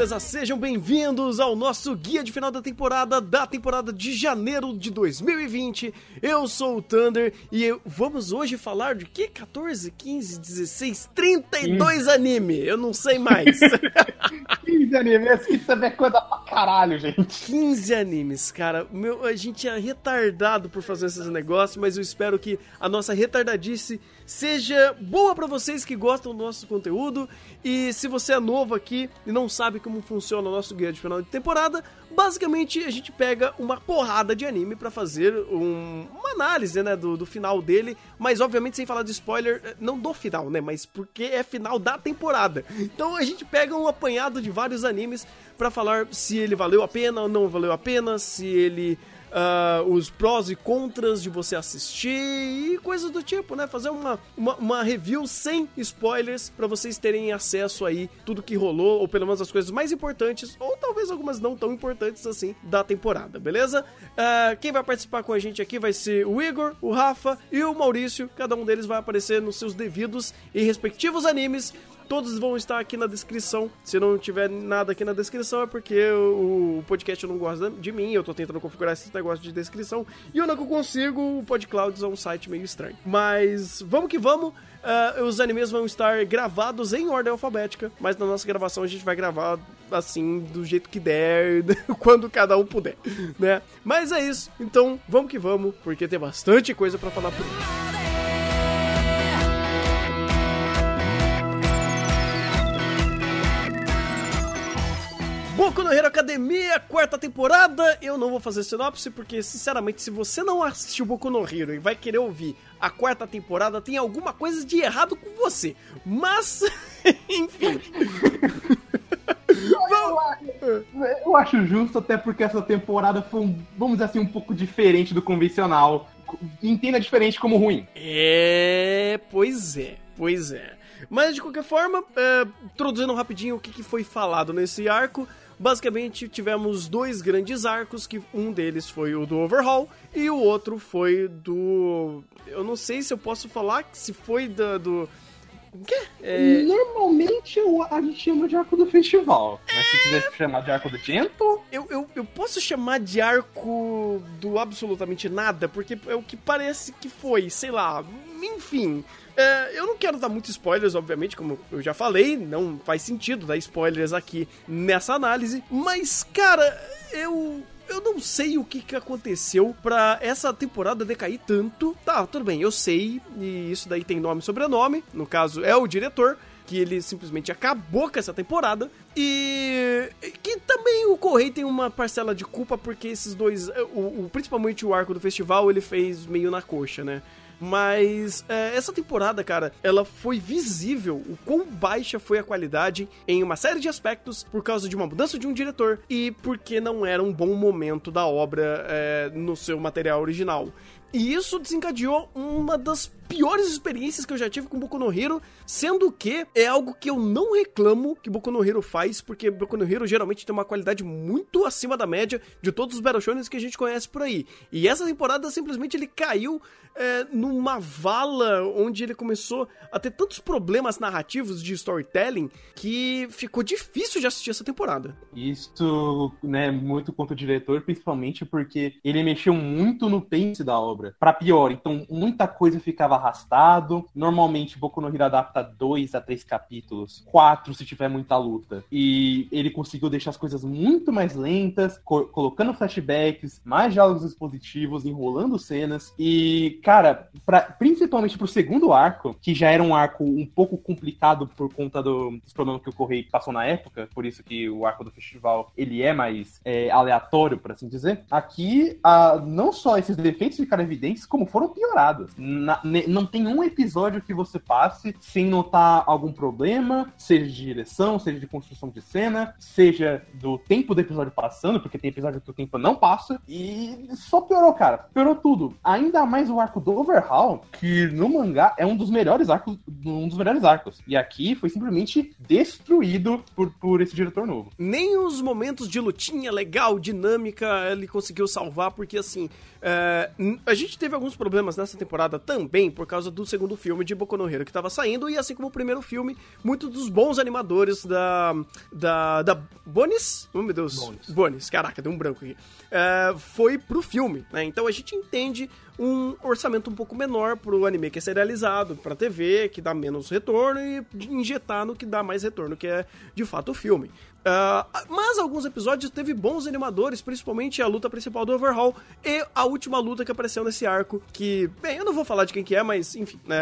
beleza? Sejam bem-vindos ao nosso guia de final da temporada, da temporada de janeiro de 2020. Eu sou o Thunder e eu, vamos hoje falar de que? 14, 15, 16, 32 anime. Eu não sei mais. 15 animes, isso é coisa pra caralho, gente. 15 animes, cara. Meu, a gente é retardado por fazer esses negócios, mas eu espero que a nossa retardadice seja boa para vocês que gostam do nosso conteúdo. E se você é novo aqui e não sabe como funciona o nosso guia de final de temporada, basicamente a gente pega uma porrada de anime para fazer um, uma análise né, do, do final dele, mas obviamente sem falar de spoiler, eh, não do final, né? Mas porque é final da temporada. Então a gente pega um apanhado de vários animes para falar se ele valeu a pena ou não valeu a pena, se ele uh, os prós e contras de você assistir e coisas do tipo, né? Fazer uma, uma, uma review sem spoilers para vocês terem acesso aí tudo que rolou, ou pelo menos as coisas mais importantes, ou talvez algumas não tão importantes assim, da temporada, beleza? Uh, quem vai participar com a gente aqui vai ser o Igor, o Rafa e o Maurício. Cada um deles vai aparecer nos seus devidos e respectivos animes Todos vão estar aqui na descrição. Se não tiver nada aqui na descrição, é porque o, podcast não gosta de mim. Eu tô tentando configurar esse negócio de descrição. E eu não consigo. O PodClouds é um site meio estranho. Mas vamos que vamos. Uh, os animes vão estar gravados em ordem alfabética, mas na nossa gravação a gente vai gravar assim, do jeito que der, quando cada um puder, né? Mas é isso, então vamos que vamos, porque tem bastante coisa para falar por aí. Boku no Hero Academia, quarta temporada. Eu não vou fazer sinopse porque, sinceramente, se você não assistiu Boku no Hero e vai querer ouvir a quarta temporada, tem alguma coisa de errado com você. Mas, enfim. Eu, eu acho justo, até porque essa temporada foi, um, vamos dizer assim, um pouco diferente do convencional. Entenda diferente como ruim. É, pois é, pois é. Mas de qualquer forma, é, introduzindo rapidinho o que, que foi falado nesse arco, Basicamente, tivemos dois grandes arcos, que um deles foi o do Overhaul e o outro foi do... Eu não sei se eu posso falar se foi da, do... O quê? É... Normalmente a gente chama de arco do festival. Mas se quiser chamar de arco do Gento. Eu, eu, eu posso chamar de arco do absolutamente nada, porque é o que parece que foi, sei lá. Enfim. É, eu não quero dar muitos spoilers, obviamente, como eu já falei, não faz sentido dar spoilers aqui nessa análise, mas, cara, eu eu não sei o que, que aconteceu para essa temporada decair tanto. Tá, tudo bem, eu sei, e isso daí tem nome e sobrenome, no caso é o diretor, que ele simplesmente acabou com essa temporada. E que também o Correio tem uma parcela de culpa porque esses dois, o, o, principalmente o arco do festival, ele fez meio na coxa, né? Mas é, essa temporada, cara, ela foi visível o quão baixa foi a qualidade em uma série de aspectos por causa de uma mudança de um diretor e porque não era um bom momento da obra é, no seu material original. E isso desencadeou uma das piores experiências que eu já tive com Boku no Hero, sendo que é algo que eu não reclamo que Boku no Hero faz, porque Boku no Hero geralmente tem uma qualidade muito acima da média de todos os Battle Shonen que a gente conhece por aí. E essa temporada simplesmente ele caiu é, numa vala onde ele começou a ter tantos problemas narrativos de storytelling que ficou difícil de assistir essa temporada. Isso, né, muito contra o diretor, principalmente porque ele mexeu muito no pace da obra, para pior. Então, muita coisa ficava arrastado. Normalmente, Boku no Hero adapta dois a três capítulos, quatro se tiver muita luta. E ele conseguiu deixar as coisas muito mais lentas, co colocando flashbacks, mais diálogos expositivos, enrolando cenas. E, cara, pra, principalmente pro segundo arco, que já era um arco um pouco complicado por conta do, dos problemas que o Correio passou na época, por isso que o arco do festival ele é mais é, aleatório, por assim dizer. Aqui, a, não só esses defeitos ficaram evidentes, como foram piorados. Na, não tem um episódio que você passe sem notar algum problema, seja de direção, seja de construção de cena, seja do tempo do episódio passando, porque tem episódio que o tempo não passa, e só piorou, cara. Piorou tudo. Ainda mais o arco do Overhaul, que no mangá é um dos melhores arcos, um dos melhores arcos. E aqui foi simplesmente destruído por, por esse diretor novo. Nem os momentos de lutinha legal, dinâmica, ele conseguiu salvar, porque assim, é, a gente teve alguns problemas nessa temporada também, por causa do segundo filme de Boku no Hero que estava saindo, e assim como o primeiro filme, muitos dos bons animadores da. da. da Bonis? Oh meu Deus. Bonis. Bonis, caraca, deu um branco aqui. Uh, foi pro filme, né? Então a gente entende um orçamento um pouco menor pro anime que é serializado, pra TV, que dá menos retorno, e injetar no que dá mais retorno, que é de fato o filme. Uh, mas alguns episódios teve bons animadores, principalmente a luta principal do Overhaul e a última luta que apareceu nesse arco. Que, bem, eu não vou falar de quem que é, mas enfim, né,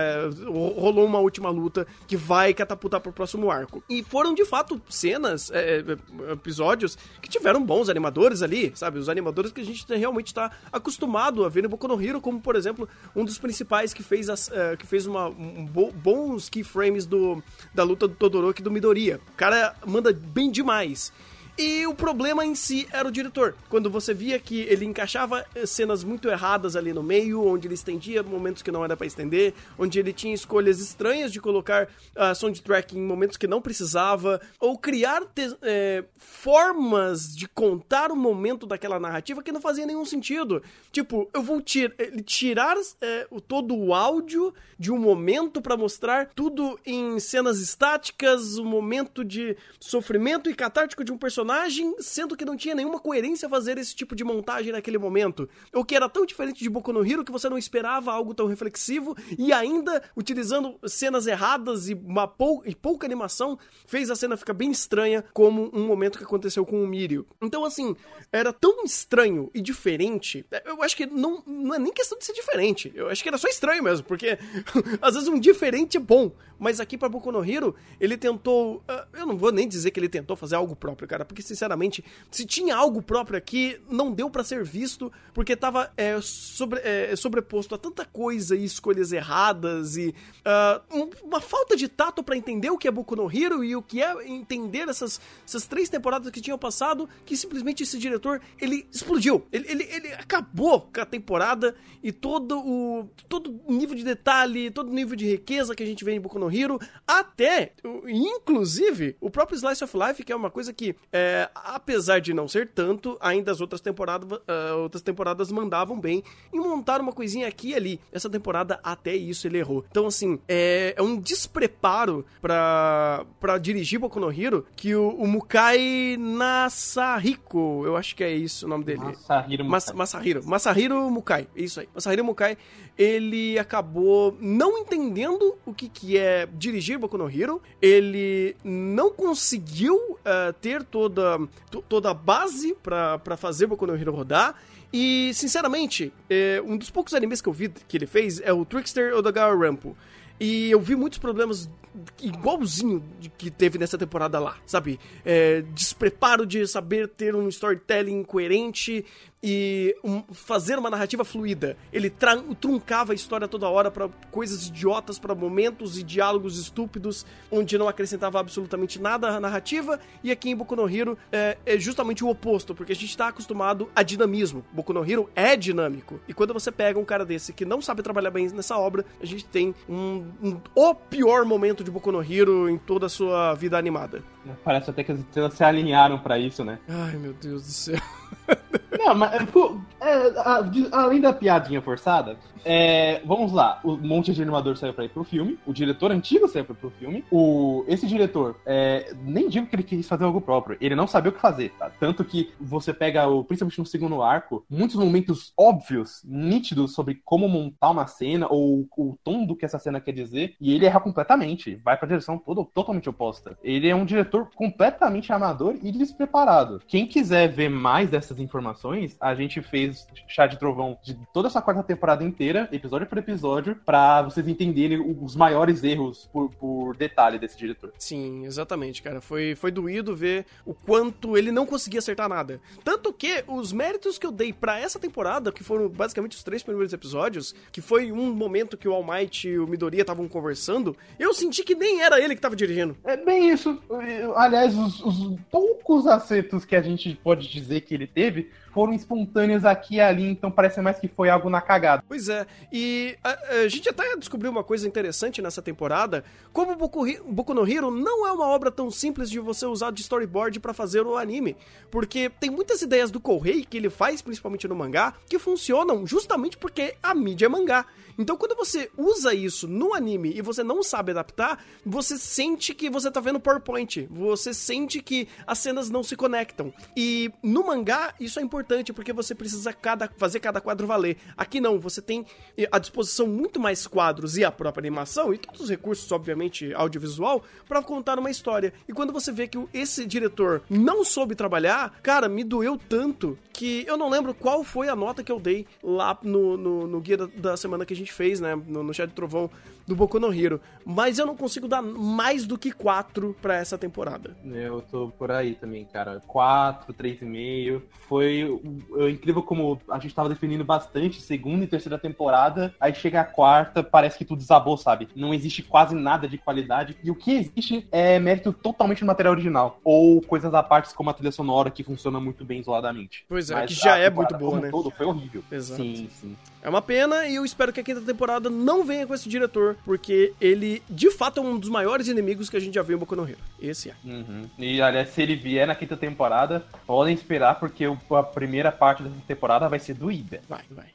rolou uma última luta que vai catapultar pro próximo arco. E foram de fato cenas, é, é episódios que tiveram bons animadores ali, sabe? Os animadores que a gente realmente tá acostumado a ver no Boku no Hero, como por exemplo, um dos principais que fez, as, uh, que fez uma, um, bons keyframes do, da luta do Todoroki e do Midoriya. O cara manda bem demais demais. E o problema em si era o diretor. Quando você via que ele encaixava eh, cenas muito erradas ali no meio, onde ele estendia momentos que não era para estender, onde ele tinha escolhas estranhas de colocar uh, soundtrack em momentos que não precisava, ou criar é, formas de contar o momento daquela narrativa que não fazia nenhum sentido. Tipo, eu vou tir tirar é, todo o áudio de um momento para mostrar tudo em cenas estáticas, o um momento de sofrimento e catártico de um personagem personagem, sendo que não tinha nenhuma coerência fazer esse tipo de montagem naquele momento. O que era tão diferente de Boku no Hero que você não esperava algo tão reflexivo e ainda utilizando cenas erradas e uma pou e pouca animação fez a cena ficar bem estranha como um momento que aconteceu com o Mirio. Então assim, era tão estranho e diferente. Eu acho que não, não é nem questão de ser diferente. Eu acho que era só estranho mesmo, porque às vezes um diferente é bom, mas aqui para Boku no Hero, ele tentou, ah, eu não vou nem dizer que ele tentou fazer algo próprio, cara, porque porque sinceramente, se tinha algo próprio aqui, não deu para ser visto, porque tava é, sobre, é, sobreposto a tanta coisa e escolhas erradas e uh, uma falta de tato para entender o que é Boku no Hero e o que é entender essas, essas três temporadas que tinham passado, que simplesmente esse diretor, ele explodiu. Ele, ele, ele acabou com a temporada e todo o todo nível de detalhe, todo nível de riqueza que a gente vê em Boku no Hero, até, inclusive, o próprio Slice of Life, que é uma coisa que é, é, apesar de não ser tanto, ainda as outras temporadas, uh, outras temporadas mandavam bem e montaram uma coisinha aqui e ali. Essa temporada, até isso, ele errou. Então, assim, é, é um despreparo pra, pra dirigir Boku no Hero que o, o Mukai Nasahiko, eu acho que é isso o nome dele. Masahiro Mukai. Mas, Masahiro. Masahiro Mukai, isso aí. Masahiro Mukai, ele acabou não entendendo o que, que é dirigir Boku no Hero. Ele não conseguiu uh, ter toda toda, toda a base para fazer Boku no Hero rodar. E, sinceramente, é, um dos poucos animes que eu vi que ele fez é o Trickster Odagawa Rampo. E eu vi muitos problemas igualzinho que teve nessa temporada lá, sabe? É, despreparo de saber ter um storytelling coerente, e um, fazer uma narrativa fluida. Ele truncava a história toda hora para coisas idiotas, para momentos e diálogos estúpidos, onde não acrescentava absolutamente nada à narrativa. E aqui em Boku no Hero é, é justamente o oposto, porque a gente está acostumado a dinamismo. Boku no Hero é dinâmico. E quando você pega um cara desse que não sabe trabalhar bem nessa obra, a gente tem um, um o pior momento de Boku no Hero em toda a sua vida animada. Parece até que as estrelas se alinharam para isso, né? Ai, meu Deus do céu. Não, mas pô, é, além da piadinha forçada, é, vamos lá. O monte de animador saiu pra ir pro filme. O diretor antigo saiu pra ir pro filme. O, esse diretor, é, nem digo que ele quis fazer algo próprio. Ele não sabia o que fazer, tá? Tanto que você pega, o, principalmente no segundo arco, muitos momentos óbvios, nítidos sobre como montar uma cena ou o tom do que essa cena quer dizer. E ele erra completamente. Vai pra direção todo, totalmente oposta. Ele é um diretor completamente amador e despreparado. Quem quiser ver mais dessas informações, a gente fez chá de trovão de toda essa quarta temporada inteira, episódio por episódio, para vocês entenderem os maiores erros por, por detalhe desse diretor. Sim, exatamente, cara. Foi, foi doído ver o quanto ele não conseguia acertar nada. Tanto que os méritos que eu dei para essa temporada, que foram basicamente os três primeiros episódios, que foi um momento que o All Might e o Midoriya estavam conversando, eu senti que nem era ele que tava dirigindo. É bem isso. Aliás, os, os poucos acertos que a gente pode dizer que ele teve foram espontâneos a aqui e ali, então parece mais que foi algo na cagada. Pois é, e a, a gente até descobriu uma coisa interessante nessa temporada, como Boku, Boku no Hero não é uma obra tão simples de você usar de storyboard para fazer o anime, porque tem muitas ideias do Kohei que ele faz, principalmente no mangá, que funcionam justamente porque a mídia é mangá. Então, quando você usa isso no anime e você não sabe adaptar, você sente que você tá vendo PowerPoint. Você sente que as cenas não se conectam. E no mangá, isso é importante porque você precisa cada, fazer cada quadro valer. Aqui não, você tem à disposição muito mais quadros e a própria animação e todos os recursos, obviamente, audiovisual, para contar uma história. E quando você vê que esse diretor não soube trabalhar, cara, me doeu tanto que eu não lembro qual foi a nota que eu dei lá no, no, no guia da, da semana que a gente gente fez, né, no, no chat do Trovão do Boku no Hero. Mas eu não consigo dar mais do que 4 para essa temporada. Eu tô por aí também, cara. 4, 3,5. Foi é incrível como a gente tava definindo bastante segunda e terceira temporada. Aí chega a quarta, parece que tudo desabou, sabe? Não existe quase nada de qualidade. E o que existe é mérito totalmente no material original. Ou coisas à parte, como a trilha sonora, que funciona muito bem isoladamente. Pois é, Mas que já é muito boa, né? todo foi horrível. Exato. Sim, sim. É uma pena e eu espero que a quinta temporada não venha com esse diretor, porque ele, de fato, é um dos maiores inimigos que a gente já viu em Boku no Hero. Esse é. Uhum. E, aliás, se ele vier na quinta temporada, podem esperar, porque a primeira parte dessa temporada vai ser doída. Vai, vai.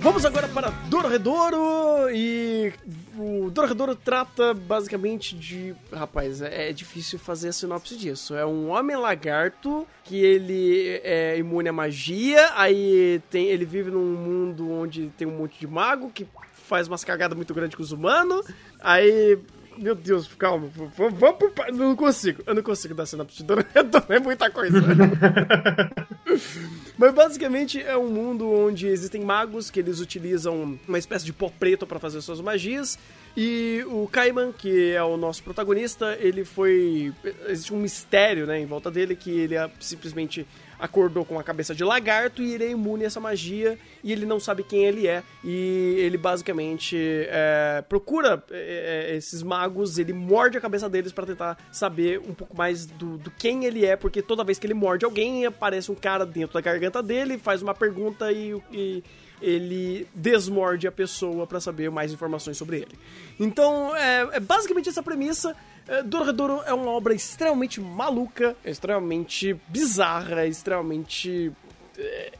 Vamos agora para Dororedoro e o Dororedoro trata basicamente de. Rapaz, é, é difícil fazer a sinopse disso. É um homem lagarto que ele é imune à magia, aí tem, ele vive num mundo onde tem um monte de mago que faz umas cagadas muito grandes com os humanos, aí meu Deus, calma. Vamos, vamos por Eu não consigo. Eu não consigo dar sinopse de. É muita coisa. Mas basicamente é um mundo onde existem magos que eles utilizam uma espécie de pó preto para fazer suas magias. E o Kaiman, que é o nosso protagonista, ele foi. Existe um mistério né, em volta dele que ele é simplesmente acordou com a cabeça de lagarto e ele é imune a essa magia e ele não sabe quem ele é. E ele basicamente é, procura é, é esses magos, ele morde a cabeça deles para tentar saber um pouco mais do, do, quem ele é, porque toda vez que ele morde alguém, aparece um cara dentro da garganta dele, faz uma pergunta e, e ele desmorde a pessoa para saber mais informações sobre ele. Então, é, é basicamente essa premissa. É, Dororedoro é uma obra extremamente maluca, extremamente bizarra, extremamente é,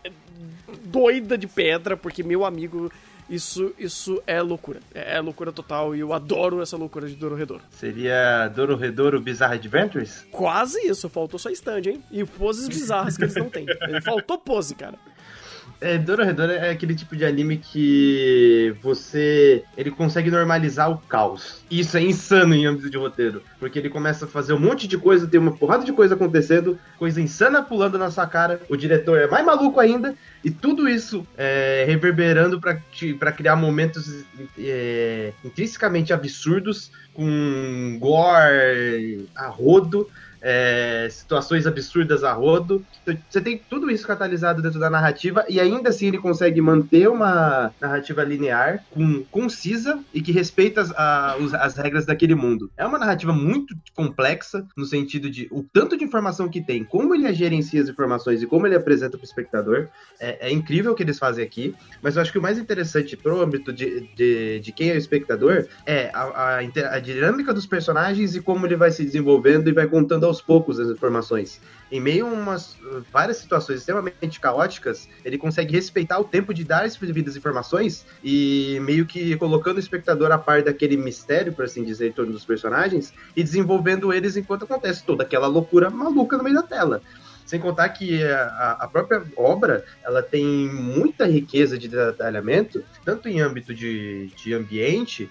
doida de pedra, porque meu amigo isso, isso é loucura. É, é loucura total e eu adoro essa loucura de Dororedoro. Seria Dororedoro Bizarre Adventures? Quase isso, faltou só stand, hein? E poses bizarras que eles não têm. Faltou pose, cara. É, Dororedoro é aquele tipo de anime que você. Ele consegue normalizar o caos. Isso é insano em âmbito de roteiro. Porque ele começa a fazer um monte de coisa, tem uma porrada de coisa acontecendo, coisa insana pulando na sua cara. O diretor é mais maluco ainda. E tudo isso é, reverberando para criar momentos é, intrinsecamente absurdos, com gore a rodo é, situações absurdas a rodo. Você tem tudo isso catalisado dentro da narrativa e ainda assim ele consegue manter uma narrativa linear, com, concisa e que respeita as, a, as regras daquele mundo. É uma narrativa muito complexa no sentido de o tanto de informação que tem, como ele gerencia as informações e como ele apresenta para o espectador. É, é, incrível o que eles fazem aqui, mas eu acho que o mais interessante pro âmbito de, de, de quem é o espectador é a, a, a dinâmica dos personagens e como ele vai se desenvolvendo e vai contando aos poucos as informações. Em meio a umas, várias situações extremamente caóticas, ele consegue respeitar o tempo de dar as devidas informações e meio que colocando o espectador a par daquele mistério, por assim dizer, em torno dos personagens e desenvolvendo eles enquanto acontece toda aquela loucura maluca no meio da tela. Sem contar que a, a própria obra ela tem muita riqueza de detalhamento, tanto em âmbito de, de ambiente,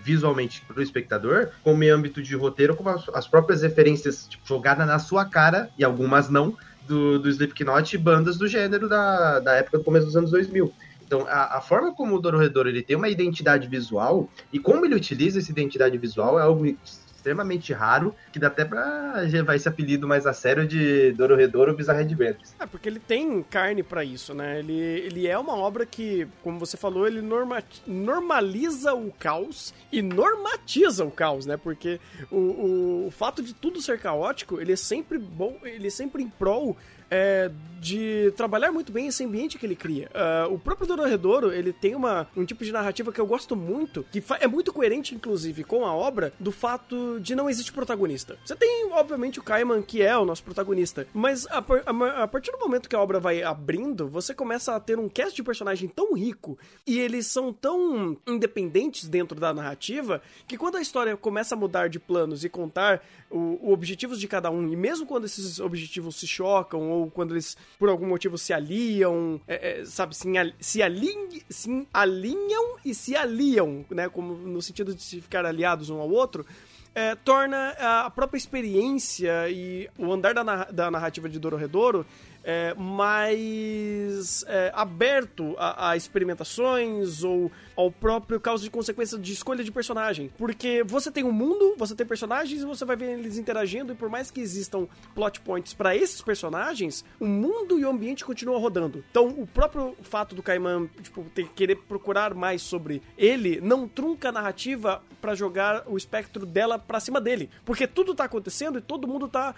visualmente para o espectador, como em âmbito de roteiro, como as, as próprias referências tipo, jogadas na sua cara, e algumas não, do, do Slipknot e bandas do gênero da, da época do começo dos anos 2000. Então, a, a, forma como o Dororedor ele tem uma identidade visual e como ele utiliza essa identidade visual é algo extremamente raro, que dá até pra levar esse apelido mais a sério de Dororedoro Bizarre Adventures. É, porque ele tem carne para isso, né? Ele, ele é uma obra que, como você falou, ele norma, normaliza o caos e normatiza o caos, né? Porque o, o, o fato de tudo ser caótico, ele é sempre bom, ele é sempre em prol é, de trabalhar muito bem esse ambiente que ele cria. Uh, o próprio Dororedoro, ele tem uma, um tipo de narrativa que eu gosto muito, que é muito coerente, inclusive, com a obra, do fato de não existir protagonista. Você tem, obviamente, o Kaiman, que é o nosso protagonista, mas a, a, a, partir do momento que a obra vai abrindo, você começa a ter um cast de personagem tão rico e eles são tão independentes dentro da narrativa que quando a história começa a mudar de planos e contar o, o objetivos de cada um, e mesmo quando esses objetivos se chocam ou quando eles, por algum motivo, se aliam, é, é, sabe, se, se, alinham, se alinham e se aliam, né, como no sentido de se ficar aliados um ao outro, é, torna a própria experiência e o andar da, da narrativa de Dororedoro é, mais é, aberto a, a, experimentações ou ao próprio causa de consequência de escolha de personagem. Porque você tem um mundo, você tem personagens e você vai ver eles interagindo, e por mais que existam plot points para esses personagens, o mundo e o ambiente continuam rodando. Então, o próprio fato do Kaiman tipo, ter, querer procurar mais sobre ele não trunca a narrativa para jogar o espectro dela para cima dele. Porque tudo tá acontecendo e todo mundo tá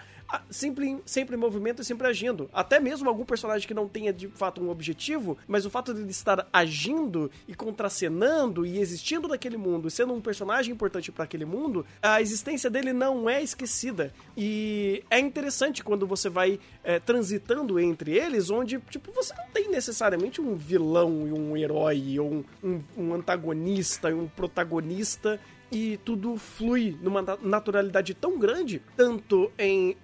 sempre, sempre em movimento e sempre agindo. Até mesmo algum personagem que não tenha de fato um objetivo, mas o fato de ele estar agindo e contracenando e existindo naquele mundo sendo um personagem importante para aquele mundo, a existência dele não é esquecida. E é interessante quando você vai é, transitando entre eles, onde tipo, você não tem necessariamente um vilão e um herói, ou um, um, um antagonista e um protagonista e tudo flui numa naturalidade tão grande, tanto em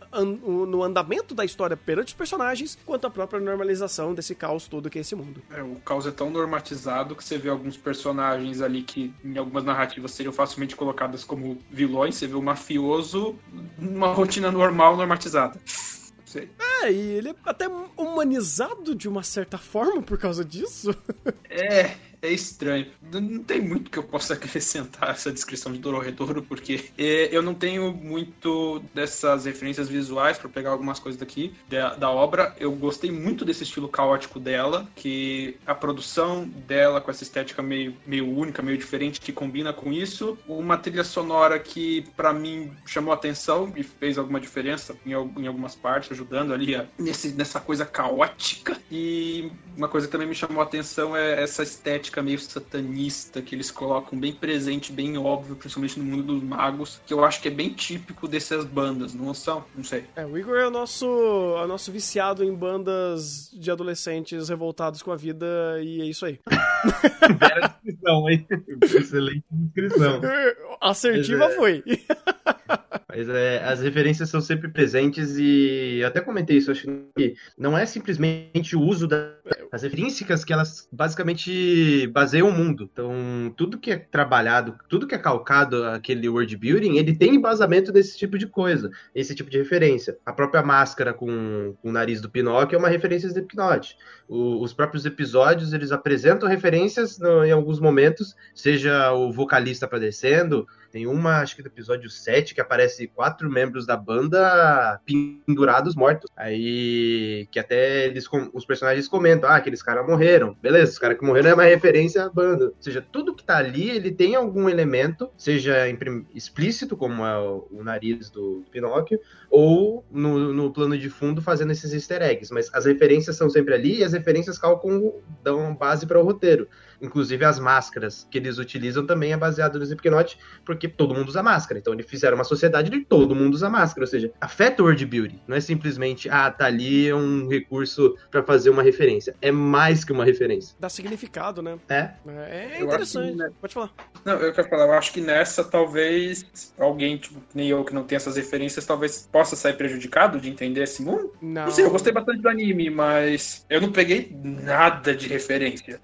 no andamento da história perante os personagens, quanto a própria normalização desse caos todo que é esse mundo. É, o caos é tão normatizado que você vê alguns personagens ali que em algumas narrativas seriam facilmente colocadas como vilões, você vê o mafioso numa rotina normal normatizada. Sei. É, e ele é até humanizado de uma certa forma por causa disso. É, é estranho. Não tem muito que eu possa acrescentar essa descrição de Dororedoro, porque é, eu não tenho muito dessas referências visuais para pegar algumas coisas daqui da, da, obra. Eu gostei muito desse estilo caótico dela, que a produção dela com essa estética meio, meio única, meio diferente, que combina com isso. Uma trilha sonora que para mim chamou atenção e fez alguma diferença em, em algumas partes, ajudando ali a, nesse, nessa coisa caótica. E uma coisa que também me chamou atenção é essa estética estética meio satanista que eles colocam bem presente, bem óbvio, principalmente no mundo dos magos, que eu acho que é bem típico dessas bandas, não são? Não sei. É, o Igor é o nosso, é o nosso viciado em bandas de adolescentes revoltados com a vida e é isso aí. Bela descrição, hein? Excelente descrição. Assertiva é... foi. Mas é, as referências são sempre presentes e eu até comentei isso, acho que não é simplesmente o uso das referências que elas basicamente baseiam o mundo. Então, tudo que é trabalhado, tudo que é calcado aquele world building, ele tem embasamento desse tipo de coisa, esse tipo de referência. A própria máscara com, com o nariz do Pinóquio é uma referência de Pinóquio. os próprios episódios, eles apresentam referências no, em alguns momentos, seja o vocalista aparecendo, tem uma, acho que do episódio 7, que aparece quatro membros da banda pendurados mortos. Aí que até eles, os personagens comentam: ah, aqueles caras morreram. Beleza, os caras que morreram é uma referência à banda. Ou seja, tudo que tá ali, ele tem algum elemento, seja explícito, como é o, nariz do Pinóquio, ou no, no, plano de fundo fazendo esses easter eggs. Mas as referências são sempre ali e as referências calculam, dão base para o roteiro. Inclusive as máscaras que eles utilizam também é baseado no Slipknot, porque todo mundo usa máscara. Então eles fizeram uma sociedade de todo mundo usa máscara, ou seja, afeta o world building. Não é simplesmente, ah, tá ali é um recurso para fazer uma referência. É mais que uma referência. Dá significado, né? É. É, é interessante. Que, Pode falar. Não, eu quero falar, eu acho que nessa talvez alguém, tipo, nem eu que não tem essas referências, talvez possa sair prejudicado de entender esse mundo. Não. Não sei, eu gostei bastante do anime, mas eu não peguei nada de referência.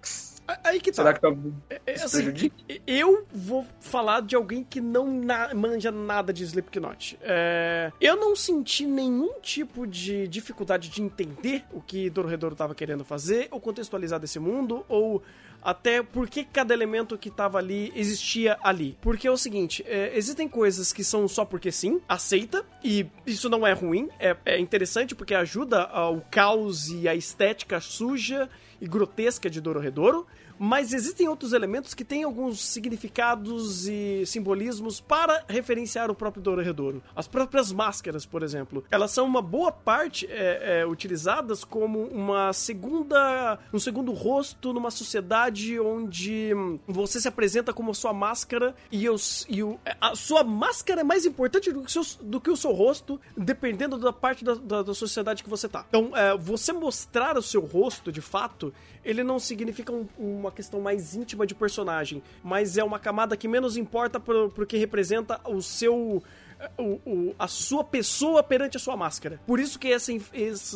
Aí que tá. Será que tá É, é, assim, eu vou falar de alguém que não na- manja nada de Slipknot. É, eu não senti nenhum tipo de dificuldade de entender o que Dororedoro tava querendo fazer, ou contextualizar desse mundo, ou até por que cada elemento que tava ali existia ali. Porque é o seguinte, é, existem coisas que são só porque sim, aceita, e isso não é ruim, é, é interessante porque ajuda ao caos e a estética suja e grotesca de Dororedoro, mas existem outros elementos que têm alguns significados e simbolismos para referenciar o próprio Dororedoro. As próprias máscaras, por exemplo, elas são uma boa parte é, é, utilizadas como uma segunda, um segundo rosto numa sociedade onde hum, você se apresenta como a sua máscara e, os, e o, a sua máscara é mais importante do que, o seu, do que o seu rosto, dependendo da parte da, da, da sociedade que você tá. Então, é, você mostrar o seu rosto, de fato, ele não significa um- uma questão mais íntima de personagem, mas é uma camada que menos importa pro, pro representa o seu. O, o- a sua pessoa perante a sua máscara. Por isso que essa,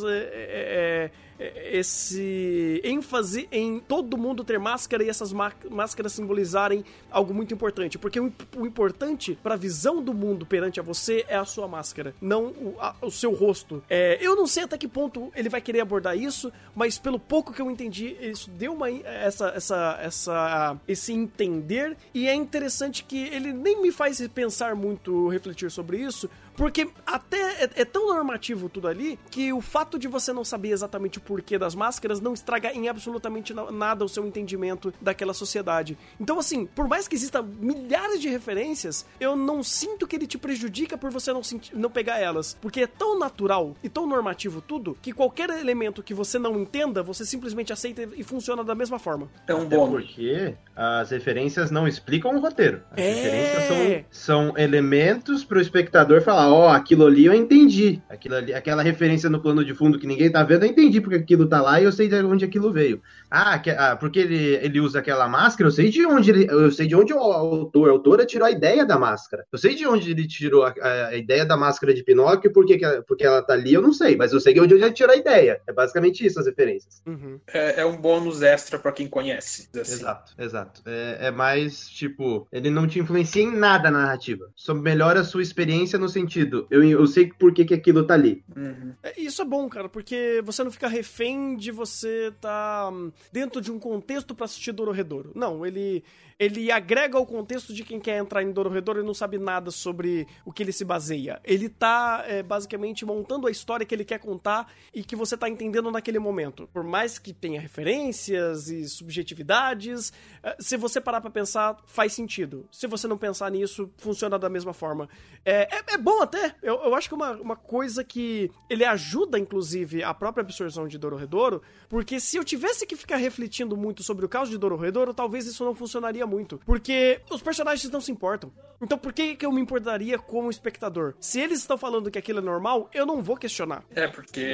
é, é, é, esse ênfase em todo mundo ter máscara e essas má- máscaras simbolizarem algo muito importante. Porque o importante para a visão do mundo perante a você é a sua máscara, não o, a- o seu rosto. É, eu não sei até que ponto ele vai querer abordar isso, mas pelo pouco que eu entendi, isso deu uma essa, essa, essa, esse entender e é interessante que ele nem me faz pensar muito, refletir sobre isso, porque até é, é tão normativo tudo ali que o fato de você não saber exatamente o porquê das máscaras não estraga em absolutamente na- nada o seu entendimento daquela sociedade. Então, assim, por mais que exista milhares de referências, eu não sinto que ele te prejudica por você não, não pegar elas. Porque é tão natural e tão normativo tudo que qualquer elemento que você não entenda, você simplesmente aceita e funciona da mesma forma. É um Até bônus. porque as referências não explicam o roteiro. As É. referências são, são elementos pro espectador falar, ó, aquilo ali eu entendi. Aquilo ali, aquela referência no plano de fundo que ninguém tá vendo, eu entendi porque aquilo tá lá e eu sei de onde aquilo veio. Ah, que- ah, porque ele, ele usa aquela máscara, eu sei de onde ele, eu sei de onde o autor, a autora tirou a ideia da máscara. Eu sei de onde ele tirou a, a- a ideia da máscara de Pinóquio, porque, porque ela tá ali, eu não sei, mas eu sei de onde ele tirou a ideia. É basicamente isso as referências. Uhum. É, é um bônus extra pra quem conhece. assim. Exato, exato. É, é mais, tipo, ele não te influencia em nada na narrativa. Só melhora a sua experiência no sentido, eu, eu sei por que, que aquilo tá ali. Uhum. É, Isso é bom, cara, porque você não fica refém de você tá hum, dentro de um contexto pra assistir Dororedoro. Não, ele ele agrega ao contexto de quem quer entrar em Dororedoro e não sabe nada sobre o que ele se baseia. Ele tá é, basicamente montando a história que ele quer contar e que você tá entendendo naquele momento. Por mais que tenha referências e subjetividades, é, se você parar pra pensar, faz sentido. Se você não pensar nisso, funciona da mesma forma. É, é, é bom até. Eu, eu acho que uma, uma coisa que ele ajuda, inclusive, a própria absorção de Dororedoro, porque se eu tivesse que ficar refletindo muito sobre o caos de Dororedoro, talvez isso não funcionaria muito. Porque os personagens não se importam. Então por que, que eu me importaria como espectador? Se eles estão falando que aquilo é normal, eu não vou questionar. É, porque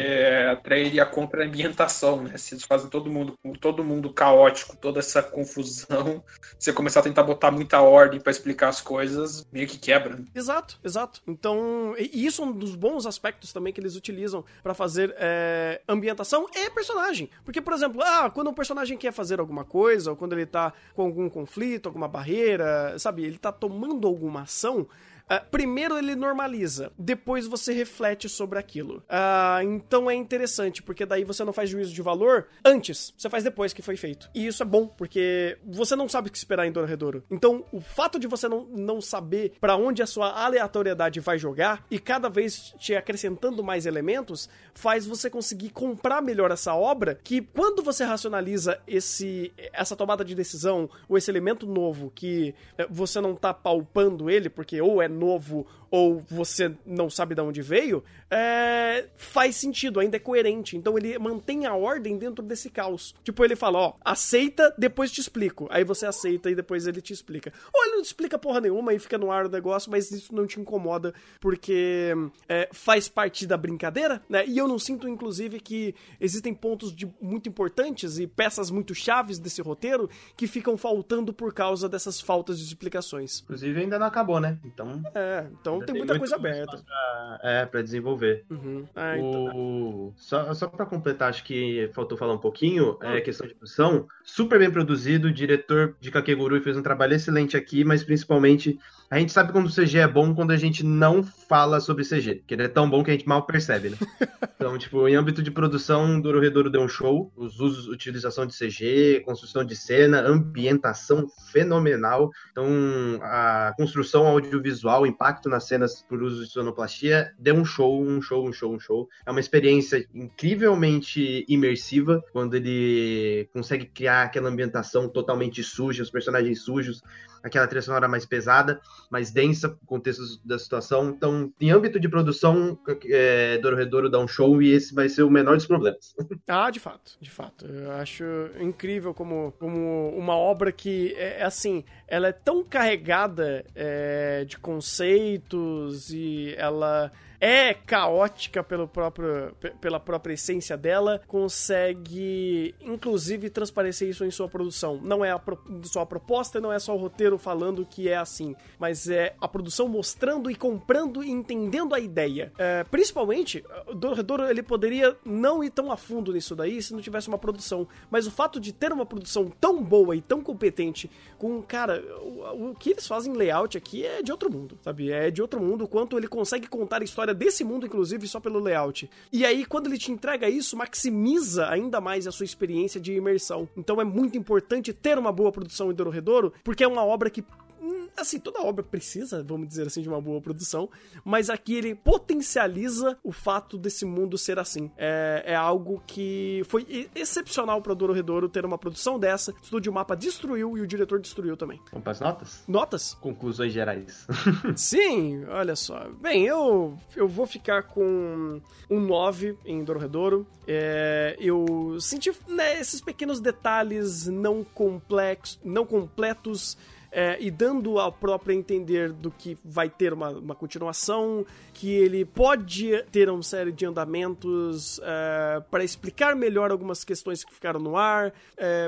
atrairia contra a ambientação, né? Se eles fazem todo mundo, todo mundo caótico, toda essa confusão, você começar a tentar botar muita ordem pra explicar as coisas, meio que quebra. né? Exato, exato. Então, e isso é um dos bons aspectos também que eles utilizam pra fazer é, ambientação e personagem. Porque, por exemplo, ah, quando um personagem quer fazer alguma coisa, ou quando ele tá com algum conflito, alguma barreira, sabe, ele tá tomando alguma ação. Ah, primeiro ele normaliza, depois você reflete sobre aquilo. Ah, então é interessante, porque daí você não faz juízo de valor antes, você faz depois que foi feito. E isso é bom, porque você não sabe o que esperar em Dororedoro. Então, o fato de você não, não saber pra onde a sua aleatoriedade vai jogar e cada vez te acrescentando mais elementos, faz você conseguir comprar melhor essa obra, que quando você racionaliza esse essa tomada de decisão ou esse elemento novo que eh, você não tá palpando ele, porque ou é novo ou você não sabe de onde veio, é, faz sentido, ainda é coerente. Então ele mantém a ordem dentro desse caos. Tipo, ele fala, ó, aceita, depois te explico. Aí você aceita e depois ele te explica. Ou ele não te explica porra nenhuma e fica no ar o negócio, mas isso não te incomoda porque é, faz parte da brincadeira, né? E eu não sinto, inclusive, que existem pontos de, muito importantes e peças muito chaves desse roteiro que ficam faltando por causa dessas faltas de explicações. Inclusive ainda não acabou, né? Então, É, então tem, tem muita coisa aberta. pra- é, pra desenvolver. Uhum. Ah, então. O... Só, só pra completar, acho que faltou falar um pouquinho, é Hum. questão de produção. Super bem produzido, diretor de Kakegurui fez um trabalho excelente aqui, mas principalmente a gente sabe quando o CG é bom quando a gente não fala sobre CG, que ele é tão bom que a gente mal percebe, né? então, tipo, em âmbito de produção, Dororedoro deu um show, os usos, utilização de CG, construção de cena, ambientação fenomenal. Então, a construção audiovisual, impacto nas cenas por uso de sonoplastia, deu um show, um show, um show, um show. É uma experiência incrivelmente imersiva, quando ele consegue criar aquela ambientação totalmente suja, os personagens sujos, aquela trilha sonora mais pesada, mais densa, o contexto da situação. Então, em âmbito de produção, é, Dororedoro dá um show e esse vai ser o menor dos problemas. Ah, de fato, de fato. Eu acho incrível como, como uma obra que é é assim, ela é tão carregada é, de conceitos e ela é caótica pelo próprio, pe- pela própria essência dela, consegue inclusive transparecer isso em sua produção. Não é a pro- só a proposta, não é só o roteiro falando que é assim, mas é a produção mostrando e comprando e entendendo a ideia. É, principalmente, o Dororedoro ele poderia não ir tão a fundo nisso daí se não tivesse uma produção, mas o fato de ter uma produção tão boa e tão competente com, cara, o, o que eles fazem em layout aqui é de outro mundo, sabe? É de outro mundo, o quanto ele consegue contar a história desse mundo, inclusive, só pelo layout. E aí, quando ele te entrega isso, maximiza ainda mais a sua experiência de imersão. Então é muito importante ter uma boa produção em Dororedoro, porque é uma obra que assim, toda obra precisa, vamos dizer assim, de uma boa produção, mas aqui ele potencializa o fato desse mundo ser assim. É, é algo que foi excepcional para Dororedoro ter uma produção dessa. O Estúdio Mapa destruiu e o diretor destruiu também. Vamos para as notas? Notas? Conclusões gerais. Sim, olha só. Bem, eu, eu vou ficar com um 9 em Dororedoro. É, eu senti né, esses pequenos detalhes não complexos, não completos. É, e dando ao próprio entender do que vai ter uma, uma continuação, que ele pode ter uma série de andamentos para explicar melhor algumas questões que ficaram no ar,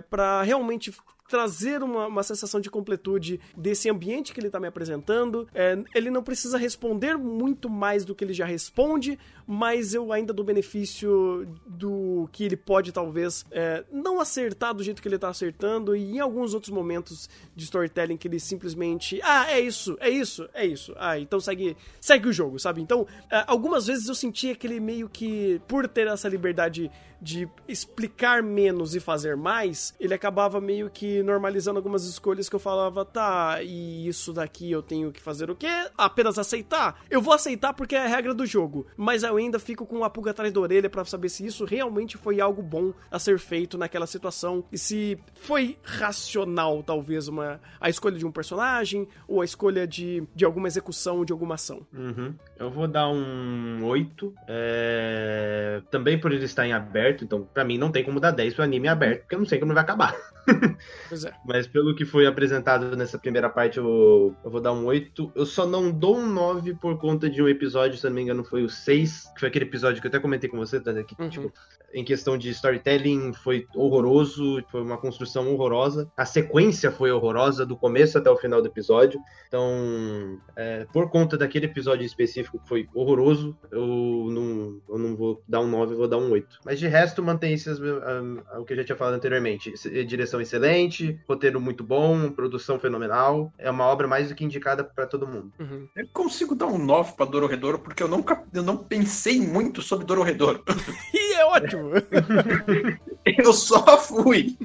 para realmente trazer uma, uma sensação de completude desse ambiente que ele está me apresentando. É, ele não precisa responder muito mais do que ele já responde, mas eu ainda dou benefício do que ele pode talvez é, não acertar do jeito que ele está acertando e em alguns outros momentos de storytelling que ele simplesmente ah é isso é isso é isso ah então segue segue o jogo sabe então é, algumas vezes eu senti aquele meio que por ter essa liberdade de explicar menos e fazer mais, ele acabava meio que normalizando algumas escolhas que eu falava, tá, e isso daqui eu tenho que fazer o quê? Apenas aceitar? Eu vou aceitar porque é a regra do jogo, mas eu ainda fico com uma pulga atrás da orelha para saber se isso realmente foi algo bom a ser feito naquela situação e se foi racional, talvez, uma, a escolha de um personagem ou a escolha de, de alguma execução de alguma ação. Uhum. Eu vou dar um 8. É... Também por ele estar em aberto, então pra mim não tem como dar 10 pro anime aberto, porque eu não sei como ele vai acabar. Pois é. Mas pelo que foi apresentado nessa primeira parte, eu, eu vou dar um 8. Eu só não dou um 9 por conta de um episódio, se não me engano, foi o 6, que foi aquele episódio que eu até comentei com você, que, Uhum. tipo, em questão de storytelling foi horroroso, foi uma construção horrorosa. A sequência foi horrorosa, do começo até o final do episódio. Então, é, por conta daquele episódio específico que foi horroroso, eu não, eu não vou dar um 9, eu vou dar um 8. Mas de resto, mantém-se a- a- o que eu já tinha falado anteriormente. Se- Direção excelente, roteiro muito bom, produção fenomenal. É uma obra mais do que indicada para todo mundo. Uhum. Eu consigo dar um 9 pra Dororedoro porque eu nunca eu não pensei muito sobre Dororedoro. E é ótimo! Eu só fui.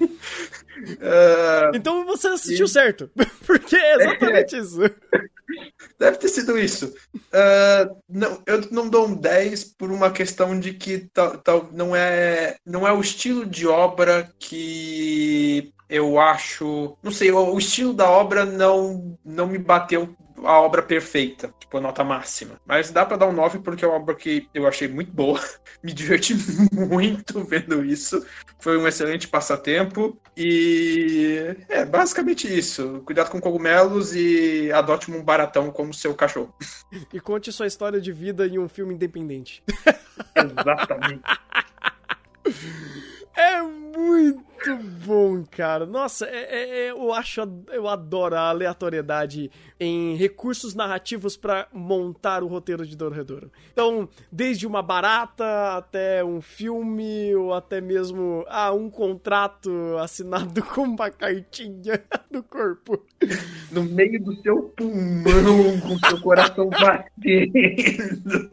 Ah, Então você assistiu certo. Porque é exatamente isso. deve ter sido isso. Ah, não, eu não dou um 10 por uma questão de que tal, tal, não, é, não é o estilo de obra que eu acho. Não sei, o, o estilo da obra não, não me bateu a obra perfeita, tipo a nota máxima. Mas dá pra dar um 9 porque é uma obra que eu achei muito boa. Me diverti muito vendo isso. Foi um excelente passatempo. E é basicamente isso. Cuidado com cogumelos e adote um baratão como seu cachorro. E conte sua história de vida em um filme independente. Exatamente. É muito bom, cara. Nossa, é, é, é, eu acho, eu adoro a aleatoriedade em recursos narrativos para montar o roteiro de Dorredouro. Então, desde uma barata até um filme, ou até mesmo ah, um contrato assinado com uma cartinha do corpo. No meio do seu pulmão, com seu coração batendo.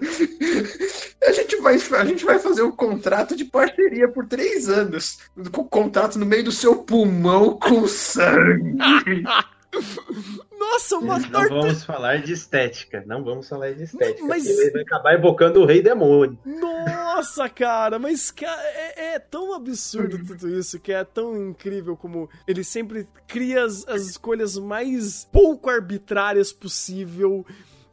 A gente, vai, a gente vai fazer um contrato de parceria por três anos. Com contrato no meio do seu pulmão com sangue. Nossa, uma Não torta. vamos falar de estética. Não vamos falar de estética. Mas- porque Ele vai acabar evocando o rei demônio. Nossa, cara, mas cara, é, é tão absurdo tudo isso que é tão incrível como ele sempre cria as, as escolhas mais pouco arbitrárias possível.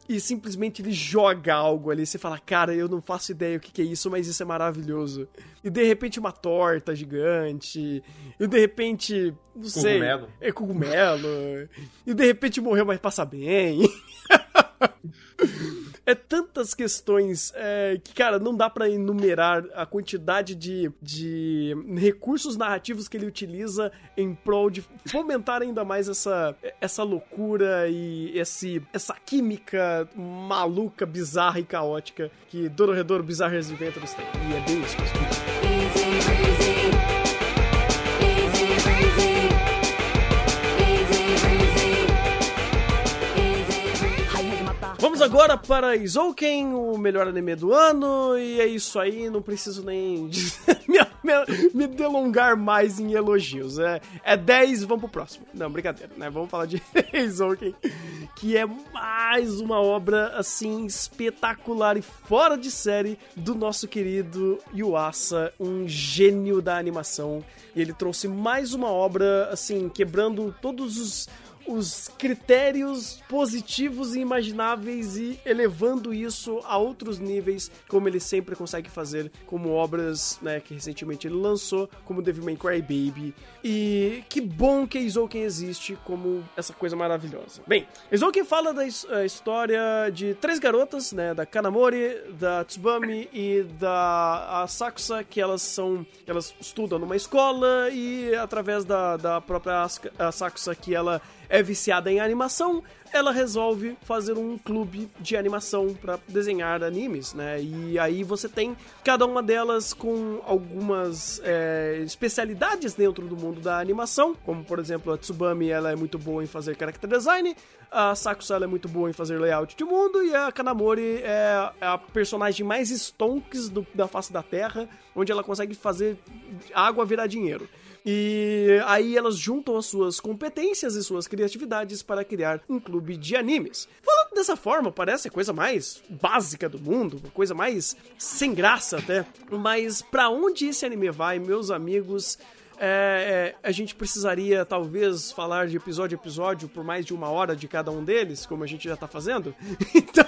E simplesmente ele joga algo ali. Você fala, cara, eu não faço ideia o que, que é isso, mas isso é maravilhoso. E de repente uma torta gigante. E de repente, não sei. Cogumelo. É cogumelo. e de repente morreu, mas passa bem. É tantas questões é, que, cara, não dá pra enumerar a quantidade de, de recursos narrativos que ele utiliza em prol de fomentar ainda mais essa, essa loucura e esse, essa química maluca, bizarra e caótica que Dororedoro Bizarre Adventures tem. E é bem isso mesmo. Agora para Izouken, o melhor anime do ano, e é isso aí, não preciso nem me, delongar mais em elogios. É, é 10, vamos pro próximo. Não, brincadeira, né? Vamos falar de Izouken, que é mais uma obra, assim, espetacular e fora de série do nosso querido Yuasa, um gênio da animação. E ele trouxe mais uma obra, assim, quebrando todos os os critérios positivos e imagináveis e elevando isso a outros níveis, como ele sempre consegue fazer, como obras né, que recentemente ele lançou, como Devil May Cry Baby. E que bom que Izouken existe como essa coisa maravilhosa. Bem, Izouken fala da a história de três garotas, né, da Kanamori, da Tsubami e da Asakusa, que elas são, elas estudam numa escola e através da, da própria Asakusa que ela é viciada em animação, ela resolve fazer um clube de animação para desenhar animes, né? E aí você tem cada uma delas com algumas é, especialidades dentro do mundo da animação, como por exemplo a Tsubami, ela é muito boa em fazer character design, a Sakusa é muito boa em fazer layout de mundo e a Kanamori é a personagem mais stonks do- da face da Terra, onde ela consegue fazer água virar dinheiro. E aí elas juntam as suas competências e suas criatividades para criar um clube de animes. Falando dessa forma, parece a coisa mais básica do mundo, uma coisa mais sem graça até. Mas pra onde esse anime vai, meus amigos? é, é, a gente precisaria talvez falar de episódio a episódio por mais de uma hora de cada um deles, como a gente já tá fazendo. Então,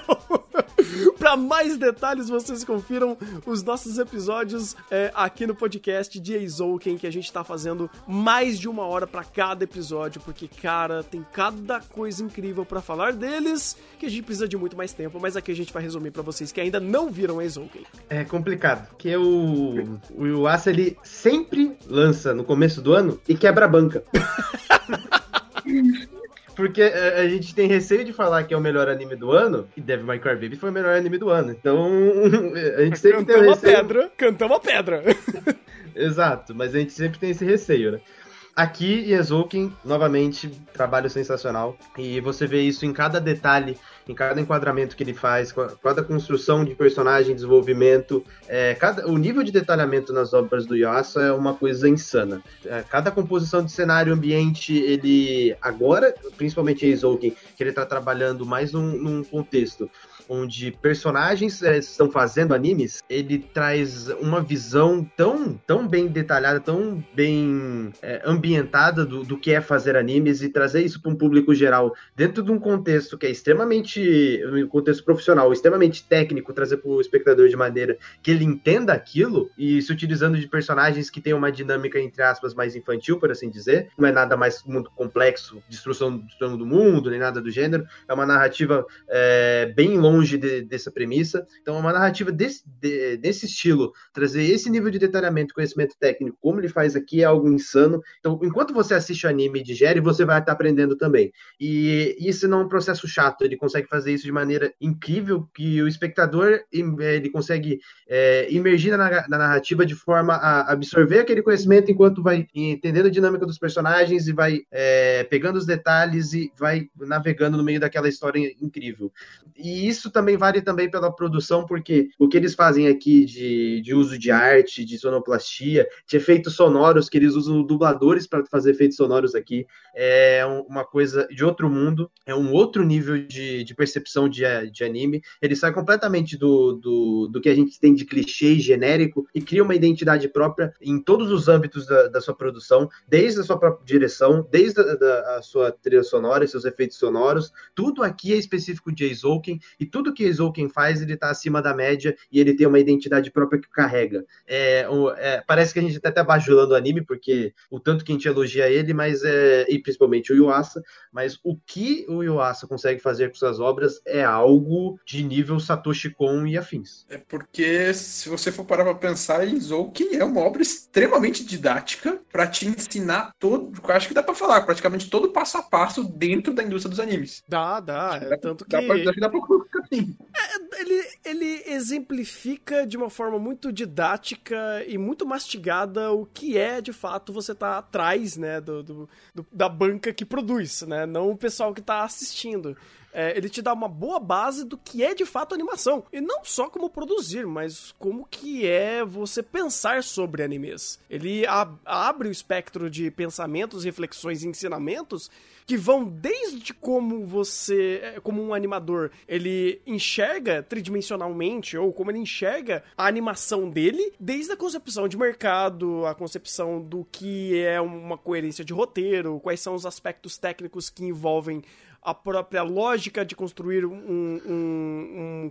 Pra mais detalhes, vocês confiram os nossos episódios é, aqui no podcast de Eizouken, que a gente tá fazendo mais de uma hora pra cada episódio, porque, cara, tem cada coisa incrível pra falar deles, que a gente precisa de muito mais tempo, mas aqui a gente vai resumir pra vocês que ainda não viram Eizouken. É complicado, porque o, o Yuasa, ele sempre lança no começo do ano e quebra a banca. Porque é, a gente tem receio de falar que é o melhor anime do ano, e Devil May Cry Baby foi o melhor anime do ano. Então, a gente sempre tem o Cantamos a receio... pedra, cantamos a pedra. Exato, mas a gente sempre tem esse receio, né? Aqui, Yezouken, novamente, trabalho sensacional. E você vê isso em cada detalhe, em cada enquadramento que ele faz, cada construção de personagem, desenvolvimento. É, cada, o nível de detalhamento nas obras do Yuasa é uma coisa insana. É, cada composição de cenário, ambiente, ele agora, principalmente em Yezouken, que ele está trabalhando mais num, num contexto onde personagens é, estão fazendo animes, ele traz uma visão tão, tão bem detalhada, tão bem é, ambientada do, do que é fazer animes e trazer isso para um público geral dentro de um contexto que é extremamente, um contexto profissional, extremamente técnico, trazer para o espectador de maneira que ele entenda aquilo e se utilizando de personagens que têm uma dinâmica entre aspas mais infantil, por assim dizer, não é nada mais muito complexo, destruição, destruição do mundo nem nada do gênero, é uma narrativa é, bem longe longe de- dessa premissa. Então, uma narrativa desse, de- desse estilo, trazer esse nível de detalhamento, conhecimento técnico, como ele faz aqui, é algo insano. Então, enquanto você assiste o anime e digere, você vai estar aprendendo também. E isso não é um processo chato, ele consegue fazer isso de maneira incrível, que o espectador ele consegue é, imergir na, na narrativa de forma a absorver aquele conhecimento enquanto vai entendendo a dinâmica dos personagens e vai é, pegando os detalhes e vai navegando no meio daquela história incrível. E isso também vale também pela produção, porque o que eles fazem aqui de, de uso de arte, de sonoplastia, de efeitos sonoros, que eles usam dubladores para fazer efeitos sonoros aqui, é um- uma coisa de outro mundo, é um outro nível de, de percepção de, de anime. Ele sai completamente do, do, do que a gente tem de clichê e genérico e cria uma identidade própria em todos os âmbitos da, da sua produção, desde a sua própria direção, desde a, da, a sua trilha sonora seus efeitos sonoros. Tudo aqui é específico de Eizouken e tudo que Eizouken faz, ele tá acima da média e ele tem uma identidade própria que carrega. É, é, parece que a gente até tá bajulando o anime, porque o tanto que a gente elogia ele, mas é, e principalmente o Yuasa, mas o que o Yuasa consegue fazer com suas obras é algo de nível Satoshi Kon e afins. É porque, se você for parar pra pensar, Izouken é uma obra extremamente didática pra te ensinar todo. Eu acho que dá pra falar, praticamente todo passo a passo dentro da indústria dos animes. Dá, dá. É, Dá- tanto que Dá pra, acho que dá pra assim. ele, ele exemplifica de uma forma muito didática e muito mastigada o que é, de fato, você tá atrás, né, do, do- do- da banca que produz, né, não o pessoal que tá assistindo. É, ele te dá uma boa base do que é de fato animação. E não só como produzir, mas como que é você pensar sobre animes. Ele ab- abre o espectro de pensamentos, reflexões e ensinamentos que vão desde como você, é, como um animador, ele enxerga tridimensionalmente, ou como ele enxerga a animação dele, desde a concepção de mercado, a concepção do que é uma coerência de roteiro, quais são os aspectos técnicos que envolvem a própria lógica de construir um, um-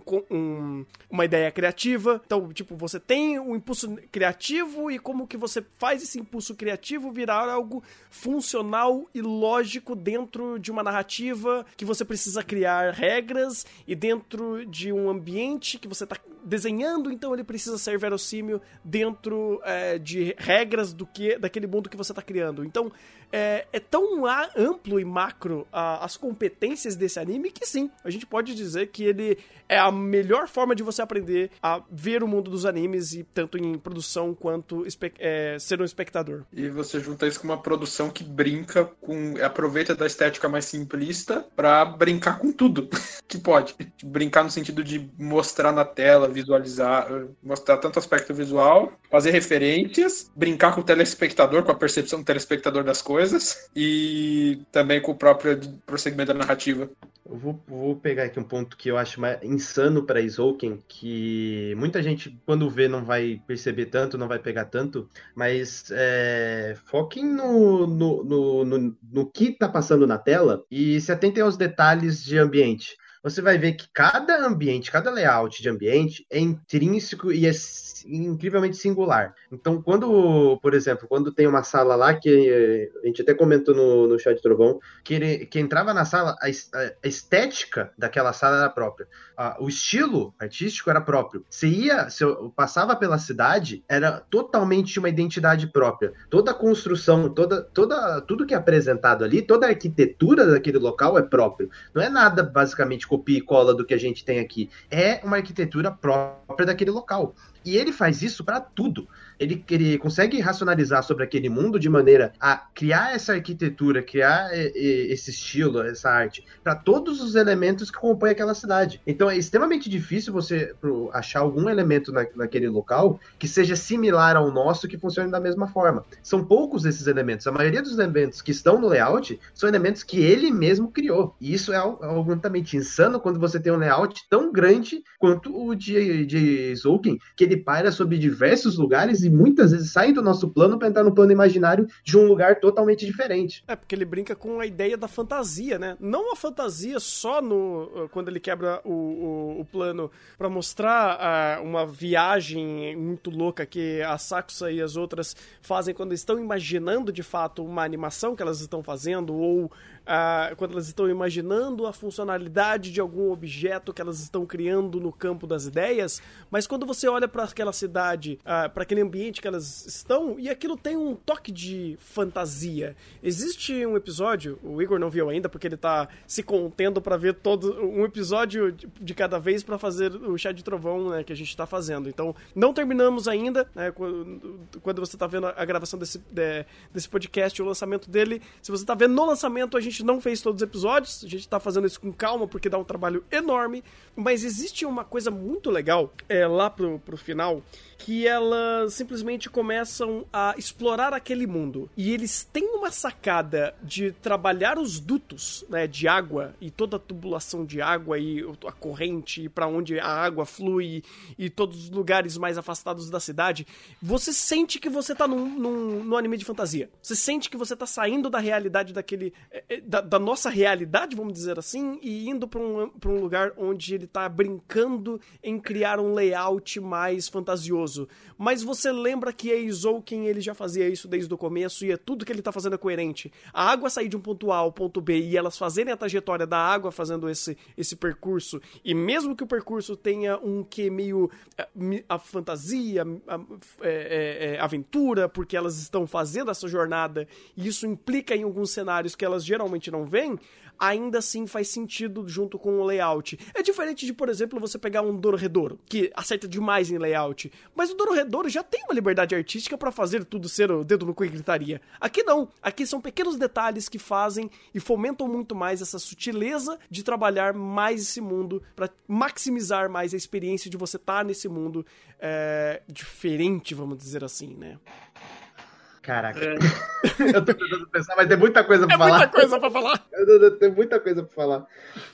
um- um- uma ideia criativa. Então, tipo, você tem um impulso criativo e como que você faz esse impulso criativo virar algo funcional e lógico dentro de uma narrativa que você precisa criar regras e dentro de um ambiente que você está desenhando, então ele precisa ser verossímil dentro é, de regras do que daquele mundo que você está criando. Então, é, é tão amplo e macro a- as competências desse anime que sim, a gente pode dizer que ele é a melhor forma de você aprender a ver o mundo dos animes, e tanto em produção quanto é, ser um espectador. E você junta isso com uma produção que brinca com. aproveita da estética mais simplista pra brincar com tudo que pode. Brincar no sentido de mostrar na tela, visualizar, mostrar tanto aspecto visual, fazer referências, brincar com o telespectador, com a percepção do telespectador das coisas, e também com o próprio prosseguimento da narrativa. Eu vou, vou pegar aqui um ponto que eu acho insano para Izouken, que muita gente, quando vê, não vai perceber tanto, não vai pegar tanto, mas é, foquem no, no, no, no, no que está passando na tela e se atentem aos detalhes de ambiente. Você vai ver que cada ambiente, cada layout de ambiente é intrínseco e é incrivelmente singular. Então, quando, por exemplo, quando tem uma sala lá que eh, a gente até comentou no, no chat Trovão, que, ele, que entrava na sala, a, es- a estética daquela sala era própria. O estilo artístico era próprio. Se ia, se eu passava pela cidade, era totalmente uma identidade própria. Toda a construção, toda, toda, tudo que é apresentado ali, toda a arquitetura daquele local é próprio. Não é nada basicamente copia e cola do que a gente tem aqui. É uma arquitetura própria daquele local. E ele faz isso para tudo. Ele, ele consegue racionalizar sobre aquele mundo de maneira a criar essa arquitetura, criar esse estilo, essa arte, para todos os elementos que compõem aquela cidade. Então é extremamente difícil você achar algum elemento na, naquele local que seja similar ao nosso, que funcione da mesma forma. São poucos esses elementos. A maioria dos elementos que estão no layout são elementos que ele mesmo criou. E isso é altamente insano quando você tem um layout tão grande quanto o de, de Zouken, que ele paira sobre diversos lugares e muitas vezes saem do nosso plano para entrar no plano imaginário de um lugar totalmente diferente. É, porque ele brinca com a ideia da fantasia, né? Não a fantasia só no quando ele quebra o, o, o plano para mostrar ah, uma viagem muito louca que a Sakusa e as outras fazem quando estão imaginando de fato uma animação que elas estão fazendo ou quando elas estão imaginando a funcionalidade de algum objeto que elas estão criando no campo das ideias, mas quando você olha para aquela cidade, para aquele ambiente que elas estão, e aquilo tem um toque de fantasia. Existe um episódio, o Igor não viu ainda porque ele tá se contendo para ver todo um episódio de- cada vez para fazer o chá de trovão né, que a gente tá fazendo. Então, não terminamos ainda, né, quando, você tá vendo a gravação desse, de- desse podcast, o lançamento dele. Se você tá vendo no lançamento, a gente não fez todos os episódios, a gente tá fazendo isso com calma porque dá um trabalho enorme, mas existe uma coisa muito legal é, lá pro, pro final que elas simplesmente começam a explorar aquele mundo. E eles têm uma sacada de trabalhar os dutos né, de água e toda a tubulação de água e a corrente para onde a água flui e todos os lugares mais afastados da cidade. Você sente que você tá num, num, num anime de fantasia. Você sente que você tá saindo da realidade daquele. eh, eh, Da, da nossa realidade, vamos dizer assim, e indo pra um, um lugar onde ele tá brincando em criar um layout mais fantasioso. Mas você lembra que a Izouken ele já fazia isso desde o começo e é tudo que ele tá fazendo é coerente. A água sair de um ponto A ao ponto B e elas fazerem a trajetória da água fazendo esse, esse percurso, e mesmo que o percurso tenha um que meio eh, mi- a fantasia, a, é, é, é, aventura, porque elas estão fazendo essa jornada e isso implica em alguns cenários que elas geralmente não veem, ainda assim faz sentido junto com o layout. É diferente de, por exemplo, você pegar um Dororedoro, que acerta demais em layout, mas o Dororedoro já tem uma liberdade artística pra fazer tudo ser o dedo no cu e gritaria. Aqui não. Aqui são pequenos detalhes que fazem e fomentam muito mais essa sutileza de trabalhar mais esse mundo pra maximizar mais a experiência de você estar nesse mundo é, diferente, vamos dizer assim, né? Caraca. eu tô tentando pensar, mas tem muita coisa pra É falar. muita coisa pra falar. Eu- eu- Tem muita coisa pra falar.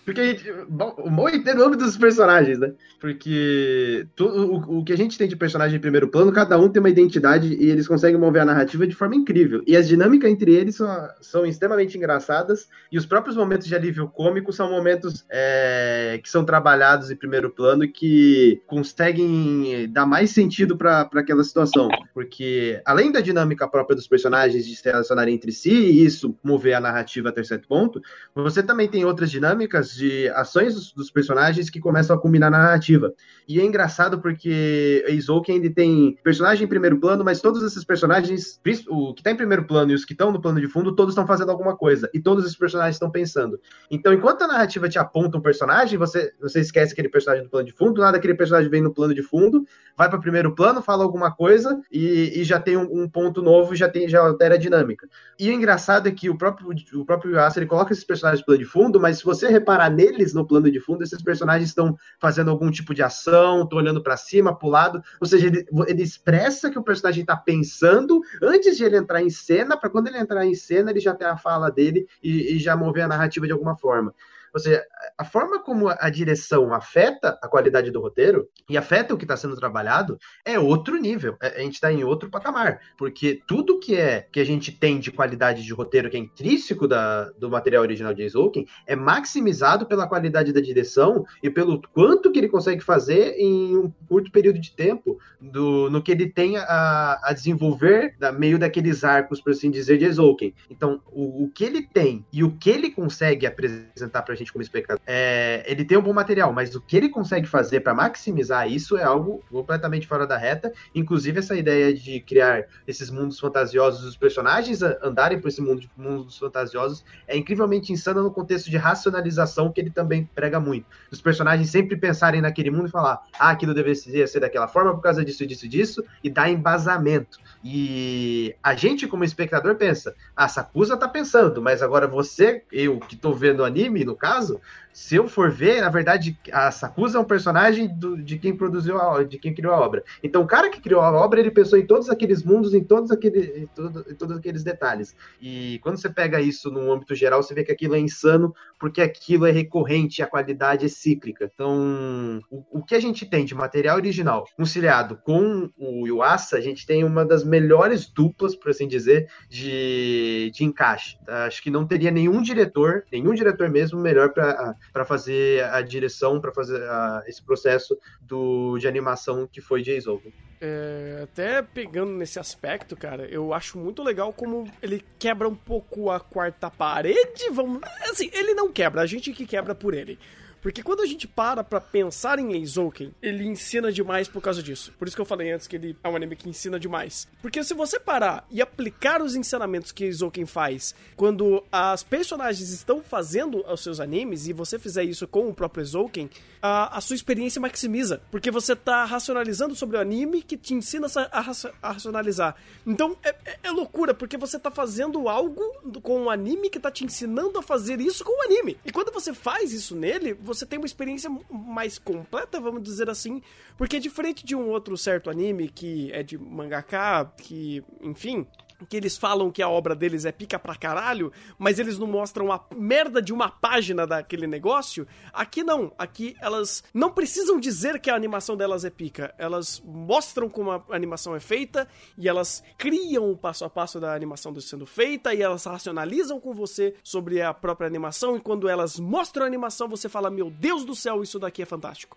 Porque a gente. Bom, o bom é ter o nome dos personagens, né? Porque tu- o, o que a gente tem de personagem em primeiro plano, cada um tem uma identidade e eles conseguem mover a narrativa de forma incrível. E as dinâmicas entre eles são, são extremamente engraçadas. E os próprios momentos de alívio cômico são momentos é, que são trabalhados em primeiro plano e que conseguem dar mais sentido pra pra aquela situação. Porque além da dinâmica própria dos personagens de se relacionarem entre si e isso mover a narrativa até certo ponto, você também tem outras dinâmicas de ações dos, dos personagens que começam a culminar na narrativa. E é engraçado porque a Izouken ele tem personagem em primeiro plano, mas todos esses personagens, o que tá em primeiro plano e os que estão no plano de fundo, todos estão fazendo alguma coisa. E todos esses personagens estão pensando. Então, enquanto a narrativa te aponta um personagem, você, você esquece aquele personagem do plano de fundo, do nada aquele personagem vem no plano de fundo, vai para primeiro plano, fala alguma coisa e, e já tem um, um ponto novo, já tem já altera a dinâmica. E o engraçado é que o próprio o próprio Yuasa, ele coloca esses personagens no plano de fundo, mas se você reparar neles no plano de fundo, esses personagens estão fazendo algum tipo de ação, estão olhando para cima, pro lado, ou seja, ele, ele expressa que o personagem está pensando antes de ele entrar em cena, para quando ele entrar em cena, ele já ter a fala dele e, e já mover a narrativa de alguma forma. Ou seja, a forma como a direção afeta a qualidade do roteiro e afeta o que está sendo trabalhado é outro nível. É- A gente está em outro patamar. Porque tudo que é que a gente tem de qualidade de roteiro, que é intrínseco da, do material original de Tolkien, é maximizado pela qualidade da direção e pelo quanto que ele consegue fazer em um curto período de tempo do, no que ele tem a, a desenvolver da, meio daqueles arcos, por assim dizer, de Tolkien. Então, o, o que ele tem e o que ele consegue apresentar pra gente como espectador, é, ele tem um bom material, mas o que ele consegue fazer para maximizar isso é algo completamente fora da reta. Inclusive, essa ideia de criar esses mundos fantasiosos, os personagens andarem por esse mundo mundos fantasiosos, é incrivelmente insana no contexto de racionalização que ele também prega muito. Os personagens sempre pensarem naquele mundo e falar, ah, aquilo deveria ser daquela forma por causa disso, disso, disso, e dar embasamento. E a gente, como espectador, pensa, a Sakusa tá pensando, mas agora você, eu que tô vendo anime, no caso, se eu for ver, na verdade, a Sakusa é um personagem do- de quem produziu a, de quem criou a obra. Então, o cara que criou a obra, ele pensou em todos aqueles mundos, em todos aqueles, em todo- em todos aqueles detalhes. E quando você pega isso num âmbito geral, você vê que aquilo é insano, porque aquilo é recorrente, a qualidade é cíclica. Então, o, o que a gente tem de material original conciliado com o Yuasa, a gente tem uma das melhores duplas, por assim dizer, de, de encaixe. Acho que não teria nenhum diretor, nenhum diretor mesmo, melhor para fazer a direção, para fazer a- esse processo do, de animação que foi Jay Zoltan. É, até pegando nesse aspecto, cara, eu acho muito legal como ele quebra um pouco a quarta parede. Vamos. Assim, ele não quebra, a gente que quebra por ele. Porque quando a gente para pra pensar em Eizouken, ele ensina demais por causa disso. Por isso que eu falei antes que ele é um anime que ensina demais. Porque se você parar e aplicar os ensinamentos que Eizouken faz quando as personagens estão fazendo os seus animes e você fizer isso com o próprio Eizouken, a, a sua experiência maximiza. Porque você tá racionalizando sobre o anime que te ensina a, a racionalizar. Então é, é- é loucura, porque você tá fazendo algo com o anime que tá te ensinando a fazer isso com o anime. E quando você faz isso nele, você tem uma experiência mais completa, vamos dizer assim. Porque diferente de um outro certo anime que é de mangaka, que, enfim, que eles falam que a obra deles é pica pra caralho, mas eles não mostram a merda de uma página daquele negócio. Aqui não. Aqui elas não precisam dizer que a animação delas é pica. Elas mostram como a animação é feita e elas criam o passo a passo da animação sendo feita e elas racionalizam com você sobre a própria animação. E quando elas mostram a animação, você fala: Meu Deus do céu, isso daqui é fantástico.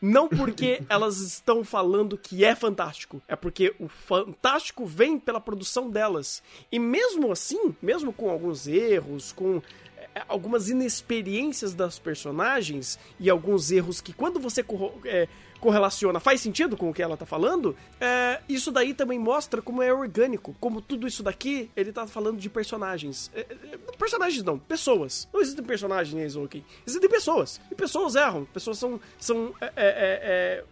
Não porque elas estão falando que é fantástico, é porque o fantástico vem pela produção delas. E mesmo assim, mesmo com alguns erros, com é, algumas inexperiências das personagens e alguns erros que quando você é, correlaciona faz sentido com o que ela tá falando, é, isso daí também mostra como é orgânico, como tudo isso daqui ele tá falando de personagens. É, é, personagens não, pessoas. Não existem personagens Eizouken. Existem pessoas. E pessoas erram. Pessoas são, são é, é, é,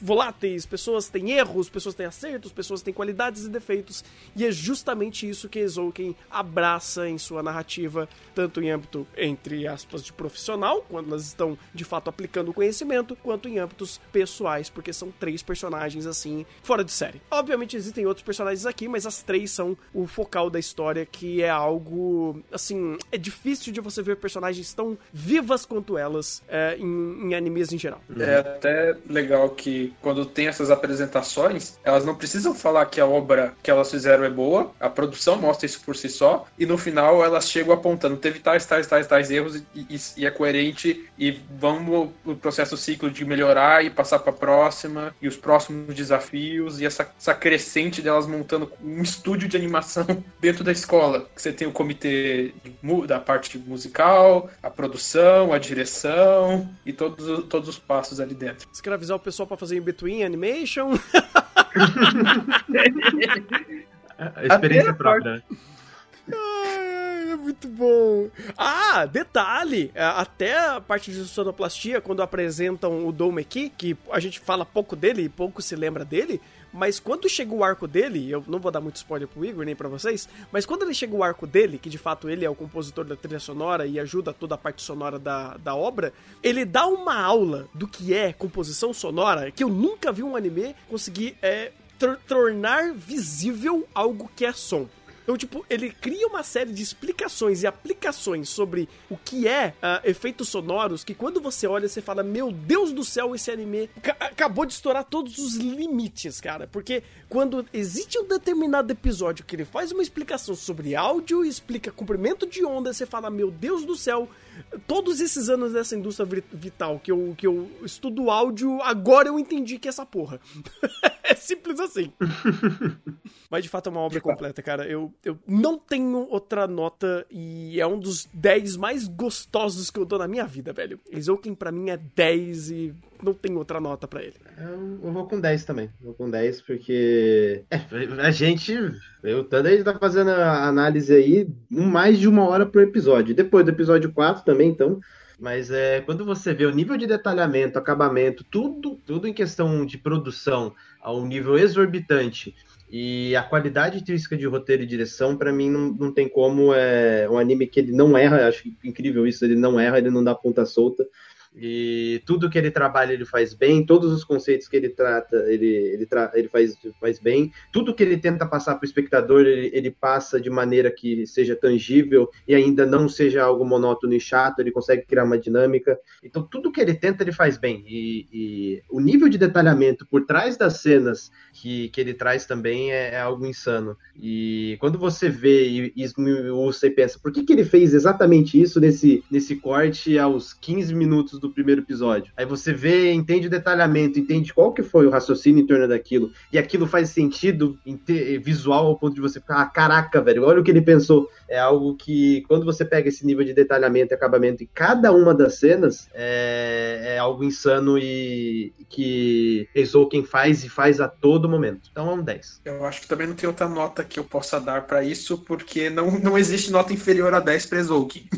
voláteis, pessoas têm erros, pessoas têm acertos, pessoas têm qualidades e defeitos. E é justamente isso que Eizouken abraça em sua narrativa, tanto em âmbito, entre aspas, de profissional, quando elas estão de fato aplicando o conhecimento, quanto em âmbitos pessoais, porque são três personagens assim, fora de série. Obviamente existem outros personagens aqui, mas as três são o focal da história, que é algo, assim, é difícil de você ver personagens tão vivas quanto elas é, em, em animes em geral. É até legal que quando tem essas apresentações, elas não precisam falar que a obra que elas fizeram é boa, a produção mostra isso por si só, e no final elas chegam apontando, teve tais, tais, tais, tais erros, e, e- e é coerente, e vamos o processo ciclo de melhorar e passar pra próxima, e os próximos desafios, e essa, essa crescente delas montando um estúdio de animação dentro da escola. Você tem o comitê de da parte musical, a produção, a direção, e todos, os- todos os passos ali dentro. Escravizar o pessoal pra fazer in between animation. A experiência própria. Ai, é muito bom. Ah, detalhe, é, até a parte de sonoplastia, quando apresentam o Domeki, que a gente fala pouco dele e pouco se lembra dele, mas quando chega o arco dele, eu não vou dar muito spoiler pro Igor nem pra vocês, mas quando ele chega o arco dele, que de fato ele é o compositor da trilha sonora e ajuda toda a parte sonora da, da obra, ele dá uma aula do que é composição sonora que eu nunca vi um anime conseguir é, tor- tornar visível algo que é som. Então, tipo, ele cria uma série de explicações e aplicações sobre o que é ah, efeitos sonoros que quando você olha, você fala, meu Deus do céu, esse anime ca- acabou de estourar todos os limites, cara. Porque quando existe um determinado episódio que ele faz uma explicação sobre áudio e explica comprimento de onda, você fala, meu Deus do céu, todos esses anos dessa indústria vi- vital que eu, que eu estudo áudio, agora eu entendi que é essa porra. é simples assim. Mas de fato é uma obra completa, cara. Eu, eu não tenho outra nota e é um dos 10 mais gostosos que eu dou na minha vida, velho. Eizouken pra mim é 10 e não tem outra nota pra ele. Eu, eu vou com 10 também. Vou com 10 porque. É, a gente. Eu, o Thunder tá fazendo a análise aí mais de uma hora por episódio. Depois do episódio 4 também, então. Mas é, quando você vê o nível de detalhamento, acabamento, tudo, tudo em questão de produção a um nível exorbitante E a qualidade intrínseca de roteiro e direção, pra mim, não, não tem como. É um anime que ele não erra, acho incrível isso, ele não erra, ele não dá ponta solta. E tudo que ele trabalha, ele faz bem. Todos os conceitos que ele trata, ele, ele, tra ele faz, faz bem. Tudo que ele tenta passar para o espectador, ele, ele passa de maneira que seja tangível e ainda não seja algo monótono e chato. Ele consegue criar uma dinâmica. Então, tudo que ele tenta, ele faz bem. E, e o nível de detalhamento por trás das cenas que, que ele traz também é, é algo insano. E quando você vê e, e você pensa, por que, que ele fez exatamente isso nesse, nesse corte aos 15 minutos do primeiro episódio? Aí você vê, entende o detalhamento, entende qual que foi o raciocínio em torno daquilo, e aquilo faz sentido visual ao ponto de você ficar, ah, caraca, velho, olha o que ele pensou. É algo que, quando você pega esse nível de detalhamento e acabamento em cada uma das cenas, é, é algo insano e que quem faz e faz a todo momento. Então é um 10. Eu acho que também não tem outra nota que eu possa dar para isso, porque não, não existe nota inferior a 10 para Ezouken.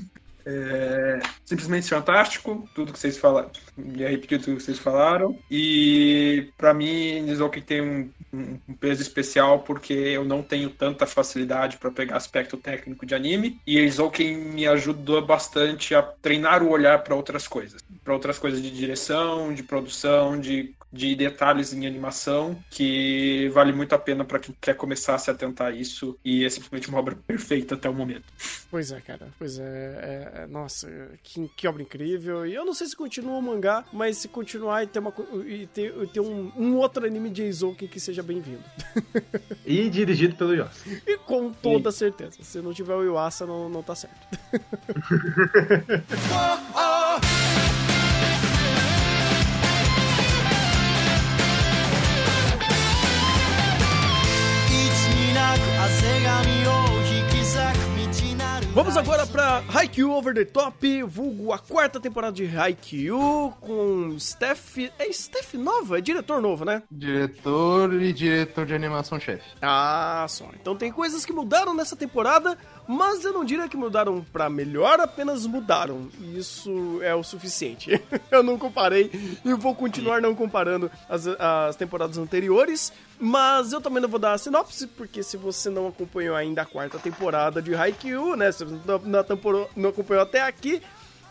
É simplesmente fantástico, tudo que vocês falaram. Já repetir tudo que vocês falaram. E para mim, Nizoki tem um, um, um, peso especial porque eu não tenho tanta facilidade para pegar aspecto técnico de anime. E Nizoki me ajudou bastante a treinar o olhar para outras coisas. Para outras coisas de direção, de produção, de de detalhes em animação que vale muito a pena para quem quer começar a se atentar a isso e é simplesmente uma obra perfeita até o momento. Pois é, cara. Pois é. é, é nossa, que, que, obra incrível. E eu não sei se continua o mangá, mas se continuar e ter, uma, e ter, ter um, um outro anime de Eizouken que seja bem-vindo. e dirigido pelo Yuasa. E com toda e... certeza. Se não tiver o Yuasa, não, não tá certo. Vamos agora para Haikyuu Over the Top, vulgo a quarta temporada de Haikyuu, com Steph... É Steph nova? É diretor novo, né? Diretor e diretor de animação-chefe. Ah, só. Então tem coisas que mudaram nessa temporada, mas eu não diria que mudaram para melhor, apenas mudaram. E isso é o suficiente. eu não comparei e vou continuar não comparando as, as temporadas anteriores, mas eu também não vou dar a sinopse, porque se você não acompanhou ainda a quarta temporada de Haikyuu, né, se você não, não acompanhou até aqui,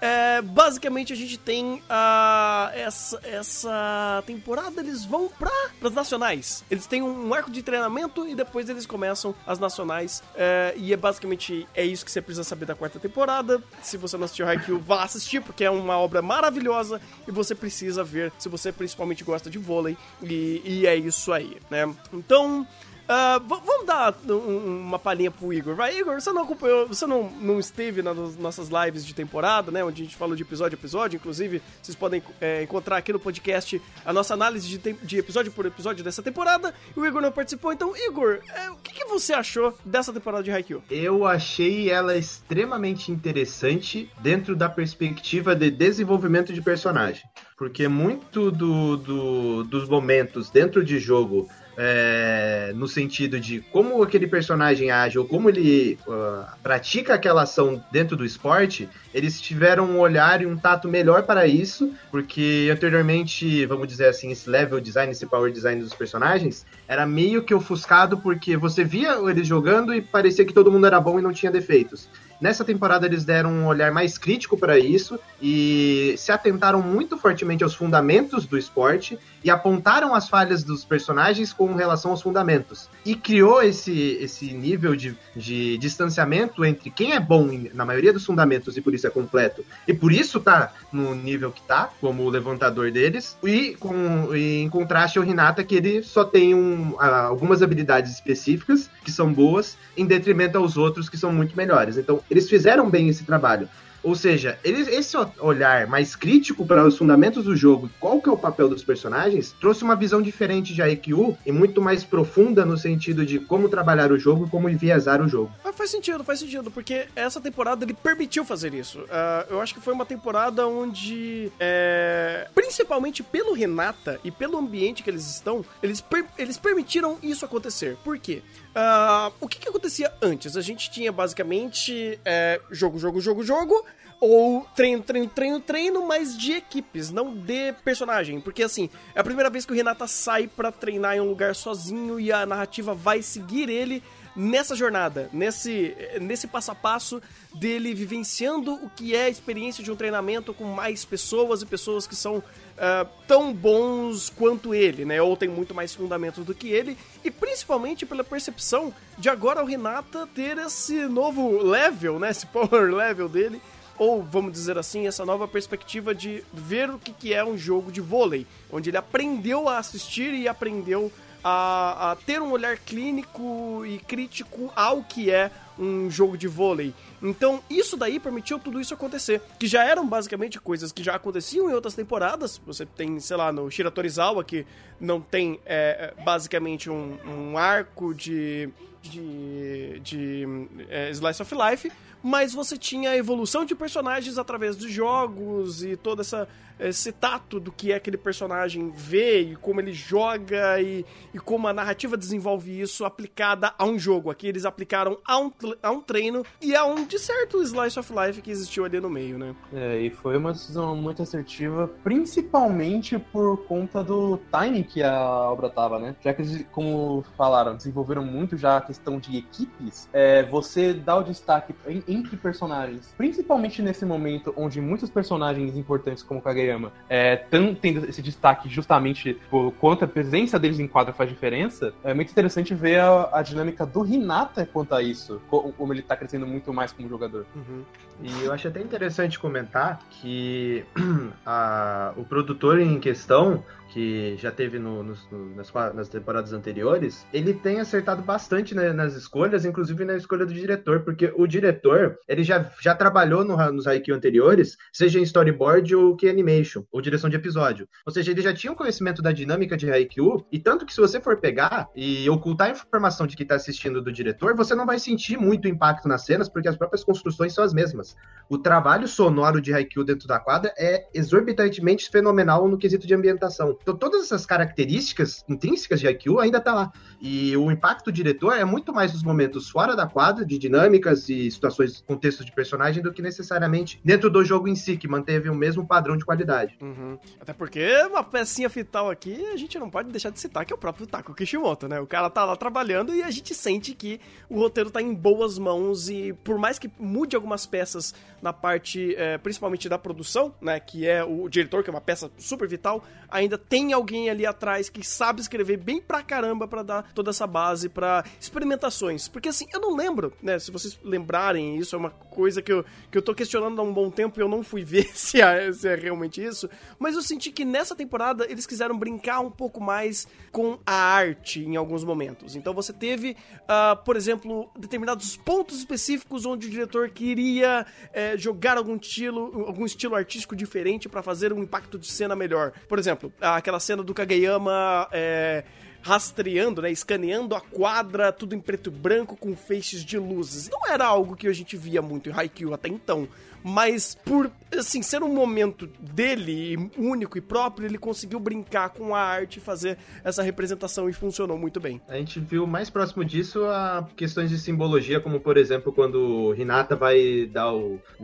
é, basicamente a gente tem a, essa, essa temporada, eles vão para as nacionais. Eles têm um arco de treinamento e depois eles começam as nacionais. É, e é basicamente é isso que você precisa saber da quarta temporada. Se você não assistiu Haikyuu, vá assistir, porque é uma obra maravilhosa e você precisa ver se você principalmente gosta de vôlei. E, e é isso aí, né? Então. Uh, vamos dar um, uma palhinha pro Igor. Vai, Igor, você não acompanhou, você não, não esteve nas nossas lives de temporada, né? Onde a gente falou de episódio a episódio. Inclusive, vocês podem é, encontrar aqui no podcast a nossa análise de, de, episódio por episódio dessa temporada. E o Igor não participou. Então, Igor, é, o que, que, você achou dessa temporada de Haikyuu? Eu achei ela extremamente interessante dentro da perspectiva de desenvolvimento de personagem. Porque muito do, do dos momentos dentro de jogo é, no sentido de como aquele personagem age ou como ele uh, pratica aquela ação dentro do esporte, eles tiveram um olhar e um tato melhor para isso, porque anteriormente, vamos dizer assim, esse level design, esse power design dos personagens era meio que ofuscado porque você via eles jogando e parecia que todo mundo era bom e não tinha defeitos. Nessa temporada eles deram um olhar mais crítico para isso e se atentaram muito fortemente aos fundamentos do esporte e apontaram as falhas dos personagens com relação aos fundamentos. E criou esse, esse nível de, de distanciamento entre quem é bom na maioria dos fundamentos e por isso é completo, e por isso tá no nível que tá, como o levantador deles, e, com, e em contraste ao Hinata, que ele só tem um, algumas habilidades específicas que são boas, em detrimento aos outros que são muito melhores. Então, eles fizeram bem esse trabalho. Ou seja, eles, esse olhar mais crítico para os fundamentos do jogo, qual que é o papel dos personagens, trouxe uma visão diferente de IQ e muito mais profunda no sentido de como trabalhar o jogo e como enviesar o jogo. Ah, faz sentido, faz sentido, porque essa temporada ele permitiu fazer isso. Uh, eu acho que foi uma temporada onde, é, principalmente pelo Renata e pelo ambiente que eles estão, eles, per eles permitiram isso acontecer. Por quê? Ah, o que, que acontecia antes? A gente tinha basicamente é, jogo, jogo, jogo, jogo, ou treino, treino, treino, treino, mas de equipes, não de personagem. Porque assim, é a primeira vez que o Renata sai pra treinar em um lugar sozinho e a narrativa vai seguir ele nessa jornada, nesse, nesse passo a passo dele vivenciando o que é a experiência de um treinamento com mais pessoas e pessoas que são ah, tão bons quanto ele, né? Ou tem muito mais fundamentos do que ele, e principalmente pela percepção de agora o Renata ter esse novo level, né? Esse power level dele, ou vamos dizer assim, essa nova perspectiva de ver o que, que é um jogo de vôlei, onde ele aprendeu a assistir e aprendeu a, a ter um olhar clínico e crítico ao que é um jogo de vôlei. Então, isso daí permitiu tudo isso acontecer. Que já eram basicamente coisas que já aconteciam em outras temporadas. Você tem, sei lá, no Shira Torizawa, que não tem é, é, basicamente um, um arco de. de. de é, Slice of Life. Mas você tinha a evolução de personagens através dos jogos e todo essa, esse tato do que é aquele personagem vê e como ele joga e, e como a narrativa desenvolve isso aplicada a um jogo. Aqui eles aplicaram a um, a um treino e a um, de certo, slice of life que existiu ali no meio, né? É, e foi uma decisão muito assertiva, principalmente por conta do timing que a obra tava, né? Já que, como falaram, desenvolveram muito já a questão de equipes, é, você dá o destaque em- entre personagens, principalmente nesse momento onde muitos personagens importantes como Kageyama estão tendo esse destaque justamente por quanto a presença deles em quadra faz diferença, é muito interessante ver a, a dinâmica do Hinata quanto a isso, co- como ele tá crescendo muito mais como jogador. Uhum. E eu acho até interessante comentar que a- o produtor em questão, que já teve no- no- nas, nas temporadas anteriores, ele tem acertado bastante né, nas escolhas, inclusive na escolha do diretor, porque o diretor, ele já, já trabalhou no, nos Haikyuu anteriores, seja em storyboard ou que animation, ou direção de episódio. Ou seja, ele já tinha um conhecimento da dinâmica de Haikyuu, e tanto que se você for pegar e ocultar a informação de que está assistindo do diretor, você não vai sentir muito impacto nas cenas, porque as próprias construções são as mesmas. O trabalho sonoro de Haikyuu dentro da quadra é exorbitantemente fenomenal no quesito de ambientação. Então, todas essas características intrínsecas de Haikyuu ainda tá lá. E o impacto do diretor é muito mais nos momentos fora da quadra, de dinâmicas e situações, contextos de personagem, do que necessariamente dentro do jogo em si, que manteve o mesmo padrão de qualidade. Uhum. Até porque uma pecinha vital aqui a gente não pode deixar de citar que é o próprio Taco Kishimoto, né? O cara tá lá trabalhando e a gente sente que o roteiro tá em boas mãos e por mais que mude algumas peças na parte, eh, principalmente da produção, né? Que é o diretor, que é uma peça super vital, ainda tem alguém ali atrás que sabe escrever bem pra caramba pra dar toda essa base pra experimentações. Porque assim, eu não lembro, né? Se vocês lembrarem, isso é uma coisa que eu, que eu tô questionando há um bom tempo e eu não fui ver se é, se é realmente isso. Mas eu senti que nessa temporada eles quiseram brincar um pouco mais com a arte em alguns momentos. Então você teve, ah, por exemplo, determinados pontos específicos onde o diretor queria eh, jogar algum estilo, algum estilo artístico diferente pra fazer um impacto de cena melhor. Por exemplo, aquela cena do Kageyama. eh, rastreando, né, escaneando a quadra, tudo em preto e branco com feixes de luzes. Não era algo que a gente via muito em Haikyuu até então, mas por assim ser um momento dele único e próprio, ele conseguiu brincar com a arte e fazer essa representação e funcionou muito bem. A gente viu mais próximo disso a questões de simbologia, como por exemplo quando o Hinata vai dar o, o,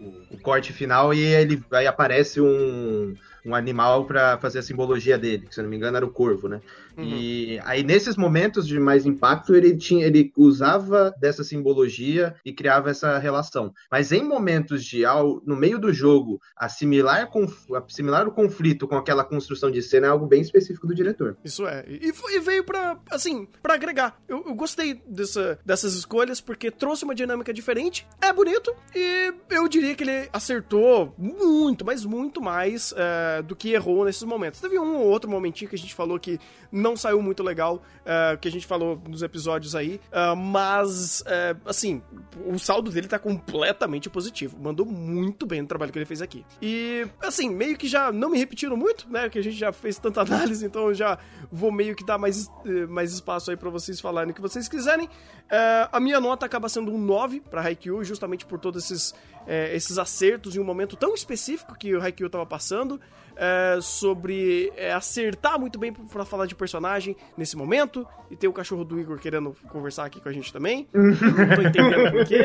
o- o corte final e ele aí aparece um, um animal pra fazer a simbologia dele, que se não me engano era o corvo, né? E aí nesses momentos de mais impacto ele tinha ele usava dessa simbologia e criava essa relação. Mas em momentos de ao, no meio do jogo assimilar, conf- assimilar o conflito com aquela construção de cena é algo bem específico do diretor. Isso é. E, e veio pra, assim, pra agregar. Eu, eu gostei dessa, dessas escolhas porque trouxe uma dinâmica diferente, é bonito e eu diria que ele acertou muito, mas muito mais é, do que errou nesses momentos. Teve um ou outro momentinho que a gente falou que não saiu muito legal, é, que a gente falou nos episódios aí, é, mas, é, assim, o saldo dele tá completamente positivo. Mandou muito bem no trabalho que ele fez aqui. E, assim, meio que já não me repetiram muito, né? Que a gente já fez tanta análise, então eu já vou meio que dar mais, mais espaço aí pra vocês falarem o que vocês quiserem. A minha nota acaba sendo um 9 pra Haikyuu, justamente por todos esses, esses acertos em um momento tão específico que o Haikyuu tava passando. É, sobre é, acertar muito bem pra falar de personagem nesse momento. E tem o cachorro do Igor querendo conversar aqui com a gente também. não tô entendendo por quê.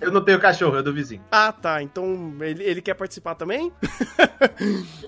Eu não tenho cachorro, é do vizinho. Ah, tá. Então ele, ele quer participar também?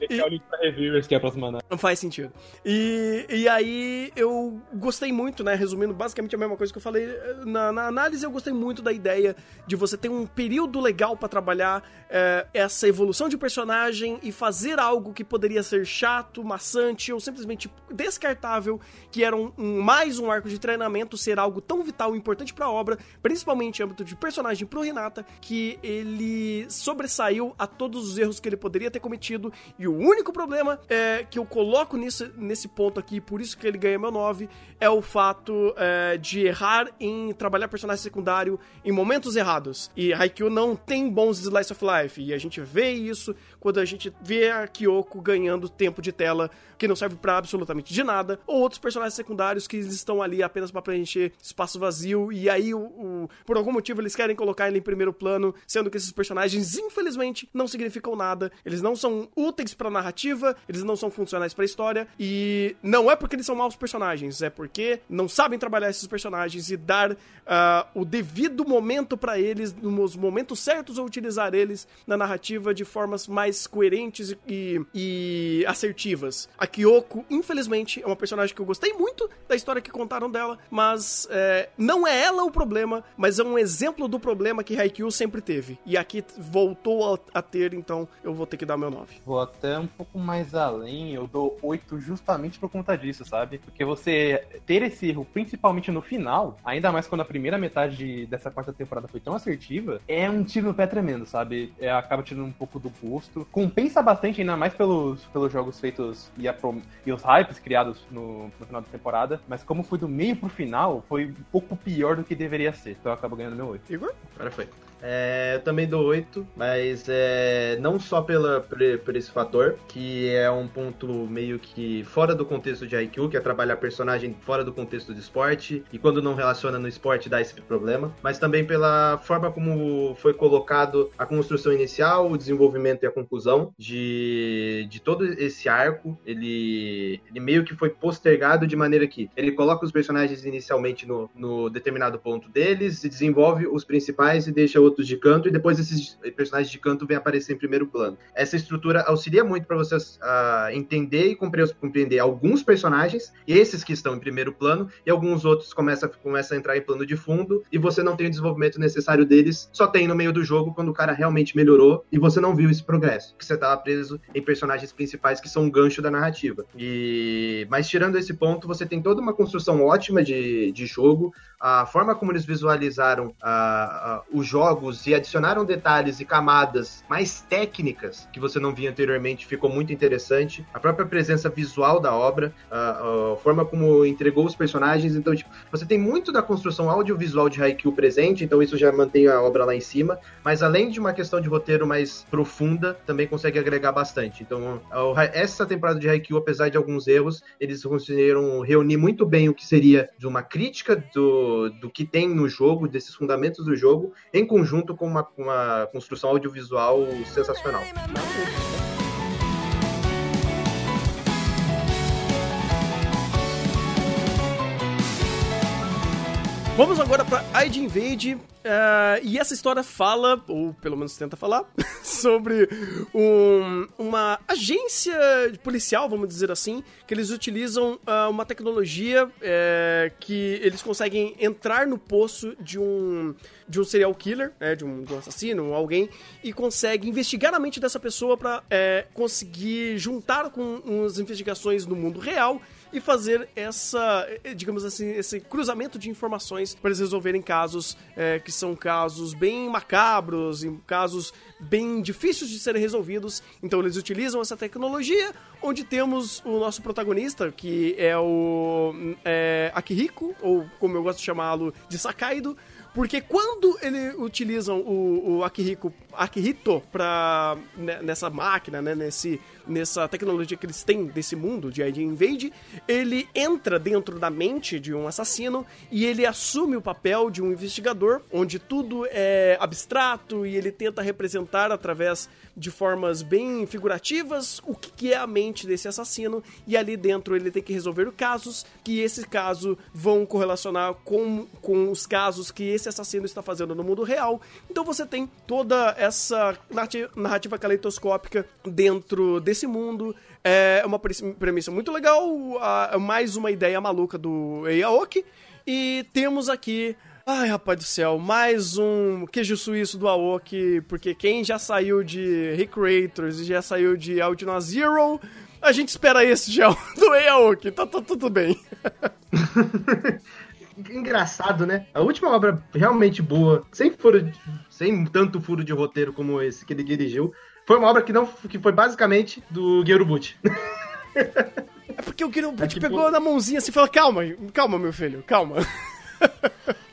Ele quer o link pra reviewers que é a próxima semana. Não faz sentido. E, e aí eu gostei muito, né? Resumindo basicamente a mesma coisa que eu falei na, na análise, eu gostei muito da ideia de você ter um período legal pra trabalhar eh, essa evolução de personagem e fazer algo que poderia ser chato, maçante ou simplesmente descartável, que era um, um- mais um arco de treinamento, ser algo tão vital e importante pra obra, principalmente em âmbito de personagem pro Renata, que ele sobressaiu a todos os erros que ele poderia ter cometido. E o único problema é que eu coloco nisso, nesse ponto aqui, por isso que ele ganha meu 9, é o fato é, de errar em trabalhar personagem secundário em momentos errados. E Haikyuu não tem bons slice of life, e a gente vê isso quando a gente vê a Kyoko ganhando tempo de tela que não serve pra absolutamente de nada, ou outros personagens secundários que estão ali apenas pra preencher espaço vazio, e aí o, o- por algum motivo eles querem colocar ele em primeiro plano, sendo que esses personagens, infelizmente, não significam nada. Eles não são úteis pra narrativa, eles não são funcionais pra história, e não é porque eles são maus personagens, é porque não sabem trabalhar esses personagens e dar ah, o devido momento pra eles, nos momentos certos, ou utilizar eles na narrativa de formas mais coerentes e, e assertivas. A Kyoko, infelizmente, é uma personagem que eu gostei muito da história que contaram dela, mas é, não é ela o problema, mas é um exemplo do problema que Haikyuu sempre teve. E aqui voltou a, a ter, então eu vou ter que dar meu 9. Vou até um pouco mais além, eu dou 8 justamente por conta disso, sabe? Porque você ter esse erro, principalmente no final, ainda mais quando a primeira metade de- dessa quarta temporada foi tão assertiva, é um tiro no pé tremendo, sabe? É, acaba tirando um pouco do gosto. Compensa bastante, ainda mais pelos, pelos jogos feitos e, prom- e os hypes criados no, no final da temporada, mas como foi do meio pro final, foi um pouco pior do que deveria ser. Então eu acabo ganhando meu 8. Igor? Agora foi. É, eu também dou 8, mas é, não só pela, por, por esse fator, que é um ponto meio que fora do contexto de IQ, que é trabalhar personagem fora do contexto de esporte, e quando não relaciona no esporte dá esse problema, mas também pela forma como foi colocado a construção inicial, o desenvolvimento e a conclusão de, de todo esse arco, ele, ele meio que foi postergado de maneira que ele coloca os personagens inicialmente no, no determinado ponto deles, se desenvolve os principais e deixa outros de canto, e depois esses personagens de canto vêm aparecer em primeiro plano. Essa estrutura auxilia muito para você ah, entender e compre- compreender alguns personagens, esses que estão em primeiro plano, e alguns outros começam começa a entrar em plano de fundo, e você não tem o desenvolvimento necessário deles, só tem no meio do jogo quando o cara realmente melhorou e você não viu esse progresso, que você estava preso em personagens principais que são um gancho da narrativa. E mas tirando esse ponto, você tem toda uma construção ótima de, de jogo, a forma como eles visualizaram ah, ah, os jogos e adicionaram detalhes e camadas mais técnicas que você não via anteriormente ficou muito interessante. A própria presença visual da obra, a, a forma como entregou os personagens. Então, tipo, você tem muito da construção audiovisual de Haikyuu presente, então isso já mantém a obra lá em cima. Mas além de uma questão de roteiro mais profunda, também consegue agregar bastante. Então, essa temporada de Haikyuu, apesar de alguns erros, eles conseguiram reunir muito bem o que seria de uma crítica do, do que tem no jogo, desses fundamentos do jogo, em conjunto com uma, uma construção audiovisual sensacional. Vamos agora pra Id Invade. eh, e essa história fala, ou pelo menos tenta falar, sobre um- uma agência policial, vamos dizer assim, que eles utilizam ah, uma tecnologia eh, que eles conseguem entrar no poço de um, de um serial killer, né, de, um, de um assassino, alguém, e consegue investigar a mente dessa pessoa eh, conseguir juntar com as investigações no mundo real e fazer essa, eh, digamos assim, esse cruzamento de informações para eles resolverem casos eh, que são casos bem macabros casos bem difíceis de serem resolvidos. Então eles utilizam essa tecnologia, onde temos o nosso protagonista, que é o é, Akihiko, ou como eu gosto de chamá-lo, de Sakaido, porque quando eles utilizam o, o Akihiko, Akihito pra, né, nessa máquina, né, nesse nessa tecnologia que eles têm desse mundo de ID Invade, ele entra dentro da mente de um assassino e ele assume o papel de um investigador, onde tudo é abstrato e ele tenta representar através de formas bem figurativas o que é a mente desse assassino e ali dentro ele tem que resolver casos que esse caso vão correlacionar com, com os casos que esse assassino está fazendo no mundo real. Então você tem toda essa narrativa, caleidoscópica dentro desse mundo. É uma pre- premissa muito legal, mais uma ideia maluca do Eiaoki. E temos aqui Ai, rapaz do céu, mais um queijo suíço do Aoki, porque quem já saiu de Recreators e já saiu de Audino Zero, a gente espera esse já do Aoki, tá, tá tudo bem. Engraçado, né? A última obra realmente boa, sem furo, sem tanto furo de roteiro como esse que ele dirigiu, foi uma obra que não que foi basicamente do Gerubuchi. É porque o Kiro É pegou na mãozinha assim e falou: calma, calma, meu filho, calma.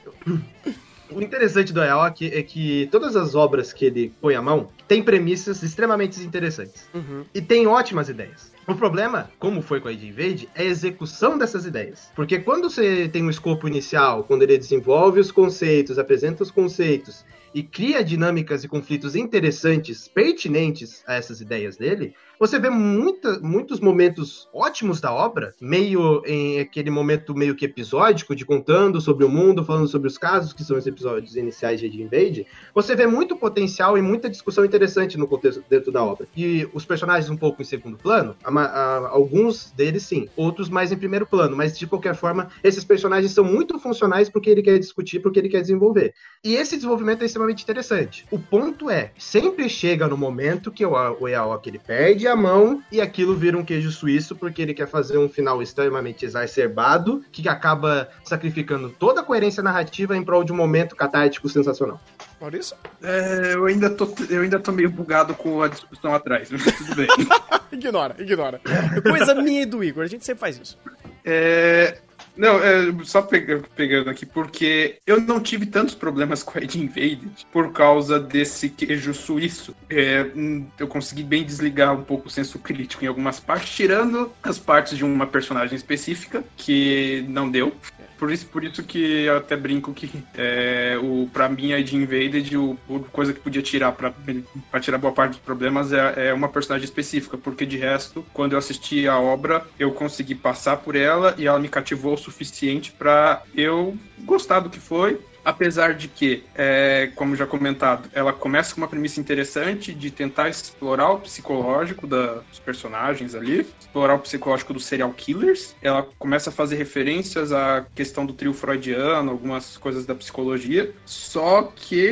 O interessante do Aoki é que todas as obras que ele põe a mão têm premissas extremamente interessantes. Uhum. E tem ótimas ideias. O problema, como foi com a ID Invade, é a execução dessas ideias. Porque quando você tem um escopo inicial, quando ele desenvolve os conceitos, apresenta os conceitos e cria dinâmicas e conflitos interessantes, pertinentes a essas ideias dele, você vê muita, muitos momentos ótimos da obra, meio em aquele momento meio que episódico, de contando sobre o mundo, falando sobre os casos, que são os episódios iniciais de Invade. Você vê muito potencial e muita discussão interessante no contexto dentro da obra. E os personagens um pouco em segundo plano, a a- alguns deles sim, outros mais em primeiro plano, mas de qualquer forma, esses personagens são muito funcionais porque ele quer discutir, porque ele quer desenvolver. E esse desenvolvimento é extremamente interessante. O ponto é, sempre chega no momento que o, o ele perde a mão e aquilo vira um queijo suíço porque ele quer fazer um final extremamente exacerbado que acaba sacrificando toda a coerência narrativa em prol de um momento catártico sensacional. Maurício? É, eu, ainda tô, eu ainda tô meio bugado com a discussão atrás, mas tudo bem. ignora, ignora. Coisa minha e do Igor, a gente sempre faz isso. É, não, é, só pega- pegando aqui, porque eu não tive tantos problemas com a Ed Invaded por causa desse queijo suíço. É, hum, eu consegui bem desligar um pouco o senso crítico em algumas partes, tirando as partes de uma personagem específica, que não deu. Por isso, por isso que eu até brinco que é, o, pra mim a Ed Invaded, o, a coisa que podia tirar pra, pra tirar boa parte dos problemas é, é uma personagem específica, porque de resto, quando eu assisti a obra, eu consegui passar por ela e ela me cativou o suficiente pra eu gostar do que foi. Apesar de que, é, como já comentado, ela começa com uma premissa interessante de tentar explorar o psicológico da- dos personagens ali, explorar o psicológico dos serial killers. Ela começa a fazer referências à questão do trio freudiano, algumas coisas da psicologia. Só que,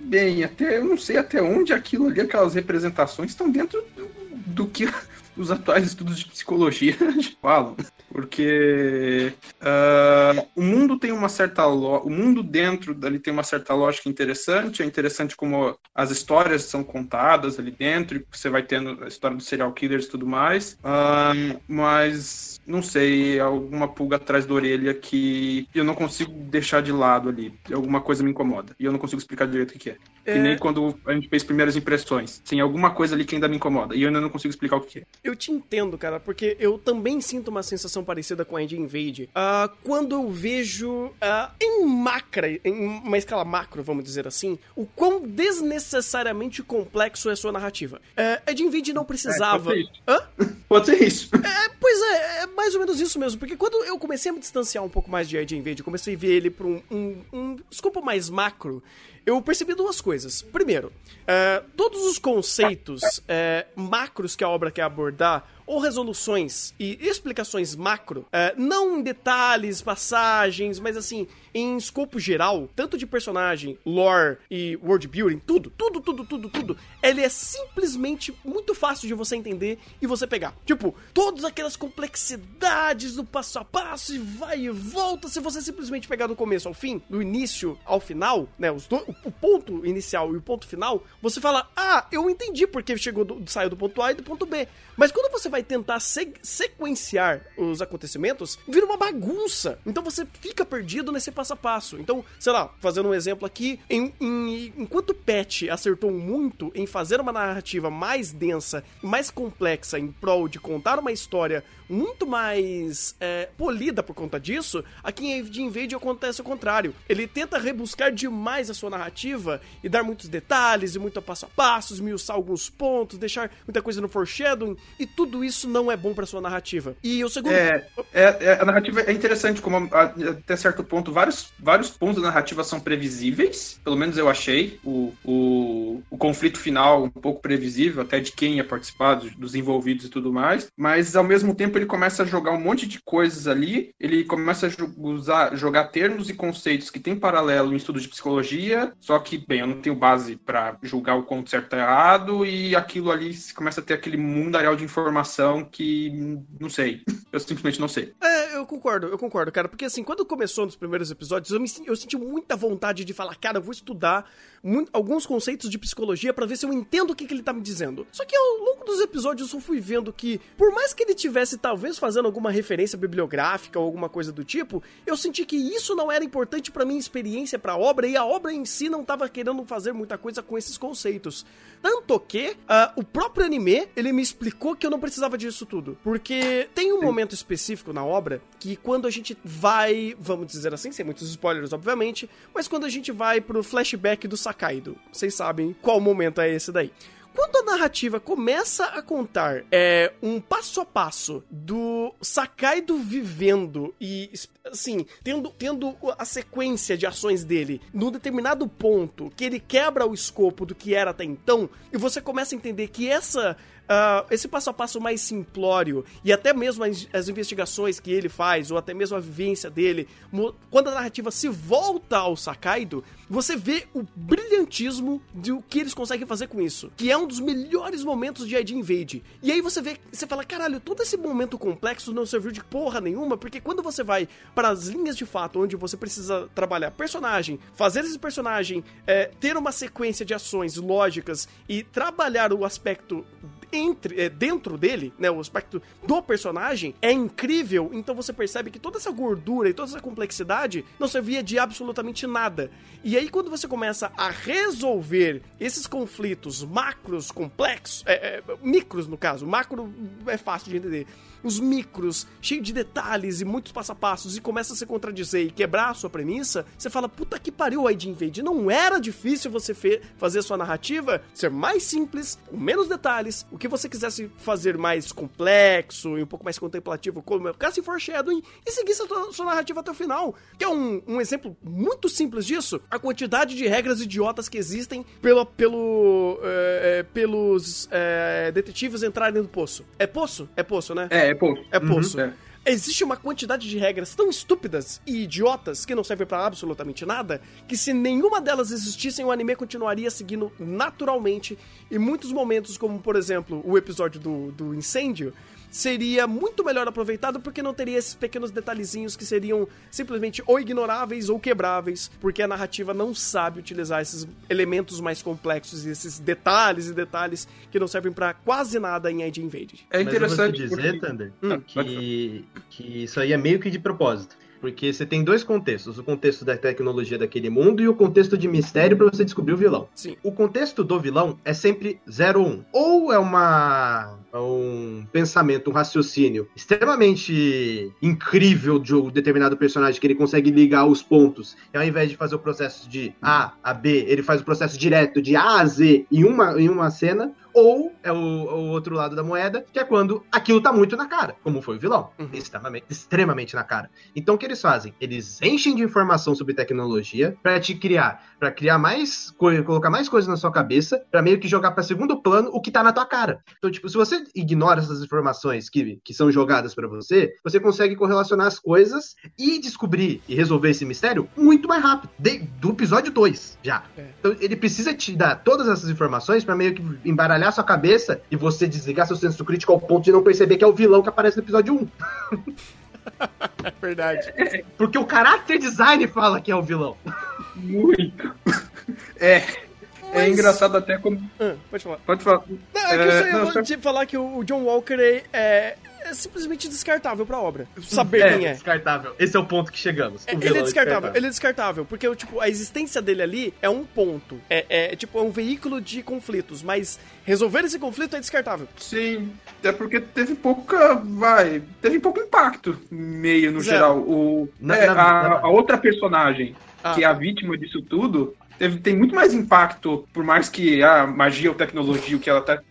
bem, até eu não sei até onde aquilo ali, aquelas representações estão dentro do, do que os atuais estudos de psicologia falam. Porque ah, o mundo tem uma certa lo... o mundo dentro dali tem uma certa lógica interessante. É interessante como as histórias são contadas ali dentro, e você vai tendo a história dos serial killers e tudo mais. Ah, mas não sei, alguma pulga atrás da orelha que eu não consigo deixar de lado ali. Alguma coisa me incomoda. E eu não consigo explicar direito o que é. É. Que nem quando a gente fez primeiras impressões. Tem alguma coisa ali que ainda me incomoda. E eu ainda não consigo explicar o que é. Eu te entendo, cara, porque eu também sinto uma sensação parecida com a Ed Invade ah, quando eu vejo ah, em macra, em uma escala macro, vamos dizer assim, o quão desnecessariamente complexo é a sua narrativa. É, Ed Invade não precisava. pode ser isso. Hã? Pode ser isso. É, pois é, é mais ou menos isso mesmo, porque quando eu comecei a me distanciar um pouco mais de Ed Invade, comecei a ver ele pra um, um, um escopo mais macro, eu percebi duas coisas. Primeiro, é, todos os conceitos é, macros que a obra quer abordar, ou resoluções e explicações macro, é, não em detalhes, passagens, mas assim, em escopo geral, tanto de personagem, lore e world building, tudo, tudo, tudo, tudo, tudo, ele é simplesmente muito fácil de você entender e você pegar. Tipo, todas aquelas complexidades do passo a passo e vai e volta, se você simplesmente pegar do começo ao fim, do início ao final, né, os do, o, ponto inicial e o ponto final, você fala, ah, eu entendi porque chegou do, saiu do ponto A e do ponto B. Mas quando você vai vai tentar se- sequenciar os acontecimentos, vira uma bagunça. Então você fica perdido nesse passo a passo. Então, sei lá, fazendo um exemplo aqui, em- em- enquanto Pet acertou muito em fazer uma narrativa mais densa, mais complexa em prol de contar uma história muito mais é, polida por conta disso, aqui em Age Invade acontece o contrário. Ele tenta rebuscar demais a sua narrativa e dar muitos detalhes e muito passo a passo, esmiuçar alguns pontos, deixar muita coisa no foreshadowing, e tudo isso não é bom pra sua narrativa. E o segundo... É, é- é- a narrativa é interessante, como a- até certo ponto, vários, vários pontos da narrativa são previsíveis, pelo menos eu achei. O, o, o conflito final um pouco previsível, até de quem ia participar, dos, dos envolvidos e tudo mais, mas ao mesmo tempo ele começa a jogar um monte de coisas ali, ele começa a usar, jogar termos e conceitos que tem paralelo em estudos de psicologia, só que, bem, eu não tenho base pra julgar o quanto certo tá errado, e aquilo ali começa a ter aquele mundaréu de informação que não sei. Eu simplesmente não sei. É, eu concordo, eu concordo, cara. Porque assim, quando começou nos primeiros episódios, eu, me, eu senti muita vontade de falar, cara, eu vou estudar mu- alguns conceitos de psicologia pra ver se eu entendo o que, que ele tá me dizendo. Só que ao longo dos episódios eu fui vendo que, por mais que ele tivesse talvez fazendo alguma referência bibliográfica ou alguma coisa do tipo, eu senti que isso não era importante pra minha experiência pra obra e a obra em si não tava querendo fazer muita coisa com esses conceitos. Tanto que ah, o próprio anime, ele me explicou que eu não precisava disso tudo. Porque tem um momento específico na obra que quando a gente vai, vamos dizer assim, sem muitos spoilers, obviamente, mas quando a gente vai pro flashback do Sakaido. Vocês sabem qual momento é esse daí. Quando a narrativa começa a contar é, um passo a passo do Sakaido vivendo e, assim, tendo, tendo a sequência de ações dele num determinado ponto que ele quebra o escopo do que era até então, e você começa a entender que essa ah, esse passo a passo mais simplório e até mesmo as, as investigações que ele faz, ou até mesmo a vivência dele, quando a narrativa se volta ao Sakaido, você vê o brilhantismo do que eles conseguem fazer com isso, que é um dos melhores momentos de ID Invade. E aí você vê, você fala, caralho, todo esse momento complexo não serviu de porra nenhuma, porque quando você vai para as linhas de fato, onde você precisa trabalhar personagem, fazer esse personagem é, ter uma sequência de ações lógicas e trabalhar o aspecto entre, é, dentro dele, né, o aspecto do personagem é incrível, então você percebe que toda essa gordura e toda essa complexidade não servia de absolutamente nada. E aí quando você começa a resolver esses conflitos macros, complexos, é, é, micros no caso, macro é fácil de entender, os micros, cheio de detalhes e muitos passo a passos, e começa a se contradizer e quebrar a sua premissa, você fala, puta que pariu, ID Invade, não era difícil você fazer sua narrativa ser mais simples, com menos detalhes, o que você quisesse fazer mais complexo e um pouco mais contemplativo, como caso foreshadowing, e seguir sua, sua narrativa até o final. Que é um, um exemplo muito simples disso, a quantidade de regras idiotas que existem pelo, é, é, pelos é, detetives entrarem no poço. É poço? É poço, né? É, é pô. É poço. é. Existe uma quantidade de regras tão estúpidas e idiotas que não servem pra absolutamente nada, que se nenhuma delas existissem, o anime continuaria seguindo naturalmente. E muitos momentos, como por exemplo o episódio do, do incêndio, seria muito melhor aproveitado porque não teria esses pequenos detalhezinhos que seriam simplesmente ou ignoráveis ou quebráveis, porque a narrativa não sabe utilizar esses elementos mais complexos e esses detalhes e detalhes que não servem pra quase nada em ID Invaded. É Mas eu vou te interessante. dizer, porque- Thunder, Hum, que, que isso aí é meio que de propósito. Porque você tem dois contextos: o contexto da tecnologia daquele mundo e o contexto de mistério para você descobrir o vilão. Sim. O contexto do vilão é sempre 0 ou 1. Um. Ou é uma é um pensamento, um raciocínio extremamente incrível de um determinado personagem que ele consegue ligar os pontos. E ao invés de fazer o processo de A a B, ele faz o processo direto de A a Z em uma, em uma cena. Ou é o, o outro lado da moeda, que é quando aquilo tá muito na cara, como foi o vilão. Uhum. Extremamente, extremamente na cara. Então o que eles fazem? Eles enchem de informação sobre tecnologia pra te criar, pra criar mais coisa, colocar mais coisas na sua cabeça, pra meio que jogar pra segundo plano o que tá na tua cara. Então, tipo, se você ignora essas informações que, que são jogadas pra você, você consegue correlacionar as coisas e descobrir e resolver esse mistério muito mais rápido. De- do episódio 2, já. É. Então, ele precisa te dar todas essas informações pra meio que embaralhar sua cabeça e você desligar seu senso crítico ao ponto de não perceber que é o vilão que aparece no episódio 1. É verdade. Porque o character design fala que é o vilão. Muito. É. Mas- engraçado até como. Ah, pode falar. Pode falar. Não, é que eu É, só ia não, só- te falar que o John Walker é, é- é simplesmente descartável pra obra. Saber É, quem é. descartável. Esse é o ponto que chegamos. É, ele é descartável, ele é descartável, porque tipo, a existência dele ali é um ponto. É, é, tipo, é um veículo de conflitos, mas resolver esse conflito é descartável. Sim, é porque teve pouca. Vai. Teve pouco impacto, meio no Zero. geral. O, Na- é, na- a, na- a outra personagem, Ah, que é a vítima disso tudo. Teve, tem muito mais impacto, por mais que a magia ou tecnologia, o que ela tá.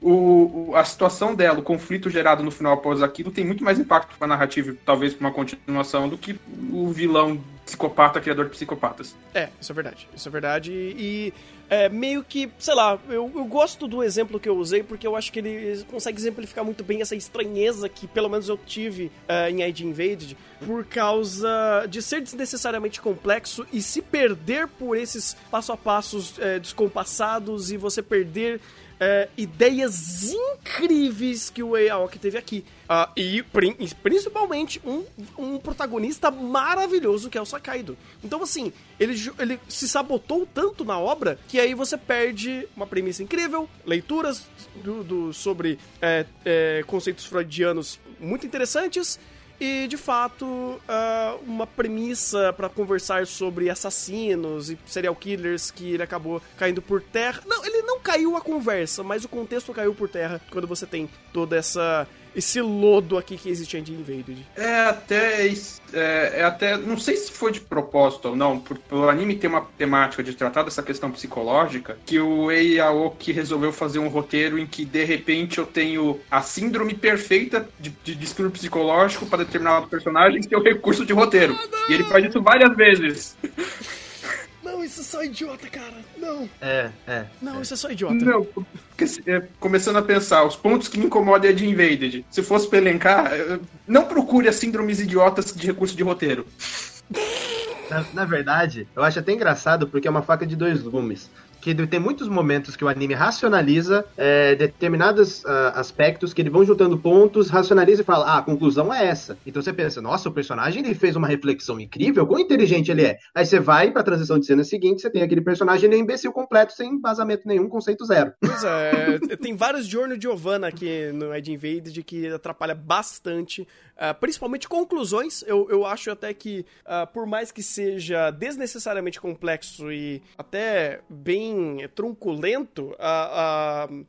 O, o- a situação dela, o conflito gerado no final após aquilo, tem muito mais impacto pra narrativa, e talvez pra uma continuação, do que o vilão psicopata, criador de psicopatas. É, isso é verdade. Isso é verdade. E é, meio que, sei lá, eu, eu gosto do exemplo que eu usei porque eu acho que ele consegue exemplificar muito bem essa estranheza que pelo menos eu tive é, em ID Invaded por causa de ser desnecessariamente complexo e se perder por esses passo a passos é, descompassados e você perder é, ideias incríveis que o Aoki teve aqui. Ah, e prin- principalmente um, um protagonista maravilhoso que é o Sakaido. Então, assim, ele, ele se sabotou tanto na obra que aí você perde uma premissa incrível, leituras do, do- sobre é, é, conceitos freudianos muito interessantes. E, de fato, ah, uma premissa pra conversar sobre assassinos e serial killers que ele acabou caindo por terra. Não, ele não caiu a conversa, mas o contexto caiu por terra quando você tem toda essa esse lodo aqui que existe em Invaded. É até. É, é até. Não sei se foi de propósito ou não, por, pelo anime ter uma temática de tratar dessa questão psicológica, que o Ei Aoki resolveu fazer um roteiro em que de repente eu tenho a síndrome perfeita de, de distúrbio psicológico para determinado personagem é o recurso de roteiro. E ele faz isso várias vezes. Não, isso é só idiota, cara. Não, É, é. não, isso é só idiota. Não, porque, é, começando a pensar, os pontos que me incomodam é de Invaded. Se fosse pra elencar, é, não procure as síndromes idiotas de recurso de roteiro. Na, na verdade, eu acho até engraçado porque é uma faca de dois gumes. Que tem muitos momentos que o anime racionaliza é, determinados ah, aspectos que ele vão juntando pontos, racionaliza e fala, ah, a conclusão é essa. Então você pensa, nossa, o personagem ele fez uma reflexão incrível, quão inteligente ele é. Aí você vai pra transição de cena seguinte, você tem aquele personagem ele é imbecil completo, sem embasamento nenhum, conceito zero. Pois é, tem vários Giorno Giovanna aqui no Ed Invaded que atrapalha bastante, ah, principalmente conclusões. Eu, eu acho até que, ah, por mais que seja desnecessariamente complexo e até bem trunculento, ah, ah,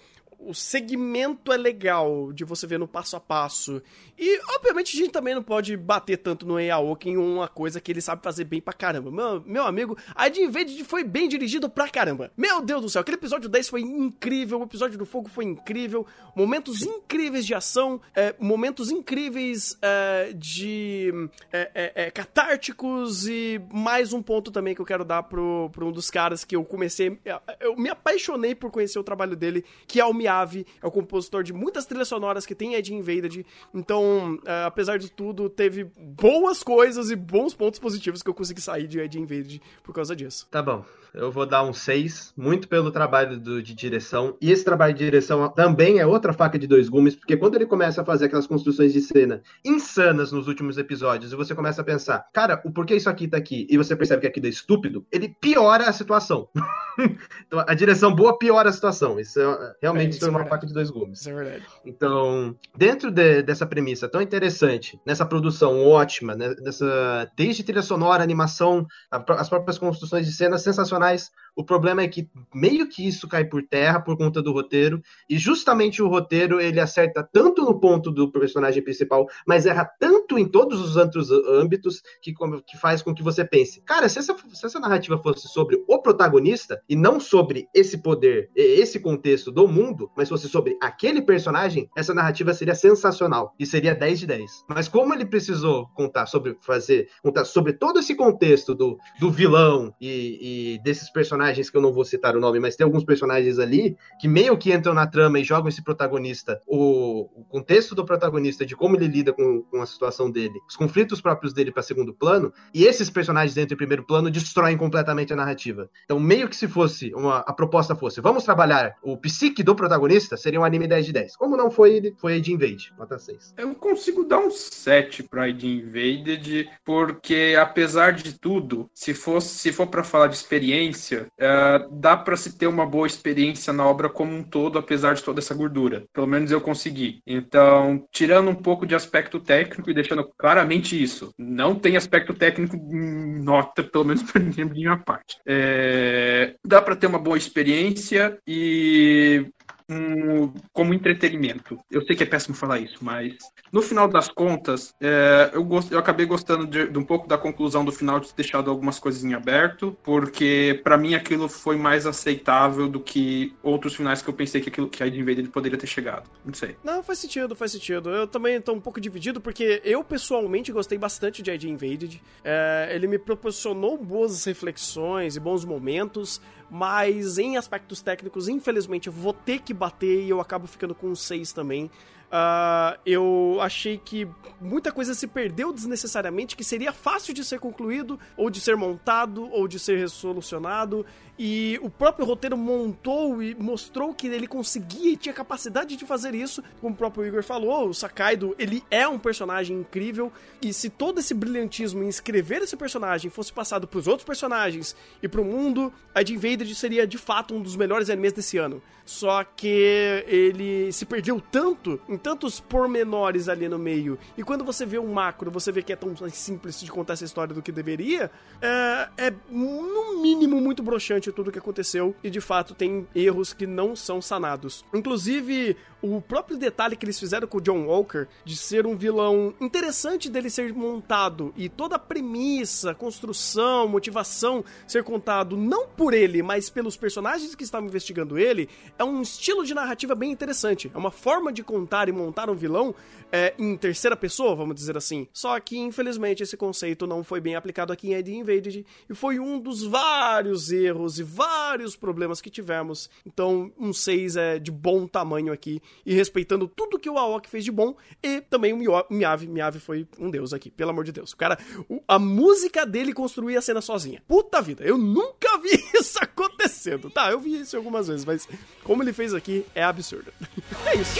o segmento é legal de você ver no passo a passo. E, obviamente, a gente também não pode bater tanto no Eaoki em uma coisa que ele sabe fazer bem pra caramba. Meu, meu amigo, a de Invaded foi bem dirigido pra caramba. Meu Deus do céu, aquele episódio 10 foi incrível, o episódio do fogo foi incrível, momentos incríveis de ação, é, momentos incríveis é, de é, é, é, catárticos e mais um ponto também que eu quero dar pro, pro um dos caras que eu comecei, eu me apaixonei por conhecer o trabalho dele, que é o Miyavi, é o compositor de muitas trilhas sonoras que tem Ed Invaded, então, é, apesar de tudo, teve boas coisas e bons pontos positivos que eu consegui sair de Ed Invaded por causa disso. Tá bom. Eu vou dar um 6, muito pelo trabalho do- de direção. E esse trabalho de direção também é outra faca de dois gumes, porque quando ele começa a fazer aquelas construções de cena insanas nos últimos episódios, e você começa a pensar, cara, o porquê isso aqui tá aqui, e você percebe que aquilo é estúpido, ele piora a situação. então, a direção boa piora a situação. Isso é, realmente É, é uma faca de dois gumes. Isso é verdade. Então, dentro de- dessa premissa tão interessante, nessa produção ótima, né, nessa, desde trilha sonora, animação, a as próprias construções de cenas sensacionais, o problema é que meio que isso cai por terra por conta do roteiro, e justamente o roteiro ele acerta tanto no ponto do personagem principal, mas erra tanto em todos os outros âmbitos que, que faz com que você pense, cara, se essa, se essa narrativa fosse sobre o protagonista e não sobre esse poder, esse contexto do mundo, mas fosse sobre aquele personagem, essa narrativa seria sensacional e seria 10 de 10. Mas como ele precisou contar sobre fazer, contar sobre todo esse contexto do, do vilão e, e desses personagens que eu não vou citar o nome, mas tem alguns personagens ali que meio que entram na trama e jogam esse protagonista, o, o contexto do protagonista, de como ele lida com, com a situação dele, os conflitos próprios dele para segundo plano, e esses personagens dentro em primeiro plano destroem completamente a narrativa. Então, meio que se fosse uma, a proposta fosse, vamos trabalhar o psique do protagonista, seria um anime 10 de 10. Como não foi, foi de Invade, nota 6. Eu consigo dar um 7 pra ID Invaded, porque apesar de tudo, se, fosse, se for pra falar de experiência, eh, dá pra se ter uma boa experiência na obra como um todo, apesar de toda essa gordura. Pelo menos eu consegui. Então, tirando um pouco de aspecto técnico e deixando claramente isso, não tem aspecto técnico nota, pelo menos pra minha parte. É, dá pra ter uma boa experiência e um- como entretenimento. Eu sei que é péssimo falar isso, mas no final das contas, é, eu, gost- eu acabei gostando de, de um pouco da conclusão do final de ter deixado algumas coisas em aberto, porque pra mim aquilo foi mais aceitável do que outros finais que eu pensei que, aquilo, que a Id Invader poderia ter chegado. Não sei. Não, faz sentido, faz sentido. Eu também tô um pouco dividido, porque eu pessoalmente gostei bastante de ID Invaded. É, ele me proporcionou boas reflexões e bons momentos, mas em aspectos técnicos, infelizmente, eu vou ter que bater e eu acabo ficando com um 6 também. Ah, eu achei que muita coisa se perdeu desnecessariamente, que seria fácil de ser concluído, ou de ser montado, ou de ser resolucionado. E o próprio roteiro montou e mostrou que ele conseguia e tinha capacidade de fazer isso. Como o próprio Igor falou, o Sakaido, ele é um personagem incrível. E se todo esse brilhantismo em escrever esse personagem fosse passado pros outros personagens e pro mundo, a Ed Invaded seria de fato um dos melhores animes desse ano. Só que ele se perdeu tanto em tantos pormenores ali no meio. E quando você vê um macro, você vê que é tão simples de contar essa história do que deveria. É, é no mínimo muito broxante tudo que aconteceu. E de fato tem erros que não são sanados. Inclusive, o próprio detalhe que eles fizeram com o John Walker de ser um vilão interessante dele ser montado e toda a premissa, construção, motivação ser contado não por ele, mas pelos personagens que estavam investigando ele, é um estilo de narrativa bem interessante. É uma forma de contar e montar um vilão é, em terceira pessoa, vamos dizer assim. Só que, infelizmente, esse conceito não foi bem aplicado aqui em ID Invaded e foi um dos vários erros e vários problemas que tivemos. Então, um 6 é de bom tamanho aqui e respeitando tudo que o Aoki fez de bom e também o Miyavi. Miyavi foi um deus aqui, pelo amor de Deus. O cara, o- a música dele construía a cena sozinha. Puta vida, eu nunca vi isso acontecendo. Tá, eu vi isso algumas vezes, mas como ele fez aqui é absurdo. é isso.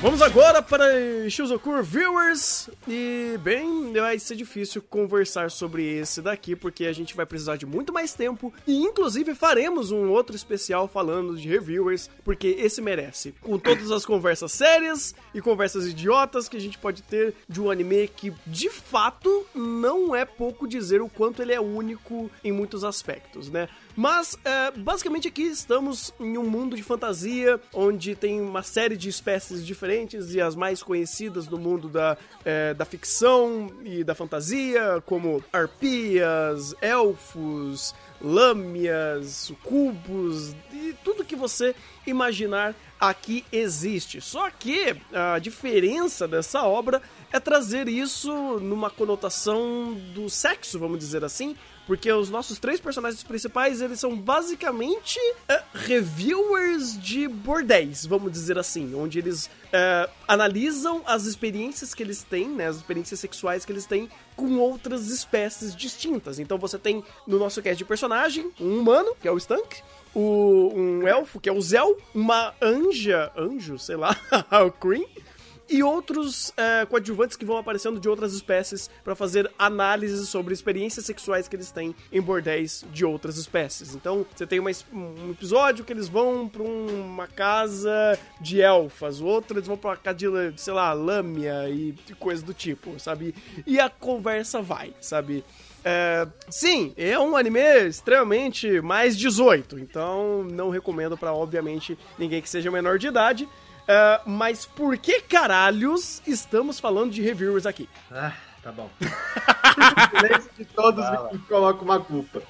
Vamos agora para Shizukur Viewers. E, bem, vai ser difícil conversar sobre esse daqui, porque a gente vai precisar de muito mais tempo. E, inclusive, faremos um outro especial falando de reviewers, porque esse merece. Com todas as conversas sérias e conversas idiotas que a gente pode ter de um anime que, de fato, não é pouco dizer o quanto ele é único em muitos aspectos, né? Mas, é, basicamente, aqui estamos em um mundo de fantasia, onde tem uma série de espécies diferentes e as mais conhecidas no mundo da, é, da ficção e da fantasia, como arpias, elfos, lâmias, sucubos e tudo que você imaginar aqui existe. Só que a diferença dessa obra é trazer isso numa conotação do sexo, vamos dizer assim, porque os nossos três personagens principais, eles são basicamente é, reviewers de bordéis, vamos dizer assim, onde eles é, analisam as experiências que eles têm, né, as experiências sexuais que eles têm com outras espécies distintas. Então você tem no nosso cast de personagem um humano, que é o Stank, o, um elfo, que é o Zel, uma anja, anjo, sei lá, o Cream, e outros é, coadjuvantes que vão aparecendo de outras espécies para fazer análises sobre experiências sexuais que eles têm em bordéis de outras espécies. Então, você tem uma um episódio que eles vão para uma casa de elfas, o outro eles vão para uma casa de, sei lá, lâmia e e coisa do tipo, sabe? E a conversa vai, sabe? É, sim, é um anime extremamente mais 18, então não recomendo para obviamente ninguém que seja menor de idade. É, mas por que caralhos estamos falando de reviewers aqui? Ah, tá bom. Silêncio de todos me coloca uma culpa.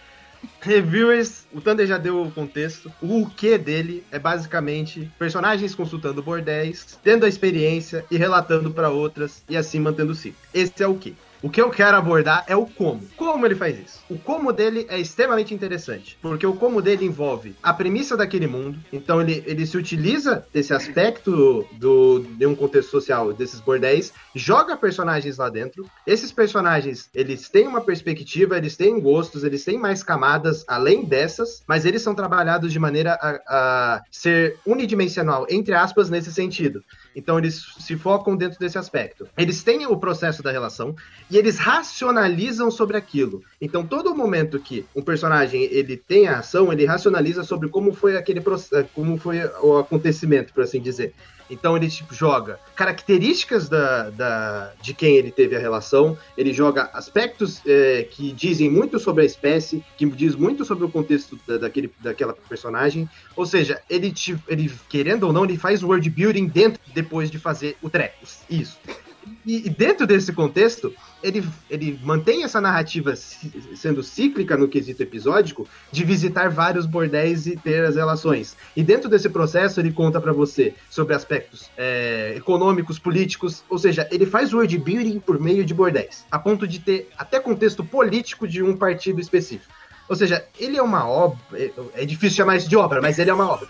Reviewers, o Thunder já deu o contexto. O que dele é basicamente personagens consultando bordéis, tendo a experiência e relatando pra outras e assim mantendo o ciclo. Esse é o que. O que eu quero abordar é o como. Como ele faz isso? O como dele é extremamente interessante, porque o como dele envolve a premissa daquele mundo, então ele, ele se utiliza desse aspecto do, de um contexto social, desses bordéis, joga personagens lá dentro. Esses personagens, eles têm uma perspectiva, eles têm gostos, eles têm mais camadas além dessas, mas eles são trabalhados de maneira a, a ser unidimensional, entre aspas, nesse sentido. Então eles se focam dentro desse aspecto. Eles têm o processo da relação e eles racionalizam sobre aquilo. Então todo momento que um personagem ele tem a ação, ele racionaliza sobre como foi aquele processo, como foi o acontecimento, por assim dizer. Então ele tipo, joga características da, da, de quem ele teve a relação, ele joga aspectos é, que dizem muito sobre a espécie, que diz muito sobre o contexto da, daquele, daquela personagem. Ou seja, ele, te, ele, querendo ou não, ele faz world building dentro depois de fazer o treco. Isso. E, e dentro desse contexto, ele, ele mantém essa narrativa sendo cíclica no quesito episódico de visitar vários bordéis e ter as relações. E dentro desse processo ele conta pra você sobre aspectos é, econômicos, políticos, ou seja, ele faz world building por meio de bordéis, a ponto de ter até contexto político de um partido específico. Ou seja, ele é uma obra. é- É difícil chamar isso de obra, mas ele é uma obra.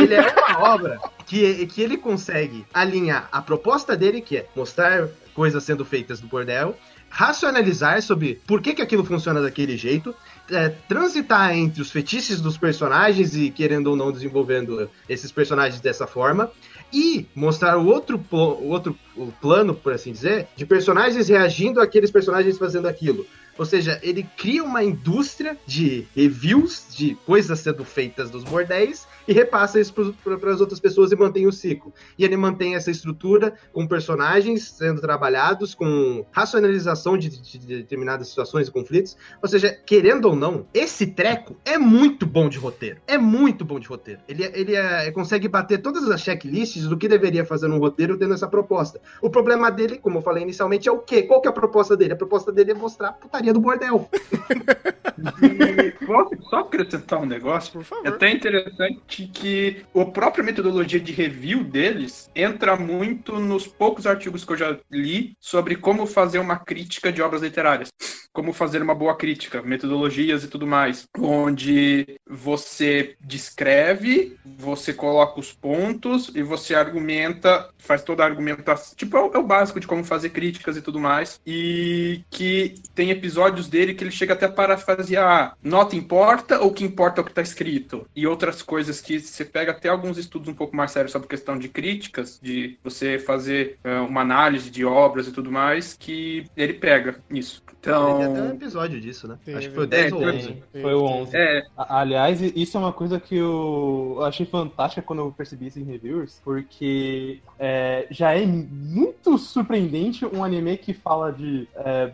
Ele é uma obra que, que ele consegue alinhar a proposta dele, que é mostrar coisas sendo feitas no bordel, racionalizar sobre por que, que aquilo funciona daquele jeito, é, transitar entre os fetiches dos personagens e querendo ou não desenvolvendo esses personagens dessa forma. E mostrar o outro, o outro o plano, por assim dizer, de personagens reagindo àqueles personagens fazendo aquilo. Ou seja, ele cria uma indústria de reviews de coisas sendo feitas nos bordéis e repassa isso para as outras pessoas e mantém o ciclo. E ele mantém essa estrutura com personagens sendo trabalhados, com racionalização de, de- de determinadas situações e conflitos. Ou seja, querendo ou não, esse treco é muito bom de roteiro. É muito bom de roteiro. Ele, ele é- consegue bater todas as checklists do que deveria fazer num roteiro tendo essa proposta. O problema dele, como eu falei inicialmente, é o quê? Qual que é a proposta dele? A proposta dele é mostrar a do bordel. Posso só acrescentar um negócio? Por É favor. até interessante que a própria metodologia de review deles entra muito nos poucos artigos que eu já li sobre como fazer uma crítica de obras literárias. Como fazer uma boa crítica, metodologias e tudo mais. Onde você descreve, você coloca os pontos e você argumenta, faz toda a argumentação. Tipo, é o, é básico de como fazer críticas e tudo mais. E que tem episódios dele que ele chega até a parafrasear: "Ah, importa ou o que importa é o que está escrito? E outras coisas que você pega até alguns estudos um pouco mais sérios sobre questão de críticas, de você fazer eh, uma análise de obras e tudo mais, que ele pega isso. Tem até um Então. episódio disso, né? Teve. Acho que foi o É, 10 ou teve. 11. Foi o 11. É, A- Aliás, isso é uma coisa que eu achei fantástica quando eu percebi isso em reviews, porque é, já é muito surpreendente um anime que fala de. é,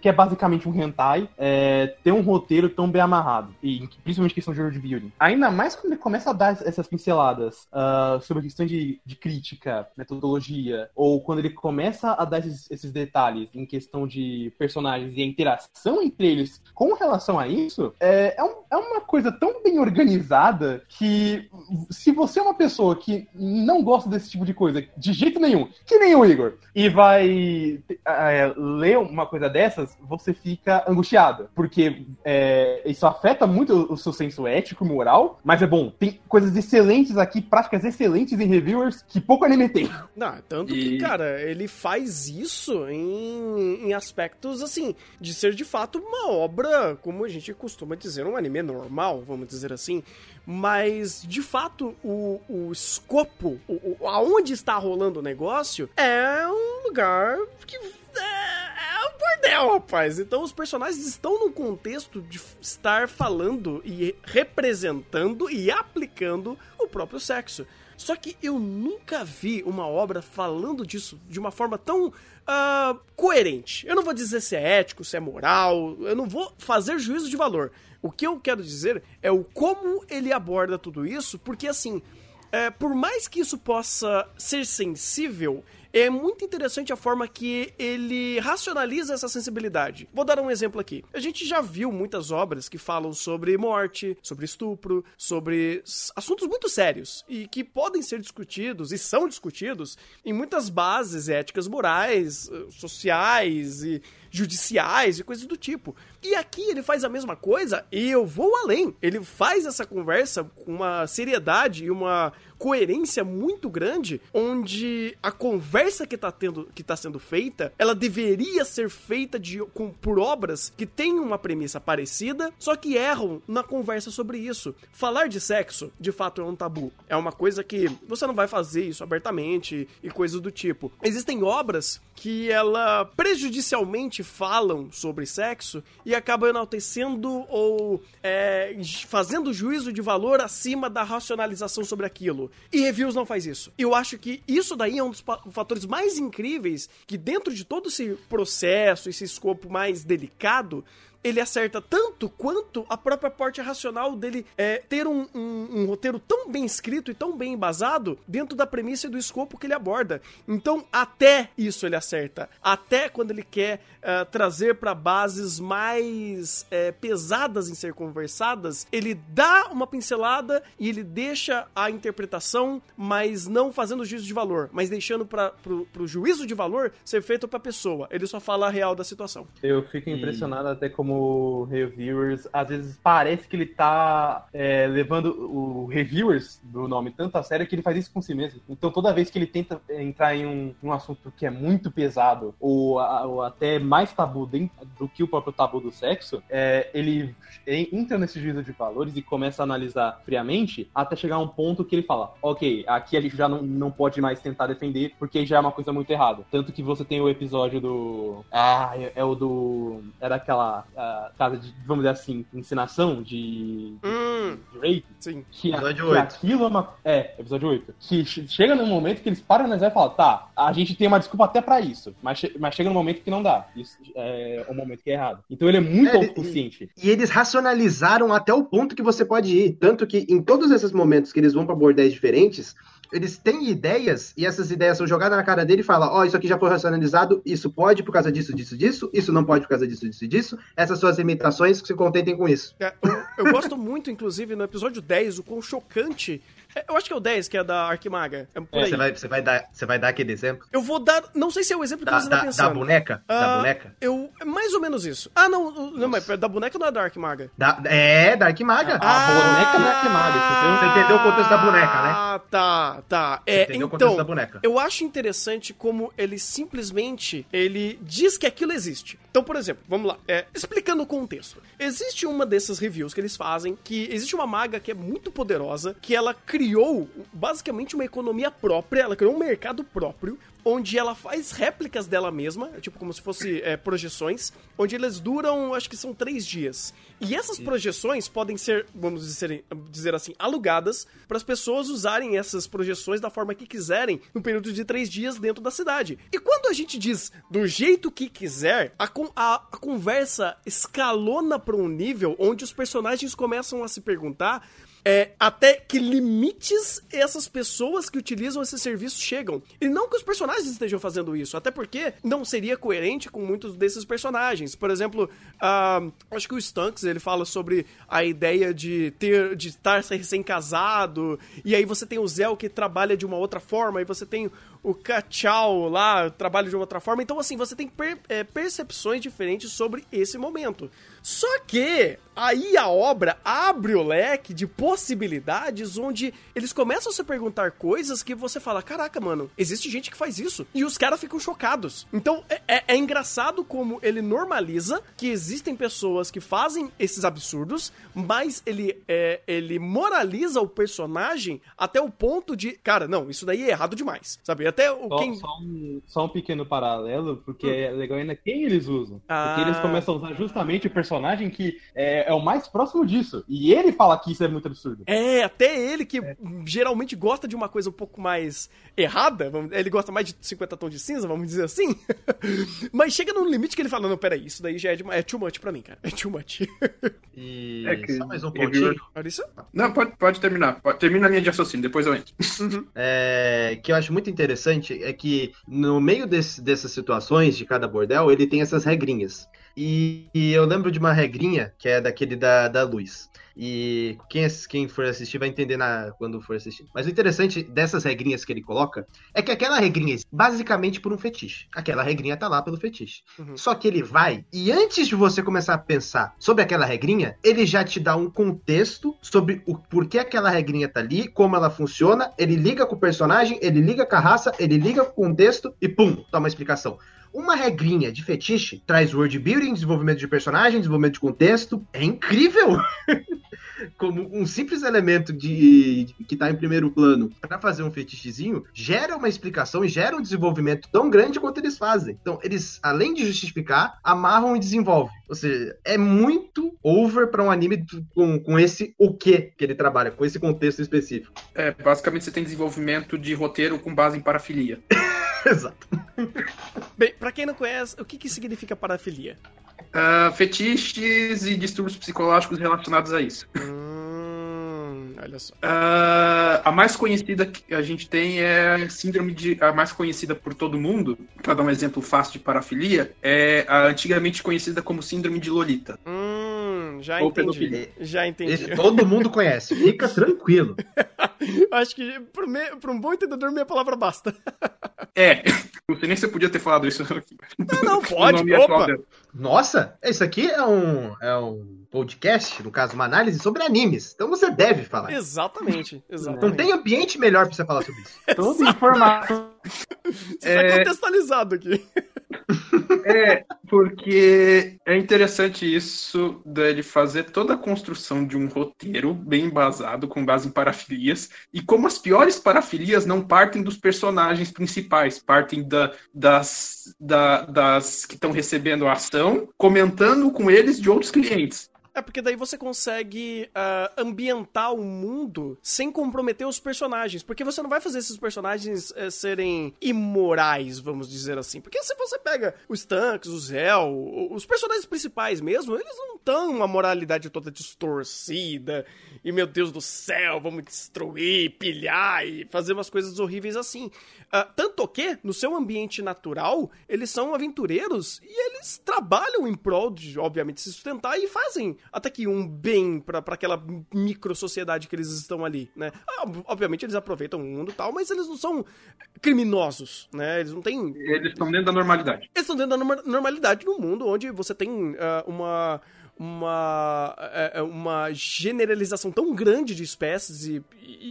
que é basicamente um hentai, é, ter um roteiro tão bem amarrado, e principalmente questão de world building. Ainda mais quando ele começa a dar essas pinceladas ah, sobre a questão de, de crítica, metodologia, ou quando ele começa a dar esses, esses detalhes em questão de personagens e a interação entre eles com relação a isso, é, é, um- é uma coisa tão bem organizada que se você é uma pessoa que não gosta desse tipo de coisa de jeito nenhum, que nem o Igor, e vai é, ler uma coisa dessas, você fica angustiado, porque é, isso afeta muito o seu senso ético e moral, mas é bom, tem coisas excelentes aqui, práticas excelentes em reviewers que pouco anime tem. Não, tanto E- que, cara, ele faz isso em, em aspectos, assim, de ser de fato uma obra, como a gente costuma dizer, um anime normal, vamos dizer assim. Mas, de fato, o, o escopo, o, o- aonde está rolando o negócio, é um lugar que. É, é um bordel, rapaz. Então, os personagens estão num contexto de estar falando e representando e aplicando o próprio sexo. Só que eu nunca vi uma obra falando disso de uma forma tão ah, coerente. Eu não vou dizer se é ético, se é moral, eu não vou fazer juízo de valor. O que eu quero dizer é o como ele aborda tudo isso, porque assim, é, por mais que isso possa ser sensível, é muito interessante a forma que ele racionaliza essa sensibilidade. Vou dar um exemplo aqui. A gente já viu muitas obras que falam sobre morte, sobre estupro, sobre assuntos muito sérios e que podem ser discutidos e são discutidos em muitas bases éticas morais, eh, sociais e judiciais e coisas do tipo. E aqui ele faz a mesma coisa e eu vou além. Ele faz essa conversa com uma seriedade e uma coerência muito grande, onde a conversa que tá, tendo, que tá sendo feita, ela deveria ser feita de, com, por obras que têm uma premissa parecida, só que erram na conversa sobre isso. Falar de sexo, de fato, é um tabu. É uma coisa que você não vai fazer isso abertamente e coisas do tipo. Existem obras que ela prejudicialmente falam sobre sexo e acabam enaltecendo ou é, fazendo juízo de valor acima da racionalização sobre aquilo. E reviews não faz isso. Eu acho que isso daí é um dos fatores mais incríveis que dentro de todo esse processo, esse escopo mais delicado, ele acerta tanto quanto a própria parte racional dele é, ter um, um- um roteiro tão bem escrito e tão bem embasado dentro da premissa e do escopo que ele aborda. Então, até isso ele acerta. Até quando ele quer ah, trazer para bases mais é, pesadas em ser conversadas, ele dá uma pincelada e ele deixa a interpretação, mas não fazendo juízo de valor, mas deixando para pro juízo de valor ser feito pra pessoa. Ele só fala a real da situação. Eu fico impressionado até como reviewers, às vezes parece que ele tá é, levando o reviewers do nome tanto a sério que ele faz isso com si mesmo. Então toda vez que ele tenta entrar em um, um assunto que é muito pesado ou, ou até mais tabu do que o próprio tabu do sexo, é, ele entra nesse juízo de valores e começa a analisar friamente até chegar a um ponto que ele fala, ok, aqui a gente já não, não pode mais tentar defender porque já é uma coisa muito errada. Tanto que você tem o episódio do... Ah, é, é o do... Era aquela ah, casa de, vamos dizer assim, ensinação de, Hum, de rape. sim. Que, a- Episódio que 8. aquilo é uma. É, episódio 8. Que che- chega num momento que eles param na e falam, tá, a gente tem uma desculpa até pra isso. Mas, che- mas chega num momento que não dá. Isso é um momento que é errado. Então ele é muito É, autoconsciente. E eles racionalizaram até o ponto que você pode ir. Tanto que em todos esses momentos que eles vão pra bordéis diferentes, eles têm ideias e essas ideias são jogadas na cara dele e falam: Ó, isso aqui já foi racionalizado, isso pode por causa disso, disso, disso, isso não pode por causa disso, disso, disso. Essas são as limitações que se contentem com isso. É, eu, eu gosto muito, inclusive, no episódio 10, o quão chocante. É, Eu acho que é o 10, que é da Arquimaga. É por aí. Você vai, você, vai dar, você vai dar aquele exemplo? Eu vou dar. Não sei se é o exemplo que Da, você tá da, da pensando. boneca? Ah, Da boneca? Eu. É mais ou menos isso. Ah, não, não, mas da boneca não é da Arquimaga. Da, é, da Arquimaga. A boneca da Arquimaga, entendeu? Você entendeu o contexto da boneca, né? Ah, tá, tá. Você É, entendeu o contexto então, da boneca. eu acho interessante como ele simplesmente ele diz que aquilo existe. Então, por exemplo, vamos lá, é, explicando o contexto. Existe uma dessas reviews que eles fazem que existe uma maga que é muito poderosa, que ela criou basicamente uma economia própria, ela criou um mercado próprio onde ela faz réplicas dela mesma, tipo como se fosse é, projeções, onde elas duram, acho que são três dias. E essas projeções podem ser, vamos dizer, dizer assim, alugadas para as pessoas usarem essas projeções da forma que quiserem no período de três dias dentro da cidade. E quando a gente diz do jeito que quiser, a, con- a- a conversa escalona para um nível onde os personagens começam a se perguntar é, até que limites essas pessoas que utilizam esse serviço chegam. E não que os personagens estejam fazendo isso, até porque não seria coerente com muitos desses personagens. Por exemplo, ah, acho que o Stunks ele fala sobre a ideia de ter, de estar recém-casado, e aí você tem o Zell que trabalha de uma outra forma, e você tem o Kachao lá, trabalha de outra forma. Então, assim, você tem per- é, percepções diferentes sobre esse momento. Só que aí a obra abre o leque de possibilidades onde eles começam a se perguntar coisas que você fala: caraca, mano, existe gente que faz isso. E os caras ficam chocados. Então é, é- é engraçado como ele normaliza que existem pessoas que fazem esses absurdos, mas ele, é, ele moraliza o personagem até o ponto de, cara, não, isso daí é errado demais. Sabe? Até o Só, quem. só um, só um pequeno paralelo, porque é legal ainda quem eles usam. Ah. Porque eles começam a usar justamente o personagem que é, é o mais próximo disso. E ele fala que isso é muito absurdo. É, até ele que geralmente gosta de uma coisa um pouco mais errada, vamos- ele gosta mais de 50 tons de cinza, vamos dizer assim. Mas chega num limite que ele fala: não, peraí, isso daí já é, demais, é too much pra mim, cara. É too much. E É que só mais um pontinho. Olha isso? Não, pode, pode terminar. Termina a linha de raciocínio, depois eu entro. é, que eu acho muito interessante é que no meio desse- dessas situações de cada bordel, ele tem essas regrinhas. E, e eu lembro de uma regrinha que é daquele da, da luz. E quem, quem for assistir vai entender na, quando for assistir. Mas o interessante dessas regrinhas que ele coloca é que aquela regrinha é basicamente por um fetiche. Aquela regrinha tá lá pelo fetiche. Uhum. Só que ele vai, e antes de você começar a pensar sobre aquela regrinha, ele já te dá um contexto sobre o porquê aquela regrinha tá ali, como ela funciona, ele liga com o personagem, ele liga com a raça, ele liga com o contexto e pum, dá uma explicação. Uma regrinha de fetiche traz world building, desenvolvimento de personagem, desenvolvimento de contexto. É incrível! Como um simples elemento de, de- que tá em primeiro plano para fazer um fetichezinho gera uma explicação e gera um desenvolvimento tão grande quanto eles fazem. Então, eles, além de justificar, amarram e desenvolvem. Ou seja, é muito over para um anime com, com esse o que que ele trabalha, com esse contexto específico. É, basicamente você tem desenvolvimento de roteiro com base em parafilia. Exato. Bem, pra quem não conhece, o que, que significa parafilia? Ah, fetiches e distúrbios psicológicos relacionados a isso. Hum, olha só. Ah, a mais conhecida que a gente tem é a síndrome de. A mais conhecida por todo mundo, para dar um exemplo fácil de parafilia, é a antigamente conhecida como síndrome de Lolita. Hum, já Ou entendi. pedofilia. Já entendi. Esse todo mundo conhece. Fica tranquilo. Acho que pro um bom entendedor, minha palavra basta. É, não sei nem se eu podia ter falado isso aqui. Não, não, O pode. Opa! Nossa, isso aqui é um, é um podcast, no caso, uma análise sobre animes. Então você deve falar. Exatamente, Não exatamente. tem ambiente melhor pra você falar sobre isso. Todo informado. Você tá É. contextualizado aqui. É, porque é interessante isso dele fazer toda a construção de um roteiro bem embasado, com base em parafilias, e como as piores parafilias não partem dos personagens principais, partem da- das, da- das que estão recebendo a ação, comentando com eles de outros clientes. É porque daí você consegue ah, ambientar o mundo sem comprometer os personagens. Porque você não vai fazer esses personagens eh, serem imorais, vamos dizer assim. Porque se você pega os tanques, o Zell, o- os personagens principais mesmo, eles não estão uma moralidade toda distorcida. E meu Deus do céu, vamos destruir, pilhar e fazer umas coisas horríveis assim. Ah, tanto que, no seu ambiente natural, eles são aventureiros e eles trabalham em prol de, obviamente, se sustentar e fazem até que um bem pra pra aquela micro sociedade que eles estão ali, né? Ah, obviamente eles aproveitam o mundo e tal, mas eles não são criminosos, né? Eles não têm Eles estão dentro da normalidade. eles estão dentro da norma- normalidade num mundo onde você tem ah, uma uma, é, é, uma generalização tão grande de espécies e,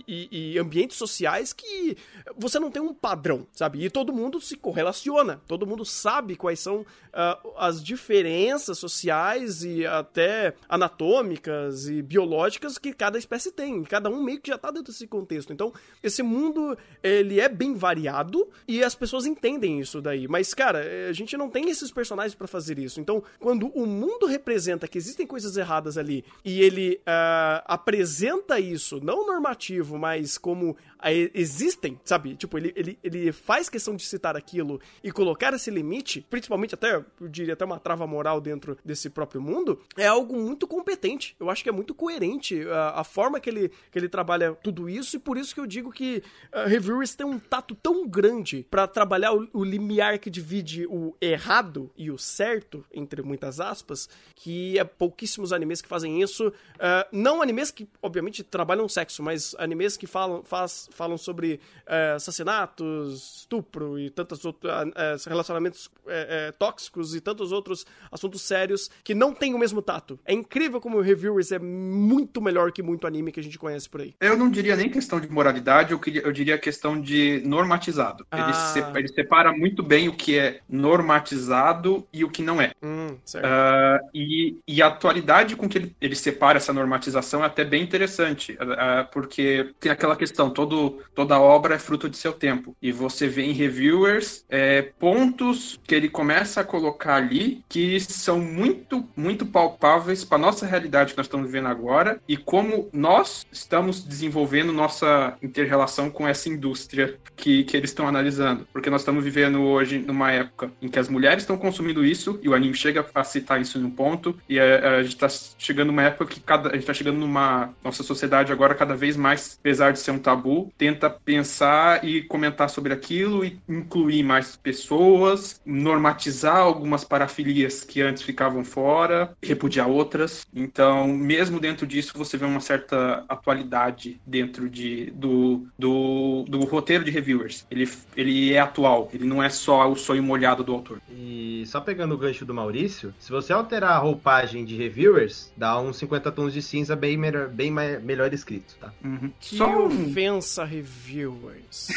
e- e- ambientes sociais que você não tem um padrão, sabe? E todo mundo se correlaciona, todo mundo sabe quais são ah, as diferenças sociais e até anatômicas e biológicas que cada espécie tem. Cada um meio que já tá dentro desse contexto. Então, esse mundo, ele é bem variado e as pessoas entendem isso daí. Mas, cara, eh, a gente não tem esses personagens pra fazer isso. Então, quando o mundo representa que existem coisas erradas ali. E ele ah, apresenta isso, não normativo, mas como existem, sabe? Tipo, ele, ele, ele faz questão de citar aquilo e colocar esse limite, principalmente até, eu diria, até uma trava moral dentro desse próprio mundo, é algo muito competente. Eu acho que é muito coerente a, a forma que ele, que ele trabalha tudo isso e por isso que eu digo que uh, reviewers têm um tato tão grande pra trabalhar o, o limiar que divide o errado e o certo, entre muitas aspas, que é pouquíssimos animes que fazem isso. Uh, não animes que, obviamente, trabalham sexo, mas animes que falam, faz, falam sobre uh, assassinatos, estupro e tantos outros uh, uh, relacionamentos uh, uh, tóxicos e tantos outros assuntos sérios que não têm o mesmo tato. É incrível como o Reviewers é muito melhor que muito anime que a gente conhece por aí. Eu não diria nem questão de moralidade, eu, queria, eu diria questão de normatizado. Ele, Ah. se- ele separa muito bem o que é normatizado e o que não é. Hum, certo. Ah, e, e a atualidade com que ele, ele separa essa normatização é até bem interessante, ah, porque tem aquela questão, todo, toda obra é fruto de seu tempo. E você vê em reviewers é, pontos que ele começa a colocar ali que são muito, muito palpáveis para nossa realidade que nós estamos vivendo agora e como nós estamos desenvolvendo nossa inter-relação com essa indústria que, que eles estão analisando. Porque nós estamos vivendo hoje numa época em que as mulheres estão consumindo isso, e o anime chega a citar isso num ponto, e a, a gente tá chegando numa época que cada, a gente tá chegando numa nossa sociedade agora cada vez mais, apesar de ser um tabu, tenta pensar e comentar sobre aquilo e incluir mais pessoas, normatizar algumas parafilias que antes ficavam fora, repudiar outras. Então, mesmo dentro disso, você vê uma certa atualidade dentro de, do, do, do roteiro de reviewers. Ele, ele é atual, ele não é só o sonho molhado do autor. E só pegando o gancho do Maurício, se você alterar a roupagem de reviewers, dá uns 50 tons de cinza bem melhor, bem melhor escrito, tá? Que Só um- ofensa, reviewers.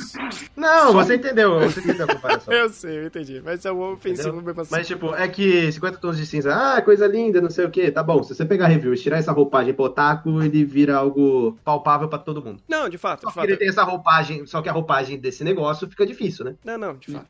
Não, você entendeu, você entendeu a comparação. eu sei, eu entendi. Mas é um ofensivo mesmo assim. Mas, tipo, é que 50 tons de cinza, ah, coisa linda, não sei o que, tá bom. Se você pegar reviewers, tirar essa roupagem pro otaku, ele vira algo palpável pra todo mundo. Não, de fato, Só de que fato. ele tem essa roupagem, só que a roupagem desse negócio fica difícil, né? Não, não, de fato.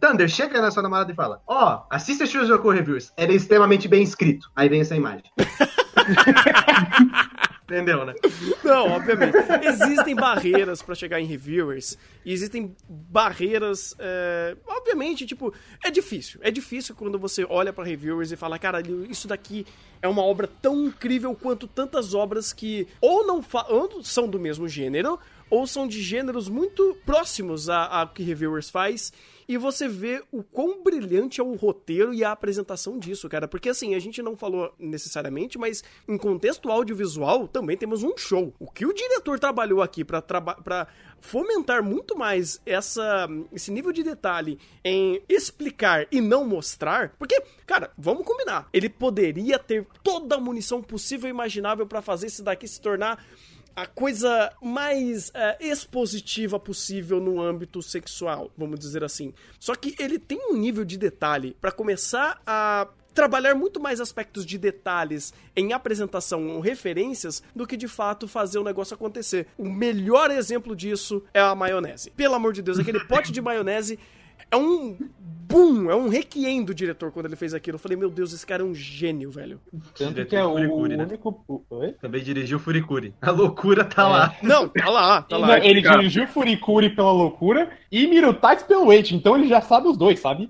Thunder, chega na sua namorada e fala: Ó, assista Shujoku Reviews. Ele é extremamente bem escrito. Aí vem essa imagem. Entendeu, né? Não, obviamente. Existem barreiras pra chegar em reviewers. E existem barreiras. é, Obviamente, tipo, é difícil. É difícil quando você olha pra reviewers e fala, cara, isso daqui é uma obra tão incrível quanto tantas obras que ou não ou são do mesmo gênero, ou são de gêneros muito próximos a, a que reviewers faz. E você vê o quão brilhante é o roteiro e a apresentação disso, cara. Porque assim, a gente não falou necessariamente, mas em contexto audiovisual também temos um show. O que o diretor trabalhou aqui pra traba fomentar muito mais essa, esse nível de detalhe em explicar e não mostrar. Porque, cara, vamos combinar. Ele poderia ter toda a munição possível e imaginável pra fazer esse daqui se tornar a coisa mais é, expositiva possível no âmbito sexual, vamos dizer assim. Só que ele tem um nível de detalhe pra começar a trabalhar muito mais aspectos de detalhes em apresentação ou referências do que de fato fazer o negócio acontecer. O melhor exemplo disso é a maionese. Pelo amor de Deus, aquele pote de maionese é um boom, é um requiem do diretor quando ele fez aquilo. Eu falei, meu Deus, esse cara é um gênio, velho. Tanto que é o Furikuri, né? único. o- Oi? Também dirigiu Furikuri. A loucura tá lá. Não, tá lá, tá Não, lá. ele cara. dirigiu Furikuri pela loucura e Mirutax pelo Wait, então ele já sabe os dois, sabe?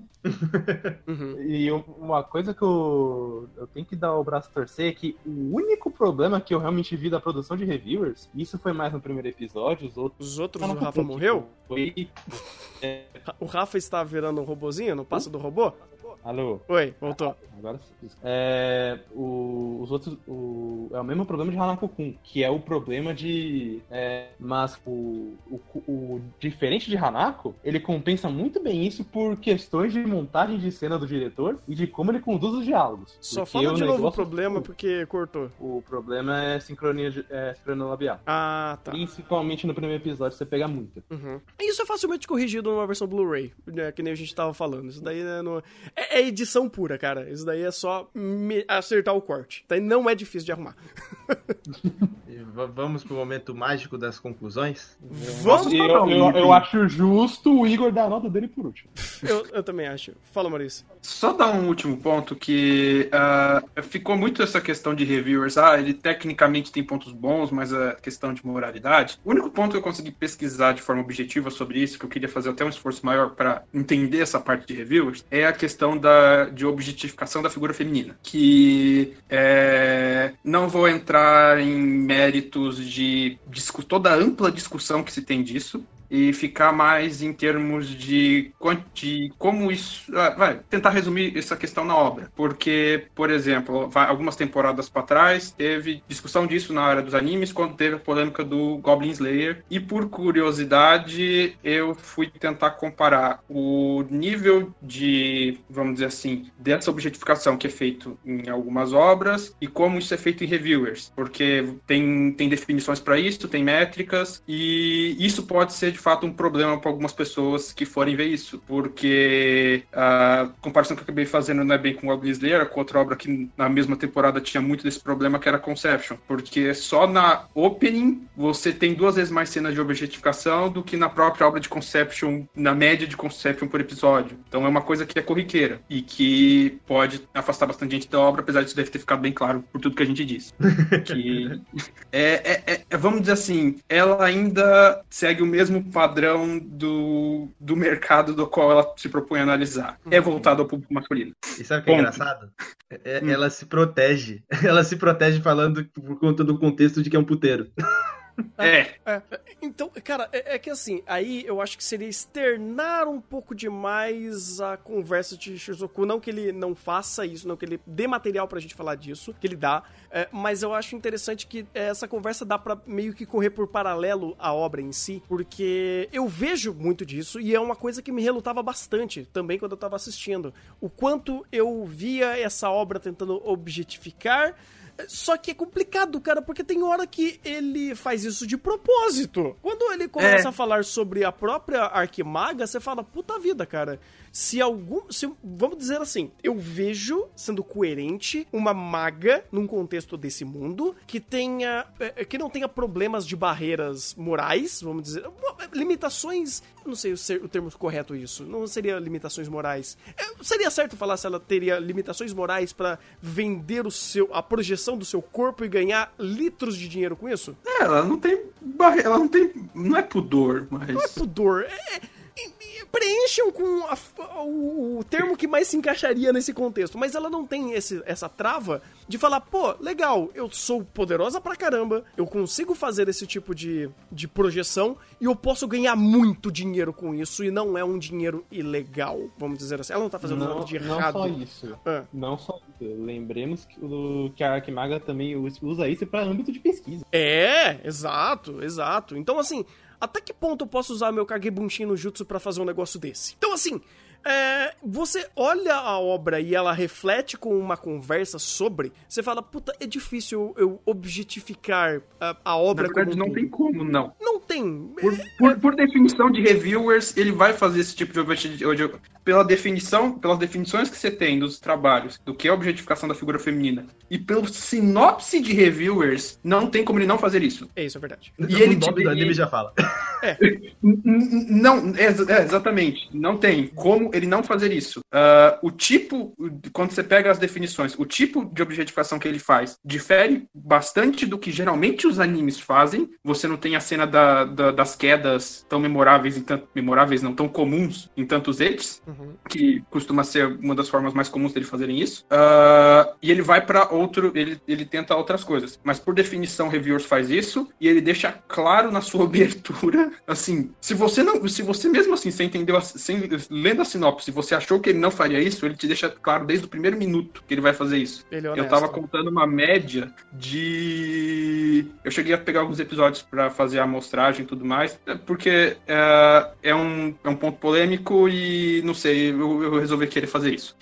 Uhum. E um- uma coisa que eu, eu tenho que dar o braço a torcer é que o único problema que eu realmente vi da produção de reviewers, isso foi mais no primeiro episódio, os outros. Os outros, Não, o não, Rafa tipo, morreu? Foi. O Rafa está virando um robozinho no passo do robô? Alô? Oi, voltou. Agora sim. É, o- os outros. o- é o mesmo problema de Hanako-kun, que é o problema de. é, mas o, o, o diferente de Hanako, ele compensa muito bem isso por questões de montagem de cena do diretor e de como ele conduz os diálogos. Só fala de novo o problema porque cortou. O problema é sincronia, é, sincronia labial. Ah, tá. Principalmente no primeiro episódio, você pega muito. Uhum. Isso é facilmente corrigido numa versão Blu-ray, né, que nem a gente tava falando. Isso daí né, não- é, é edição pura, cara. Isso daí é só me- acertar o corte. Daí não é difícil de arrumar. Vamos pro momento mágico das conclusões. Vamos! E eu, eu, eu acho justo o Igor dar a nota dele por último. Eu, eu também acho. Fala, Maurício. Só dar um último ponto que ah, ficou muito essa questão de reviewers. Ah, ele tecnicamente tem pontos bons, mas a questão de moralidade. O único ponto que eu consegui pesquisar de forma objetiva sobre isso, que eu queria fazer até um esforço maior para entender essa parte de reviewers, é a questão da, de objetificação da figura feminina. Que é, não vou entrar em méritos de discu- toda a ampla discussão que se tem disso e ficar mais em termos de, de como isso. ah, vai, tentar resumir essa questão na obra. Porque, por exemplo, algumas temporadas para trás teve discussão disso na área dos animes, quando teve a polêmica do Goblin Slayer. E por curiosidade, eu fui tentar comparar o nível de, vamos dizer assim, dessa objetificação que é feito em algumas obras e como isso é feito em reviewers. Porque tem, tem definições para isso, tem métricas, e isso pode ser de fato um problema para algumas pessoas que forem ver isso, porque a comparação que eu acabei fazendo não é bem com Goblin Slayer, é com outra obra que na mesma temporada tinha muito desse problema, que era Conception, porque só na opening você tem duas vezes mais cenas de objetificação do que na própria obra de Conception, na média de Conception por episódio. Então é uma coisa que é corriqueira e que pode afastar bastante gente da obra, apesar disso deve ter ficado bem claro por tudo que a gente disse. que é, é- é- é- vamos dizer assim, ela ainda segue o mesmo padrão do, do mercado do qual ela se propõe a analisar. É voltado ao público masculino. E sabe o que é Ponto. engraçado? É- é- Ela se protege. Ela se protege falando por conta do contexto de que é um puteiro. É, É, então, cara, é, é que assim, aí eu acho que seria externar um pouco demais a conversa de Shizuku. Não que ele não faça isso, não que ele dê material pra gente falar disso, que ele dá, é, mas eu acho interessante que essa conversa dá pra meio que correr por paralelo à obra em si, porque eu vejo muito disso e é uma coisa que me relutava bastante também quando eu tava assistindo. O quanto eu via essa obra tentando objetificar. Só que é complicado, cara, porque tem hora que ele faz isso de propósito. Quando ele começa É. a falar sobre a própria Arquimaga, você fala, puta vida, cara. Se algum. Se, vamos dizer assim, eu vejo sendo coerente uma maga num contexto desse mundo que tenha. é, que não tenha problemas de barreiras morais, vamos dizer. Limitações. eu Não sei o, termo correto isso. Não seria limitações morais. É, seria certo falar se ela teria limitações morais pra vender o seu, a projeção do seu corpo e ganhar litros de dinheiro com isso? É, ela não tem ela não tem. Não é pudor, mas. Não é pudor. É, é- é- preencham com a- o, o termo que mais se encaixaria nesse contexto. Mas ela não tem esse- essa trava de falar, pô, legal, eu sou poderosa pra caramba, eu consigo fazer esse tipo de, de projeção e eu posso ganhar muito dinheiro com isso e não é um dinheiro ilegal, vamos dizer assim. Ela não tá fazendo Não, nada de não errado. só isso. Ah. Não só isso. Lembremos que, o, que a Arquimaga também us- usa isso para âmbito de pesquisa. É, exato, exato. Então, assim, até que ponto eu posso usar meu Kagebunshin no Jutsu pra fazer um negócio desse? Então, assim, é, você olha a obra e ela reflete com uma conversa sobre, você fala, puta, é difícil eu, objetificar a, a Na obra verdade, como um não tem como, não. Não tem. Por, por, por definição de reviewers, ele vai fazer esse tipo de objetivo. Pela definição, pelas definições que você tem dos trabalhos, do que é a objetificação da figura feminina, e pelo sinopse de reviewers, não tem como ele não fazer isso. É isso, é verdade. E ele o nome te- do anime já fala. N- Não, é, é, exatamente. Não tem como ele não fazer isso. Ah, o tipo, quando você pega as definições, o tipo de objetificação que ele faz difere bastante do que geralmente os animes fazem. Você não tem a cena da- da- das quedas tão memoráveis, em tanto, memoráveis não, tão comuns em tantos etes, Uhum. que costuma ser uma das formas mais comuns dele fazerem isso. Ah, e ele vai para outro, ele, ele tenta outras coisas. Mas por definição, Reviewers faz isso e ele deixa claro na sua abertura, assim, se você não, se você mesmo assim, você entendeu, sem, lendo a sinopse, você achou que ele não faria isso, ele te deixa claro desde o primeiro minuto que ele vai fazer isso. É Eu tava contando uma média de. Eu cheguei a pegar alguns episódios pra fazer a amostragem e tudo mais, é porque é, é um, é um ponto polêmico e não sei, eu, eu resolvi querer fazer isso.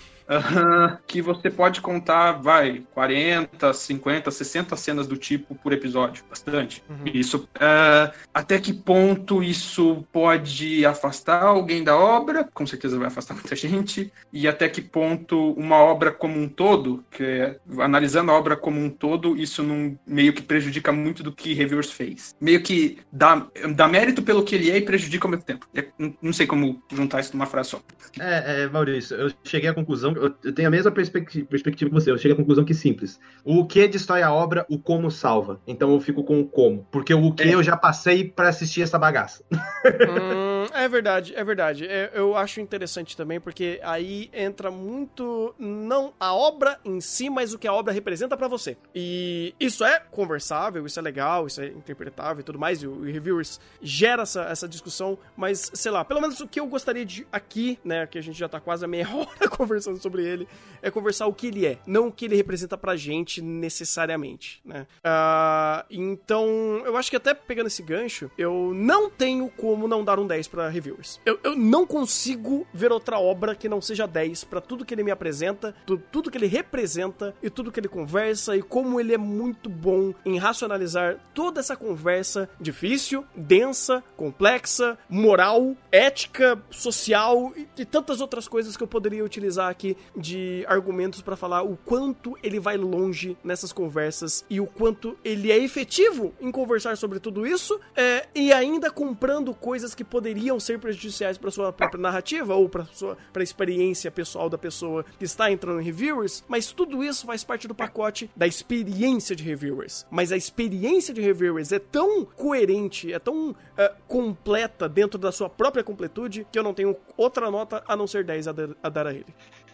Que você pode contar, vai, 40, 50, 60 cenas do tipo por episódio. Bastante. Uhum. Isso. é, até que ponto isso pode afastar alguém da obra? Com certeza vai afastar muita gente. E até que ponto uma obra como um todo, que é, analisando a obra como um todo, isso não meio que prejudica muito do que Reviewers fez. Meio que dá, dá mérito pelo que ele é e prejudica ao mesmo tempo. É, não- não sei como juntar isso numa frase só. É, é, Maurício, eu cheguei à conclusão, eu eu tenho a mesma perspectiva, perspectiva que você, eu cheguei à conclusão que é simples. O que destrói a obra, o como salva. Então eu fico com o como. Porque o que É. eu já passei pra assistir essa bagaça. Hum, é verdade, é verdade. É, eu acho interessante também, porque aí entra muito não a obra em si, mas o que a obra representa pra você. E isso é conversável, isso é legal, isso é interpretável e tudo mais, e o Reviewers gera essa, essa discussão, mas sei lá, pelo menos o que eu gostaria de aqui, né, que a gente já tá quase a meia hora conversando sobre ele, é conversar o que ele é, não o que ele representa pra gente necessariamente, né. Ah, então, eu acho que até pegando esse gancho, eu não tenho como não dar um 10 pra Reviewers. Eu, eu não consigo ver outra obra que não seja 10 pra tudo que ele me apresenta, tu- tudo que ele representa e tudo que ele conversa e como ele é muito bom em racionalizar toda essa conversa difícil, densa, complexa, moral, ética, social e, e tantas outras coisas que eu poderia utilizar aqui de argumentos pra falar o quanto ele vai longe nessas conversas e o quanto ele é efetivo em conversar sobre tudo isso é, e ainda comprando coisas que poderiam ser prejudiciais para sua própria narrativa ou para sua pra experiência pessoal da pessoa que está entrando em reviewers, mas tudo isso faz parte do pacote da experiência de reviewers. Mas a experiência de reviewers é tão coerente, é tão eh, completa dentro da sua própria completude, que eu não tenho outra nota a não ser 10 a, dar- a dar a ele.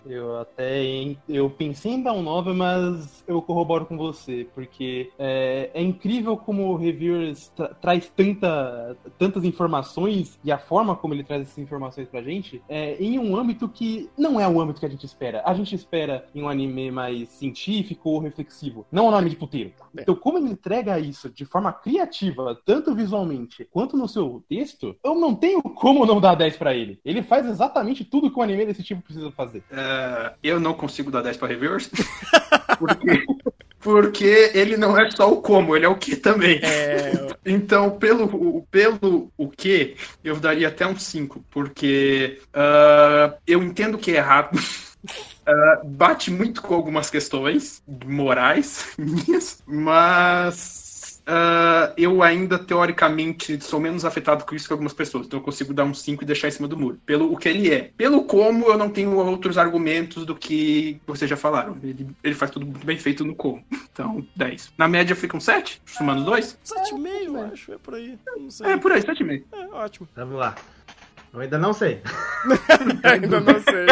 Eu até eu pensei em dar um 9, mas eu corroboro com você, porque é, é incrível como o Reviewers tra- traz tanta, tantas informações e a forma como ele traz essas informações pra gente é, em um âmbito que não é o âmbito que a gente espera. A gente espera em um anime mais científico ou reflexivo, não um anime de puteiro. É. Então, como ele entrega isso de forma criativa, tanto visualmente quanto no seu texto, eu não tenho como não dar 10 pra ele. Ele faz exatamente tudo que um anime desse tipo precisa fazer. É, eu não consigo dar 10 pra reviewers. porque, porque ele não é só o como, ele é o que também. É, Então, pelo, pelo o que, eu daria até um 5, porque ah, eu entendo que é errado. Ah, bate muito com algumas questões morais minhas, mas ah, eu ainda, teoricamente, sou menos afetado com isso que algumas pessoas. Então eu consigo dar um 5 e deixar em cima do muro. Pelo o que ele é. Pelo como, eu não tenho outros argumentos do que vocês já falaram. Ele, ele faz tudo muito bem feito no como. Então, 10. Na média fica um 7, somando os dois. 7,5, eu acho, é por aí. Não sei. É, por aí, 7,5. É, ótimo. Vamos lá. Eu ainda não sei. Ainda não sei.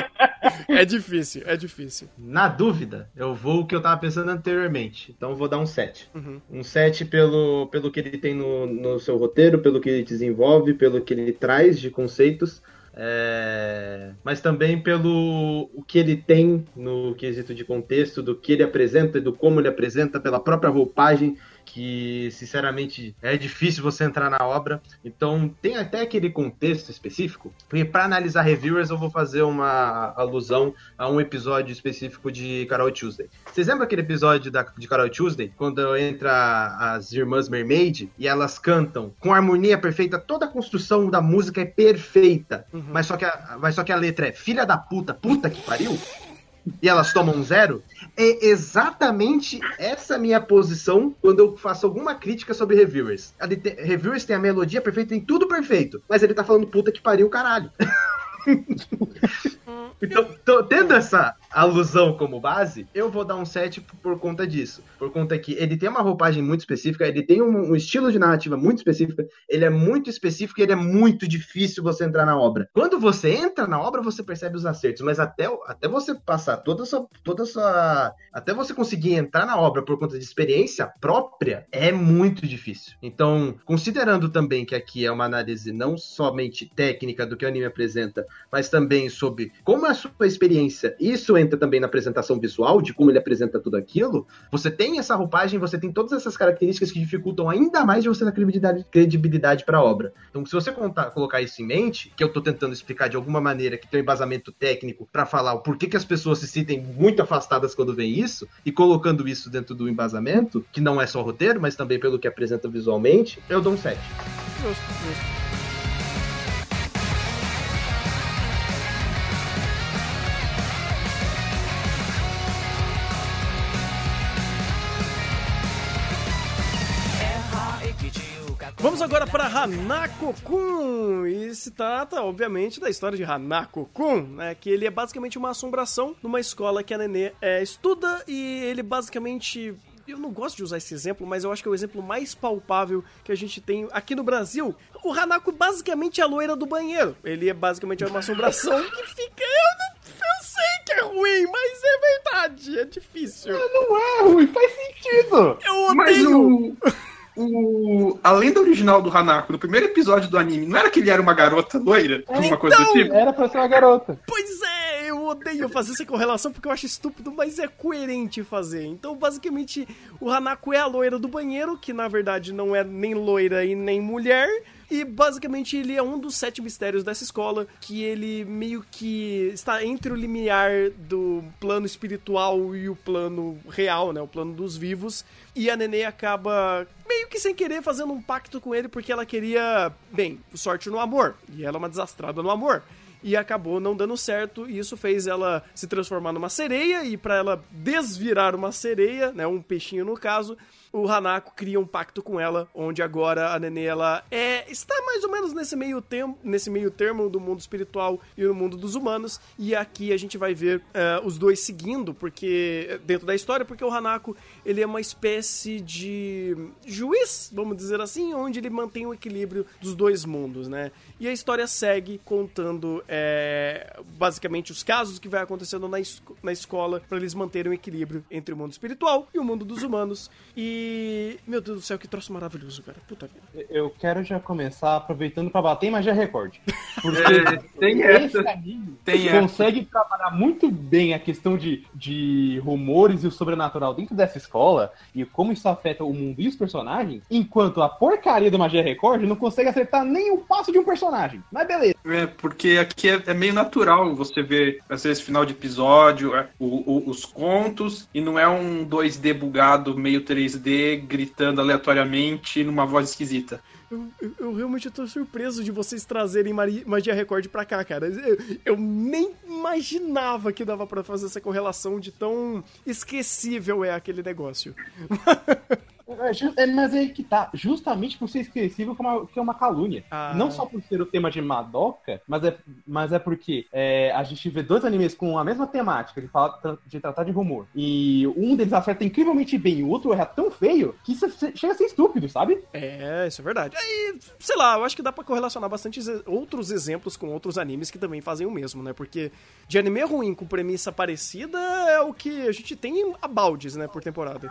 É difícil, é difícil. Na dúvida, eu vou o que eu tava pensando anteriormente. Então eu vou dar um 7. Uhum. Um 7 pelo, pelo que ele tem no, no seu roteiro, pelo que ele desenvolve, pelo que ele traz de conceitos. é, Mas também pelo o que ele tem no quesito de contexto, do que ele apresenta e do como ele apresenta, pela própria roupagem, que sinceramente é difícil você entrar na obra. Então tem até aquele contexto específico. Porque para analisar reviewers eu vou fazer uma alusão a um episódio específico de Carol Tuesday. Vocês lembram aquele episódio da, de Carol Tuesday? Quando entra as irmãs Mermaid e elas cantam com harmonia perfeita, toda a construção da música é perfeita. Mas, só que a, mas só que a letra é filha da puta, puta que pariu. E elas tomam zero. É exatamente essa minha posição quando eu faço alguma crítica sobre reviewers. Reviewers tem a melodia perfeita, tem tudo perfeito. Mas ele tá falando puta que pariu, caralho. Então, tô- tendo essa alusão como base, eu vou dar um 7 por, conta disso. Por conta que ele tem uma roupagem muito específica, ele tem um, um estilo de narrativa muito específico, ele é muito específico e ele é muito difícil você entrar na obra. Quando você entra na obra, você percebe os acertos, mas até, até você passar toda sua, toda sua. Até você conseguir entrar na obra por conta de experiência própria, é muito difícil. Então, considerando também que aqui é uma análise não somente técnica do que o anime apresenta, mas também sobre como é a sua experiência. Isso entra também na apresentação visual, de como ele apresenta tudo aquilo. Você tem essa roupagem, você tem todas essas características que dificultam ainda mais de você dar credibilidade, credibilidade para a obra. Então, se você contar- colocar isso em mente, que eu tô tentando explicar de alguma maneira que tem um embasamento técnico para falar o porquê que as pessoas se sentem muito afastadas quando veem isso, e colocando isso dentro do embasamento, que não é só roteiro, mas também pelo que apresenta visualmente, eu dou um 7. Justo, justo. Vamos agora para Hanako-kun. E se trata, obviamente, da história de Hanako-kun, né? Que ele é basicamente uma assombração numa escola que a Nenê é, estuda e ele basicamente. Eu não gosto de usar esse exemplo, mas eu acho que é o exemplo mais palpável que a gente tem aqui no Brasil. O Hanako basicamente é a loira do banheiro. Ele é basicamente uma assombração que fica. Eu, não, eu sei que é ruim, mas é verdade. É difícil. Não é ruim, faz sentido! Eu Mas odeio. o, o. A lenda original do Hanako, no primeiro episódio do anime, não era que ele era uma garota loira? Alguma coisa do Então! tipo? Era pra ser uma garota. Pois é, eu odeio fazer essa correlação porque eu acho estúpido, mas é coerente fazer. Então, basicamente, o Hanako é a loira do banheiro, que na verdade não é nem loira e nem mulher. E basicamente ele é um dos sete mistérios dessa escola, que ele meio que está entre o limiar do plano espiritual e o plano real, né? O plano dos vivos. E a Nenê acaba meio que sem querer fazendo um pacto com ele porque ela queria, bem, sorte no amor. E ela é uma desastrada no amor. e acabou não dando certo, e isso fez ela se transformar numa sereia, e pra ela desvirar uma sereia, né, um peixinho no caso, o Hanako cria um pacto com ela, onde agora a Nenê ela é está mais ou menos nesse meio termo, nesse meio termo do mundo espiritual e no mundo dos humanos, e aqui a gente vai ver eh, os dois seguindo, porque dentro da história, porque o Hanako ele é uma espécie de juiz, vamos dizer assim, onde ele mantém o equilíbrio dos dois mundos, né? E a história segue contando eh, basicamente os casos que vai acontecendo na, es- na escola para eles manterem o equilíbrio entre o mundo espiritual e o mundo dos humanos. E meu Deus do céu, que troço maravilhoso, cara. Puta vida. Eu quero já começar aproveitando pra bater em magia recorde. Porque É, tem essa. esse anime Tem essa. consegue trabalhar muito bem a questão de, de rumores e o sobrenatural dentro dessa escola e como isso afeta o mundo e os personagens, enquanto a porcaria do Magia Record não consegue acertar nem o passo de um personagem. Mas beleza. É, porque aqui é, é meio natural você ver, às vezes, final de episódio, é, o- o- os contos, e não é um 2D bugado, meio 3D, gritando aleatoriamente numa voz esquisita. Eu, eu- eu realmente tô surpreso de vocês trazerem Magia Record pra cá, cara. Eu, eu nem imaginava que dava pra fazer essa correlação de tão esquecível é aquele negócio. É, é, mas é aí que tá, justamente por ser esquecível que é uma, que é uma calúnia. Ah. Não só por ser o tema de Madoka, mas é, mas é porque é, a gente vê dois animes com a mesma temática, de, falar, de tratar de rumor. E um deles acerta incrivelmente bem, e o outro erra tão feio que isso se- chega a ser estúpido, sabe? É, isso é verdade. Aí, sei lá, eu acho que dá pra correlacionar bastante outros exemplos com outros animes que também fazem o mesmo, né? Porque de anime ruim com premissa parecida é o que a gente tem a baldes, né, por temporada.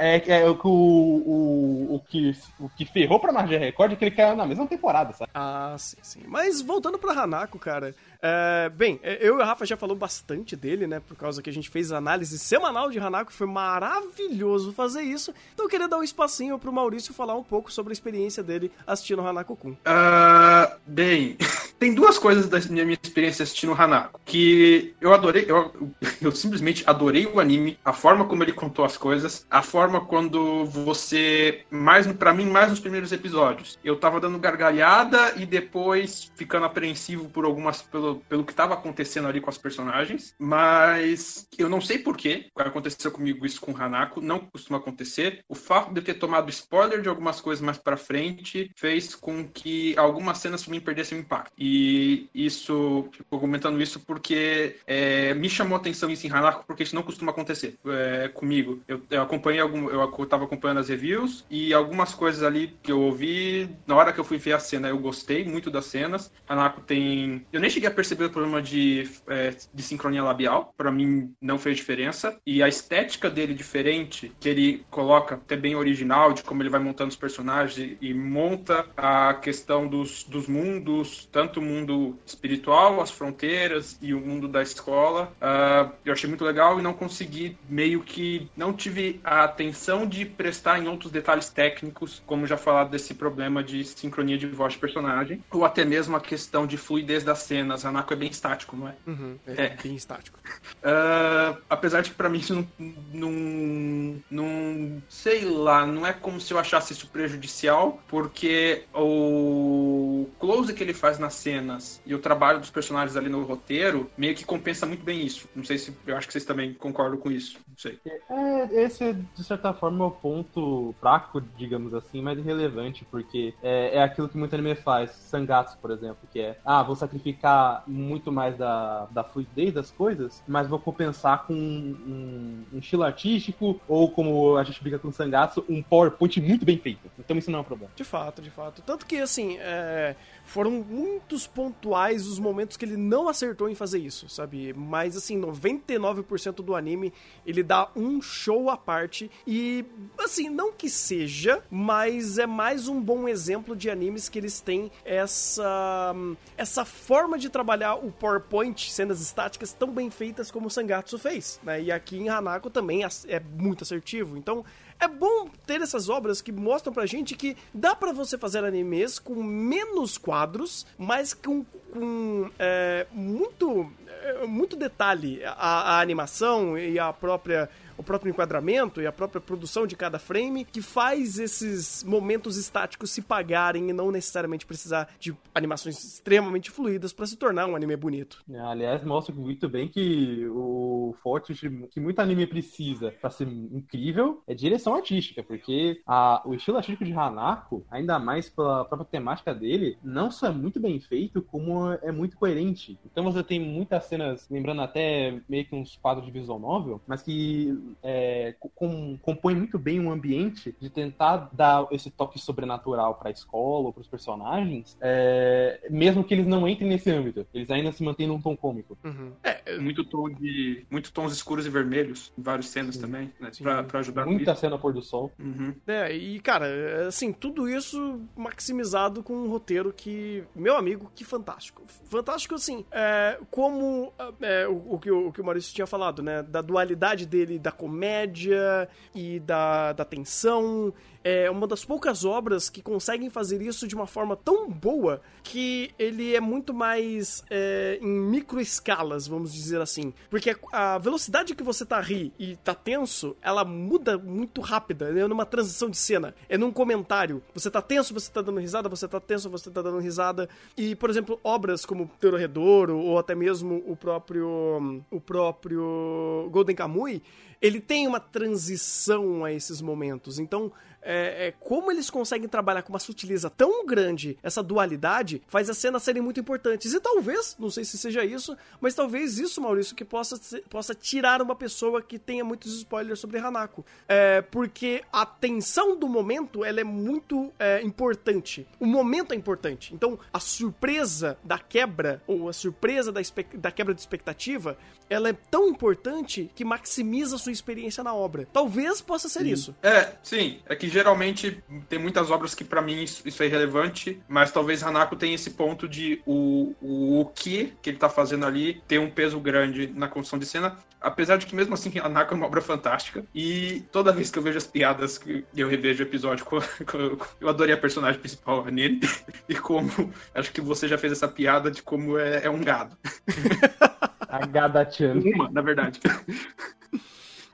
É, é o, que o, o, que, o que ferrou pra Magia Record é que ele caiu na mesma temporada, sabe? Ah, sim, sim. Mas voltando pra Hanako, cara. É, bem, eu e o Rafa já falou bastante dele, né? Por causa que a gente fez análise semanal de Hanako. Foi maravilhoso fazer isso. Então eu queria dar um espacinho pro Maurício falar um pouco sobre a experiência dele assistindo Hanako-kun. Ah, bem, tem duas coisas da minha experiência assistindo Hanako. Que eu adorei, eu, eu simplesmente adorei o anime, a forma como ele contou as coisas, a forma quando você, mais para mim, mais nos primeiros episódios, eu tava dando gargalhada e depois ficando apreensivo por algumas, pelo, pelo que tava acontecendo ali com as personagens, mas eu não sei porquê aconteceu comigo isso com Hanako, não costuma acontecer. O fato de eu ter tomado spoiler de algumas coisas mais pra frente fez com que algumas cenas pra mim perdessem o impacto. E isso, fico comentando isso porque é, me chamou a atenção isso em Hanako, porque isso não costuma acontecer é, comigo. Eu, eu acompanhei algum, eu tava acompanhando as reviews e algumas coisas ali que eu ouvi, na hora que eu fui ver a cena, eu gostei muito das cenas. Hanako tem. Eu nem cheguei a perceber o problema de, é, de sincronia labial, pra mim não fez diferença. E a estética dele diferente, que ele coloca até bem original, de como ele vai montando os personagens e, e monta a questão dos, dos mundos, tanto o mundo espiritual, as fronteiras e o mundo da escola. Ah, eu achei muito legal e não consegui, meio que não tive a atenção de prestar em outros detalhes técnicos, como já falado desse problema de sincronia de voz de personagem, ou até mesmo a questão de fluidez das cenas. Hanako é bem estático, não é? Uhum, é, É. bem estático. Ah, apesar de que pra mim isso não, não, não. Sei lá, não é como se eu achasse isso prejudicial, porque o close que ele faz nas cenas e o trabalho dos personagens ali no roteiro meio que compensa muito bem isso. Não sei se. Eu acho que vocês também concordam com isso. Não sei. É, esse é, de certa forma, o ponto fraco, digamos assim, mas irrelevante, porque é, é aquilo que muito anime faz. Sangatsu, por exemplo, que é, ah, vou sacrificar muito mais da, da fluidez das coisas, mas vou compensar com um, um estilo artístico, ou como a gente brinca com Sangatsu, um PowerPoint muito bem feito. Então isso não é um problema. De fato, de fato. Tanto que, assim, é, foram muitos pontuais os momentos que ele não acertou em fazer isso, sabe? Mas, assim, 99% do anime, ele dá um show à parte. E, assim, não que seja, mas é mais um bom exemplo de animes que eles têm essa, essa forma de trabalhar o PowerPoint, cenas estáticas, tão bem feitas como o Sangatsu fez, né? E aqui em Hanako também é muito assertivo. Então, é bom ter essas obras que mostram pra gente que dá pra você fazer animes com menos quadros, mas com, com é, muito, é, muito detalhe. A, a animação e a própria, o próprio enquadramento e a própria produção de cada frame que faz esses momentos estáticos se pagarem e não necessariamente precisar de animações extremamente fluídas para se tornar um anime bonito. É, Aliás, mostra muito bem que o forte que muito anime precisa pra ser incrível é direção artística, porque a- o estilo artístico de Hanako, ainda mais pela própria temática dele, não só é muito bem feito, como é muito coerente. Então você tem muitas cenas, lembrando até meio que uns quadros de visual novel, mas que é, com- compõe muito bem um ambiente de tentar dar esse toque sobrenatural pra escola ou pros personagens, é, mesmo que eles não entrem nesse âmbito. Eles ainda se mantêm num tom cômico. É, Muito tom de. Muito tons escuros e vermelhos em várias cenas Sim. também, né? Pra ajudar com Muita isso. cena pôr do sol. Uhum. É, e cara, assim, tudo isso maximizado com um roteiro que, meu amigo, que fantástico. Fantástico, assim, é, como é, o, o que, o, o que o Maurício tinha falado, né? Da dualidade dele da comédia e da, da tensão. É uma das poucas obras que conseguem fazer isso de uma forma tão boa que ele é muito mais é, em micro escalas, vamos dizer assim. Porque a velocidade que você tá ri e tá tenso, ela muda muito rápida, é numa transição de cena, é num comentário. Você tá tenso, você tá dando risada, você tá tenso, você tá dando risada. E, por exemplo, obras como Teororedouro ou até mesmo o próprio o próprio Golden Kamuy, ele tem uma transição a esses momentos. Então, é, é, como eles conseguem trabalhar com uma sutileza tão grande, essa dualidade, faz as cenas serem muito importantes. E talvez, não sei se seja isso, mas talvez isso, Maurício, que possa, possa tirar uma pessoa que tenha muitos spoilers sobre Hanako. É, porque a tensão do momento, ela é muito é, importante. O momento é importante. Então, a surpresa da quebra, ou a surpresa da, da quebra de expectativa, ela é tão importante que maximiza a sua experiência na obra. Talvez possa ser isso. É, sim. É que geralmente tem muitas obras que pra mim isso, isso é irrelevante, mas talvez Hanako tenha esse ponto de o, o, o que que ele tá fazendo ali ter um peso grande na construção de cena. Apesar de que mesmo assim Hanako é uma obra fantástica. E toda vez que eu vejo as piadas que eu revejo o episódio, co- co- eu adorei a personagem principal, a Nene. E como acho que você já fez essa piada de como é, é um gado. A Gada-chan. Uma, na verdade.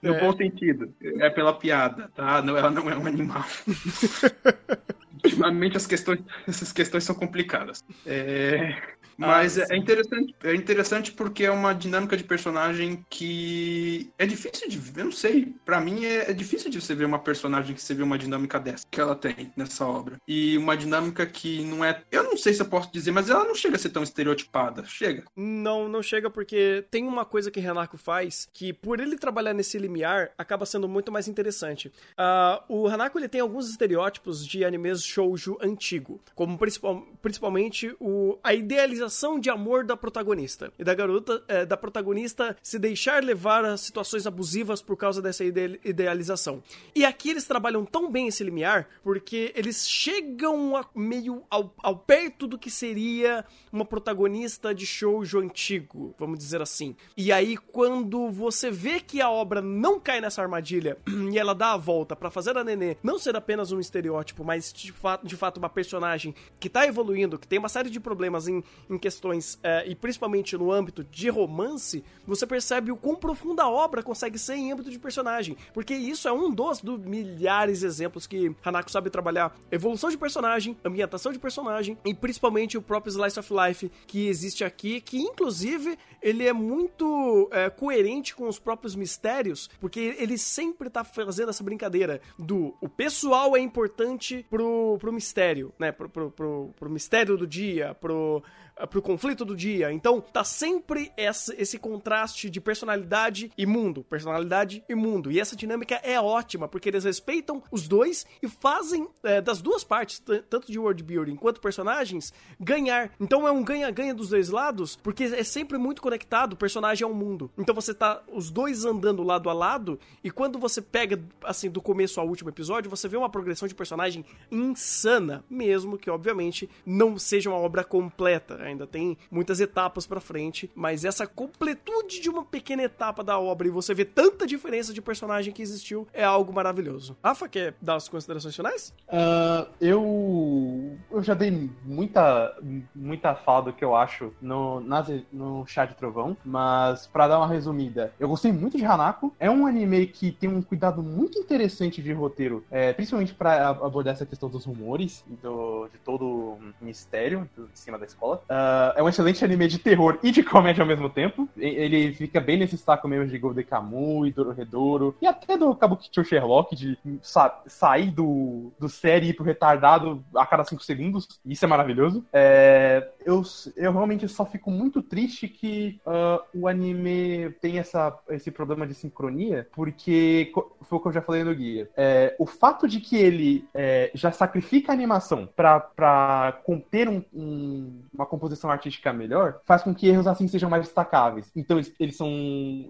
No É. bom sentido. É pela piada, tá? Não, ela não é um animal. Ultimamente as questões, essas questões são complicadas. É, Mas Ah, é, interessante, é interessante porque é uma dinâmica de personagem que é difícil de ver, eu não sei. Pra mim é, é difícil de você ver uma personagem que você vê uma dinâmica dessa que ela tem nessa obra. E uma dinâmica que não é, eu não sei se eu posso dizer, mas ela não chega a ser tão estereotipada. Chega. Não, não chega porque tem uma coisa que Hanako faz que, por ele trabalhar nesse limiar, acaba sendo muito mais interessante. Ah, o Hanako ele tem alguns estereótipos de animes shoujo antigo, como principal- principalmente o, a idealização de amor da protagonista e da garota, eh, da protagonista se deixar levar a situações abusivas por causa dessa ide- idealização. E aqui eles trabalham tão bem esse limiar porque eles chegam a- meio ao, ao perto do que seria uma protagonista de shoujo antigo, vamos dizer assim. E aí quando você vê que a obra não cai nessa armadilha e ela dá a volta pra fazer a Nenê não ser apenas um estereótipo, mas de fato, de fato uma personagem que tá evoluindo, que tem uma série de problemas em, em questões, eh, e principalmente no âmbito de romance, você percebe o quão profunda a obra consegue ser em âmbito de personagem. Porque isso é um dos do milhares de exemplos que Hanako sabe trabalhar. Evolução de personagem, ambientação de personagem e principalmente o próprio Slice of Life que existe aqui, que inclusive ele é muito é, coerente com os próprios mistérios, porque ele sempre tá fazendo essa brincadeira do o pessoal é importante pro, pro mistério, né? Pro, pro, pro, pro mistério do dia, pro, pro conflito do dia. Então, tá sempre essa, esse contraste de personalidade e mundo, personalidade e mundo. E essa dinâmica é ótima, porque eles respeitam os dois e fazem eh, das duas partes, tanto de world building quanto personagens, ganhar. Então é um ganha-ganha dos dois lados, porque é sempre muito conectado o personagem ao mundo. Então você tá os dois andando lado a lado, e quando você pega, assim, do começo ao último episódio, você vê uma progressão de personagem insana, mesmo que, obviamente, não seja uma obra completa. Ainda tem muitas etapas pra frente, mas essa completude de uma pequena etapa da obra e você vê tanta diferença de personagem que existiu é algo maravilhoso. Rafa, quer dar as considerações finais? Ah, eu eu já dei muita muita fala do que eu acho no, nas- no chá de trovão, mas pra dar uma resumida, eu gostei muito de Hanako. É um anime que tem um cuidado muito interessante de roteiro, é, principalmente pra a- abordar essa questão dos rumores e do, de todo o mistério de cima da escola. Ah, é um excelente anime de terror e de comédia ao mesmo tempo. Ele fica bem nesse saco mesmo de Golden Kamuy, Dororedoro e até do Kabukicho Sherlock de sa- sair do, do série e ir pro retardado a cada cinco segundos. Isso é maravilhoso. É, eu, eu realmente só fico muito triste que ah, o anime tem essa, esse problema de sincronia, porque foi o que eu já falei no guia. É, o fato de que ele é, já sacrifica a animação pra conter um- um- uma composição artística melhor, faz com que erros assim sejam mais destacáveis. Então eles, eles são,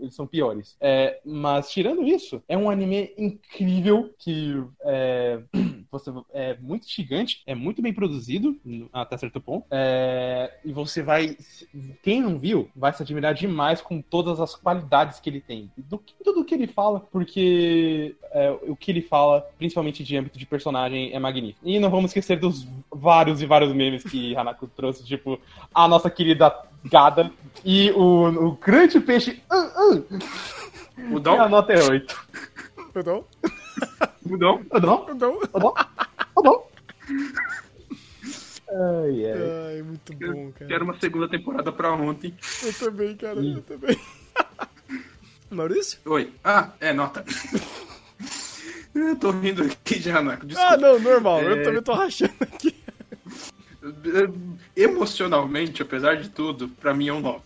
eles são piores. É, mas tirando isso, é um anime incrível que é, você, é muito gigante, é muito bem produzido até certo ponto. É, e você vai. Quem não viu, vai se admirar demais com todas as qualidades que ele tem. Do que, tudo que ele fala, porque é, o que ele fala, principalmente de âmbito de personagem, é magnífico. E não vamos esquecer dos vários e vários memes que Hanako trouxe, tipo, a nossa querida Gada e o, o grande peixe. Uh, uh, O e Dom? a nota é 8. Perdão? O Dom? Perdão? Tá bom? Tá bom? Ai, ai. Ai, muito bom, cara. Quero uma segunda temporada pra ontem. Eu também, cara, eu também. Maurício? Oi. Ah, é, nota. Eu tô rindo aqui de Hanako. Ah, não, normal. Eu É. também tô rachando aqui. Emocionalmente, apesar de tudo, pra mim é um 9.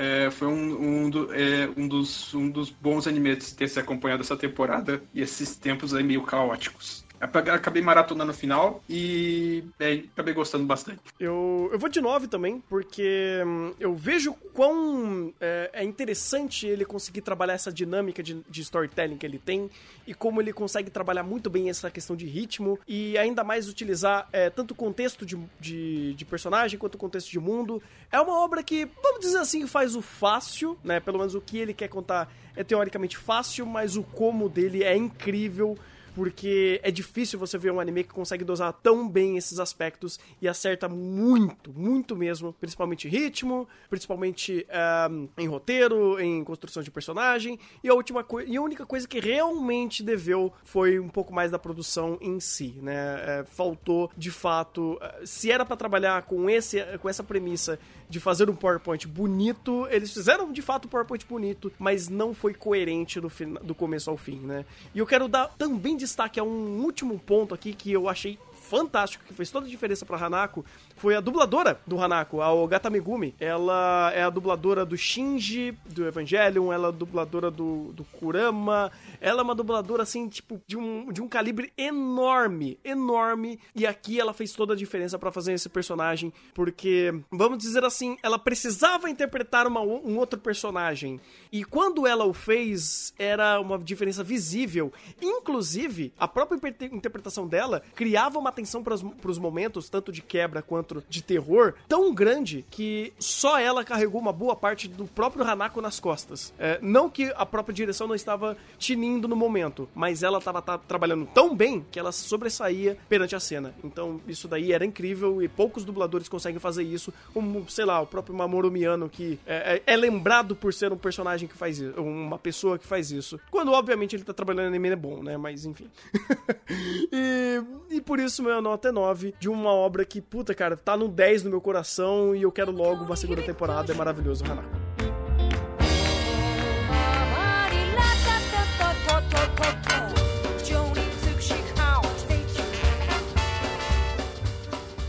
É, foi um, um, do- é, um dos, um dos bons animes ter se acompanhado essa temporada e esses tempos aí meio caóticos. Ape- Acabei maratonando no final e é, acabei gostando bastante. Eu, eu vou de 9 também, porque hum, eu vejo quão é, é interessante ele conseguir trabalhar essa dinâmica de, de storytelling que ele tem e como ele consegue trabalhar muito bem essa questão de ritmo e ainda mais utilizar é, tanto o contexto de, de, de personagem quanto o contexto de mundo. É uma obra que, vamos dizer assim, faz o fácil, né? Pelo menos o que ele quer contar é teoricamente fácil, mas o como dele é incrível porque é difícil você ver um anime que consegue dosar tão bem esses aspectos e acerta muito, muito mesmo, principalmente ritmo, principalmente ahm, em roteiro, em construção de personagem, e a última e a única coisa que realmente deveu foi um pouco mais da produção em si, né? É, faltou, de fato, eh, se era pra trabalhar com esse, com essa premissa de fazer um PowerPoint bonito, eles fizeram de fato um PowerPoint bonito, mas não foi coerente do, do começo ao fim, né? E eu quero dar também destaque a um último ponto aqui que eu achei fantástico, que fez toda a diferença pra Hanako, foi a dubladora do Hanako, a Ogata Megumi. Ela é a dubladora do Shinji, do Evangelion, ela é a dubladora do, do Kurama, ela é uma dubladora, assim, tipo, de um, de um calibre enorme, enorme, e aqui ela fez toda a diferença pra fazer esse personagem, porque, vamos dizer assim, ela precisava interpretar uma, um outro personagem, e quando ela o fez, era uma diferença visível, inclusive, a própria inter- interpretação dela criava uma tensão para os momentos, tanto de quebra quanto de terror, tão grande que só ela carregou uma boa parte do próprio Hanako nas costas. É, não que a própria direção não estava tinindo no momento, mas ela estava trabalhando tão bem que ela sobressaía perante a cena. Então isso daí era incrível e poucos dubladores conseguem fazer isso, como, sei lá, o próprio Mamoru Miyano, que é, é- é lembrado por ser um personagem que faz isso, uma pessoa que faz isso. Quando, obviamente, ele tá trabalhando em anime é bom, né? Mas enfim. e, e por isso meu nota é 9 de uma obra que, puta, cara, tá no 10 no meu coração e eu quero logo uma segunda temporada. É maravilhoso, Hanako.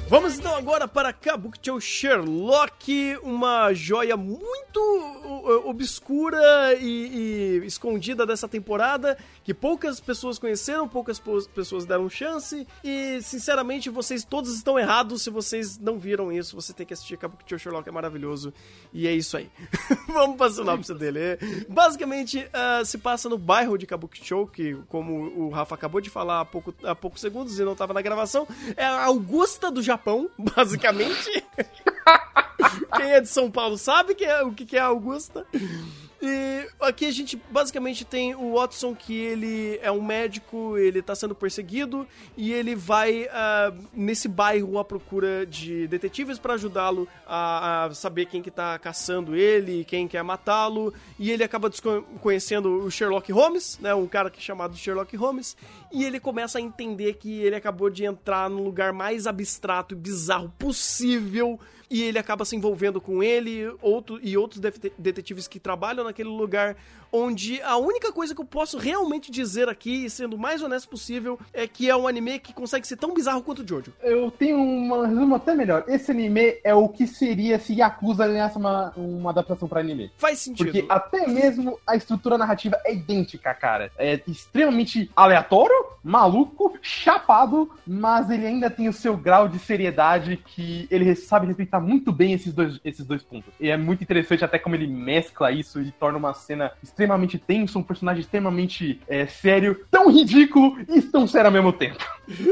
Vamos então agora para Kabukicho Sherlock, uma joia muito uh, obscura e, e escondida dessa temporada, que poucas pessoas conheceram, poucas po- pessoas deram chance, e sinceramente vocês todos estão errados se vocês não viram isso, você tem que assistir Kabukicho Sherlock, é maravilhoso, e é isso aí. Vamos para a sinopse dele. Basicamente, ah, se passa no bairro de Kabukicho, que como o Rafa acabou de falar há, pouco, há poucos segundos e não estava na gravação, é a Augusta do Japão, basicamente. Quem é de São Paulo sabe que é, o que é Augusta. E aqui a gente basicamente tem o Watson, que ele é um médico, ele tá sendo perseguido e ele vai ah, nesse bairro à procura de detetives para ajudá-lo a, a saber quem que tá caçando ele, quem quer matá-lo. E ele acaba conhecendo o Sherlock Holmes, né? Um cara que é chamado Sherlock Holmes. E ele começa a entender que ele acabou de entrar no lugar mais abstrato e bizarro possível e ele acaba se envolvendo com ele outro, e outros dete- detetives que trabalham naquele lugar, onde a única coisa que eu posso realmente dizer aqui, sendo o mais honesto possível, é que é um anime que consegue ser tão bizarro quanto o Jojo. Eu tenho um resumo até melhor. Esse anime é o que seria se Yakuza ganhasse uma, uma adaptação pra anime. Faz sentido. Porque até mesmo a estrutura narrativa é idêntica, cara. É extremamente aleatório, maluco, chapado, mas ele ainda tem o seu grau de seriedade que ele sabe respeitar muito bem esses dois, esses dois pontos. E é muito interessante até como ele mescla isso e torna uma cena extremamente tensa, um personagem extremamente é, sério, tão ridículo e tão sério ao mesmo tempo.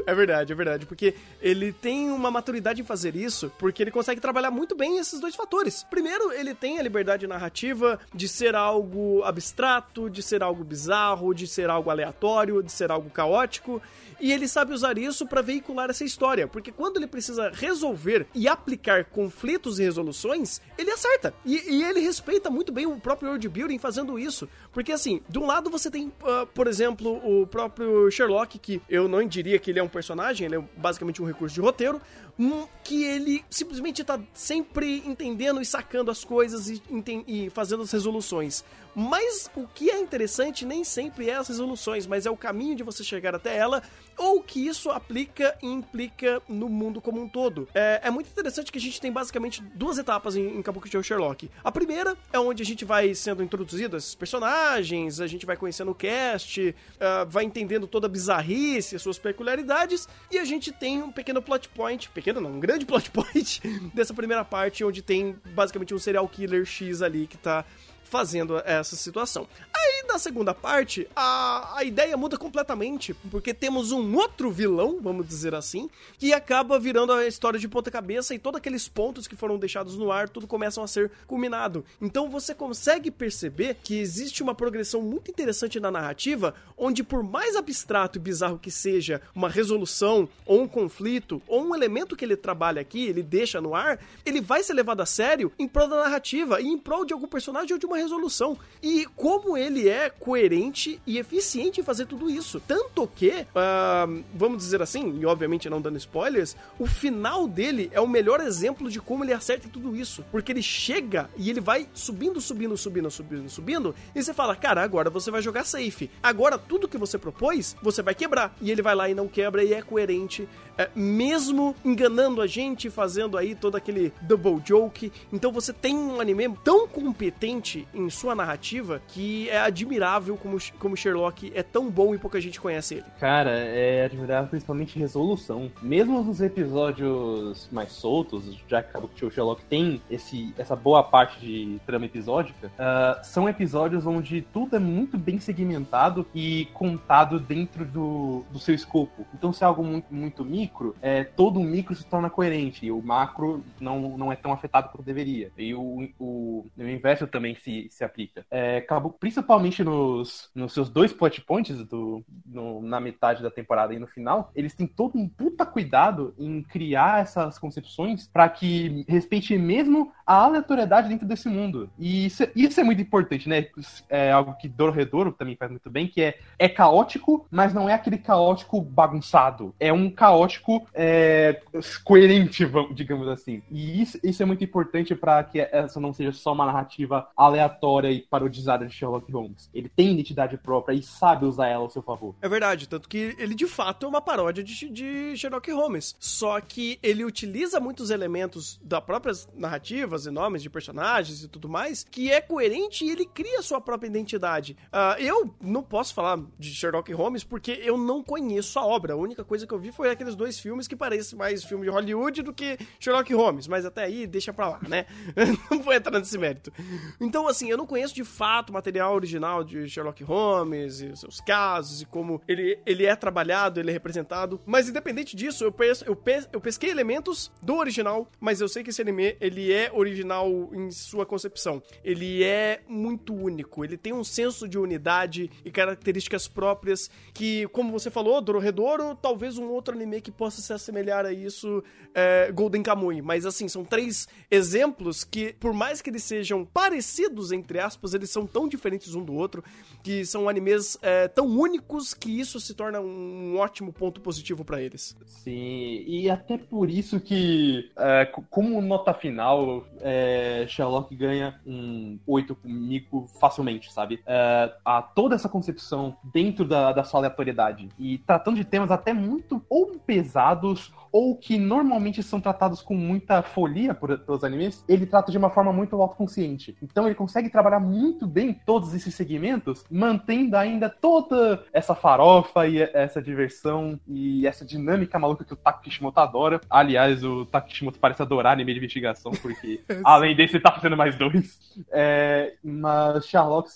É verdade, é verdade. Porque ele tem uma maturidade em fazer isso, porque ele consegue trabalhar muito bem esses dois fatores. Primeiro, ele tem a liberdade narrativa de ser algo abstrato, de ser algo bizarro, de ser algo aleatório, de ser algo caótico. E ele sabe usar isso para veicular essa história, porque quando ele precisa resolver e aplicar conflitos e resoluções, ele acerta. E, e ele respeita muito bem o próprio world building fazendo isso. Porque assim, de um lado você tem, ah, por exemplo, o próprio Sherlock, que eu não diria que ele é um personagem, ele é basicamente um recurso de roteiro, hum, que ele simplesmente tá sempre entendendo e sacando as coisas e, e fazendo as resoluções. Mas o que é interessante nem sempre é as resoluções, mas é o caminho de você chegar até ela, ou que isso aplica e implica no mundo como um todo. É, é muito interessante que a gente tem basicamente duas etapas em, em Kabuki Sherlock. A primeira é onde a gente vai sendo introduzido a esses personagens, a gente vai conhecendo o cast, ah, vai entendendo toda a bizarrice, as suas peculiaridades, e a gente tem um pequeno plot point, pequeno não, um grande plot point dessa primeira parte, onde tem basicamente um serial killer X ali que tá fazendo essa situação. Aí na segunda parte, a, a ideia muda completamente, porque temos um outro vilão, vamos dizer assim, que acaba virando a história de ponta cabeça e todos aqueles pontos que foram deixados no ar, tudo começam a ser culminado. Então você consegue perceber que existe uma progressão muito interessante na narrativa, onde por mais abstrato e bizarro que seja uma resolução ou um conflito ou um elemento que ele trabalha aqui, ele deixa no ar, ele vai ser levado a sério em prol da narrativa e em prol de algum personagem ou de uma resolução. E como ele é coerente e eficiente em fazer tudo isso. Tanto que, ah, vamos dizer assim, e obviamente não dando spoilers, o final dele é o melhor exemplo de como ele acerta tudo isso. Porque ele chega e ele vai subindo, subindo, subindo, subindo, subindo, e você fala, cara, agora você vai jogar safe. Agora tudo que você propôs, você vai quebrar. E ele vai lá e não quebra e é coerente, é, mesmo enganando a gente, fazendo aí todo aquele double joke. Então você tem um anime tão competente em sua narrativa que é admirável como, como Sherlock é tão bom e pouca gente conhece ele. Cara, é admirável principalmente resolução. Mesmo nos episódios mais soltos, já que Show Sherlock tem esse, essa boa parte de trama episódica, ah, são episódios onde tudo é muito bem segmentado e contado dentro do, do seu escopo. Então, se é algo muito, muito micro, é, todo o micro se torna coerente e o macro não, não é tão afetado quanto deveria. E o, o, o inverso também se, se aplica. É, Kabuki, principalmente nos, nos seus dois plot points do, no- na metade da temporada e no final, eles têm todo um puta cuidado em criar essas concepções para que respeite mesmo a aleatoriedade dentro desse mundo. E isso, isso é muito importante, né? É algo que Dororedoro também faz muito bem, que é, é caótico, mas não é aquele caótico bagunçado. É um caótico é, coerente, digamos assim. E isso, isso é muito importante para que essa não seja só uma narrativa aleatória e parodizada de Sherlock Holmes. Ele tem identidade própria e sabe usar ela ao seu favor. É verdade, tanto que ele de fato é uma paródia de, de Sherlock Holmes. Só que ele utiliza muitos elementos da próprias narrativas e nomes de personagens e tudo mais, que é coerente e ele cria sua própria identidade. Ah, eu não posso falar de Sherlock Holmes porque eu não conheço a obra. A única coisa que eu vi foi aqueles dois filmes que parecem mais filme de Hollywood do que Sherlock Holmes. Mas até aí, deixa pra lá, né? não vou entrar nesse mérito. Então, assim, eu não conheço de fato o material original de Sherlock Holmes e seus casos e como ele, ele é trabalhado, ele é representado. Mas independente disso, eu, pes, eu, pes, eu pesquei elementos do original, mas eu sei que esse anime ele é original em sua concepção. Ele é muito único, ele tem um senso de unidade e características próprias que, como você falou, Dororedoro, talvez um outro anime que possa se assemelhar a isso, é Golden Kamuy. Mas assim, são três exemplos que, por mais que eles sejam parecidos, entre aspas, eles são tão diferentes um do outro, que são animes é, tão únicos que isso se torna um ótimo ponto positivo pra eles. Sim, e até por isso que, é, co- como nota final, é, Sherlock ganha um 8 comigo facilmente, sabe? É, toda essa concepção dentro da, da sua aleatoriedade e tratando de temas até muito ou pesados ou que normalmente são tratados com muita folia por, pelos animes, ele trata de uma forma muito autoconsciente. Então ele consegue trabalhar muito bem todos esses segmentos, mantendo ainda toda essa farofa e essa diversão e essa dinâmica maluca que o Taku Kishimoto adora. Aliás, o Taku Kishimoto parece adorar anime de investigação, porque além desse, ele tá fazendo mais dois. É, mas Sherlock,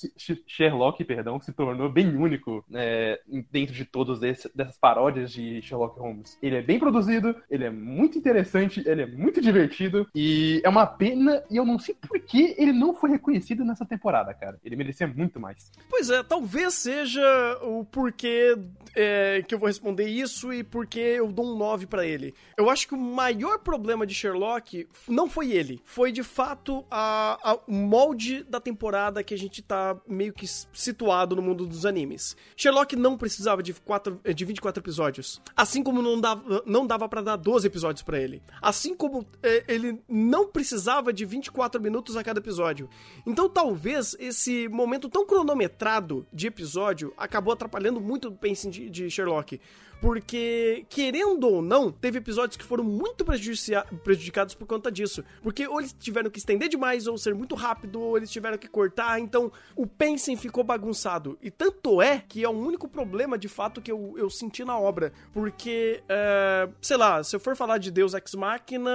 Sherlock perdão, se tornou bem único é, dentro de todas dessas paródias de Sherlock Holmes. Ele é bem produzido, ele é muito interessante, ele é muito divertido e é uma pena e eu não sei por que ele não foi reconhecido nessa temporada, cara. Ele merecia muito mais. Pois é, talvez seja o porquê é, que eu vou responder isso e porque eu dou um 9 pra ele. Eu acho que o maior problema de Sherlock não foi ele, foi de fato a, a- molde da temporada que a gente tá meio que situado no mundo dos animes. Sherlock não precisava de, quatro, eh, de 24 episódios, assim como não dava, não dava para dar 12 episódios pra ele. Assim como eh, ele não precisava de 24 minutos a cada episódio. Então talvez esse momento tão cronometrado de episódio acabou atrapalhando muito o pacing de, de Sherlock. Porque, querendo ou não, teve episódios que foram muito prejudicados por conta disso. Porque ou eles tiveram que estender demais, ou ser muito rápido, ou eles tiveram que cortar. Então, o pacing ficou bagunçado. E tanto é que é o único problema, de fato, que eu, eu senti na obra. Porque, é, sei lá, se eu for falar de Deus Ex Machina,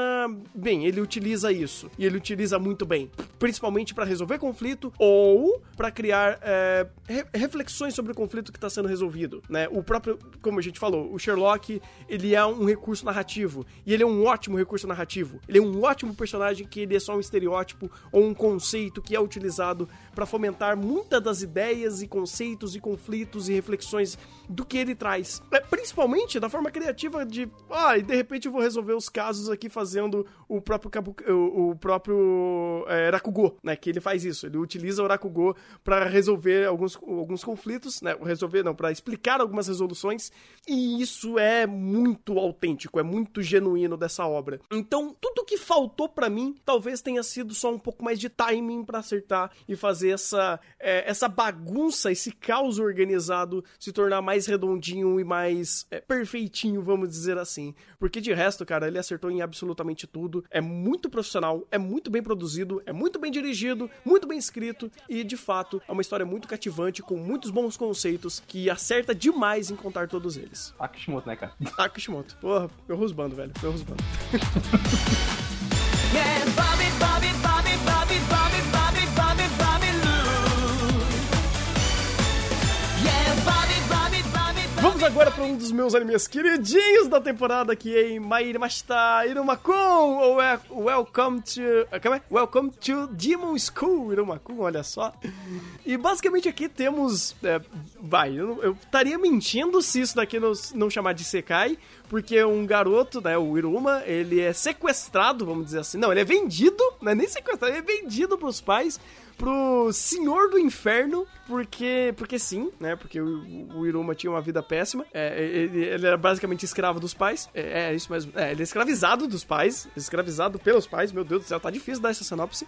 bem, ele utiliza isso. E ele utiliza muito bem. Principalmente pra resolver conflito ou pra criar é, re- reflexões sobre o conflito que tá sendo resolvido, né? O próprio, como a gente falou, o Sherlock, ele é um recurso narrativo. E ele é um ótimo recurso narrativo. Ele é um ótimo personagem que ele é só um estereótipo ou um conceito que é utilizado pra fomentar muitas das ideias e conceitos e conflitos e reflexões do que ele traz. É, principalmente da forma criativa de, ah, e de repente eu vou resolver os casos aqui fazendo o próprio Kabu, o, o próprio é, Rakugo, né, que ele faz isso. Ele utiliza o Rakugo pra resolver alguns, alguns conflitos, né, resolver não, para explicar algumas resoluções, e isso é muito autêntico, é muito genuíno dessa obra. Então, tudo que faltou pra mim, talvez tenha sido só um pouco mais de timing pra acertar e fazer essa é, essa bagunça, esse caos organizado se tornar mais redondinho e mais é, perfeitinho, vamos dizer assim. Porque de resto, cara, ele acertou em absolutamente tudo. É muito profissional, é muito bem produzido, é muito bem dirigido, muito bem escrito e de fato é uma história muito cativante com muitos bons conceitos que acerta demais em contar todos eles. Kishimoto, né, cara? Ah, Kishimoto. Porra, meu rusbando, velho. Meu rusbando. Yeah, Bobby, Bobby, Bobby, Vamos agora para um dos meus animes queridinhos da temporada, que é Mairimashita Irumakun, ou é Welcome to... Como é? Welcome to Demon School Irumakun, olha só. E basicamente aqui temos... é, vai, eu estaria mentindo se isso daqui não, não chamar de Sekai, porque um garoto, né, o Iruma, ele é sequestrado, vamos dizer assim. Não, ele é vendido, não é nem sequestrado, ele é vendido pros pais pro Senhor do Inferno, porque porque sim, né? Porque o, o Iruma tinha uma vida péssima. É, ele, ele era basicamente escravo dos pais. É, é isso mesmo. É, ele é escravizado dos pais. Escravizado pelos pais. Meu Deus do céu, tá difícil dar essa sinopse.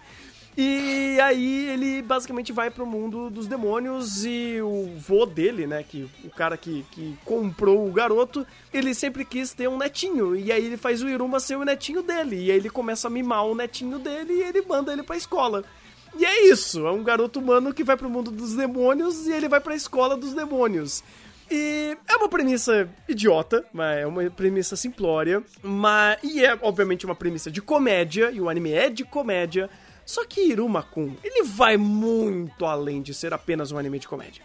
E aí ele basicamente vai pro mundo dos demônios e o vô dele, né, que o cara que, que comprou o garoto, ele sempre quis ter um netinho. E aí ele faz o Iruma ser o netinho dele. E aí ele começa a mimar o netinho dele e ele manda ele pra escola. E é isso, é um garoto humano que vai pro mundo dos demônios e ele vai pra escola dos demônios. E é uma premissa idiota, mas é uma premissa simplória, mas e é obviamente uma premissa de comédia, e o anime é de comédia. Só que Iruma-kun, ele vai muito além de ser apenas um anime de comédia.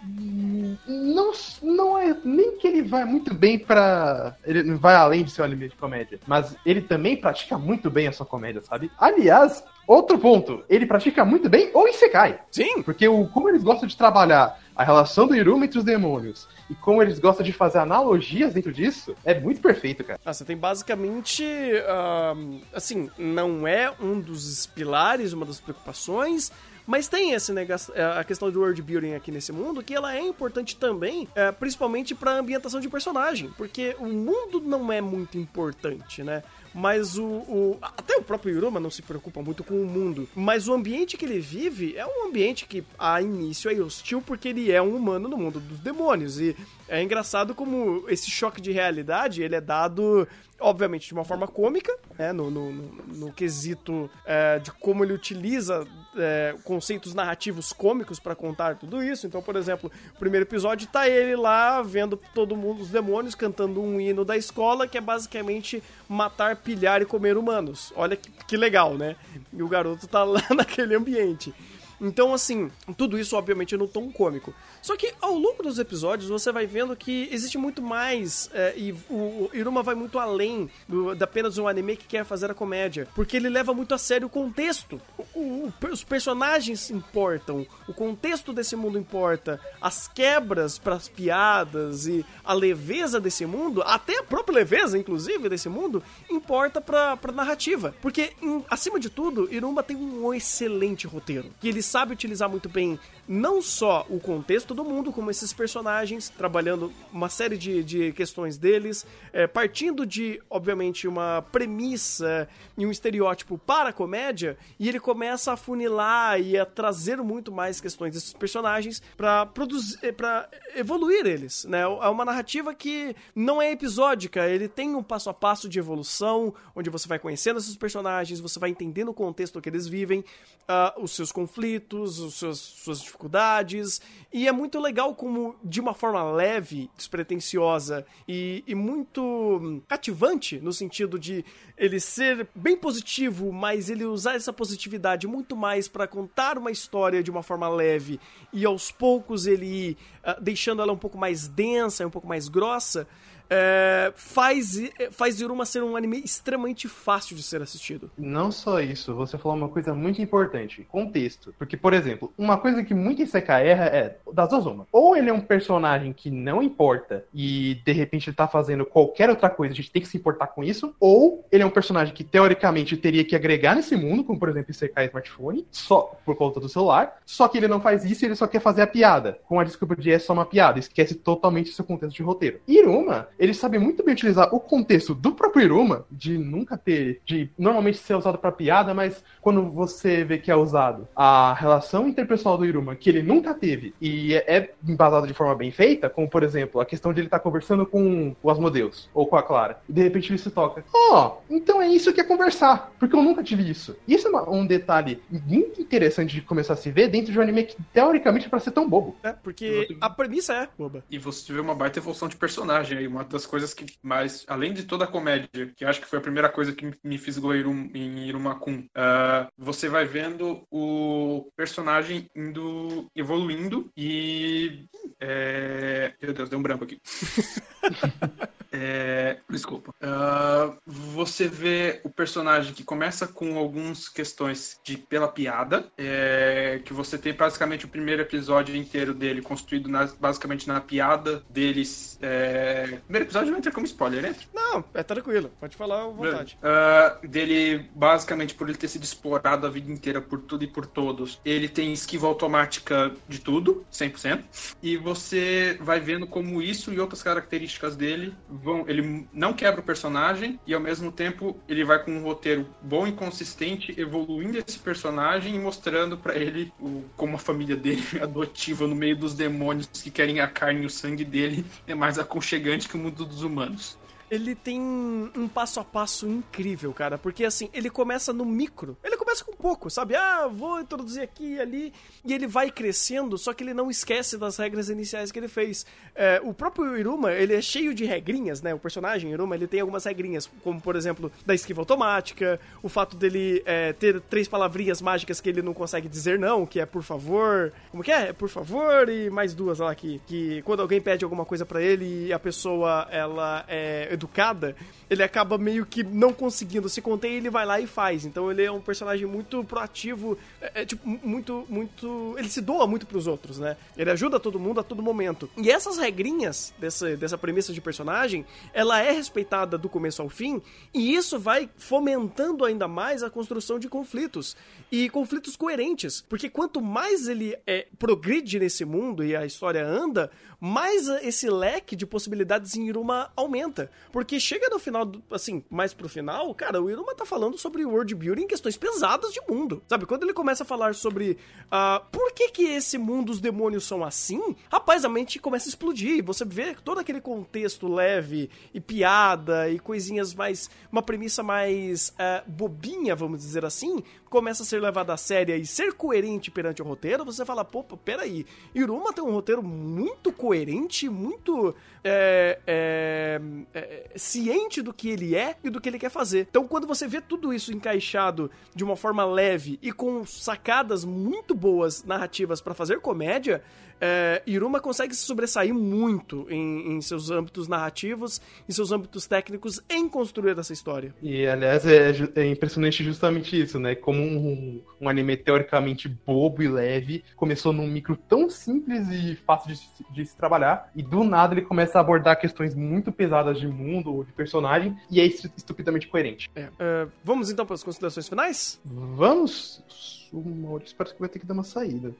Não, não é nem que ele vai muito bem pra. Ele vai além de ser um anime de comédia. Mas ele também pratica muito bem a sua comédia, sabe? Aliás, Outro ponto, ele pratica muito bem o Isekai. Sim, Porque o, como eles gostam de trabalhar a relação do Iruma entre os demônios e como eles gostam de fazer analogias dentro disso, é muito perfeito, cara. Ah, você tem basicamente. ahn, assim, não é um dos pilares, uma das preocupações. Mas tem esse nega- a questão do world building aqui nesse mundo, que ela é importante também, é, principalmente pra ambientação de personagem, porque o mundo não é muito importante, né? Mas o, o- Até o próprio Iruma não se preocupa muito com o mundo. Mas o ambiente que ele vive é um ambiente que, a início, é hostil porque ele é um humano no mundo dos demônios. E é engraçado como esse choque de realidade ele é dado obviamente de uma forma cômica, né, no, no, no- no quesito é, de como ele utiliza é, conceitos narrativos cômicos pra contar tudo isso. Então, por exemplo, o primeiro episódio tá ele lá vendo todo mundo, os demônios, cantando um hino da escola, que é basicamente matar, pilhar e comer humanos. Olha que, que legal, né? E o garoto tá lá naquele ambiente. Então, assim, tudo isso, obviamente, no tom cômico. Só que ao longo dos episódios você vai vendo que existe muito mais, é, e o, o Iruma vai muito além do, da apenas um anime que quer fazer a comédia. Porque ele leva muito a sério o contexto. O- o- os personagens importam, o contexto desse mundo importa, as quebras pras piadas e a leveza desse mundo, até a própria leveza, inclusive, desse mundo, importa pra, pra narrativa. Porque, em- acima de tudo, Iruma tem um excelente roteiro, que ele sabe utilizar muito bem não só o contexto do mundo, como esses personagens, trabalhando uma série de, de questões deles, é, partindo de, obviamente, uma premissa e um estereótipo para a comédia, e ele começa a funilar e a trazer muito mais questões desses personagens para produzir, para evoluir eles, né? É uma narrativa que não é episódica, ele tem um passo a passo de evolução, onde você vai conhecendo esses personagens, você vai entendendo o contexto que eles vivem, ah, os seus conflitos, os seus, suas dificuldades, e é muito legal como, de uma forma leve, despretensiosa e, e muito hum, cativante, no sentido de ele ser bem positivo, mas ele usar essa positividade muito mais para contar uma história de uma forma leve e aos poucos ele ah, deixando ela um pouco mais densa, um pouco mais grossa, é, faz, faz Iruma ser um anime extremamente fácil de ser assistido. Não só isso, você falou uma coisa muito importante, contexto. Porque, por exemplo, uma coisa que muito Isekai erra é das duas uma. Ou ele é um personagem que não importa e de repente ele tá fazendo qualquer outra coisa, a gente tem que se importar com isso, ou ele é um personagem que teoricamente teria que agregar nesse mundo, como por exemplo Isekai Smartphone, só por conta do celular, só que ele não faz isso e ele só quer fazer a piada, com a desculpa de é só uma piada, esquece totalmente seu contexto de roteiro. Iruma, ele sabe muito bem utilizar o contexto do próprio Iruma, de nunca ter, de normalmente ser usado pra piada, mas quando você vê que é usado a relação interpessoal do Iruma, que ele nunca teve, e é, é embasado de forma bem feita, como por exemplo, a questão de ele estar conversando com o Asmodeus, ou com a Clara, e de repente ele se toca, ó, então é isso que é conversar, porque eu nunca tive isso. Isso é uma- um detalhe muito interessante de começar a se ver dentro de um anime que teoricamente é pra ser tão bobo. né? Porque a premissa é boba. E você vê uma baita evolução de personagem aí. Uma das coisas que mais, além de toda a comédia, que acho que foi a primeira coisa que me fisgou em Irum- em Irumakun, ah, você vai vendo o personagem indo evoluindo e. é, Meu Deus, deu um branco aqui. É, desculpa. Ah, você vê o personagem que começa com algumas questões de pela piada, é, que você tem basicamente o primeiro episódio inteiro dele construído nas- basicamente na piada deles. É, primeiro episódio não entra como spoiler, entra? Não, é tranquilo, pode falar à vontade. Ah, dele, basicamente, por ele ter sido explorado a vida inteira por tudo e por todos, ele tem esquiva automática de tudo, 100%. E você vai vendo como isso e outras características dele vão. Ele não quebra o personagem e, ao mesmo tempo, ele vai com um roteiro bom e consistente, evoluindo esse personagem e mostrando pra ele o- como a família dele adotiva no meio dos demônios que querem a carne e o sangue dele é mais aconchegante que o mundo dos humanos. Ele tem um passo a passo incrível, cara, porque assim, ele começa no micro. Ele começa com pouco, sabe? Ah, vou introduzir aqui e ali. E ele vai crescendo, só que ele não esquece das regras iniciais que ele fez. É, o próprio Iruma, ele é cheio de regrinhas, né? O personagem Iruma, ele tem algumas regrinhas, como por exemplo, da esquiva automática, o fato dele é, ter três palavrinhas mágicas que ele não consegue dizer não, que é por favor. Como que é? É por favor e mais duas lá que, que quando alguém pede alguma coisa pra ele e a pessoa ela é educada, ele acaba meio que não conseguindo se conter e ele vai lá e faz. Então ele é um personagem muito proativo, é, é, tipo, muito, muito. Ele se doa muito pros outros, né? Ele ajuda todo mundo a todo momento. E essas regrinhas dessa, dessa premissa de personagem, ela é respeitada do começo ao fim, e isso vai fomentando ainda mais a construção de conflitos. E conflitos coerentes. Porque quanto mais ele é, progride nesse mundo e a história anda, mais esse leque de possibilidades em Iruma aumenta. Porque chega no final, do- assim, mais pro final, cara, o Iruma tá falando sobre world building, questões pesadas de mundo. Sabe, quando ele começa a falar sobre ah, por que que esse mundo, os demônios são assim, rapaz, a mente começa a explodir. Você vê todo aquele contexto leve e piada e coisinhas mais. uma premissa mais ah, bobinha, vamos dizer assim, começa a ser levada a séria e ser coerente perante o roteiro, você fala, pô, peraí, Iruma tem um roteiro muito coerente, muito é, é, é, ciente do que ele é e do que ele quer fazer. Então, quando você vê tudo isso encaixado de uma forma leve e com sacadas muito boas narrativas pra fazer comédia, é, Iruma consegue se sobressair muito em, em seus âmbitos narrativos, em seus âmbitos técnicos, em construir essa história. E, aliás, é, é impressionante justamente isso, né? Como um, um anime teoricamente bobo e leve começou num micro tão simples e fácil de, se- de se trabalhar, e do nada ele começa a abordar questões muito pesadas de mundo ou de personagem, e é estu- estupidamente coerente. É, é, vamos então para as considerações finais? Vamos. O Maurício parece que vai ter que dar uma saída?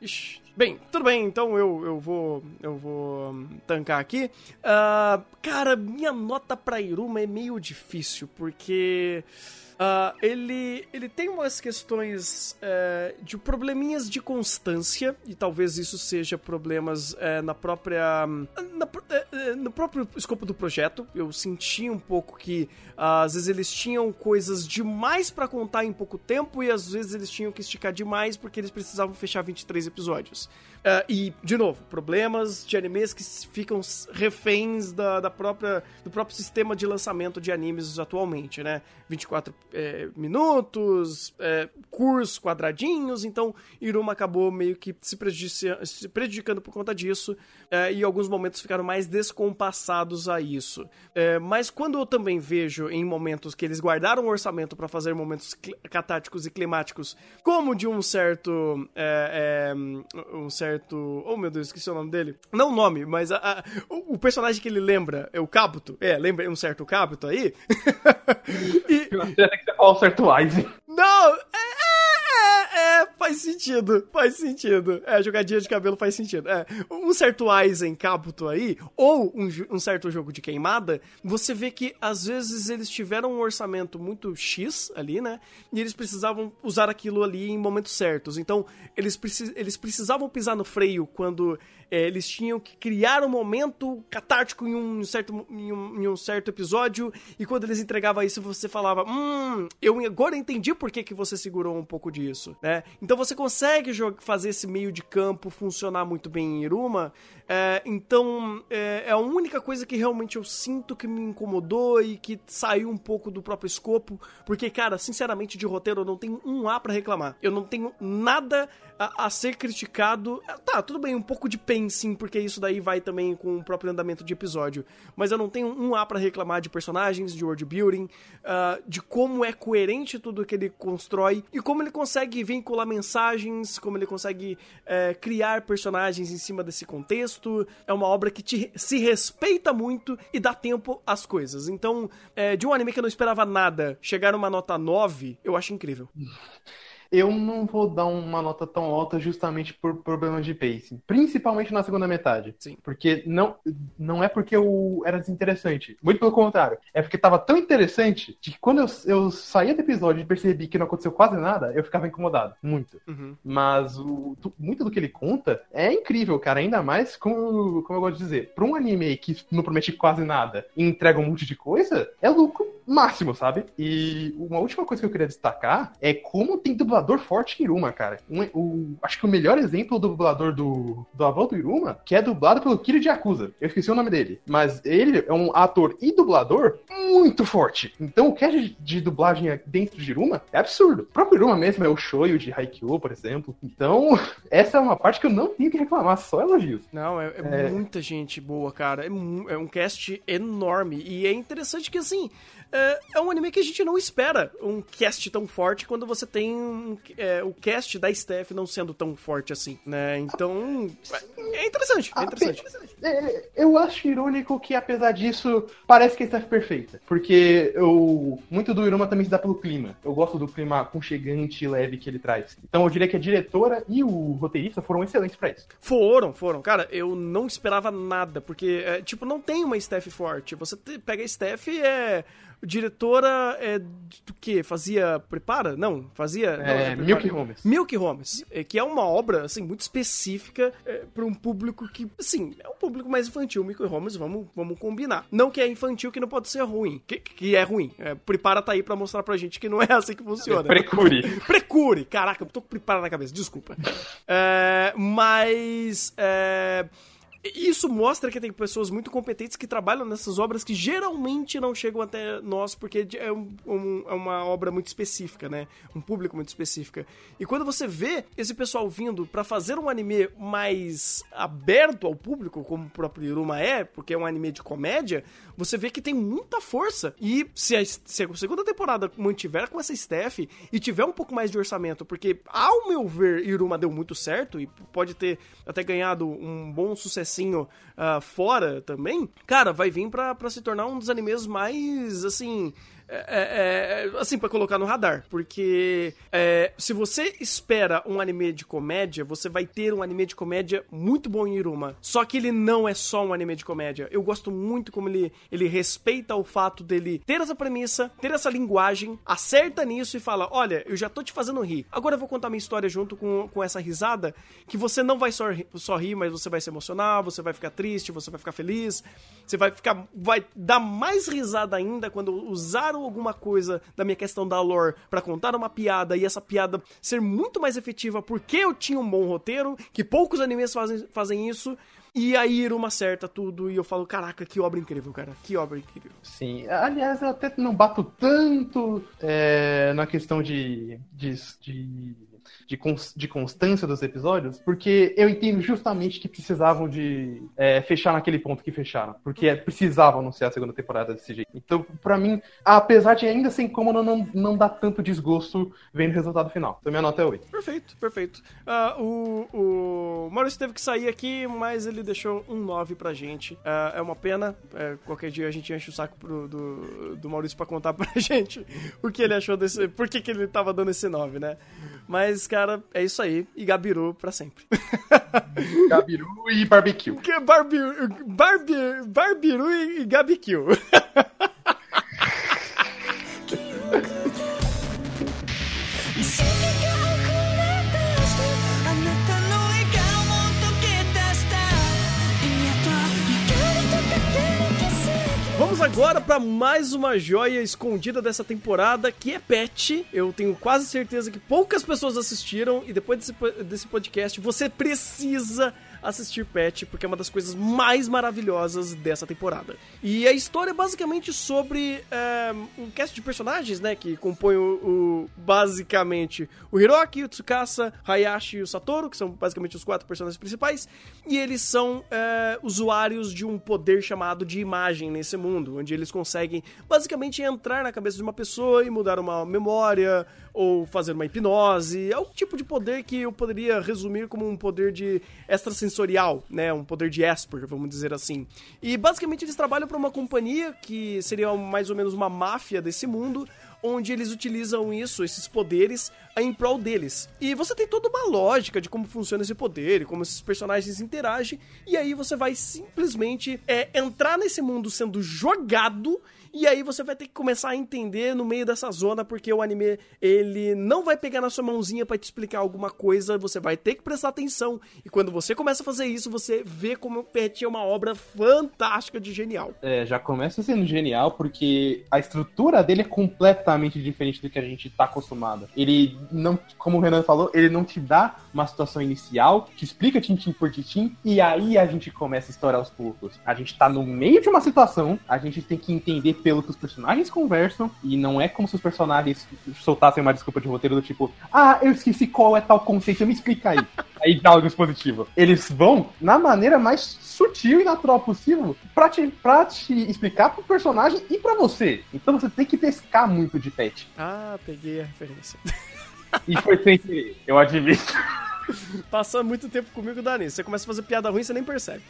Ixi. Bem, tudo bem, então eu, eu vou eu vou hum, tancar aqui. Ah, cara, minha nota pra Iruma é meio difícil, porque ah, ele, ele tem umas questões eh, de probleminhas de constância, e talvez isso seja problemas eh, na própria. na eh, no próprio escopo do projeto. Eu senti um pouco que ah, às vezes eles tinham coisas demais pra contar em pouco tempo, e às vezes eles tinham que esticar demais porque eles precisavam fechar 23 episódios. Ah, e, de novo, problemas de animes que ficam reféns da, da própria, do próprio sistema de lançamento de animes atualmente, né? 24 eh, minutos, eh, cursos quadradinhos, então Iruma acabou meio que se, prejudici- se prejudicando por conta disso, eh, e alguns momentos ficaram mais descompassados a isso. Eh, mas quando eu também vejo em momentos que eles guardaram um orçamento para fazer momentos catárticos e climáticos, como de um certo. um certo. Oh meu Deus, esqueci o nome dele. Não o nome, mas a- a- o, o personagem que ele lembra é o Kabuto. É, lembra um certo Kabuto aí? e, tem que ser falar o certo Wise. não, é, é, é, é, faz sentido, faz sentido. É, jogadinha de cabelo faz sentido. É, um certo Aizen Kabuto aí, ou um, um certo jogo de queimada, você vê que às vezes eles tiveram um orçamento muito X ali, né? E eles precisavam usar aquilo ali em momentos certos. Então, eles, precis, eles precisavam pisar no freio quando é, eles tinham que criar um momento catártico em um certo, em um, em um certo episódio, e quando eles entregavam isso, você falava, hum, eu agora entendi por que, que você segurou um pouco disso, né? Então você consegue fazer esse meio de campo funcionar muito bem em Iruma, é, então é, é a única coisa que realmente eu sinto que me incomodou e que saiu um pouco do próprio escopo, porque, cara, sinceramente, de roteiro eu não tenho um A pra reclamar. Eu não tenho nada a, a ser criticado. Ah, Tá, tudo bem, um pouco de pen sim, porque isso daí vai também com o próprio andamento de episódio. Mas eu não tenho um A pra reclamar de personagens, de world building, ah, de como é coerente tudo que ele constrói e como ele consegue vincular mensagens, como ele consegue eh, criar personagens em cima desse contexto. É uma obra que te- se respeita muito e dá tempo às coisas. Então, eh, de um anime que eu não esperava nada, chegar numa nota 9, eu acho incrível. Eu não vou dar uma nota tão alta justamente por problemas de pacing, principalmente na segunda metade. Sim. Porque não, não é porque eu era desinteressante, muito pelo contrário. É porque tava tão interessante que quando eu, eu saía do episódio e percebi que não aconteceu quase nada, eu ficava incomodado, muito. Uhum. Mas o, muito do que ele conta é incrível, cara. Ainda mais, como, como eu gosto de dizer, pra um anime que não promete quase nada e entrega um monte de coisa, é lucro máximo, sabe? E uma última coisa que eu queria destacar é como tem dublador forte em Iruma, cara. Um- o- acho que o melhor exemplo do dublador do, do avô do Iruma, que é dublado pelo Kiro de Yakuza. Eu esqueci o nome dele. Mas ele é um ator e dublador muito forte. Então o cast de, de dublagem dentro de Iruma é absurdo. O próprio Iruma mesmo é o Shoyo de Haikyuu, por exemplo. Então, essa é uma parte que eu não tenho que reclamar, só elogios. Não, é, é muita gente boa, cara. É, é um cast enorme. E é interessante que, assim, é, é um anime que a gente não espera um cast tão forte quando você tem um, é, o cast da Steph não sendo tão forte assim, né? Então, é interessante, é interessante. É, eu acho irônico que, apesar disso, parece que está perfeita. Porque eu, muito do Iruma também se dá pelo clima. Eu gosto do clima aconchegante e leve que ele traz. Então eu diria que a diretora e o roteirista foram excelentes pra isso. Foram, foram. Cara, eu não esperava nada, porque, é, tipo, não tem uma Steph forte. Você pega a Steph e é. Diretora é do que? Fazia. Prepara? Não, fazia. não, É, Prepara. Milk Holmes. Milk Holmes, é, que é uma obra, assim, muito específica é, para um público que, assim, é um público mais infantil. Milk Holmes, vamos, vamos combinar. Não que é infantil que não pode ser ruim, que, que é ruim. É, Prepara tá aí pra mostrar pra gente que não é assim que funciona. Precure. Precure! Caraca, eu tô com prepara na cabeça, desculpa. É, mas. é, isso mostra que tem pessoas muito competentes que trabalham nessas obras que geralmente não chegam até nós, porque é, um- um- é uma obra muito específica, né? Um público muito específica. E quando você vê esse pessoal vindo pra fazer um anime mais aberto ao público, como o próprio Iruma é, porque é um anime de comédia, você vê que tem muita força. E se a, se a segunda temporada mantiver com essa staff e tiver um pouco mais de orçamento, porque, ao meu ver, Iruma deu muito certo e pode ter até ganhado um bom sucessinho ah, fora também, cara, vai vir pra, pra se tornar um dos animes mais, assim... é, é, é, assim, pra colocar no radar. Porque é, se você espera um anime de comédia, você vai ter um anime de comédia muito bom em Iruma. Só que ele não é só um anime de comédia. Eu gosto muito como ele, ele respeita o fato dele ter essa premissa, ter essa linguagem, acerta nisso e fala: Olha, eu já tô te fazendo rir. Agora eu vou contar minha história junto com, com essa risada, que você não vai só, só rir, mas você vai se emocionar, você vai ficar triste, você vai ficar feliz, você vai ficar. vai dar mais risada ainda quando alguma coisa da minha questão da lore pra contar uma piada e essa piada ser muito mais efetiva porque eu tinha um bom roteiro, que poucos animes fazem, fazem isso. E aí Iruma acerta tudo e eu falo, caraca, que obra incrível, cara. Que obra incrível. Sim, aliás, eu até não bato tanto é, na questão de, de, de, de, cons- de constância dos episódios, porque eu entendo justamente que precisavam de é, fechar naquele ponto que fecharam, porque é, precisavam anunciar a segunda temporada desse jeito. Então, pra mim, apesar de ainda ser incômodo, não, não dá tanto desgosto vendo o resultado final. Então, minha nota é 8. Perfeito, perfeito. Ah, o, o Maurício teve que sair aqui, mas ele deixou um 9 pra gente. Ah, é uma pena. É, qualquer dia a gente enche o saco pro- do, do Maurício pra contar pra gente o que ele achou desse. Por que, que ele tava dando esse 9, né? Mas, cara, é isso aí. E Gabiru pra sempre. Gabiru e barbecue. Barbi, Barbi, Barbiru e, e. agora pra mais uma joia escondida dessa temporada, que é Pet. Eu tenho quase certeza que poucas pessoas assistiram e depois desse, desse podcast você precisa assistir Pet, porque é uma das coisas mais maravilhosas dessa temporada. E a história é basicamente sobre é, um cast de personagens, né, que compõem o, o- basicamente o Hiroki, o Tsukasa, Hayashi e o Satoru, que são basicamente os quatro personagens principais, e eles são é, usuários de um poder chamado de imagem nesse mundo, onde eles conseguem basicamente entrar na cabeça de uma pessoa e mudar uma memória ou fazer uma hipnose, é o tipo de poder que eu poderia resumir como um poder de extrasensorial, né, um poder de Esper, vamos dizer assim. E basicamente eles trabalham para uma companhia que seria mais ou menos uma máfia desse mundo, onde eles utilizam isso, esses poderes, em prol deles. E você tem toda uma lógica de como funciona esse poder, como esses personagens interagem, e aí você vai simplesmente é, entrar nesse mundo sendo jogado e aí você vai ter que começar a entender no meio dessa zona, porque o anime, ele não vai pegar na sua mãozinha pra te explicar alguma coisa, você vai ter que prestar atenção. E quando você começa a fazer isso, você vê como o Pet é uma obra fantástica de genial. É, já começa sendo genial porque a estrutura dele é completamente diferente do que a gente tá acostumado. Ele não, como o Renan falou, ele não te dá uma situação inicial, te explica tintim por tintim, e aí a gente começa a estourar aos poucos. A gente tá no meio de uma situação, a gente tem que entender pelo que os personagens conversam, e não é como se os personagens soltassem uma desculpa de roteiro do tipo, ah, eu esqueci qual é tal conceito, me explica aí. aí diálogo expositivo. Eles vão na maneira mais sutil e natural possível pra te, pra te explicar pro personagem e pra você. Então você tem que pescar muito de pet. Ah, peguei a referência. E foi sem querer, eu admito. Passando muito tempo comigo dá nisso. Você começa a fazer piada ruim, você nem percebe.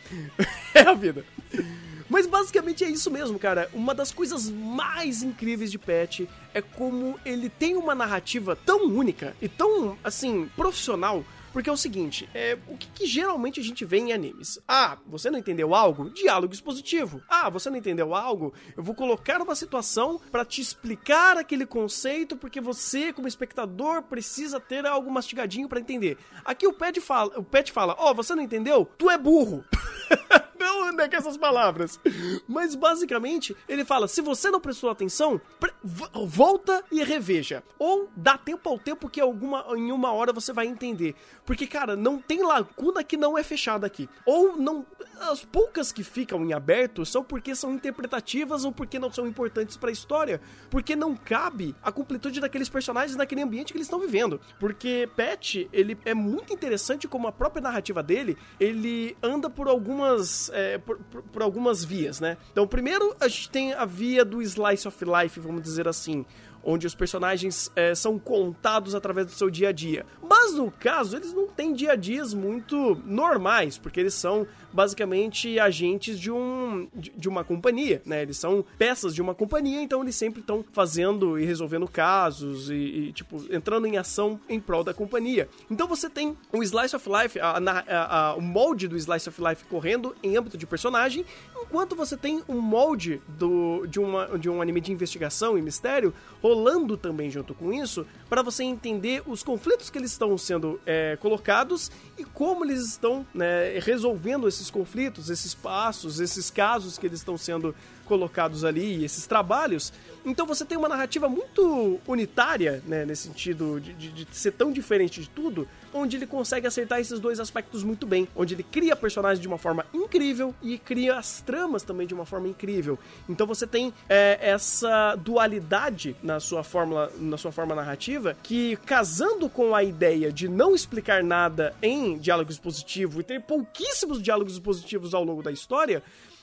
é a vida. Mas basicamente é isso mesmo, cara. Uma das coisas mais incríveis de Pet é como ele tem uma narrativa tão única e tão, assim, profissional. Porque é o seguinte, é, o que, que geralmente a gente vê em animes? Ah, você não entendeu algo? Diálogo expositivo. Ah, você não entendeu algo? Eu vou colocar uma situação pra te explicar aquele conceito, porque você, como espectador, precisa ter algo mastigadinho pra entender. Aqui o Pet fala, o Pet fala, ó, você não entendeu? Tu é burro. não anda com essas palavras. Mas basicamente, ele fala: se você não prestou atenção, volta e reveja. Ou dá tempo ao tempo que alguma, em uma hora você vai entender. Porque, cara, não tem lacuna que não é fechada aqui. Ou não. As poucas que ficam em aberto são porque são interpretativas ou porque não são importantes pra história. Porque não cabe a completude daqueles personagens naquele ambiente que eles estão vivendo. Porque Pet, ele é muito interessante como a própria narrativa dele, ele anda por algumas é, por, por- por algumas vias, né? Então, primeiro a gente tem a via do slice of life, vamos dizer assim, onde os personagens é, são contados através do seu dia a dia. Mas no caso, eles não têm dia a dias muito normais, porque eles são basicamente agentes de um de, uma companhia, né? Eles são peças de uma companhia, então eles sempre estão fazendo e resolvendo casos e, e, tipo entrando em ação em prol da companhia. Então você tem o slice of life, a- a- a- o molde do slice of life correndo em âmbito de personagem, enquanto você tem um molde do, de, uma, de um anime de investigação e mistério rolando também junto com isso, para você entender os conflitos que eles estão sendo é, colocados e como eles estão né, resolvendo esses conflitos, esses passos, esses casos que eles estão sendo colocados ali, esses trabalhos. Então você tem uma narrativa muito unitária, né, nesse sentido de, de- de ser tão diferente de tudo, onde ele consegue acertar esses dois aspectos muito bem, onde ele cria personagens de uma forma incrível e cria as tramas também de uma forma incrível. Então você tem é, essa dualidade na sua fórmula, na sua forma narrativa, que casando com a ideia de não explicar nada em diálogo expositivo e ter pouquíssimos diálogos expositivos ao longo da história,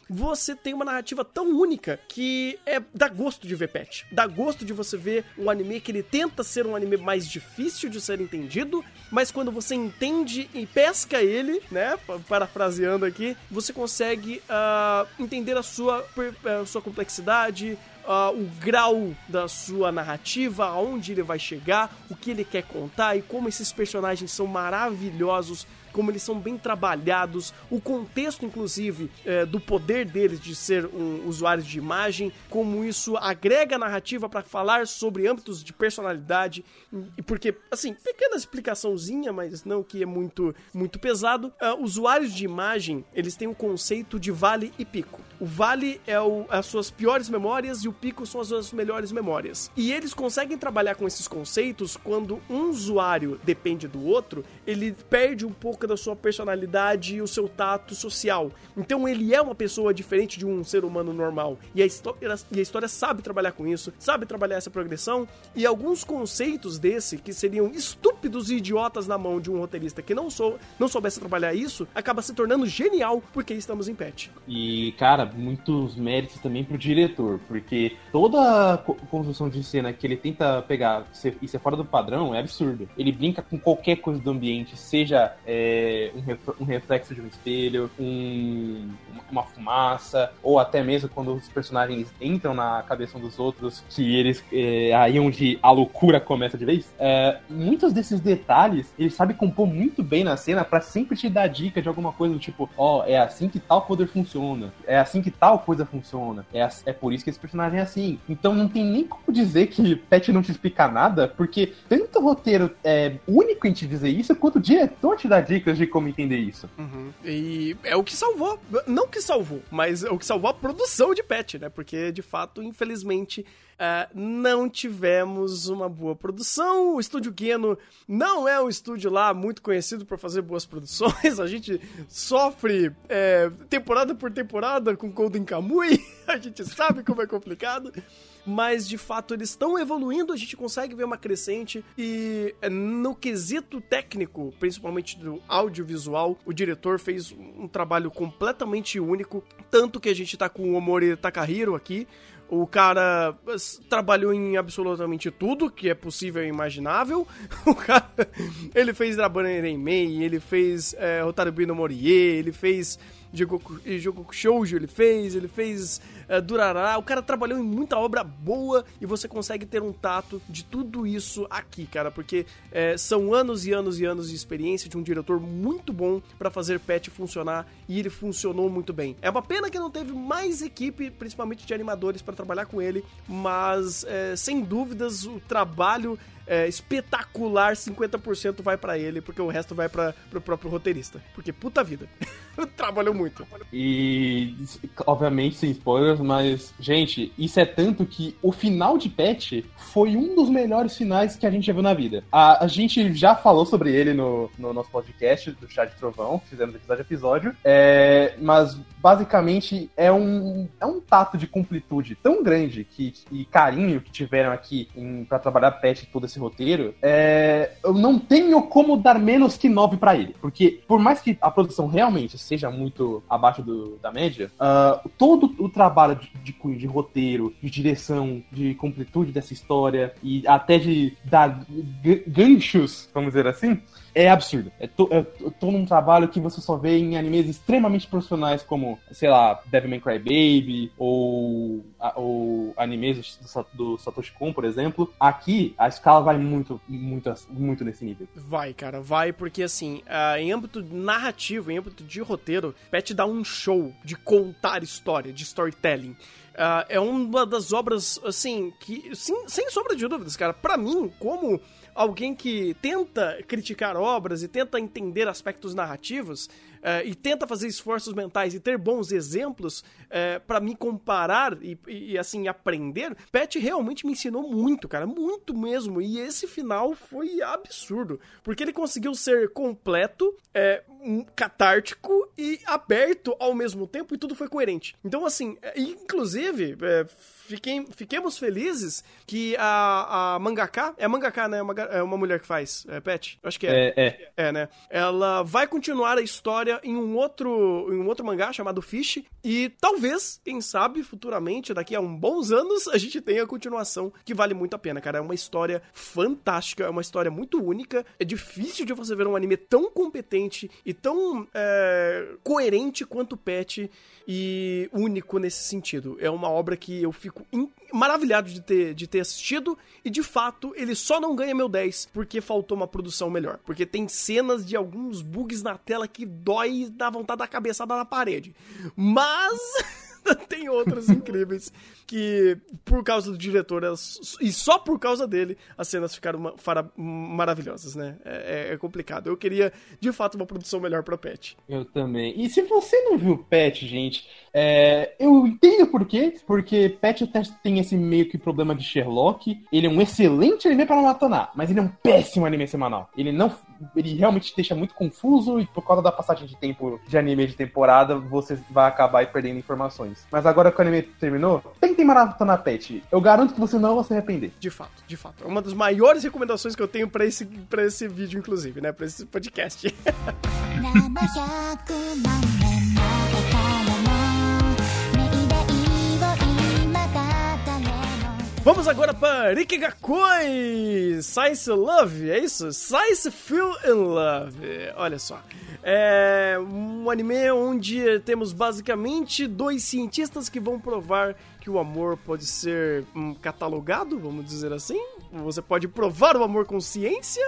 você tem uma narrativa tão única que é dá gosto de ver Pet. Dá gosto de você ver um anime que ele tenta ser um anime mais difícil de ser entendido, mas quando você entende e pesca ele, né, pa- parafraseando aqui, você consegue ah, entender a sua, per- a sua complexidade, ah, o grau da sua narrativa, aonde ele vai chegar, o que ele quer contar e como esses personagens são maravilhosos como eles são bem trabalhados, o contexto, inclusive, é, do poder deles de ser um usuário de imagem, como isso agrega narrativa para falar sobre âmbitos de personalidade, e porque, assim, pequena explicaçãozinha, mas não que é muito, muito pesado, ah, usuários de imagem, eles têm o conceito de vale e pico. O vale é o- as suas piores memórias e o pico são as suas melhores memórias. E eles conseguem trabalhar com esses conceitos quando um usuário depende do outro, ele perde um pouco da sua personalidade e o seu tato social. Então ele é uma pessoa diferente de um ser humano normal. E a, histó- e a história sabe trabalhar com isso, sabe trabalhar essa progressão. E alguns conceitos desse, que seriam estúpidos e idiotas na mão de um roteirista que não, sou, não soubesse trabalhar isso, acaba se tornando genial porque estamos em patch. E, cara, muitos méritos também pro diretor, porque toda a co- construção de cena que ele tenta pegar e ser fora do padrão é absurdo. Ele brinca com qualquer coisa do ambiente, seja é, um, ref- um reflexo de um espelho, um- uma fumaça, ou até mesmo quando os personagens entram na cabeça um dos outros, que eles é aí onde a loucura começa de vez. É, muitos desses detalhes ele sabe compor muito bem na cena pra sempre te dar dica de alguma coisa do tipo, ó, é assim que tal poder funciona, é assim que tal coisa funciona, é, é por isso que esse personagem é assim. Então não tem nem como dizer que Pet não te explica nada, porque tanto o roteiro é único em te dizer isso, quanto o diretor te dá dicas de como entender isso. Uhum. E é o que salvou, não que salvou, mas é o que salvou a produção de Pet, né? Porque, de fato, infelizmente, ah, não tivemos uma boa produção. O Estúdio Geno não é um estúdio lá muito conhecido por fazer boas produções. A gente sofre é, temporada por temporada com Golden Kamuy. A gente sabe como é complicado. Mas de fato eles estão evoluindo, a gente consegue ver uma crescente e é, no quesito técnico, principalmente do audiovisual, o diretor fez um trabalho completamente único, tanto que a gente tá com o Omori Takahiro aqui, o cara trabalhou em absolutamente tudo que é possível e imaginável. O cara, ele fez Drabana Renmei, ele fez é, Hotarubi no Morie, ele fez Jogoku Jogoku Shoujo, ele fez, ele fez é, Durará. O cara trabalhou em muita obra boa e você consegue ter um tato de tudo isso aqui, cara, porque é, são anos e anos e anos de experiência de um diretor muito bom pra fazer Pet funcionar e ele funcionou muito bem. É uma pena que não teve mais equipe, principalmente de animadores, pra trabalhar com ele, mas é, sem dúvidas o trabalho é, espetacular 50% vai pra ele, porque o resto vai para pro próprio roteirista. Porque puta vida, trabalhou muito. E, obviamente, sem spoilers, mas, gente, isso é tanto que o final de Pet foi um dos melhores finais que a gente já viu na vida. A, a gente já falou sobre ele no, no nosso podcast do Chá de Trovão, fizemos episódio a episódio, é, mas basicamente é um, é um tato de completude tão grande que, e carinho que tiveram aqui pra trabalhar Pet todo esse roteiro. É, eu não tenho como dar menos que 9 pra ele, porque por mais que a produção realmente seja muito abaixo do- da média, ah, todo o trabalho de, de de roteiro, de direção, de completude dessa história e até de dar ganchos, vamos dizer assim, é absurdo. É, to, é to- todo um trabalho que você só vê em animes extremamente profissionais como, sei lá, Devilman Crybaby ou, ou animes do, do Satoshi Kon, por exemplo. Aqui, a escala vai muito, muito, muito nesse nível. Vai, cara, vai, porque assim, ah, em âmbito narrativo, em âmbito de roteiro, Pet dá um show de contar história, de storytelling. Ah, é uma das obras, assim, que, sim, sem sombra de dúvidas, cara, pra mim, como alguém que tenta criticar obras e tenta entender aspectos narrativos eh, e tenta fazer esforços mentais e ter bons exemplos eh, pra me comparar e, e, assim aprender, Pet realmente me ensinou muito, cara, muito mesmo. E esse final foi absurdo, porque ele conseguiu ser completo, é, catártico e aberto ao mesmo tempo e tudo foi coerente. Então assim, inclusive é, fiquem, fiquemos felizes que a, a mangaka é mangaka, né? É uma, é uma mulher que faz, é Pet, acho que é. É, é. É, né? Ela vai continuar a história em um outro, em um outro mangá chamado Fish e talvez, quem sabe, futuramente, daqui a uns bons anos, a gente tenha a continuação que vale muito a pena, cara. É uma história fantástica, é uma história muito única. É difícil de você ver um anime tão competente e tão é, coerente quanto Pet e único nesse sentido. É uma obra que eu fico maravilhado de ter, de ter assistido e de fato ele só não ganha meu 10 porque faltou uma produção melhor. Porque tem cenas de alguns bugs na tela que dói e dá vontade da cabeçada na parede. Mas. tem outras incríveis que, por causa do diretor, elas- e só por causa dele, as cenas ficaram maravilhosas, né? É, é- é complicado. Eu queria, de fato, uma produção melhor pra Pet. Eu também. E se você não viu Pet, gente, é, eu entendo por quê. Porque Pet até tem esse meio que problema de Sherlock. Ele é um excelente anime para maratonar, mas ele é um péssimo anime semanal. Ele não. Ele realmente deixa muito confuso e por causa da passagem de tempo de anime de temporada, você vai acabar perdendo informações. Mas agora que o anime terminou, tentem maratonar Pet. Eu garanto que você não vai se arrepender. De fato, de fato. É uma das maiores recomendações que eu tenho pra esse, pra esse vídeo, inclusive, né? Pra esse podcast. Vamos agora para Rikigakoi Science Love, é isso? Science Feel in Love. Olha só. É um anime onde temos basicamente dois cientistas que vão provar que o amor pode ser hum, catalogado, vamos dizer assim. Você pode provar o amor com ciência,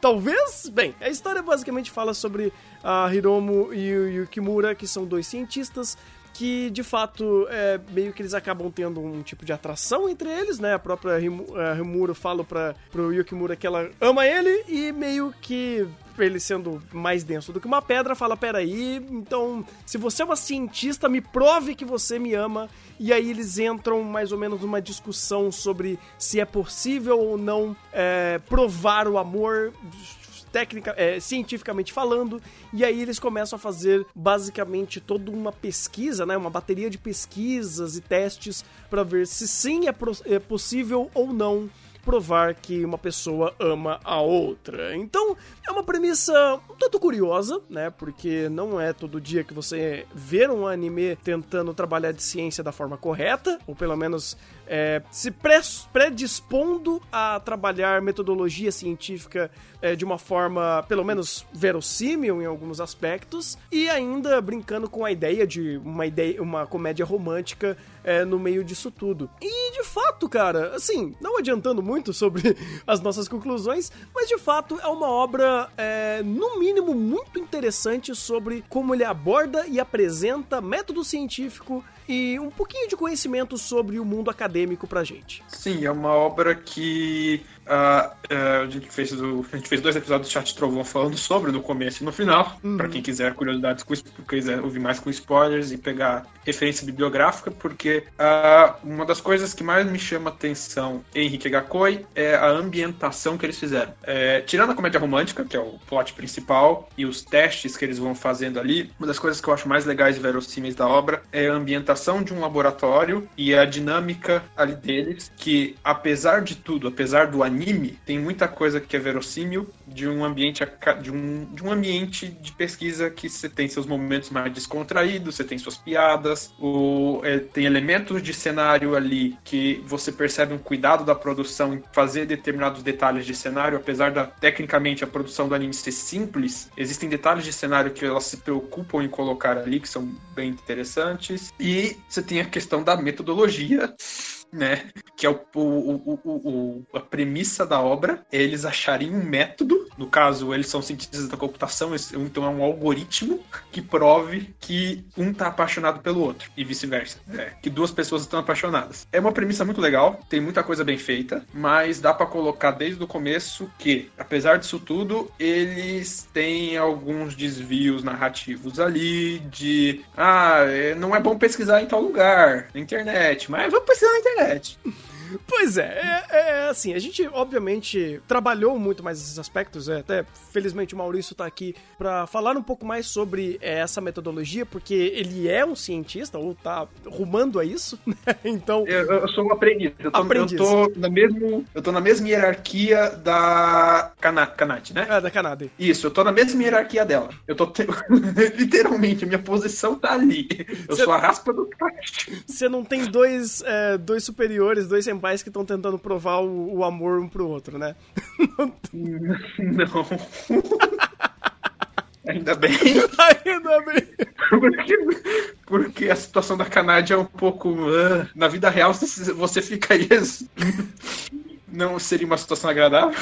talvez. Bem, a história basicamente fala sobre a Hiromu e o Yukimura, que são dois cientistas que de fato é, meio que eles acabam tendo um tipo de atração entre eles, né? A própria Himu- a Himuro fala para pro Yukimura que ela ama ele e meio que ele sendo mais denso do que uma pedra, fala: Peraí, então, se você é uma cientista, me prove que você me ama. E aí eles entram mais ou menos numa discussão sobre se é possível ou não é, provar o amor técnica, é, cientificamente falando, e aí eles começam a fazer basicamente toda uma pesquisa, né, uma bateria de pesquisas e testes para ver se sim é, é possível ou não provar que uma pessoa ama a outra. Então, é uma premissa um tanto curiosa, né? Porque não é todo dia que você vê um anime tentando trabalhar de ciência da forma correta, ou pelo menos é, se predispondo a trabalhar metodologia científica é, de uma forma, pelo menos, verossímil em alguns aspectos, e ainda brincando com a ideia de uma ideia, uma comédia romântica é, no meio disso tudo. E de fato, cara, assim, não adiantando muito sobre as nossas conclusões, mas de fato é uma obra, é, no mínimo, muito interessante sobre como ele aborda e apresenta método científico e um pouquinho de conhecimento sobre o mundo acadêmico pra gente. Sim, é uma obra que ah, ah, a, gente fez o- a gente fez dois episódios do Chat Trovão falando sobre no começo e no final. Pra quem quiser curiosidades, com, quiser ouvir mais com spoilers e pegar referência bibliográfica, porque ah, uma das coisas que mais me chama atenção em Henrique Gakoi é a ambientação que eles fizeram. É, tirando a comédia romântica, que é o plot principal, e os testes que eles vão fazendo ali, uma das coisas que eu acho mais legais e verossímeis da obra é a ambientação de um laboratório e a dinâmica ali deles, que apesar de tudo, apesar do anime, tem muita coisa que é verossímil de um ambiente de um, de um ambiente de pesquisa que você tem seus momentos mais descontraídos, você tem suas piadas, o, é, tem elementos de cenário ali que você percebe um cuidado da produção em fazer determinados detalhes de cenário, apesar da tecnicamente a produção do anime ser simples, existem detalhes de cenário que elas se preocupam em colocar ali que são bem interessantes. E você tem a questão da metodologia né? Que é o, o, o, o- a premissa da obra, é eles acharem um método, no caso, eles são cientistas da computação, então é um algoritmo que prove que um tá apaixonado pelo outro, e vice-versa. É, que duas pessoas estão apaixonadas. É uma premissa muito legal, tem muita coisa bem feita, mas dá pra colocar desde o começo que, apesar disso tudo, eles têm alguns desvios narrativos ali de ah, é, não é bom pesquisar em tal lugar, na internet, mas vamos pesquisar na internet internet. Pois é, é, é assim, a gente obviamente trabalhou muito mais esses aspectos, é, até felizmente o Maurício tá aqui pra falar um pouco mais sobre é, essa metodologia, porque ele é um cientista, ou tá rumando a isso, né? Então, Eu, eu sou um aprendiz. Eu tô, Aprendiz. eu tô na mesmo, eu tô na mesma hierarquia da Kanate, né? é da Canadá. Isso, eu tô na mesma hierarquia dela. Eu tô te- literalmente, a minha posição tá ali. Eu Você- sou a raspa do tacho. Você não tem dois, é, dois superiores, dois senpais que estão tentando provar o, o amor um pro outro, né? Não. Ainda bem, Ainda bem. porque, porque a situação da Kanade é um pouco. ah, na vida real, você você fica aí. Não seria uma situação agradável?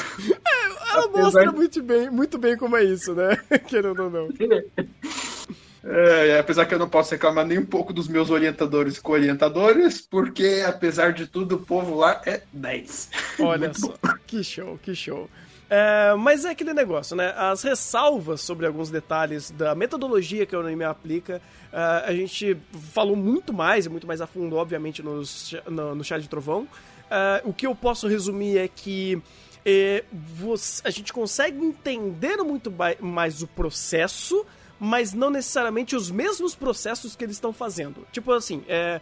Ela Apesar mostra de- muito bem, muito bem como é isso, né? Querendo ou não. É, apesar que eu não posso reclamar nem um pouco dos meus orientadores e co-orientadores, porque apesar de tudo, o povo lá é 10. Olha só, que show, que show. É, mas é aquele negócio, né? As ressalvas sobre alguns detalhes da metodologia que o anime aplica, é, a gente falou muito mais e muito mais a fundo, obviamente, nos, no, no Chá de Trovão. É, o que eu posso resumir é que é, você- a gente consegue entender muito mais o processo, mas não necessariamente os mesmos processos que eles estão fazendo. Tipo assim, é,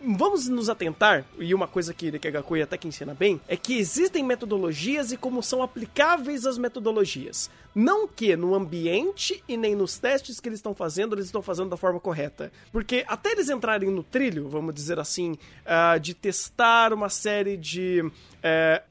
vamos nos atentar, e uma coisa que que a Gakui até que ensina bem, é que existem metodologias e como são aplicáveis as metodologias. Não que no ambiente e nem nos testes que eles estão fazendo, eles estão fazendo da forma correta. Porque até eles entrarem no trilho, vamos dizer assim, ah, de testar uma série de. é,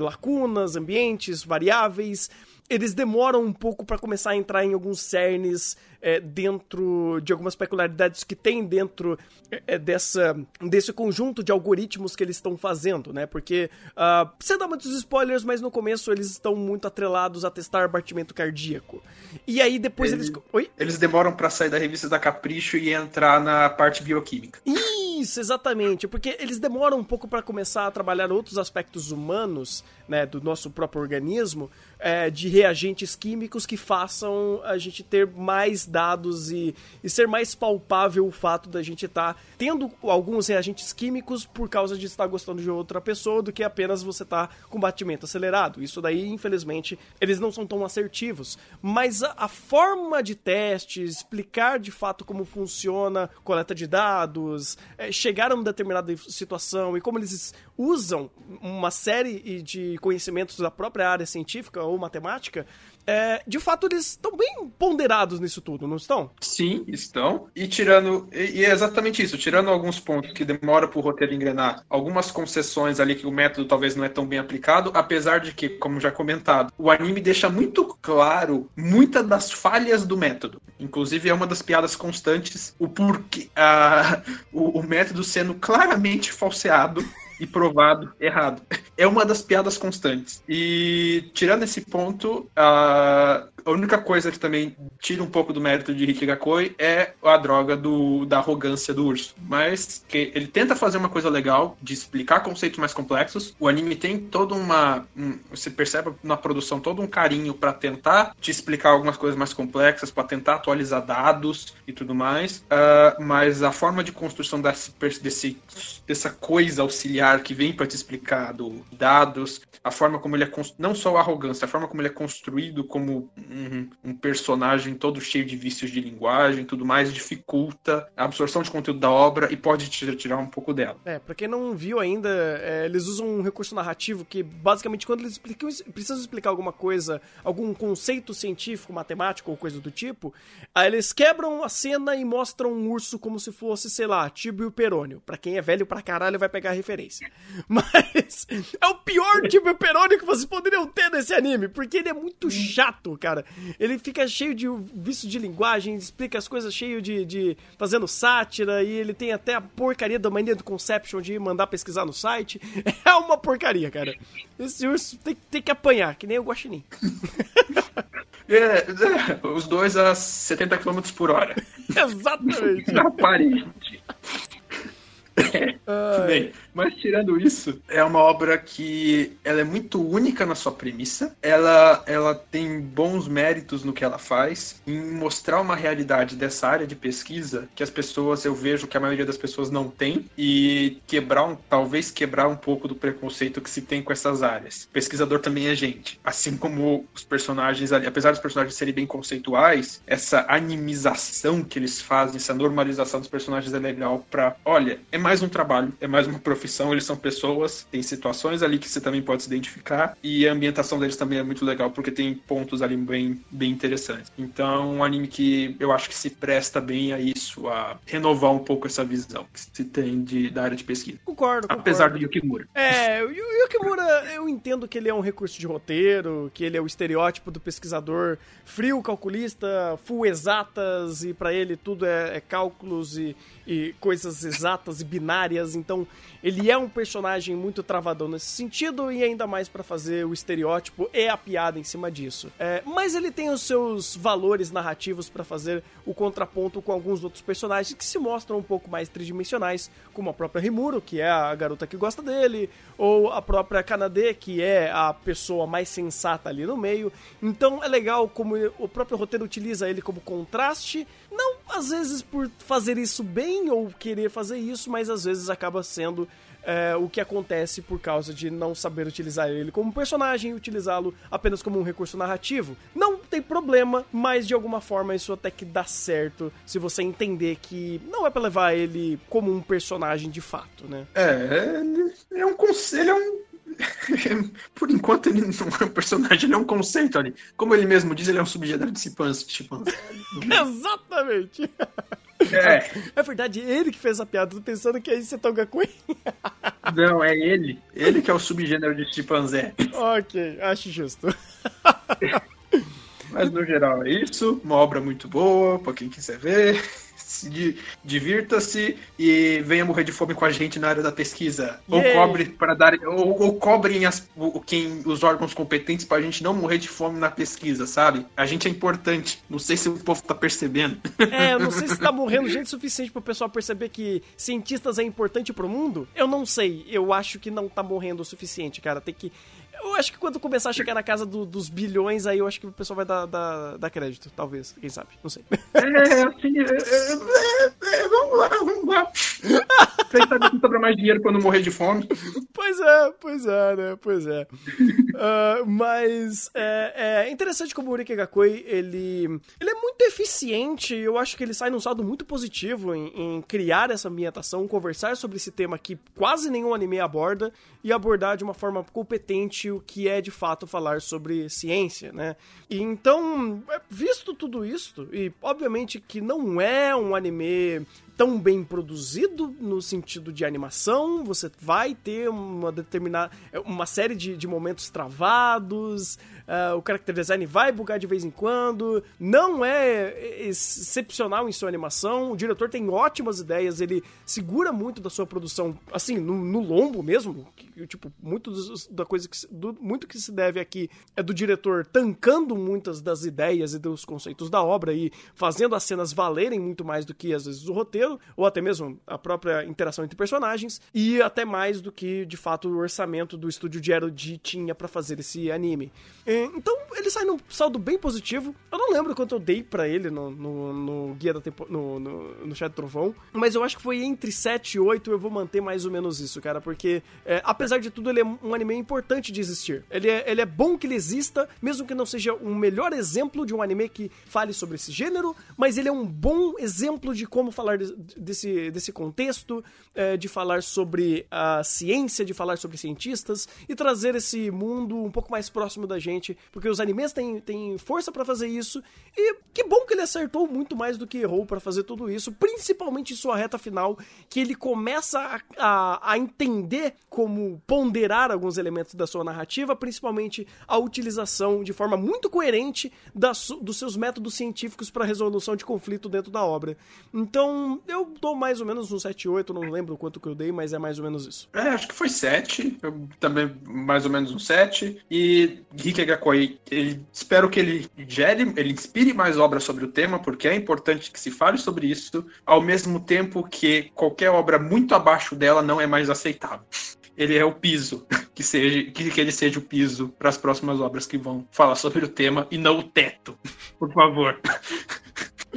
lacunas, ambientes, variáveis. Eles demoram um pouco para começar a entrar em alguns cernes é, dentro de algumas peculiaridades que tem dentro é, dessa, desse conjunto de algoritmos que eles estão fazendo, né? Porque, ah, sem dar muitos spoilers, mas no começo eles estão muito atrelados a testar batimento cardíaco. E aí depois Ele- eles... Oi? Eles demoram pra sair da revista da Capricho e entrar na parte bioquímica. Isso, exatamente, porque eles demoram um pouco para começar a trabalhar outros aspectos humanos, né, do nosso próprio organismo, é, de reagentes químicos que façam a gente ter mais dados e, e ser mais palpável o fato da gente estar tendo alguns reagentes químicos por causa de estar gostando de outra pessoa do que apenas você estar com batimento acelerado. Isso daí, infelizmente, eles não são tão assertivos. Mas a, a forma de teste, explicar de fato como funciona coleta de dados, é, chegar a uma determinada situação e como eles usam uma série de conhecimentos da própria área científica ou matemática, é, de fato eles estão bem ponderados nisso tudo, não estão? Sim, estão. E tirando. E, é exatamente isso, tirando alguns pontos que demora pro roteiro engrenar, algumas concessões ali que o método talvez não é tão bem aplicado, apesar de que, como já comentado, o anime deixa muito claro muitas das falhas do método. Inclusive, é uma das piadas constantes o porquê. a- o, o método sendo claramente falseado. E provado errado. É uma das piadas constantes. E tirando esse ponto, a a única coisa que também tira um pouco do mérito de Hikigakoi é a droga do, da arrogância do urso. Mas que ele tenta fazer uma coisa legal de explicar conceitos mais complexos. O anime tem toda uma. um- você percebe na produção todo um carinho para tentar te explicar algumas coisas mais complexas, para tentar atualizar dados e tudo mais. Ah, mas a forma de construção desse, desse, dessa coisa auxiliar que vem para te explicar do dados, a forma como ele é cons- não só a arrogância, a forma como ele é construído como um, um personagem todo cheio de vícios de linguagem tudo mais, dificulta a absorção de conteúdo da obra e pode te tirar um pouco dela. É, pra quem não viu ainda, é, eles usam um recurso narrativo que, basicamente, quando eles explicam, precisam explicar alguma coisa, algum conceito científico, matemático ou coisa do tipo, aí eles quebram a cena e mostram um urso como se fosse, sei lá, Tibio Perônio. Pra quem é velho pra caralho vai pegar a referência. Mas é o pior Tibio Perônio que vocês poderiam ter nesse anime, porque ele é muito chato, cara. Ele fica cheio de vício de linguagem, explica as coisas cheio de, de fazendo sátira e ele tem até a porcaria da mania do Conception de mandar pesquisar no site. É uma porcaria, cara. Esse urso tem, tem que apanhar, que nem o Guaxinim. É, é, os dois a 70 km por hora. Exatamente. Na parede. Bem, mas tirando isso, é uma obra que ela é muito única na sua premissa. Ela, ela tem bons méritos no que ela faz em mostrar uma realidade dessa área de pesquisa que as pessoas, eu vejo que a maioria das pessoas não tem e quebrar um, talvez quebrar um pouco do preconceito que se tem com essas áreas. Pesquisador também é gente, assim como os personagens ali, apesar dos personagens serem bem conceituais, essa animização que eles fazem, essa normalização dos personagens é legal pra, olha, é mais um trabalho, é mais uma profissão, eles são pessoas, tem situações ali que você também pode se identificar e a ambientação deles também é muito legal porque tem pontos ali bem, bem interessantes. Então, um anime que eu acho que se presta bem a isso, a renovar um pouco essa visão que se tem de, da área de pesquisa. Concordo, concordo. Apesar do Yukimura. É, o Yu- Yukimura, eu entendo que ele é um recurso de roteiro, que ele é o estereótipo do pesquisador frio, calculista, full exatas, e pra ele tudo é, é cálculos e, e coisas exatas e binárias, então ele é um personagem muito travadão nesse sentido, e ainda mais pra fazer o estereótipo e a piada em cima disso. É, mas ele tem os seus valores narrativos pra fazer o contraponto com alguns outros personagens que se mostram um pouco mais tridimensionais, como a própria Rimuro, que é a garota que gosta dele, ou a própria Kanade, que é a pessoa mais sensata ali no meio. Então é legal como o próprio roteiro utiliza ele como contraste, não às vezes por fazer isso bem ou querer fazer isso, mas às vezes acaba sendo é, o que acontece por causa de não saber utilizar ele como personagem e utilizá-lo apenas como um recurso narrativo. Não tem problema, mas de alguma forma isso até que dá certo se você entender que não é pra levar ele como um personagem de fato, né? É, ele é um conselho, é um. Por enquanto ele não é um personagem, ele é um conceito ali. Como ele mesmo diz, ele é um subgênero de chimpanzé. chimpanzé. Exatamente! É, É verdade, ele que fez a piada, tô pensando que é esse Togakui. não, é ele. Ele que é o subgênero de chimpanzé. ok, acho justo. Mas no geral é isso. Uma obra muito boa pra quem quiser ver. Se di- Divirta-se e venha morrer de fome com a gente na área da pesquisa. Ou Yay! cobre para dar. Ou, ou cobrem as, o, quem, os órgãos competentes pra gente não morrer de fome na pesquisa, sabe? A gente é importante. Não sei se o povo tá percebendo. É, eu não sei se tá morrendo gente suficiente pro pessoal perceber que cientistas é importante pro mundo. Eu não sei, eu acho que não tá morrendo o suficiente, cara. Tem que. Eu acho que quando começar a chegar na casa do- dos bilhões, aí eu acho que o pessoal vai dar, dar, dar crédito, talvez. Quem sabe? Não sei. É, assim, é, é, é, vamos lá, vamos lá. Quem sabe que sobra mais dinheiro não morrer de fome. Pois é, pois é, né? Pois é. Ah, mas é, é interessante como o Urike Gakoi, ele, ele é muito eficiente. Eu acho que ele sai num saldo muito positivo em, em criar essa ambientação, conversar sobre esse tema que quase nenhum anime aborda e abordar de uma forma competente o que é de fato falar sobre ciência, né? E então, é, visto tudo isso, e obviamente que não é um anime tão bem produzido no sentido de animação, você vai ter uma determinada uma série de, de momentos travados, ah, o character design vai bugar de vez em quando, não é excepcional em sua animação, o diretor tem ótimas ideias, ele segura muito da sua produção, assim, no, no lombo mesmo, que, tipo, muito da coisa que do- muito que se deve aqui é do diretor tancando muitas das ideias e dos conceitos da obra e fazendo as cenas valerem muito mais do que às vezes o roteiro, ou até mesmo a própria interação entre personagens, e até mais do que de fato o orçamento do estúdio de Erodi tinha pra fazer esse anime. É, Então ele sai num saldo bem positivo. Eu não lembro quanto eu dei pra ele no, no, no guia da tempo, no, no, no chat trovão, mas eu acho que foi entre 7 e 8. Eu vou manter mais ou menos isso, cara, porque é, apesar de tudo, ele é um anime importante de existir. Ele é, ele é bom que ele exista, mesmo que não seja um melhor exemplo de um anime que fale sobre esse gênero, mas ele é um bom exemplo de como falar de- desse, desse contexto, é, de falar sobre a ciência, de falar sobre cientistas e trazer esse mundo um pouco mais próximo da gente, porque os animes têm, têm força pra fazer isso e que bom que ele acertou muito mais do que errou pra fazer tudo isso, principalmente em sua reta final, que ele começa a, a, a entender como ponderar alguns elementos da sua narrativa, principalmente a utilização de forma muito coerente da su- dos seus métodos científicos para resolução de conflito dentro da obra. Então, eu dou mais ou menos um 7, 8, não lembro quanto que eu dei, mas é mais ou menos isso. É, acho que foi 7. Eu também mais ou menos um 7. E Rick Ele, espero que ele gere, ele inspire mais obras sobre o tema, porque é importante que se fale sobre isso, ao mesmo tempo que qualquer obra muito abaixo dela não é mais aceitável. Ele é o piso, que, seja, que, que ele seja o piso para as próximas obras que vão falar sobre o tema e não o teto. Por favor.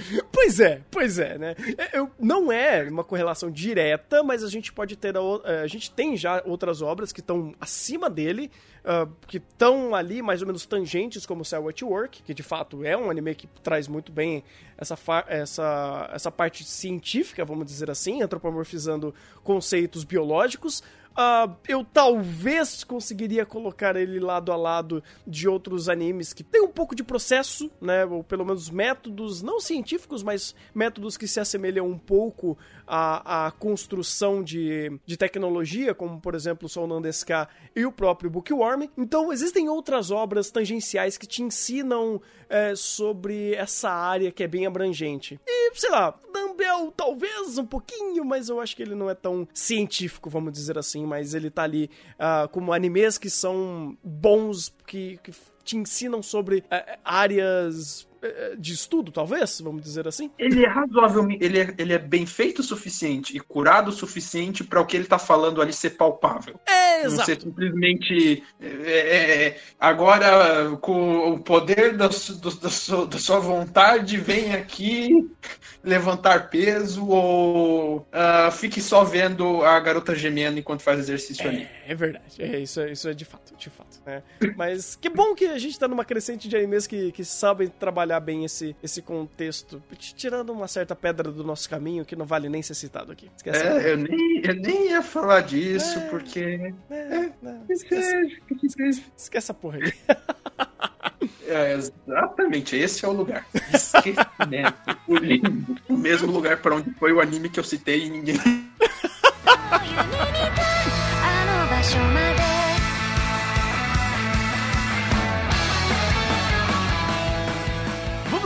Pois é, pois é, né? É, Eu, não é uma correlação direta, mas a gente pode ter. A, é, a gente tem já outras obras que estão acima dele, ah, que estão ali mais ou menos tangentes, como Cell at Work, que de fato é um anime que traz muito bem essa, essa, essa parte científica, vamos dizer assim, antropomorfizando conceitos biológicos. Ah, eu talvez conseguiria colocar ele lado a lado de outros animes que tem um pouco de processo, né? Ou pelo menos métodos, não científicos, mas métodos que se assemelham um pouco à, à construção de, de tecnologia, como por exemplo o Sonandeska e o próprio Bookworm. Então existem outras obras tangenciais que te ensinam é, sobre essa área que é bem abrangente. E, sei lá, Dumbbell talvez um pouquinho, mas eu acho que ele não é tão científico, vamos dizer assim, mas ele tá ali ah, como animes que são bons, que, que te ensinam sobre eh, áreas eh, de estudo, talvez, vamos dizer assim. Ele é razoavelmente. Ele é, ele é bem feito o suficiente e curado o suficiente para o que ele tá falando ali ser palpável. É, Não exato. ser simplesmente. é, é, agora, com o poder da, do- da sua, da sua vontade, vem aqui levantar peso ou ah, fique só vendo a garota gemendo enquanto faz exercício ali. É, é verdade. É, isso, é- isso é de fato, de fato. né? Mas que bom que a gente tá numa crescente de animes que, que sabem trabalhar bem esse, esse contexto, tirando uma certa pedra do nosso caminho que não vale nem ser citado aqui. Esquece. É, eu nem, eu nem ia falar disso, porque. É, não, esquece, esquece essa porra aí. É, exatamente, esse é o lugar. Esquecimento. O mesmo lugar para onde foi o anime que eu citei e ninguém.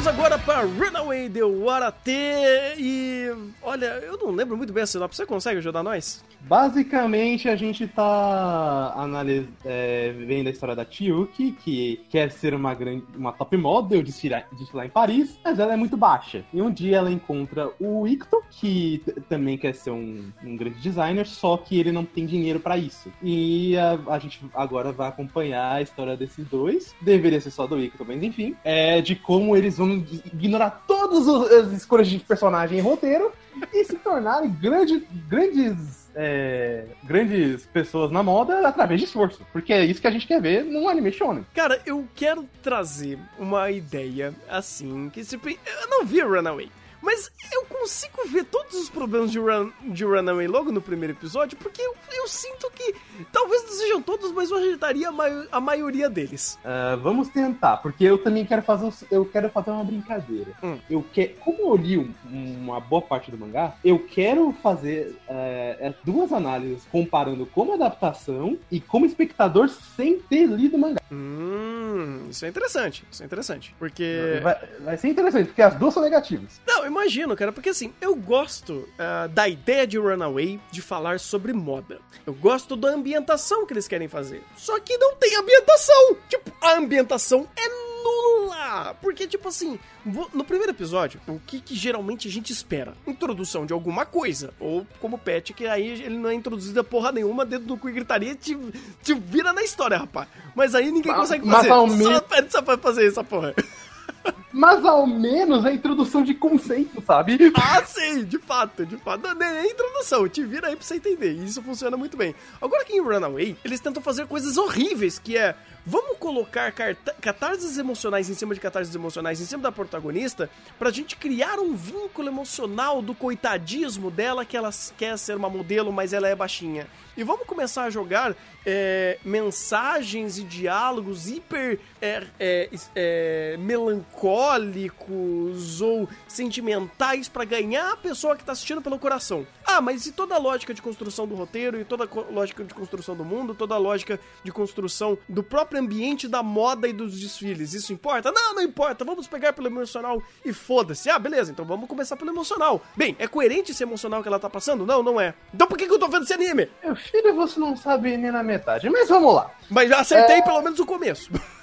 Vamos agora para Runaway de Warate e olha, eu não lembro muito bem a sinopse. Você consegue ajudar nós? Basicamente, a gente tá analis- é, vendo a história da Chiyuki, que quer ser uma, grande, uma top model de desfilar, em Paris, mas ela é muito baixa. E um dia ela encontra o Icto, que também quer ser um, um grande designer, só que ele não tem dinheiro pra isso. E a, a gente agora vai acompanhar a história desses dois. Deveria ser só do Icto, mas enfim. É de como eles vão ignorar todas as escolhas de personagem e roteiro e se tornarem grande, grandes é, grandes pessoas na moda através de esforço. Porque é isso que a gente quer ver num anime shonen. Cara, eu quero trazer uma ideia assim, que tipo, eu não vi Runaway. Mas eu consigo ver todos os problemas de, Run, de Runaway logo no primeiro episódio, porque eu, eu sinto que talvez não sejam todos, mas eu ajeitaria a, mai- a maioria deles. Ah, vamos tentar, porque eu também quero fazer, eu quero fazer uma brincadeira. Hum. Eu que, como eu li um- uma boa parte do mangá, eu quero fazer é, duas análises comparando como adaptação e como espectador sem ter lido o mangá. Hum, isso é interessante, isso é interessante. Porque. Vai, vai ser interessante, porque as duas são negativas. Não, imagino, cara, porque assim, eu gosto ah, da ideia de Runaway de falar sobre moda. Eu gosto da ambientação que eles querem fazer. Só que não tem ambientação. Tipo, a ambientação é nula. Porque, tipo assim, no primeiro episódio, o que, que geralmente a gente espera? Introdução de alguma coisa. Ou como pet, que aí ele não é introduzido a porra nenhuma, dedo no cu e gritaria te, te vira na história, rapaz. Mas aí ninguém Mas- consegue mas fazer. ao Só menos- pede só pra fazer essa porra. Mas ao menos a introdução de conceito, sabe? Ah, sim, de fato, de fato. Nem nem introdução, te vira aí pra você entender. E isso funciona muito bem. Agora que em Runaway, eles tentam fazer coisas horríveis, que é. Vamos colocar catarses emocionais em cima de catarses emocionais em cima da protagonista pra gente criar um vínculo emocional do coitadismo dela que ela quer ser uma modelo, mas ela é baixinha. E vamos começar a jogar é, mensagens e diálogos hiper é, é, é, melancólicos ou sentimentais pra ganhar a pessoa que tá assistindo pelo coração. Ah, mas e toda a lógica de construção do roteiro, e toda a lógica de construção do mundo, toda a lógica de construção do próprio ambiente da moda e dos desfiles? Isso importa? Não, não importa. Vamos pegar pelo emocional e foda-se. Ah, beleza, então vamos começar pelo emocional. Bem, é coerente esse emocional que ela tá passando? Não, não é. Então por que, que eu tô vendo esse anime? Meu filho, você não sabe nem na metade. Mas vamos lá. Mas já acertei pelo menos o começo.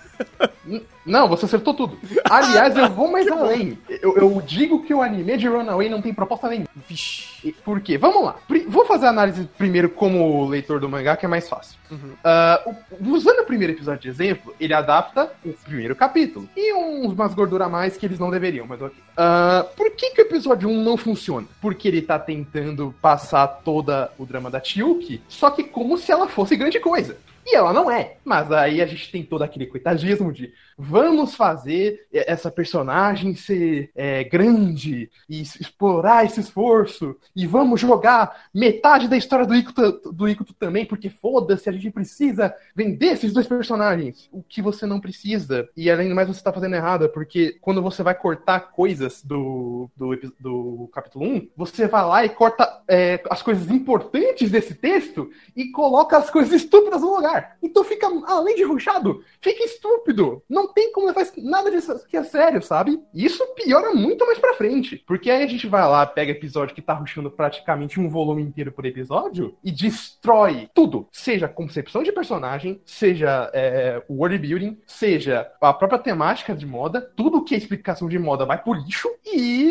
Não, você acertou tudo. Aliás, eu vou mais além. Eu, eu digo que o anime de Runaway não tem proposta nenhuma. Vixe. Por quê? Vamos lá. Pri- Vou fazer a análise primeiro como leitor do mangá, que é mais fácil. Ah, o- usando o primeiro episódio de exemplo, ele adapta o primeiro capítulo. E uns, umas gorduras a mais que eles não deveriam, mas ok. Ah, por que, que o episódio 1 não funciona? Porque ele tá tentando passar toda o drama da Chiyuki, só que como se ela fosse grande coisa. E ela não é. Mas aí a gente tem todo aquele coitadismo de vamos fazer essa personagem ser é, grande e explorar esse esforço. E vamos jogar metade da história do Ikuto, do Ikuto também, porque foda-se, a gente precisa vender esses dois personagens. O que você não precisa. E além do mais, você tá fazendo errado, porque quando você vai cortar coisas do, do, do capítulo 1, você vai lá e corta é, as coisas importantes desse texto e coloca as coisas estúpidas no lugar. Então fica, além de ruchado, fica estúpido. Não tem como levar nada disso que é sério, sabe? Isso piora muito mais pra frente. Porque aí a gente vai lá, pega episódio que tá ruxando praticamente um volume inteiro por episódio e destrói tudo. Seja concepção de personagem, seja é, o world building, seja a própria temática de moda, tudo que é explicação de moda vai pro lixo e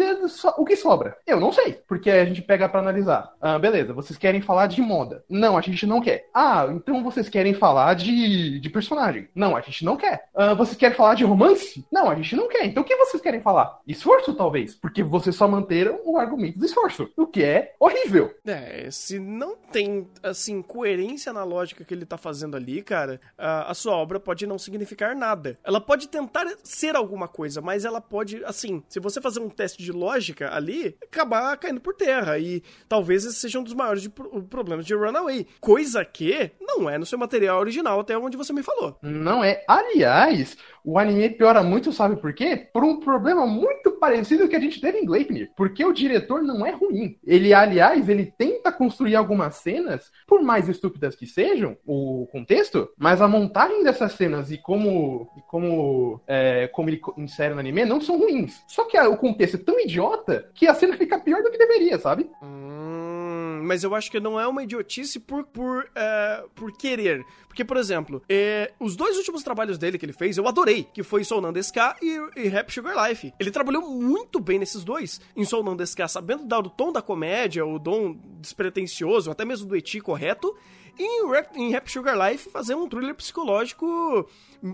o que sobra? Eu não sei. Porque a gente pega pra analisar. Ah, beleza, vocês querem falar de moda. Não, a gente não quer. Ah, então vocês querem falar de, de personagem. Não, a gente não quer. Ah, vocês querem falar de romance? Não, a gente não quer. Então o que vocês querem falar? Esforço, talvez. Porque vocês só manteram o argumento do esforço. O que é horrível. É, se não tem, assim, coerência na lógica que ele tá fazendo ali, cara, a, a sua obra pode não significar nada. Ela pode tentar ser alguma coisa, mas ela pode, assim, se você fazer um teste de lógica ali, acabar caindo por terra. E talvez esse seja um dos maiores de pro- problemas de Runaway. Coisa que não é no seu material original, até onde você me falou. Não é. Aliás, o anime piora muito, sabe por quê? Por um problema muito parecido que a gente teve em Gleipnir. Porque o diretor não é ruim. Ele, aliás, ele tenta construir algumas cenas, por mais estúpidas que sejam, o contexto, mas a montagem dessas cenas e como, e como, é, como ele insere no anime não são ruins. Só que o contexto é tão idiota que a cena fica pior do que deveria, sabe? Hum, mas eu acho que não é uma idiotice por, por, é, por querer. Porque, por exemplo, é, os dois últimos trabalhos dele que ele fez, eu adorei, que foi Ska e, e Rap Sugar Life. Ele trabalhou muito bem nesses dois. Em Ska, sabendo dar o tom da comédia, o tom despretensioso, até mesmo do eti correto. E em Rap, em Rap Sugar Life, fazer um thriller psicológico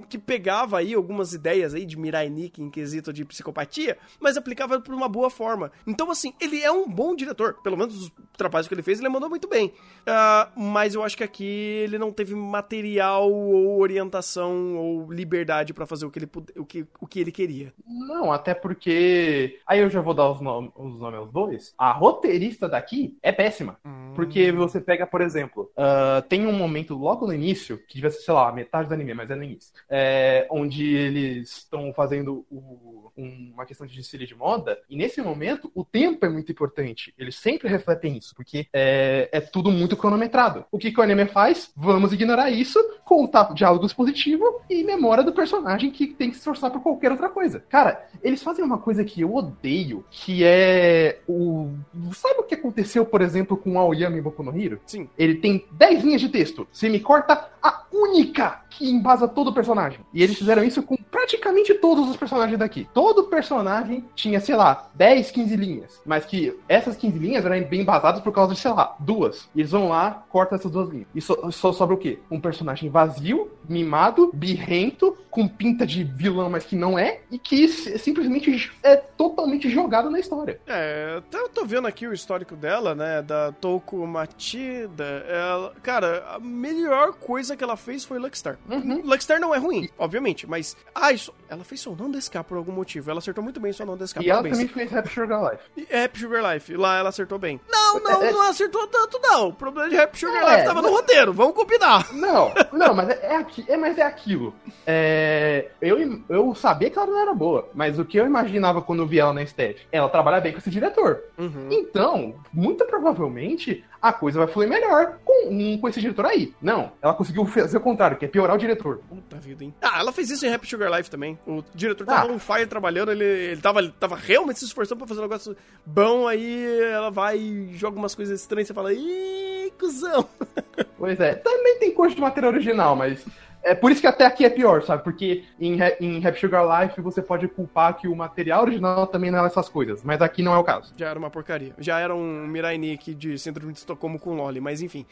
que pegava aí algumas ideias aí de Mirai Nikki em quesito de psicopatia, mas aplicava por uma boa forma. Então, assim, ele é um bom diretor. Pelo menos os trabalhos que ele fez, ele mandou muito bem. Ah, mas eu acho que aqui ele não teve material ou orientação ou liberdade pra fazer o que, ele, pude- o, que, o que ele queria. Não, até porque. Aí eu já vou dar os, nom- os nomes aos dois. A roteirista daqui é péssima. Porque você pega, por exemplo, ah, tem um momento logo no início, que devia ser, sei lá, metade do anime, mas é no início, é, onde eles estão fazendo o- um- uma questão de desfile de moda, e nesse momento o tempo é muito importante. Eles sempre refletem isso, porque é, é tudo muito cronometrado. O que, que o anime faz? Vamos ignorar isso, contar diálogos positivos e memória do personagem que tem que se esforçar por qualquer outra coisa. Cara, eles fazem uma coisa que eu odeio, que é o. Sabe o que aconteceu, por exemplo, com o Aoyama em Boku no Hero? Sim. Ele tem 10 linhas de texto. Você me corta a única que embasa todo o personagem. E eles fizeram isso com praticamente todos os personagens daqui. Todo personagem tinha, sei lá, 10, 15 linhas. Mas que essas 15 linhas eram bem embasadas por causa de, sei lá, duas. E eles vão lá, cortam essas duas linhas. E só, sobra o quê? Um personagem vazio, mimado, birrento, com pinta de vilão, mas que não é, e que simplesmente é totalmente jogado na história. É, eu tô vendo aqui o histórico dela, né, da Toku Machida. Ela, cara, a melhor coisa que ela fez foi Luckstar. Uhum. Luckstar não é ruim, obviamente, mas... Ah, isso, ela fez Soul Não Descar por algum motivo. Ela acertou muito bem Soul Não Descar, E ela também fez Rap Sugar Life. E Rap Sugar Life, lá ela acertou bem. Não, não, É- não acertou tanto não. O problema de Rap Sugar É, Life tava no roteiro, vamos combinar. Não, não, mas é, é, aqui, é, mas é aquilo. É, eu, eu sabia que ela não era boa, mas o que eu imaginava quando eu vi ela na Steph? Ela trabalha bem com esse diretor. Uhum. Então, muito provavelmente, a coisa vai fluir melhor com, um- com esse diretor aí. Não, ela conseguiu fazer o contrário, que é piorar o diretor. Puta vida, hein? Ah, ela fez isso em Rap Sugar Life também. O diretor tava Ah. on fire trabalhando, ele, ele tava, ele tava realmente se esforçando pra fazer um negócio bom, aí ela vai e joga umas coisas estranhas e você fala, ih, cuzão. Pois é, também tem coisa de material original, mas. É por isso que até aqui é pior, sabe? Porque em, em Rap Sugar Life você pode culpar que o material original também não é essas coisas, mas aqui não é o caso. Já era uma porcaria. Já era um Mirai Nikki de Síndrome de Estocolmo com Loli, mas enfim.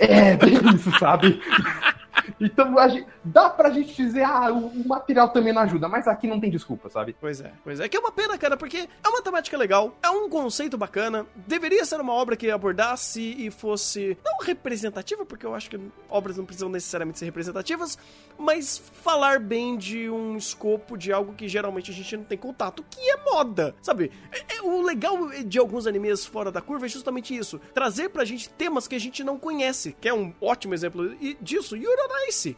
É, bem isso, sabe? Então a gente- dá pra gente dizer, ah, o, o material também não ajuda, mas aqui não tem desculpa, sabe? Pois é, pois é. Que é uma pena, cara, porque é uma temática legal, é um conceito bacana, deveria ser uma obra que abordasse e fosse, não representativa, porque eu acho que obras não precisam necessariamente ser representativas, mas falar bem de um escopo de algo que geralmente a gente não tem contato, que é moda, sabe? É- é- o legal de alguns animes fora da curva é justamente isso, trazer pra gente temas que a gente não conhece, que é um ótimo exemplo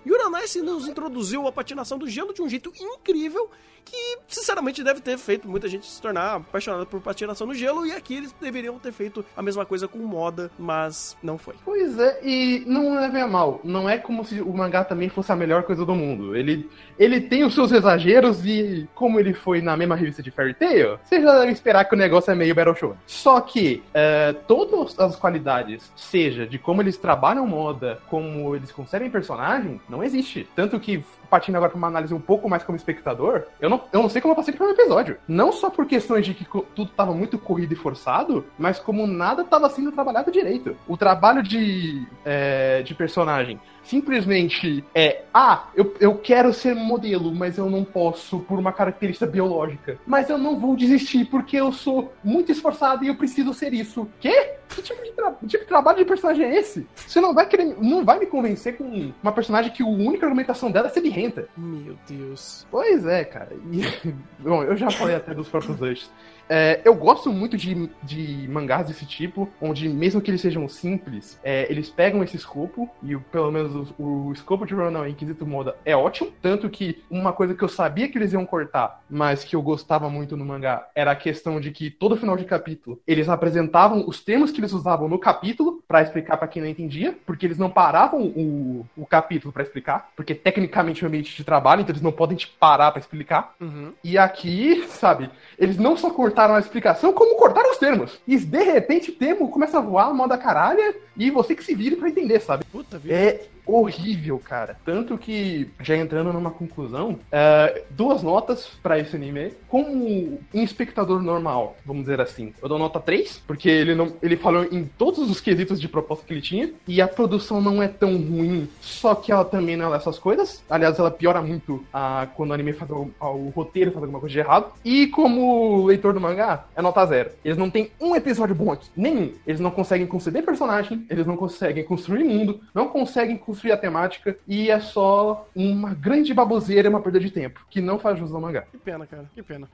Uranice. Nos introduziu a patinação do gelo de um jeito incrível que, sinceramente, deve ter feito muita gente se tornar apaixonada por patinação no gelo, e aqui eles deveriam ter feito a mesma coisa com moda, mas não foi. Pois é, e não leve a mal. Não é como se o mangá também fosse a melhor coisa do mundo. Ele, ele tem os seus exageros e, como ele foi na mesma revista de Fairy Tail, você já deve esperar que o negócio é meio Battle Show. Só que é, todas as qualidades, seja de como eles trabalham moda, como eles personagens, personagem não existe. Tanto que, partindo agora pra uma análise um pouco mais como espectador, eu não, eu não sei como eu passei pelo episódio. Não só por questões de que tudo tava muito corrido e forçado, mas como nada tava sendo trabalhado direito. O trabalho de, é, de personagem simplesmente é: ah, eu, eu quero ser modelo, mas eu não posso por uma característica biológica. Mas eu não vou desistir porque eu sou muito esforçado e eu preciso ser isso. Quê? Que tipo de, tra- tipo de trabalho de personagem é esse? Você não vai querer, não vai me convencer com uma personagem que a única argumentação dela é ser birrenta. Meu Deus. Pois é, cara. E, bom, eu já falei até dos próprios Ushes. É, eu gosto muito de, de mangás desse tipo, onde mesmo que eles sejam simples, é, eles pegam esse escopo, e pelo menos o, o escopo de Ronald em quesito moda é ótimo, tanto que uma coisa que eu sabia que eles iam cortar, mas que eu gostava muito no mangá, era a questão de que todo final de capítulo, eles apresentavam os termos que eles usavam no capítulo pra explicar pra quem não entendia, porque eles não paravam o, o capítulo pra explicar, porque tecnicamente é um ambiente de trabalho, então eles não podem te parar pra explicar. Uhum. E aqui, sabe, eles não só cortaram a explicação, como cortaram os termos. E de repente o termo começa a voar, moda caralha, e você que se vire pra entender, sabe? Puta vida. É horrível, cara. Tanto que, já entrando numa conclusão, é, duas notas pra esse anime. Como um espectador normal, vamos dizer assim, eu dou nota 3, porque ele, não, ele falou em todos os quesitos de proposta que ele tinha, e a produção não é tão ruim, só que ela também não é essas coisas. Aliás, ela piora muito ah, quando o anime faz o, o roteiro faz alguma coisa de errado. E como leitor do mangá, é nota zero. Eles não têm um episódio bom aqui, nenhum. Eles não conseguem conceber personagem, eles não conseguem construir mundo, não conseguem construir a temática, e é só uma grande baboseira e uma perda de tempo, que não faz jus ao mangá. Que pena, cara. Que pena.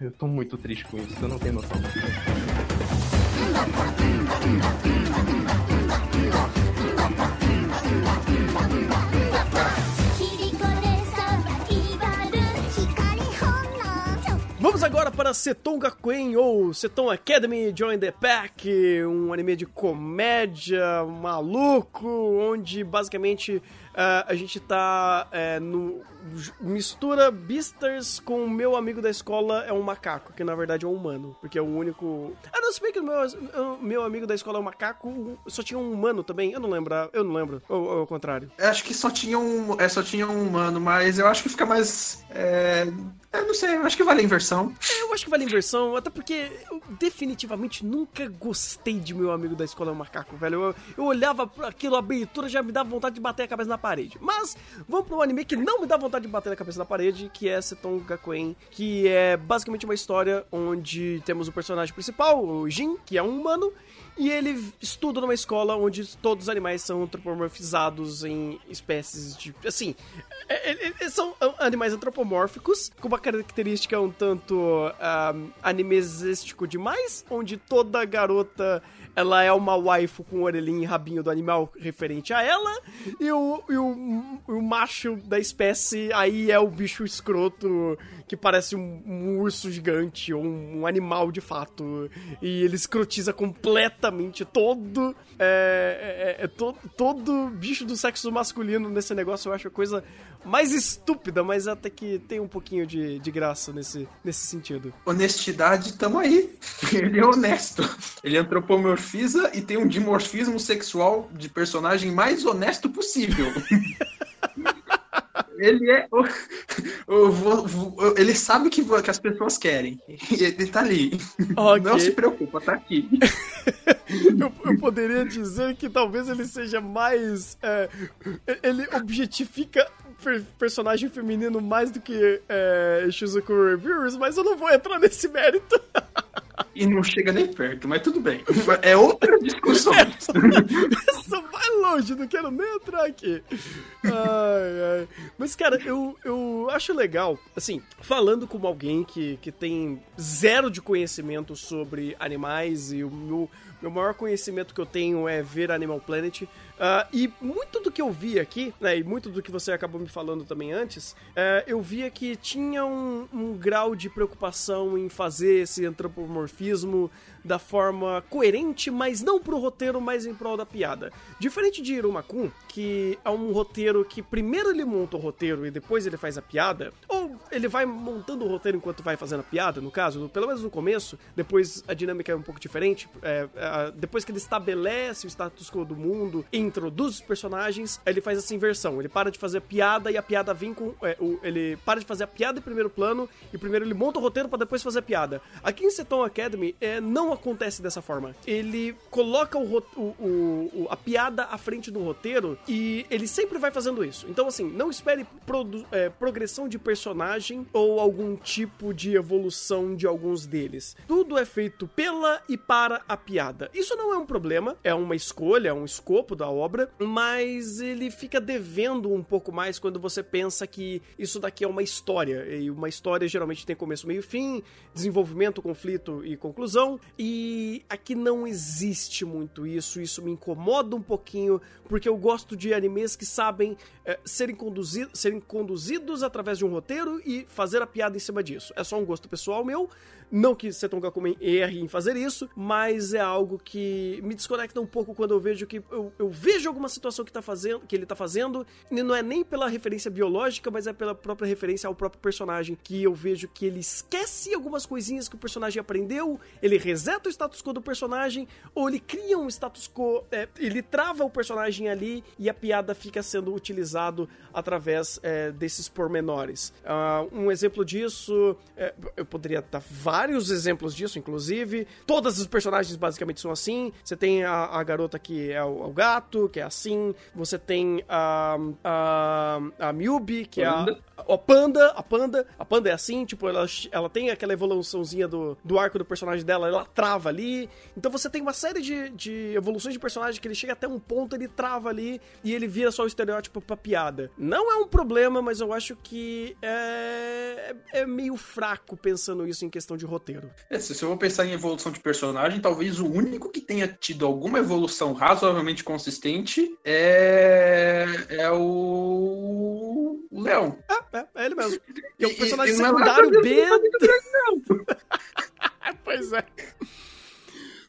Eu tô muito triste com isso, eu não tenho noção. キ Vamos agora para Seton Gakuen ou Seton Academy Join the Pack, um anime de comédia maluco, onde basicamente ah, a gente tá é, no mistura Beastars com o meu amigo da escola é um macaco, que na verdade é um humano, porque é o único. Ah, não, se bem que o meu, meu amigo da escola é um macaco, só tinha um humano também, eu não lembro, eu não lembro, ou, ou ao contrário. Eu acho que só tinha um. É, só tinha um humano, mas eu acho que fica mais. É, eu não sei, eu acho que vale a inversão. Eu acho que vale a inversão, até porque eu definitivamente nunca gostei de meu amigo da escola macaco, velho. Eu, eu olhava aquilo, a abertura já me dava vontade de bater a cabeça na parede. Mas vamos pra um anime que não me dá vontade de bater a cabeça na parede, que é Seton Gakuen, que é basicamente uma história onde temos o personagem principal, o Jin, que é um humano, e ele estuda numa escola onde todos os animais são antropomorfizados em espécies de. Assim. é- é- é- são animais antropomórficos, com uma característica um tanto ah, animesístico demais, onde toda garota ela é uma waifu com orelhinha e rabinho do animal referente a ela, e o, e o, o macho da espécie aí é o bicho escroto que parece um, um urso gigante ou um, um animal de fato, e ele escrotiza completamente todo, é, é- é to- todo bicho do sexo masculino nesse negócio, eu acho a coisa mais estúpida, mas até que tem um pouquinho de, de graça nesse, nesse sentido. Honestidade, tamo aí. Ele é honesto. Ele antropomorfiza e tem um dimorfismo sexual de personagem mais honesto possível. Ele é. o- o- ele sabe que, que as pessoas querem. Ele tá ali. Ok. Não se preocupa, tá aqui. Eu, eu poderia dizer que talvez ele seja mais. é, ele objetifica per- personagem feminino mais do que é, Shizuku Reviewers, mas eu não vou entrar nesse mérito. E não chega nem perto, mas tudo bem. É outra discussão. Isso vai longe, não quero nem entrar aqui. Ai, ai. Mas, cara, eu, eu acho legal, assim, falando como alguém que, que tem zero de conhecimento sobre animais e o meu, meu maior conhecimento que eu tenho é ver Animal Planet. ah, e muito do que eu vi aqui, né, e muito do que você acabou me falando também antes, eh, eu via que tinha um, um grau de preocupação em fazer esse antropomorfismo da forma coerente, mas não pro roteiro, mas em prol da piada. Diferente de Irumakun, que é um roteiro que primeiro ele monta o roteiro e depois ele faz a piada, ele vai montando o roteiro enquanto vai fazendo a piada, no caso, pelo menos no começo, depois a dinâmica é um pouco diferente. é, é, depois que ele estabelece o status quo do mundo e introduz os personagens, ele faz essa inversão. Ele para de fazer a piada e a piada vem com. é, o- ele para de fazer a piada em primeiro plano e primeiro ele monta o roteiro pra depois fazer a piada. Aqui em Seton Academy é, não acontece dessa forma. Ele coloca o, o- o- a piada à frente do roteiro e ele sempre vai fazendo isso. Então, assim, não espere é, progressão de personagem ou algum tipo de evolução de alguns deles. Tudo é feito pela e para a piada. Isso não é um problema, é uma escolha, é um escopo da obra, mas ele fica devendo um pouco mais quando você pensa que isso daqui é uma história. E uma história geralmente tem começo, meio fim, desenvolvimento, conflito e conclusão. E aqui não existe muito isso. Isso me incomoda um pouquinho, porque eu gosto de animes que sabem eh, serem, conduzi serem conduzidos através de um roteiro e fazer a piada em cima disso. É só um gosto pessoal meu. Não que Seton Gakumen erre em fazer isso, mas é algo que me desconecta um pouco quando eu vejo que eu, eu vejo alguma situação que, tá fazendo, que ele tá fazendo, e não é nem pela referência biológica, mas é pela própria referência ao próprio personagem, que eu vejo que ele esquece algumas coisinhas que o personagem aprendeu, ele reseta o status quo do personagem, ou ele cria um status quo, é, ele trava o personagem ali e a piada fica sendo utilizado através é, desses pormenores. Ah, um exemplo disso, é, eu poderia dar vários exemplos disso, inclusive. Todos os personagens basicamente são assim. Você tem a, a garota que é o, o gato, que é assim. Você tem a, a, a Milby, que é a, a Panda. A Panda. A Panda é assim, tipo, ela, ela tem aquela evoluçãozinha do, do arco do personagem dela, ela trava ali. Então você tem uma série de, de evoluções de personagem que ele chega até um ponto, ele trava ali e ele vira só o estereótipo pra piada. Não é um problema, mas eu acho que é, é meio fraco pensando isso em questão de roteiro. É, se eu vou pensar em evolução de personagem, talvez o único que tenha tido alguma evolução razoavelmente consistente é, é o... o Leão. É, é ele mesmo. Que é um personagem e não é secundário nada B. não. pois é.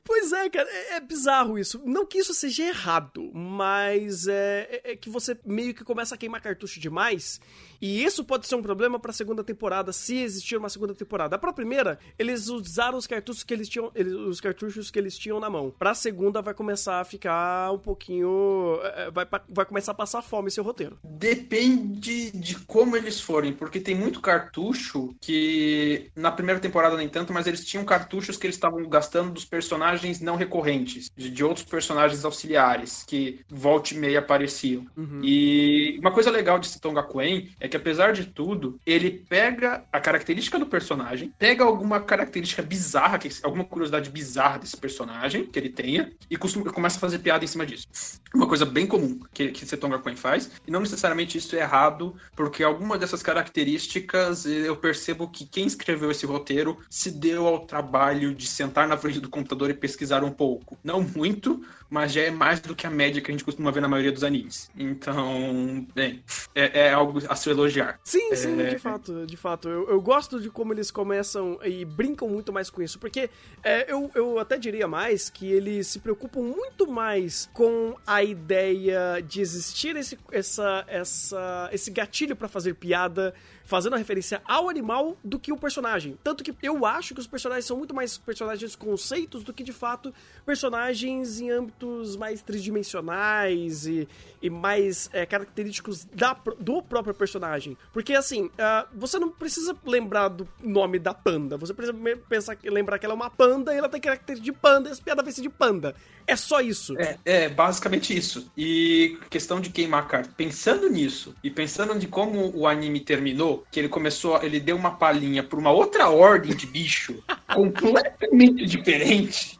Pois é, cara, é, é bizarro isso. Não que isso seja errado, mas é, é- é que você meio que começa a queimar cartucho demais. E isso pode ser um problema pra segunda temporada, se existir uma segunda temporada. Pra primeira, eles usaram os cartuchos que eles tinham, eles- os cartuchos que eles tinham na mão. Pra segunda, vai começar a ficar um pouquinho. é, Vai, pa- vai começar a passar fome esse roteiro. Depende de como eles forem, porque tem muito cartucho que na primeira temporada nem tanto, mas eles tinham cartuchos que eles estavam gastando dos personagens não recorrentes, de, de outros personagens auxiliares que volta e meia apareciam. E uma coisa legal de Citon Gakuen é que apesar de tudo, ele pega a característica do personagem, pega alguma característica bizarra, alguma curiosidade bizarra desse personagem que ele tenha e costuma, começa a fazer piada em cima disso. Uma coisa bem comum que, que Seton Gakuen faz, e não necessariamente isso é errado, porque alguma dessas características eu percebo que quem escreveu esse roteiro se deu ao trabalho de sentar na frente do computador e pesquisar um pouco. Não muito, mas já é mais do que a média que a gente costuma ver na maioria dos animes. Então, bem, é, é algo a se elogiar. Sim, sim, É. de fato, de fato. Eu, eu gosto de como eles começam e brincam muito mais com isso, porque é, eu, eu até diria mais que eles se preocupam muito mais com a ideia de existir esse, essa, essa, esse gatilho pra fazer piada, fazendo a referência ao animal do que o personagem. Tanto que eu acho que os personagens são muito mais personagens conceitos do que de fato personagens em âmbitos mais tridimensionais e, e mais é, característicos da, do próprio personagem. Porque assim, ah, você não precisa lembrar do nome da panda, você precisa pensar lembrar que ela é uma panda e ela tem características de panda e as piadas vão ser de panda. É só isso. É, é, basicamente isso. E questão de queimar carta. Pensando nisso e pensando de como o anime terminou, que ele começou, ele deu uma palhinha pra uma outra ordem de bicho completamente diferente.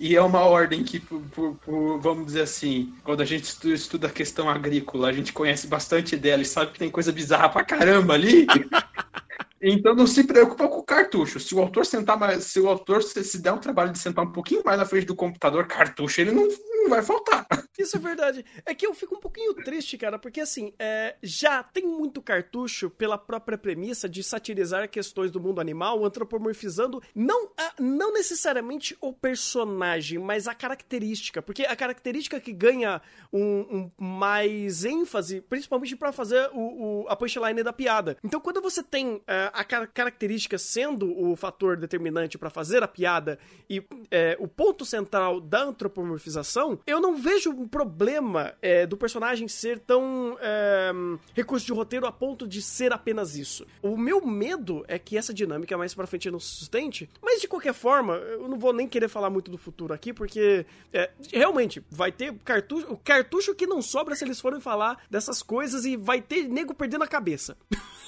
E é uma ordem que, por- por- por, vamos dizer assim, quando a gente estu- estuda a questão agrícola, a gente conhece bastante dela e sabe que tem coisa bizarra pra caramba ali. Então não se preocupa com o cartucho. Se o autor sentar mais, se o autor se, se der um trabalho de sentar um pouquinho mais na frente do computador, cartucho, ele não, não vai faltar. Isso é verdade. É que eu fico um pouquinho triste, cara, porque assim, é, já tem muito cartucho pela própria premissa de satirizar questões do mundo animal, antropomorfizando não, a- não necessariamente o personagem, mas a característica. Porque a característica que ganha um, um mais ênfase, principalmente pra fazer o, o- a punchline da piada. Então, quando você tem é, a car- característica sendo o fator determinante pra fazer a piada e é, o ponto central da antropomorfização, eu não vejo um problema é, do personagem ser tão é, recurso de roteiro a ponto de ser apenas isso. O meu medo é que essa dinâmica mais pra frente não se sustente, mas de qualquer forma, eu não vou nem querer falar muito do futuro aqui, porque é, realmente vai ter cartucho, o cartucho que não sobra se eles forem falar dessas coisas e vai ter nego perdendo a cabeça.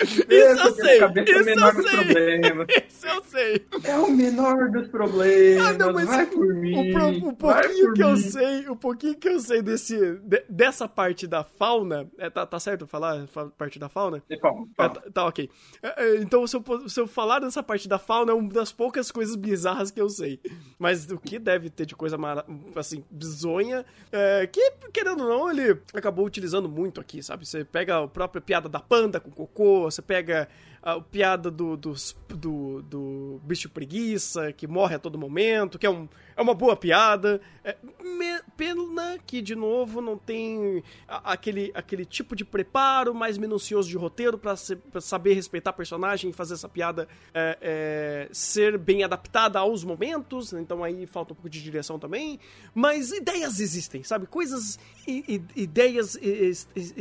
Isso eu sei, Cabeça é isso menor eu dos sei. problemas. Isso eu sei. É o menor dos problemas. Ah, não, mas vai por mim. o, o pouquinho que eu mim. sei, o pouquinho que eu sei desse, de- dessa parte da fauna, é, tá, tá certo falar fa- parte da fauna? É, tá, tá, ok. É, é, então, se eu, se eu falar dessa parte da fauna, é uma das poucas coisas bizarras que eu sei. Mas o que deve ter de coisa, mara- assim, bizonha, é, que, querendo ou não, ele acabou utilizando muito aqui, sabe? Você pega a própria piada da panda com cocô, você pega a piada do, dos- do, do bicho preguiça, que morre a todo momento, que é, um, é uma boa piada. É, me- pena que, de novo, não tem a- aquele, aquele tipo de preparo mais minucioso de roteiro pra saber respeitar personagem e fazer essa piada é, é, ser bem adaptada aos momentos. Então aí falta um pouco de direção também. Mas ideias existem, sabe? Coisas, e, ideias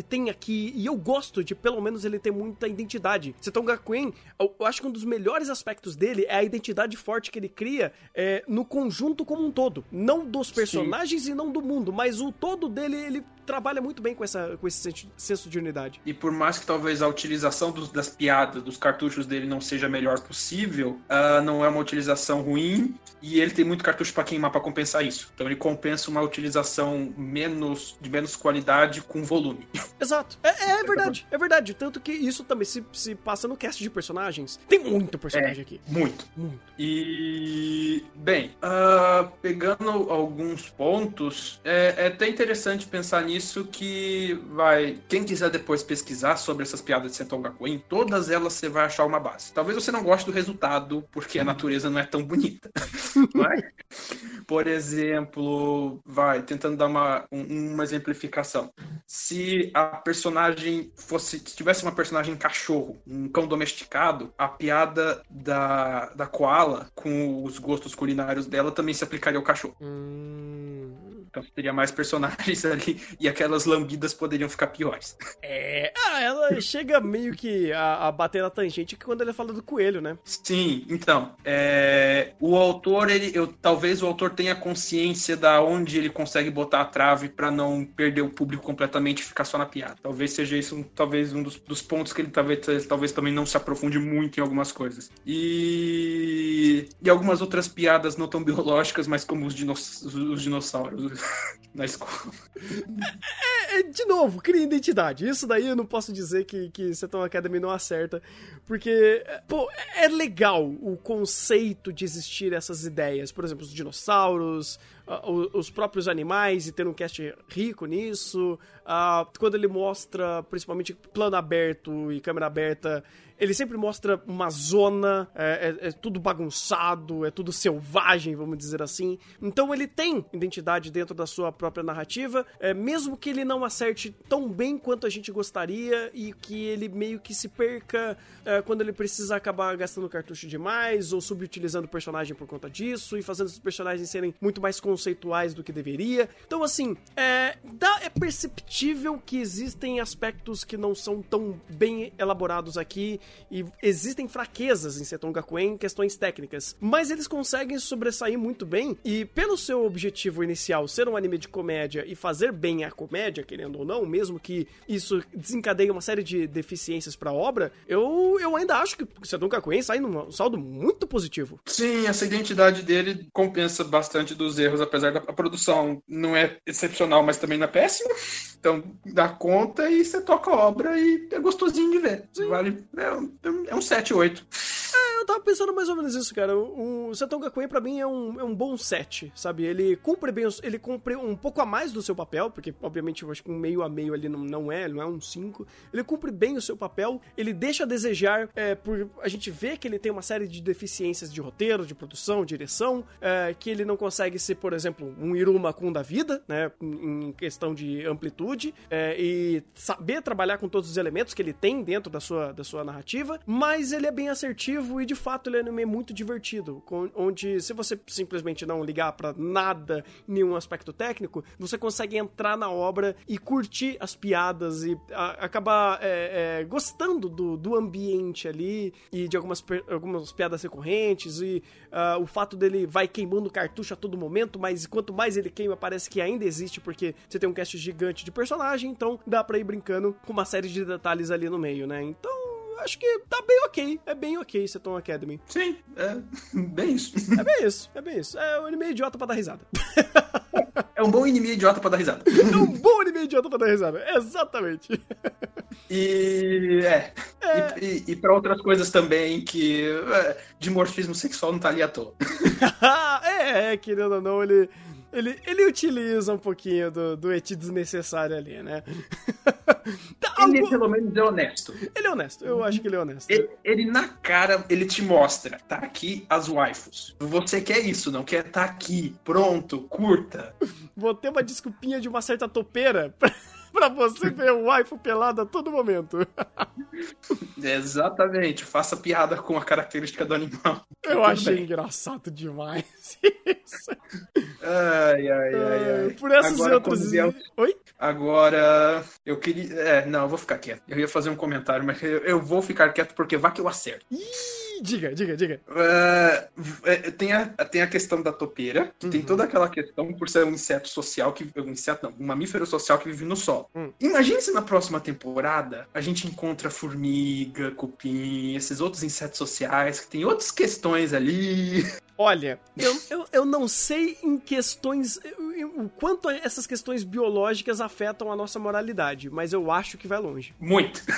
tem aqui. E eu gosto de, pelo menos, ele ter muita identidade. Seton Gakuen, eu, eu acho que um dos melhores aspectos dele é a identidade forte que ele cria é, no conjunto como um todo. Não dos personagens e não do mundo, mas o todo dele, ele trabalha muito bem com, essa, com esse senso de unidade. E por mais que talvez a utilização dos- das piadas, dos cartuchos dele não seja a melhor possível, ah, não é uma utilização ruim e ele tem muito cartucho para queimar para compensar isso. Então ele compensa uma utilização menos de menos qualidade com volume. Exato. É, é verdade, é verdade. Tanto que isso também se, se passa no cast de personagens. Tem muito personagem aqui. Muito. Muito. E, bem, ah, pegando alguns pontos, é, é até interessante pensar nisso que vai. Quem quiser depois pesquisar sobre essas piadas de Senton Gakuen, todas elas você vai achar uma base. Talvez você não goste do resultado, porque a natureza não é tão bonita. Mas, por exemplo, vai, tentando dar uma, um- uma exemplificação. Se a personagem fosse. Se tivesse uma personagem cachorro, um cão domesticado, a piada da, da koala com os gostos culinários dela também se aplicaria ao cachorro. Hum. Então teria mais personagens ali e aquelas lambidas poderiam ficar piores. É. Ah, ela chega meio que a, a bater na tangente que quando ele fala do coelho, né? Sim, então, é, o autor, ele, eu, talvez o autor tenha consciência da onde ele consegue botar a trave pra não perder o público completamente e ficar só na piada. Talvez seja isso, um, talvez um dos, dos pontos que ele talvez, talvez também não se aprofunde muito em algumas coisas. E, e algumas outras piadas não tão biológicas, mas como os, dinos, os dinossauros na escola. É, de novo, cria identidade. Isso daí eu não posso dizer que, que Seton Academy não acerta. Porque, é, pô, é legal o conceito de existir essas ideias. Por exemplo, os dinossauros, o- os próprios animais e ter um cast rico nisso. Ah, quando ele mostra, principalmente, plano aberto e câmera aberta. Ele sempre mostra uma zona, é, é- é tudo bagunçado, é tudo selvagem, vamos dizer assim. Então ele tem identidade dentro da sua própria narrativa, é, mesmo que ele não acerte tão bem quanto a gente gostaria e que ele meio que se perca é, quando ele precisa acabar gastando cartucho demais ou subutilizando o personagem por conta disso e fazendo os personagens serem muito mais conceituais do que deveria. Então, assim, é, dá, é perceptível que existem aspectos que não são tão bem elaborados aqui e existem fraquezas em Seton Gakuen em questões técnicas, mas eles conseguem sobressair muito bem e pelo seu objetivo inicial ser um anime de comédia e fazer bem a comédia, querendo ou não, mesmo que isso desencadeie uma série de deficiências pra obra, eu, eu ainda acho que Seton Gakuen sai num saldo muito positivo. Sim, essa identidade dele compensa bastante dos erros, apesar da a produção não é excepcional, mas também não é péssima. Então dá conta e você toca a obra e é gostosinho de ver. Vale, é, é um 7, 8. Eu tava pensando mais ou menos isso, cara. O, o Seton Gakuen pra mim é um, é um bom set, sabe? Ele cumpre bem, ele cumpre um pouco a mais do seu papel, porque obviamente eu acho que um meio a meio ali não, não é, não é um 5. Ele cumpre bem o seu papel, ele deixa a desejar, é, por a gente vê que ele tem uma série de deficiências de roteiro, de produção, direção, é, que ele não consegue ser, por exemplo, um Iruma Kun da vida, né? Em questão de amplitude, é, e saber trabalhar com todos os elementos que ele tem dentro da sua, da sua narrativa, mas ele é bem assertivo e de fato ele é um anime muito divertido, onde se você simplesmente não ligar pra nada, nenhum aspecto técnico, você consegue entrar na obra e curtir as piadas e a- acabar é, é, gostando do, do ambiente ali e de algumas, algumas piadas recorrentes e ah, o fato dele vai queimando cartucho a todo momento, mas quanto mais ele queima, parece que ainda existe porque você tem um cast gigante de personagem, então dá pra ir brincando com uma série de detalhes ali no meio, né? Então, acho que tá bem ok. É bem ok Seton Academy. Sim, é bem isso. É bem isso, é bem isso. É um anime idiota pra dar risada. É um bom inimigo idiota pra dar risada. É um bom anime idiota pra dar risada. Exatamente. E é. E, e, e pra outras coisas também que. é, dimorfismo sexual não tá ali à toa. é, é, querendo ou não, ele, ele, ele utiliza um pouquinho do, do eti desnecessário ali, né? Tá, Ele pelo menos é honesto. ele é honesto, eu acho que ele é honesto. Ele, ele na cara, ele te mostra, tá aqui as waifus. Você quer isso, não quer? Tá aqui, pronto, curta. Vou ter uma desculpinha de uma certa topeira pra, pra você ver o waifu pelado a todo momento. Exatamente, faça piada com a característica do animal. Eu achei bem. engraçado demais isso. Ai, ai, ai, ai. Por essas Agora, outras... vier- Oi? Agora, eu queria. É, não, eu vou ficar quieto. Eu ia fazer um comentário, mas eu, eu vou ficar quieto porque vai que eu acerto. Ih, diga, diga, diga. É, tem, a, tem a questão da topeira, que tem Uhum. toda aquela questão por ser um inseto social que. Um inseto não, um mamífero social que vive no solo. Hum. Imagine se na próxima temporada a gente encontra formiga, cupim, esses outros insetos sociais que tem outras questões ali. Olha, eu, eu, eu não sei em questões. O quanto essas questões biológicas afetam a nossa moralidade, mas eu acho que vai longe. Muito.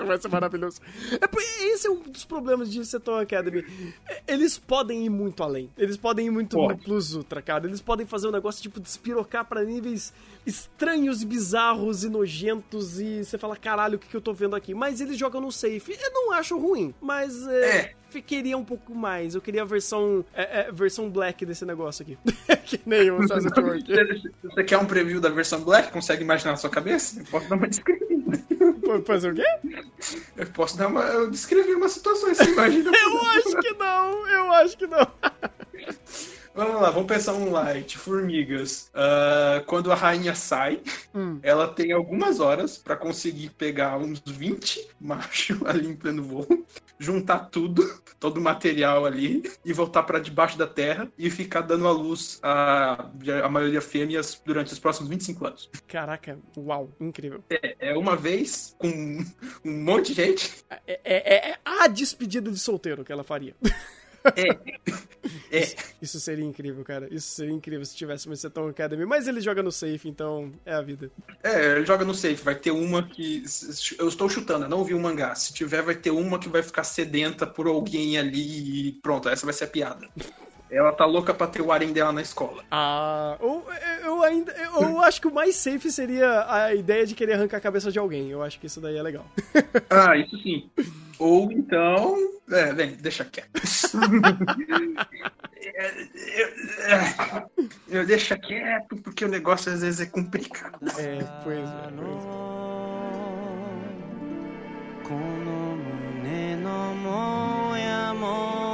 Isso vai ser maravilhoso. É, esse é um dos problemas de Seton Academy. É, Eles podem ir muito além. Eles podem ir muito Pode. plus ultra, cara. Eles podem fazer um negócio tipo despirocar pra níveis estranhos, bizarros e nojentos. E você fala, caralho, o que, que eu tô vendo aqui? Mas eles jogam no safe. Eu não acho ruim, mas é, É. queria um pouco mais. Eu queria a versão, é, é, versão black desse negócio aqui. que nem o Work. Você você quer um preview da versão Black? Consegue imaginar na sua cabeça? Eu posso dar uma descrição. Fazer o quê? Eu posso dar uma. Eu descrever uma situação, você imagina? Eu acho que não, eu acho que não. Vamos lá, vamos pensar um light, formigas. Ah, quando a rainha sai, Hum. ela tem algumas horas pra conseguir pegar uns 20 machos ali em pleno voo, juntar tudo, todo o material ali, e voltar pra debaixo da terra e ficar dando à luz a, a maioria fêmeas durante os próximos 25 anos. Caraca, uau, incrível. É uma vez com um monte de gente. É, é- é a despedida de solteiro que ela faria. É, Isso seria incrível, cara. Isso seria incrível se tivesse uma Seton Academy. Mas ele joga no safe, então é a vida. É, joga no safe, vai ter uma que. Eu estou chutando, eu não vi o mangá. Se tiver, vai ter uma que vai ficar sedenta por alguém ali e pronto, essa vai ser a piada. Ela tá louca pra ter o harem dela na escola. Ah, ou, eu ainda. Eu acho que o mais safe seria a ideia de querer arrancar a cabeça de alguém. Eu acho que isso daí é legal. Ah, isso sim. Ou então. É, bem, deixa quieto. eu, eu, eu deixa quieto porque o negócio às vezes é complicado. É, pois é, pois é. この胸のもやも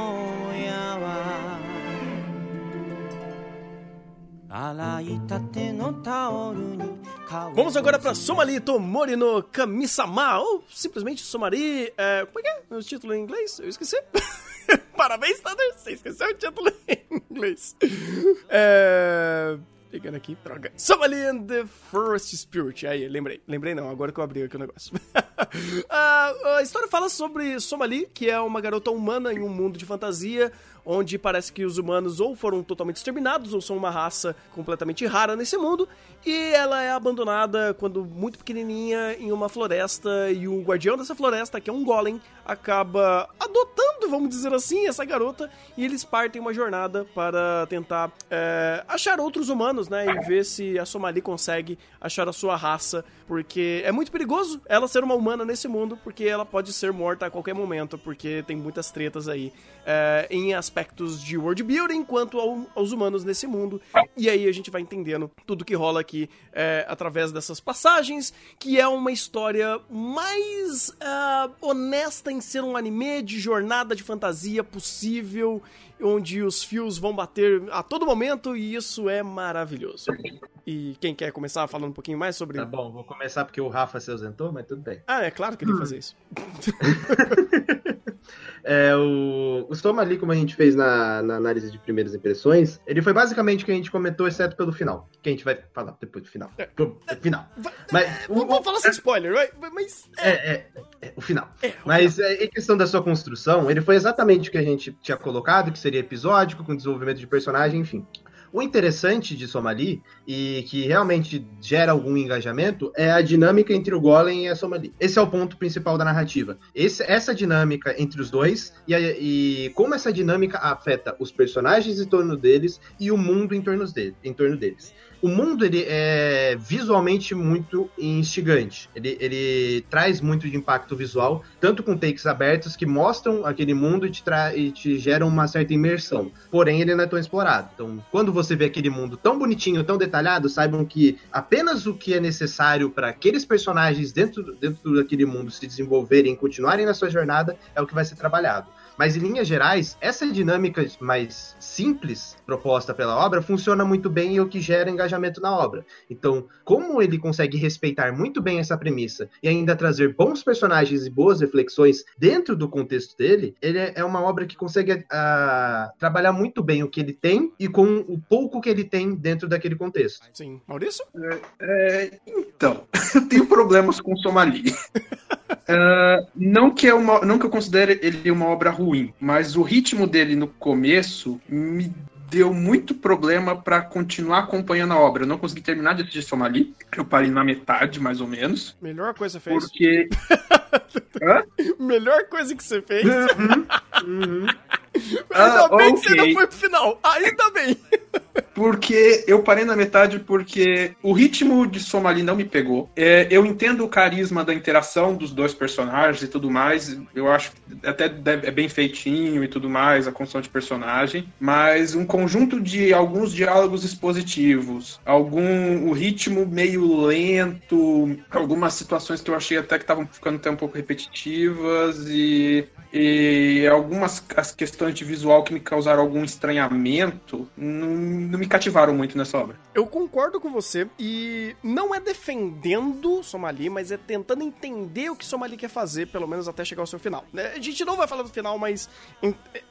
Vamos agora pra Somalito Mori no Kamisama, ou simplesmente Somari. É, como é que é o título em inglês? Eu esqueci. Parabéns, Thunder, você esqueceu o título em inglês. É, Ligando aqui, droga. Somali and the Forest Spirit. Aí, lembrei. Lembrei não, agora que eu abri aqui o negócio. Ah, a história fala sobre Somali, que é uma garota humana em um mundo de fantasia, onde parece que os humanos ou foram totalmente exterminados ou são uma raça completamente rara nesse mundo, e ela é abandonada quando muito pequenininha em uma floresta e o guardião dessa floresta, que é um golem, acaba adotando, vamos dizer assim, essa garota e eles partem uma jornada para tentar é, achar outros humanos, né, e ver se a Somali consegue achar a sua raça, porque é muito perigoso ela ser uma humana nesse mundo, porque ela pode ser morta a qualquer momento, porque tem muitas tretas aí é, em aspectos de world building quanto ao- aos humanos nesse mundo. E aí a gente vai entendendo tudo que rola aqui é, através dessas passagens, que é uma história mais ah, honesta em ser um anime de jornada de fantasia possível, onde os fios vão bater a todo momento e isso é maravilhoso. E quem quer começar falando um pouquinho mais sobre. Tá bom, vou começar porque o Rafa se ausentou, mas tudo bem. Ah, é claro que ele ia fazer isso. É, o, o Soma ali, como a gente fez na, na análise de primeiras impressões, ele foi basicamente o que a gente comentou, exceto pelo final. Que a gente vai falar depois do final. Pro- final. Vai- Mas o- Vamos falar sem spoiler, vai? mas. É, é, é, o final. É, Mas é, em questão da sua construção, ele foi exatamente o que a gente tinha colocado, que seria episódico, com desenvolvimento de personagem, enfim. O interessante de Somali, e que realmente gera algum engajamento, é a dinâmica entre o Golem e a Somali. Esse é o ponto principal da narrativa. Esse- essa dinâmica entre os dois, e, a- e como essa dinâmica afeta os personagens em torno deles e o mundo em torno, dele, em torno deles. O mundo ele é visualmente muito instigante. Ele, ele traz muito de impacto visual, tanto com takes abertos que mostram aquele mundo e te, e te geram uma certa imersão. Porém, ele não é tão explorado. Então, quando você vê aquele mundo tão bonitinho, tão detalhado, saibam que apenas o que é necessário para aqueles personagens dentro, dentro daquele mundo se desenvolverem e continuarem na sua jornada é o que vai ser trabalhado. Mas em linhas gerais, essa dinâmica mais simples proposta pela obra funciona muito bem e é o que gera engajamento na obra. Então, como ele consegue respeitar muito bem essa premissa e ainda trazer bons personagens e boas reflexões dentro do contexto dele, ele é é uma obra que consegue ah, trabalhar muito bem o que ele tem e com o pouco que ele tem dentro daquele contexto. Sim. Maurício? É, então, eu tenho problemas com o Somali. Ah, não, que é uma, não que eu considere ele uma obra ruim, mas o ritmo dele no começo me deu muito problema para continuar acompanhando a obra. Eu não consegui terminar de assistir Somali. Eu parei na metade, mais ou menos. Melhor coisa que você fez. Porque. Hã? Melhor coisa que você fez. Uhum. Ainda Ah, bem que você não foi pro final. Ainda bem. Porque eu parei na metade porque o ritmo de Somali não me pegou. É, eu entendo o carisma da interação dos dois personagens e tudo mais. Eu acho que até é bem feitinho e tudo mais, a construção de personagem. Mas um conjunto de alguns diálogos expositivos, algum o ritmo meio lento, algumas situações que eu achei até que estavam ficando até um pouco repetitivas e e algumas as questões de visual que me causaram algum estranhamento não, não me cativaram muito nessa obra. Eu concordo com você e não é defendendo Somali, mas é tentando entender o que Somali quer fazer, pelo menos até chegar ao seu final. né? A gente não vai falar do final, mas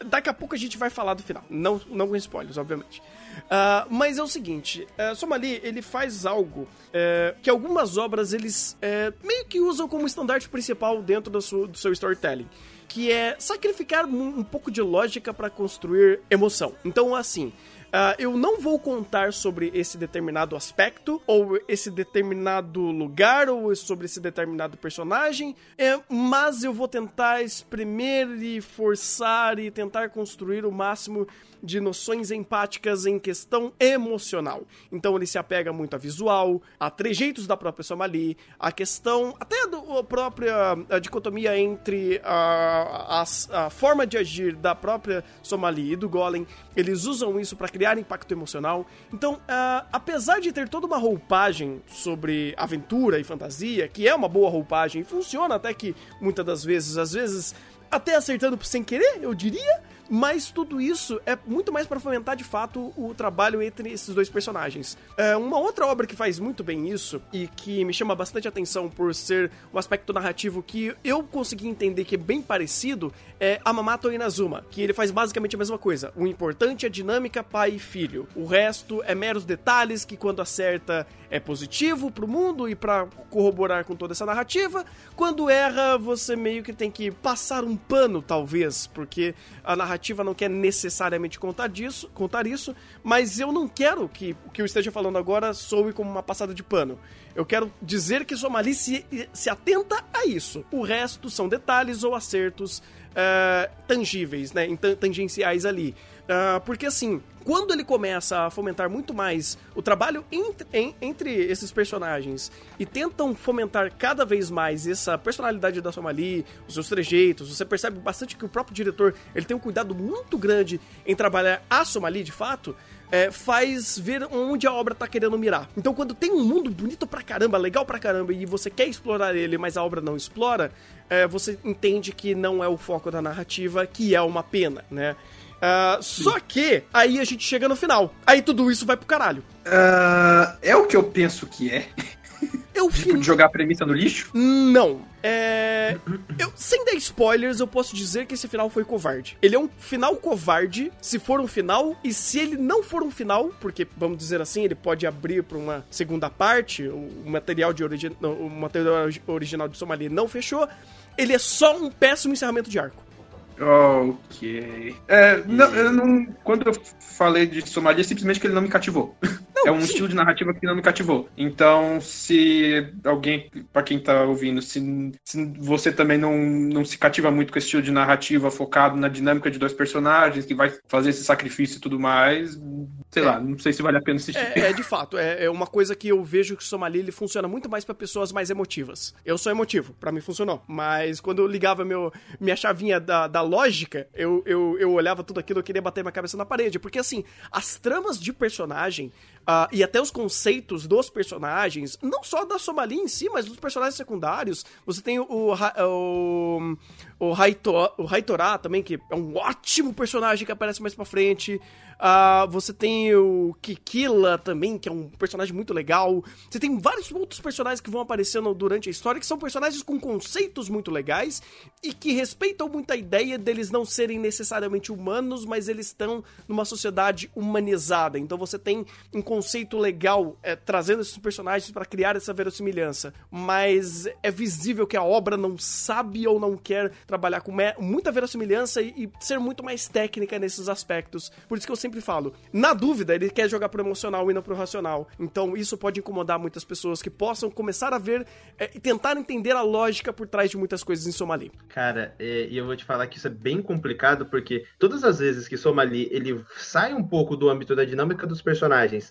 daqui a pouco a gente vai falar do final. Não, não com spoilers, obviamente. Ah, mas é o seguinte, uh, Somali, ele faz algo eh, que algumas obras eles eh, meio que usam como estandarte principal dentro do seu, do seu storytelling que é sacrificar um, pouco de lógica para construir emoção. Então, assim, ah, eu não vou contar sobre esse determinado aspecto, ou esse determinado lugar, ou sobre esse determinado personagem, é, mas eu vou tentar espremer e forçar e tentar construir o máximo de noções empáticas em questão emocional. Então ele se apega muito a visual, a trejeitos da própria Somali, a questão até a própria dicotomia entre a, a, a forma de agir da própria Somali e do Golem. Eles usam isso para criar impacto emocional. Então, ah, apesar de ter toda uma roupagem sobre aventura e fantasia, que é uma boa roupagem, funciona até que muitas das vezes, às vezes até acertando sem querer, eu diria. Mas tudo isso é muito mais para fomentar de fato o trabalho entre esses dois personagens. É, uma outra obra que faz muito bem isso e que me chama bastante atenção por ser um aspecto narrativo que eu consegui entender que é bem parecido é Amamato Inazuma, que ele faz basicamente a mesma coisa. O importante é a dinâmica pai e filho. O resto é meros detalhes que quando acerta é positivo pro mundo e para corroborar com toda essa narrativa. Quando erra, você meio que tem que passar um pano, talvez, porque a narrativa não quer necessariamente contar disso, contar isso, mas eu não quero que o que eu esteja falando agora soe como uma passada de pano. Eu quero dizer que Somali se, se atenta a isso. O resto são detalhes ou acertos eh, tangíveis, né, tan- tangenciais ali. Ah, porque assim, quando ele começa a fomentar muito mais o trabalho entre, em- entre esses personagens e tentam fomentar cada vez mais essa personalidade da Somali, os seus trejeitos, você percebe bastante que o próprio diretor ele tem um cuidado muito grande em trabalhar a Somali de fato. é, faz ver onde a obra tá querendo mirar. Então, quando tem um mundo bonito pra caramba, legal pra caramba, e você quer explorar ele, mas a obra não explora, é, você entende que não é o foco da narrativa, que é uma pena, né? Ah, só que aí a gente chega no final. Aí tudo isso vai pro caralho. Ah, é o que eu penso que é. Eu Tipo, de jogar a premissa no lixo? Não. É. Eu, sem dar spoilers, eu posso dizer que esse final foi covarde. Ele é um final covarde, se for um final, e se ele não for um final, porque, vamos dizer assim, ele pode abrir pra uma segunda parte, o material, de origi... o material original de Somali não fechou, ele é só um péssimo encerramento de arco. Ok. É, não, eu não, quando eu falei de Somalia, é simplesmente que ele não me cativou. é um sim. estilo de narrativa que não me cativou. Então, se alguém, pra quem tá ouvindo, se, se você também não, não se cativa muito com esse estilo de narrativa focado na dinâmica de dois personagens, que vai fazer esse sacrifício e tudo mais, sei lá, não sei se vale a pena assistir. É, é, de fato, é, é uma coisa que eu vejo que o Somali ele funciona muito mais pra pessoas mais emotivas. Eu sou emotivo, pra mim funcionou. Mas quando eu ligava meu, minha chavinha da, da lógica, eu, eu, eu olhava tudo aquilo, eu queria bater minha cabeça na parede. Porque assim, as tramas de personagem ah, e até os conceitos dos personagens, não só da Somali em si, mas dos personagens secundários, você tem o, o, o, o Haitorá também, que é um ótimo personagem que aparece mais pra frente. Ah, você tem o Kikila também, que é um personagem muito legal. Você tem vários outros personagens que vão aparecendo durante a história, que são personagens com conceitos muito legais e que respeitam muito a ideia deles não serem necessariamente humanos, mas eles estão numa sociedade humanizada. Então você tem um conceito legal é, trazendo esses personagens para criar essa verossimilhança. Mas é visível que a obra não sabe ou não quer trabalhar com muita verossimilhança e, e ser muito mais técnica nesses aspectos. Por isso que eu sempre falo, na dúvida, ele quer jogar pro emocional e não pro racional. Então isso pode incomodar muitas pessoas que possam começar a ver é, e tentar entender a lógica por trás de muitas coisas em Somali. Cara, é, e eu vou te falar que isso é bem complicado, porque todas as vezes que Somali ele sai um pouco do âmbito da dinâmica dos personagens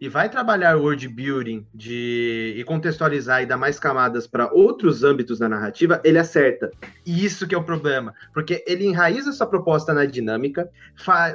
e vai trabalhar world building de, e contextualizar e dar mais camadas para outros âmbitos da narrativa, ele acerta. E isso que é o problema, porque ele enraiza sua proposta na dinâmica,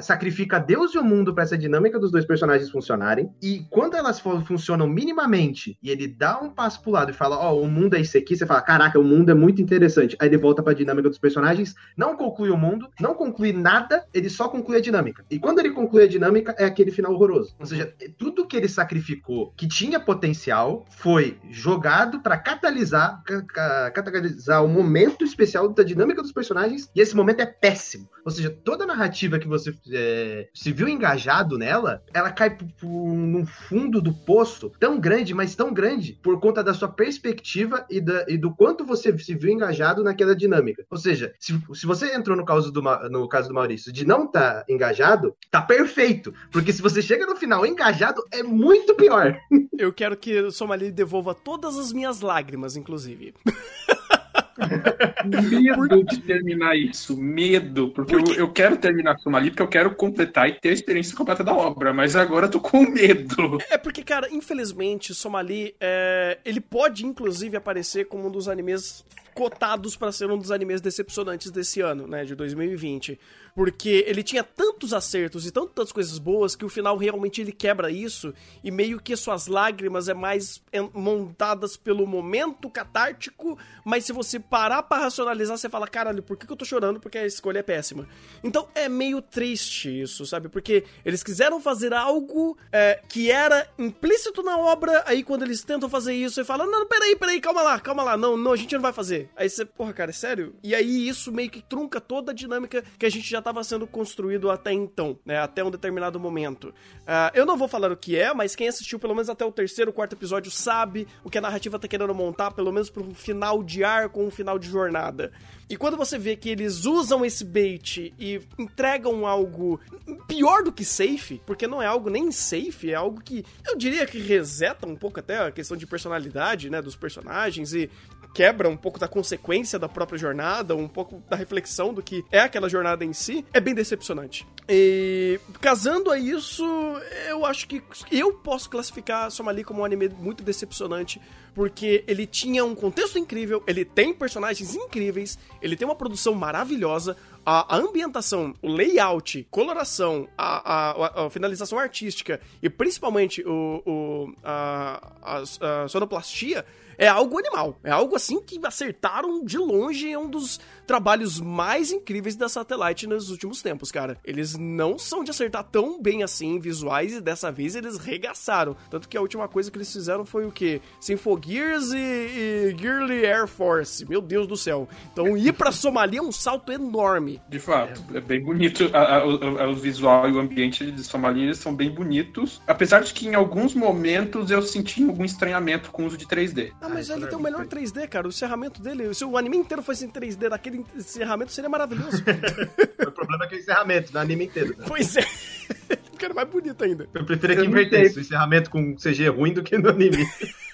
sacrifica Deus e o mundo para essa dinâmica dos dois personagens funcionarem, e quando elas funcionam minimamente, e ele dá um passo pro lado e fala, ó, o mundo é isso aqui, você fala, caraca, o mundo é muito interessante. Aí ele volta pra dinâmica dos personagens, não conclui o mundo, não conclui nada, ele só conclui a dinâmica. E quando ele conclui a dinâmica, é aquele final horroroso. Ou seja, tudo que ele sacrificou, que tinha potencial, foi jogado pra catalisar, ca- ca- catalisar o momento especial da dinâmica dos personagens, e esse momento é péssimo. Ou seja, toda narrativa que você é, se viu engajado nela, ela cai no fundo do poço tão grande, mas tão grande, por conta da sua perspectiva e, da- e do quanto você se viu engajado naquela dinâmica. Ou seja, se, se você entrou no caso, do, no caso do Maurício de não estar engajado, tá perfeito. Porque se você chega no final engajado, é muito pior. Eu quero que o Somali devolva todas as minhas lágrimas, inclusive. Medo de terminar isso, medo, porque Por eu, eu quero terminar Somali porque eu quero completar e ter a experiência completa da obra, mas agora eu tô com medo. É porque, cara, infelizmente, Somali, é, ele pode, inclusive, aparecer como um dos animes cotados pra ser um dos animes decepcionantes desse ano, né, de 2020. Porque ele tinha tantos acertos e tantas coisas boas que o final realmente ele quebra isso e meio que suas lágrimas é mais montadas pelo momento catártico, mas se você parar pra racionalizar, você fala, caralho, por que que eu tô chorando? Porque a escolha é péssima. Então é meio triste isso, sabe? Porque eles quiseram fazer algo é, que era implícito na obra, aí quando eles tentam fazer isso, você fala, não, peraí, peraí, calma lá, calma lá, não, não, a gente não vai fazer. Aí você, porra, cara, é sério? E aí isso meio que trunca toda a dinâmica que a gente já tava sendo construído até então, né? Até um determinado momento. Ah, eu não vou falar o que é, mas quem assistiu pelo menos até o terceiro, quarto episódio sabe o que a narrativa tá querendo montar, pelo menos para um final de arco, um final de jornada. E quando você vê que eles usam esse bait e entregam algo pior do que safe, porque não é algo nem safe, é algo que eu diria que reseta um pouco até a questão de personalidade, né, dos personagens e quebra um pouco da consequência da própria jornada, um pouco da reflexão do que é aquela jornada em si, é bem decepcionante. E casando a isso, eu acho que eu posso classificar Somali como um anime muito decepcionante, porque ele tinha um contexto incrível, ele tem personagens incríveis, ele tem uma produção maravilhosa, a, ambientação, o layout, coloração, a, a- a finalização artística e principalmente o, o- a, a- a sonoplastia é algo animal. É algo assim que acertaram de longe. É um dos trabalhos mais incríveis da Satellite nos últimos tempos, cara. Eles não são de acertar tão bem assim visuais e dessa vez eles regaçaram. Tanto que a última coisa que eles fizeram foi o quê? Symphogears e, e Gearly Air Force. Meu Deus do céu. Então ir pra Somalia é um salto enorme. De fato, é, bem bonito. A- a- o, o visual e o ambiente de Somalia eles são bem bonitos. Apesar de que em alguns momentos eu senti algum estranhamento com o uso de 3D. Ah, mas isso ele é tem o melhor 3D, cara. O encerramento dele, se o anime inteiro fosse em 3D, daquele encerramento seria maravilhoso. O problema é que é o encerramento, no anime inteiro. né? pois é. Ficaria mais bonito ainda. Eu prefiro que invertesse o encerramento com CG ruim do que no anime.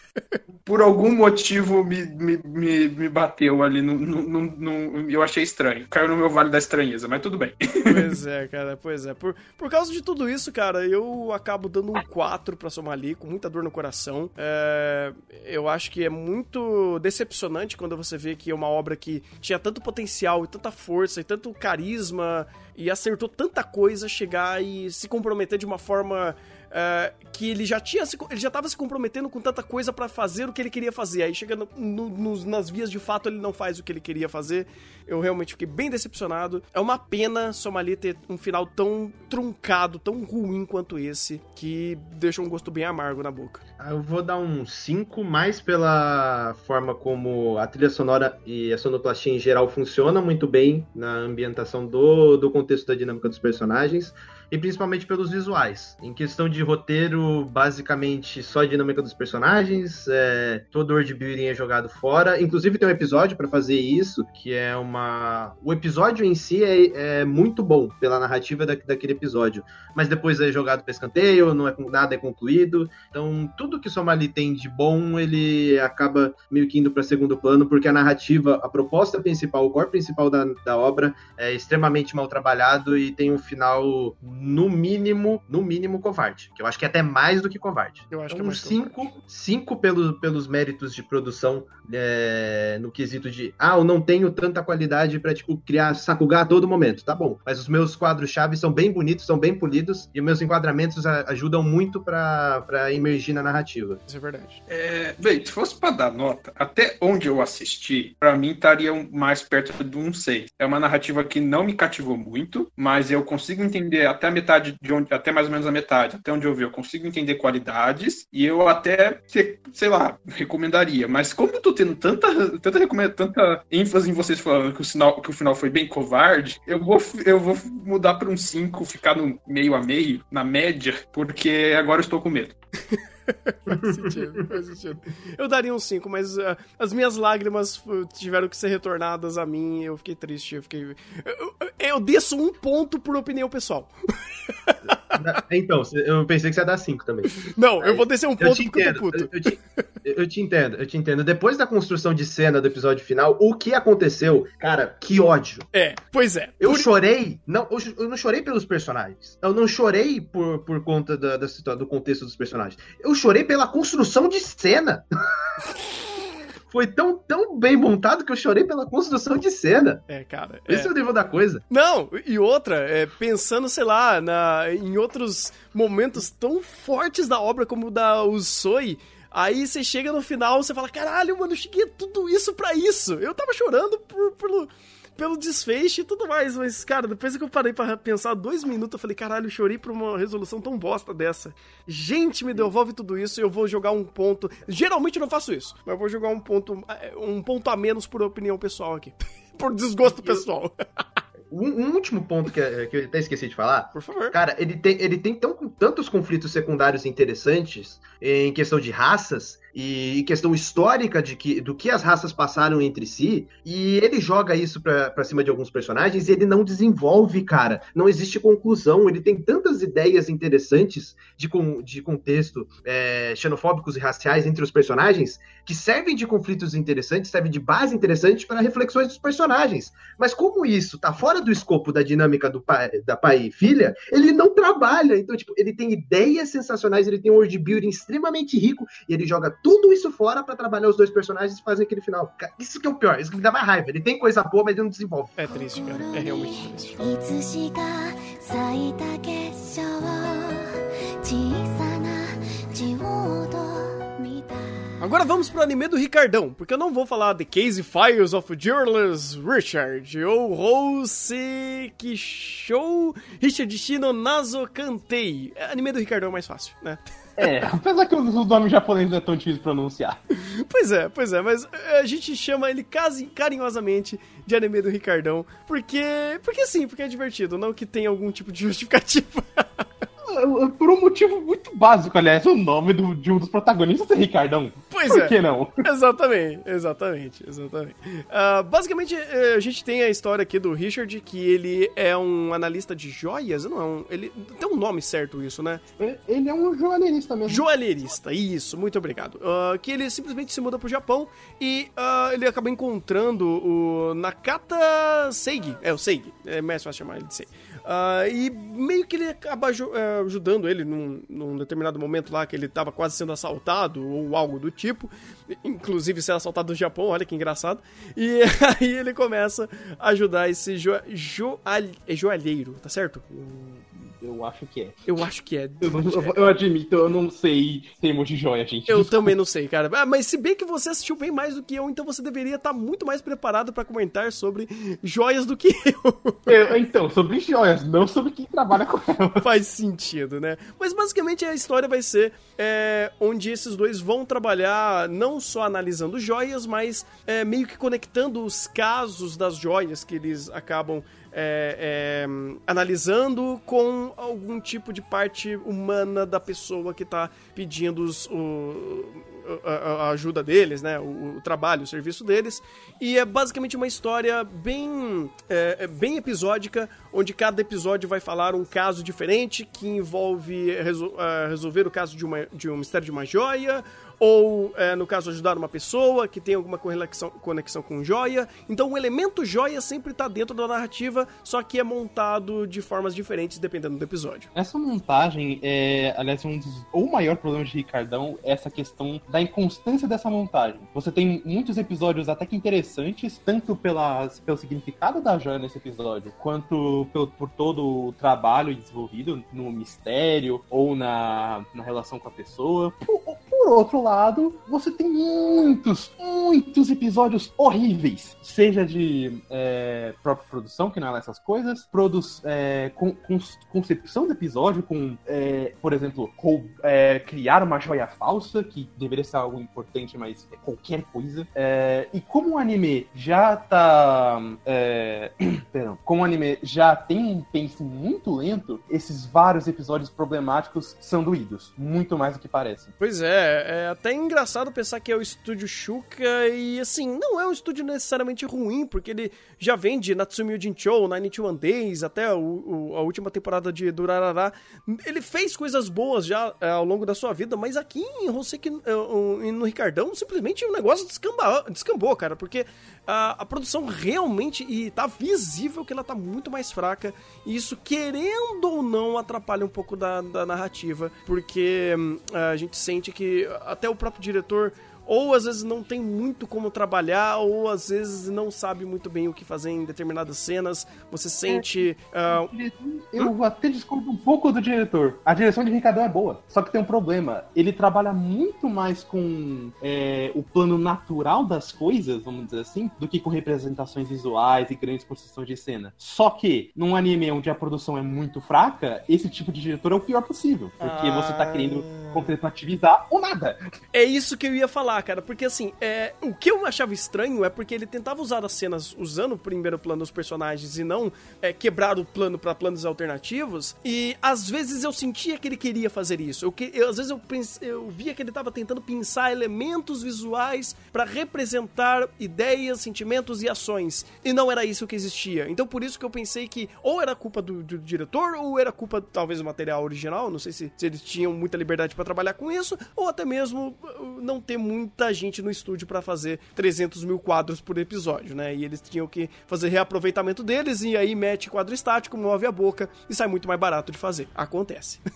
Por algum motivo me, me, me, me bateu ali. No, no, no- eu achei estranho. Caiu no meu vale da estranheza, mas tudo bem. Pois é, cara, pois é. Por, por causa de tudo isso, cara, eu acabo dando um 4 pra Somali, com muita dor no coração. É, eu acho que é muito decepcionante quando você vê que é uma obra que tinha tanto potencial e tanta força e tanto carisma e acertou tanta coisa chegar e se comprometer de uma forma. É, que ele já tinha se, ele já tava se comprometendo com tanta coisa pra fazer o que ele queria fazer. Aí chega no- no- nas vias de fato ele não faz o que ele queria fazer. Eu realmente fiquei bem decepcionado. É uma pena Somali ter um final tão truncado, tão ruim quanto esse, que deixa um gosto bem amargo na boca. Ah, Eu vou dar um 5, mais pela forma como a trilha sonora e a sonoplastia em geral funciona muito bem na ambientação do, do contexto da dinâmica dos personagens. E principalmente pelos visuais. Em questão de roteiro, basicamente só a dinâmica dos personagens, é, todo o world building é jogado fora. Inclusive tem um episódio para fazer isso, que é uma. O episódio em si é, é muito bom pela narrativa da, daquele episódio. Mas depois é jogado para escanteio, não é, nada é concluído. Então, tudo que Somali tem de bom, ele acaba meio que indo para segundo plano, porque a narrativa, a proposta principal, o core principal da, da obra é extremamente mal trabalhado e tem um final, no mínimo, no mínimo, covarde. Que eu acho que é até mais do que covarde. Eu acho que é Então, mais cinco, cinco pelo, pelos méritos de produção é, no quesito de ah, eu não tenho tanta qualidade pra, tipo, criar Sakuga a todo momento, tá bom. Mas os meus quadros-chave são bem bonitos, são bem polidos, e os meus enquadramentos a- ajudam muito pra, pra emergir na narrativa. Isso é verdade. É, bem, se fosse pra dar nota, até onde eu assisti, pra mim estaria mais perto de um 6. É uma narrativa que não me cativou muito, mas eu consigo entender até a metade de onde, até mais ou menos a metade, até onde eu vi, eu consigo entender qualidades e eu até, se- sei lá, recomendaria. Mas como eu tô tendo tanta, tanta, tanta ênfase em vocês falando que o, sinal, que o final foi bem covarde, eu vou, eu vou mudar pra um 5, ficar no meio a meio, na média, porque agora eu estou com medo. Faz sentido, faz sentido. Eu daria um 5, mas ah, as minhas lágrimas uh, tiveram que ser retornadas a mim. Eu fiquei triste. Eu fiquei. Eu, eu desço um ponto por opinião pessoal. Então, eu pensei que você ia dar cinco também. Não, eu vou descer um Eu ponto te porque eu entendo, tô puto. eu, eu te, eu te entendo, eu te entendo. Depois da construção de cena do episódio final, o que aconteceu, cara, que ódio. É, pois é. Eu Por- chorei, não, eu, não chorei pelos personagens. Eu não chorei por, por conta da, da do contexto dos personagens. Eu chorei pela construção de cena. Foi tão, tão bem montado que eu chorei pela construção de cena. É, cara. é. Esse é o nível da coisa. Não, e outra, é, pensando, sei lá, na, em outros momentos tão fortes da obra como o da Usoi, Aí você chega no final, você fala, caralho, mano, eu cheguei tudo isso pra isso. Eu tava chorando por, pelo, pelo desfecho e tudo mais, mas, cara, depois que eu parei pra pensar dois minutos, eu falei, caralho, eu chorei por uma resolução tão bosta dessa. Gente, me devolve tudo isso e eu vou jogar um ponto. Geralmente eu não faço isso, mas eu vou jogar um ponto, um ponto a menos por opinião pessoal aqui. por desgosto pessoal. Um, um último ponto que, que eu até esqueci de falar. Por favor. Cara, ele tem, ele tem tão, tantos conflitos secundários interessantes em questão de raças e questão histórica de que, do que as raças passaram entre si, e ele joga isso pra, pra cima de alguns personagens e ele não desenvolve, cara. Não existe conclusão. Ele tem tantas ideias interessantes de, con, de contexto é, xenofóbicos e raciais entre os personagens que servem de conflitos interessantes, servem de base interessante para reflexões dos personagens. Mas como isso tá fora do escopo da dinâmica do pai, da pai e filha, ele não trabalha. Então, tipo, ele tem ideias sensacionais, ele tem um world building extremamente rico e ele joga tudo isso fora para trabalhar os dois personagens e fazer aquele final. Isso que é o pior, isso que me dá mais raiva. Ele tem coisa boa, mas ele não desenvolve. É triste, cara. É realmente triste. agora vamos pro anime do Ricardão, porque eu não vou falar de Case Files of Journalist Richard ou Rose Kishou Richard Shino Nazo Kantei. É, anime do Ricardão é mais fácil, né? É, apesar que os nomes japoneses não é tão difícil de pronunciar. Pois é, pois é, mas é, a gente chama ele carinhosamente de anime do Ricardão, porque. Porque sim, porque é divertido, não que tenha algum tipo de justificativa. Por um motivo muito básico, aliás, o nome do- de um dos protagonistas é Ricardão. Pois Por é. que não? Exatamente, exatamente, exatamente. Ah, basicamente, eh, a gente tem a história aqui do Richard, que ele é um analista de joias, não é um, ele tem um nome certo isso, né? Ele é um jornalista mesmo. Joalheirista, isso, muito obrigado. Ah, que ele simplesmente se muda pro Japão e ah, ele acaba encontrando o Nakata Seigi, é o Seigi, é mais fácil chamar ele de Seigi. Ah, e meio que ele acaba eh, ajudando ele num, num determinado momento lá que ele tava quase sendo assaltado ou algo do tipo, inclusive ser assaltado no Japão, olha que engraçado. E aí ele começa a ajudar esse jo, joal- joalheiro, tá certo? Eu acho que é. Eu acho que é. Eu, eu- eu admito, eu não sei termos de joia, gente. Eu também não sei, cara. Ah, mas se bem que você assistiu bem mais do que eu, então você deveria estar muito mais preparado pra comentar sobre joias do que eu. Eu- então, sobre joias, não sobre quem trabalha com ela. Faz sentido, né? Mas basicamente a história vai ser é, onde esses dois vão trabalhar não só analisando joias, mas é, meio que conectando os casos das joias que eles acabam é, é, analisando com algum tipo de parte humana da pessoa que tá pedindo os- o, a, a- ajuda deles, né? O, o trabalho, o serviço deles. E é basicamente uma história bem, é, é bem episódica, onde cada episódio vai falar um caso diferente que envolve resol- ah, resolver o caso de, uma, de um mistério de uma joia. Ou, é, no caso, ajudar uma pessoa que tem alguma conexão, conexão com joia. Então, o elemento joia sempre tá dentro da narrativa, só que é montado de formas diferentes dependendo do episódio. Essa montagem é, aliás, um dos, ou o maior problema de Ricardão é essa questão da inconstância dessa montagem. Você tem muitos episódios até que interessantes, tanto pelas, pelo significado da joia nesse episódio, quanto pelo, por todo o trabalho desenvolvido no mistério ou na, na relação com a pessoa. Por outro lado, você tem muitos, muitos episódios horríveis, seja de é, própria produção, que não é essas coisas, produ é, con- cons- concepção do episódio, com, é, por exemplo, rou- é, criar uma joia falsa, que deveria ser algo importante, mas é qualquer coisa. É, e como o anime já tá. É, perdão, como o anime já tem um pace muito lento, esses vários episódios problemáticos são doídos, muito mais do que parecem. Pois é, é até engraçado pensar que é o estúdio Shuka e assim, não é um estúdio necessariamente ruim, porque ele já vem de Natsumi Ujinchou, 91 Days, até o, o- a última temporada de Durarara. Ele fez coisas boas já é, ao longo da sua vida, mas aqui em Hoseki, é, no Ricardão, simplesmente o negócio descamba, descambou, cara, porque a, a produção realmente, e tá visível que ela tá muito mais fraca, e isso, querendo ou não, atrapalha um pouco da, da narrativa, porque hum, a gente sente que até o próprio diretor ou às vezes não tem muito como trabalhar, ou às vezes não sabe muito bem o que fazer em determinadas cenas. Você sente. ah, Eu até discordo um pouco do diretor. A direção de Ricardão é boa, só que tem um problema. Ele trabalha muito mais com é, o plano natural das coisas, vamos dizer assim, do que com representações visuais e grandes construções de cena. Só que, num anime onde a produção é muito fraca, esse tipo de diretor é o pior possível. Porque Ah. você tá querendo completivizar ou nada. É isso que eu ia falar, cara, porque assim, é, o que eu achava estranho é porque ele tentava usar as cenas usando o primeiro plano dos personagens e não é, quebrar o plano pra planos alternativos, e às vezes eu sentia que ele queria fazer isso. Eu, eu- às vezes eu, eu via que ele tava tentando pensar elementos visuais pra representar ideias, sentimentos e ações, e não era isso que existia. Então por isso que eu pensei que ou era culpa do, do diretor ou era culpa talvez do material original, não sei se, se eles tinham muita liberdade pra trabalhar com isso, ou até mesmo uh, não ter muita gente no estúdio pra fazer 300 mil quadros por episódio, né? E eles tinham que fazer reaproveitamento deles e aí mete quadro estático, move a boca e sai muito mais barato de fazer. Acontece.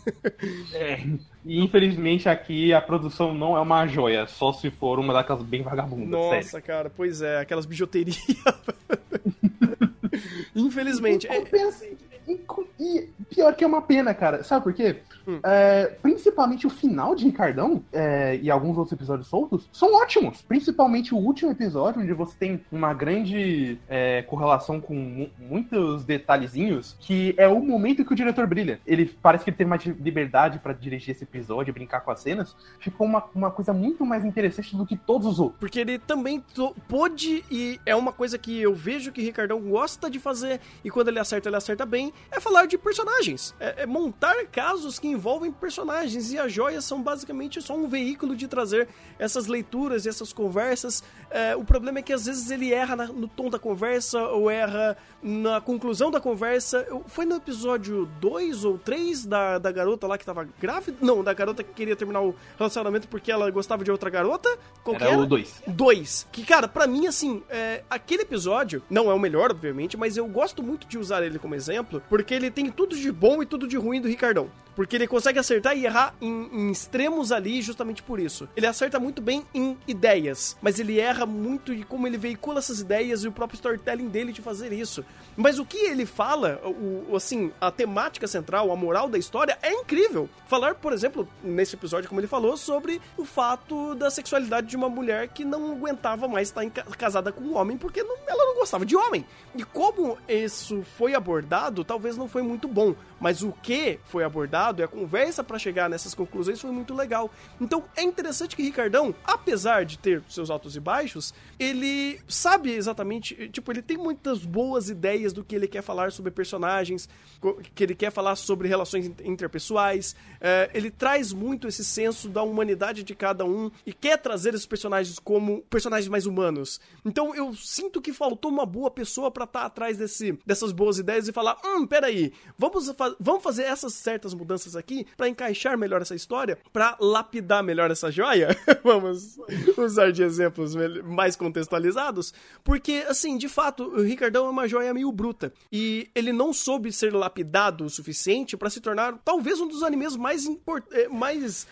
É. E infelizmente aqui a produção não é uma joia, só se for uma daquelas bem vagabundas, Nossa, sério. cara, pois é, aquelas bijuterias. Infelizmente. É, Compensa- e, e pior que é uma pena, cara. Sabe por quê? Hum. É, principalmente o final de Ricardão é, e alguns outros episódios soltos são ótimos. Principalmente o último episódio, onde você tem uma grande é, correlação com mu- muitos detalhezinhos, que é o momento que o diretor brilha. Ele parece que ele teve mais liberdade pra dirigir esse episódio, brincar com as cenas. Ficou uma, uma coisa muito mais interessante do que todos os outros. Porque ele também pôde, e é uma coisa que eu vejo que Ricardão gosta de fazer, e quando ele acerta, ele acerta bem, é falar de personagens. É, é montar casos que envolvem personagens, e as joias são basicamente só um veículo de trazer essas leituras e essas conversas. É, o problema é que às vezes ele erra na- no tom da conversa, ou erra na conclusão da conversa. Eu- foi no episódio 2 ou 3 da, da garota lá que tava grávida? Não, da garota que queria terminar o relacionamento porque ela gostava de outra garota? Qual Era era? o 2. Dois. Que, cara, pra mim, assim, é, aquele episódio não é o melhor, obviamente, mas eu gosto muito de usar ele como exemplo, porque ele tem tudo de bom e tudo de ruim do Ricardão. Porque ele consegue acertar e errar em, em extremos ali, justamente por isso. Ele acerta muito bem em ideias, mas ele erra muito em como ele veicula essas ideias e o próprio storytelling dele de fazer isso. Mas o que ele fala, o, assim, a temática central, a moral da história é incrível. Falar, por exemplo, nesse episódio, como ele falou, sobre o fato da sexualidade de uma mulher que não aguentava mais estar casada com um homem porque não- ela não gostava de homem. E como isso foi abordado, talvez não foi muito bom. Mas o que foi abordado e a conversa pra chegar nessas conclusões foi muito legal. Então é interessante que Ricardão, apesar de ter seus altos e baixos, ele sabe exatamente, tipo, ele tem muitas boas ideias do que ele quer falar sobre personagens, que ele quer falar sobre relações in- interpessoais. É, ele traz muito esse senso da humanidade de cada um e quer trazer esses personagens como personagens mais humanos. Então eu sinto que faltou uma boa pessoa pra estar atrás desse, dessas boas ideias e falar: hum, peraí, vamos, fa vamos fazer essas certas mudanças aqui pra encaixar melhor essa história, pra lapidar melhor essa joia. vamos usar de exemplos mais contextualizados, porque assim, de fato, o Ricardão é uma joia meio bruta e ele não soube ser lapidado o suficiente pra se tornar talvez um dos animes mais eh, mais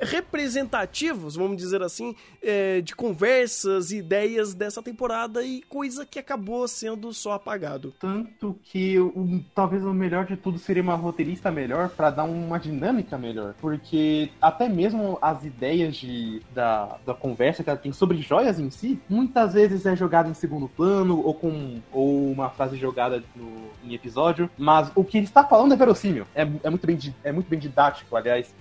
representativos, vamos dizer assim, eh, de conversas e ideias dessa temporada e coisa que acabou sendo só apagado. Tanto que o- talvez o melhor de tudo seria uma roteirista melhor pra dar uma dinâmica melhor. Porque até mesmo as ideias de, da, da conversa que ela tem sobre joias em si, muitas vezes é jogada em segundo plano ou com ou uma frase jogada no, em episódio. Mas o que ele está falando é verossímil. É, é, muito, bem, é muito bem didático, aliás,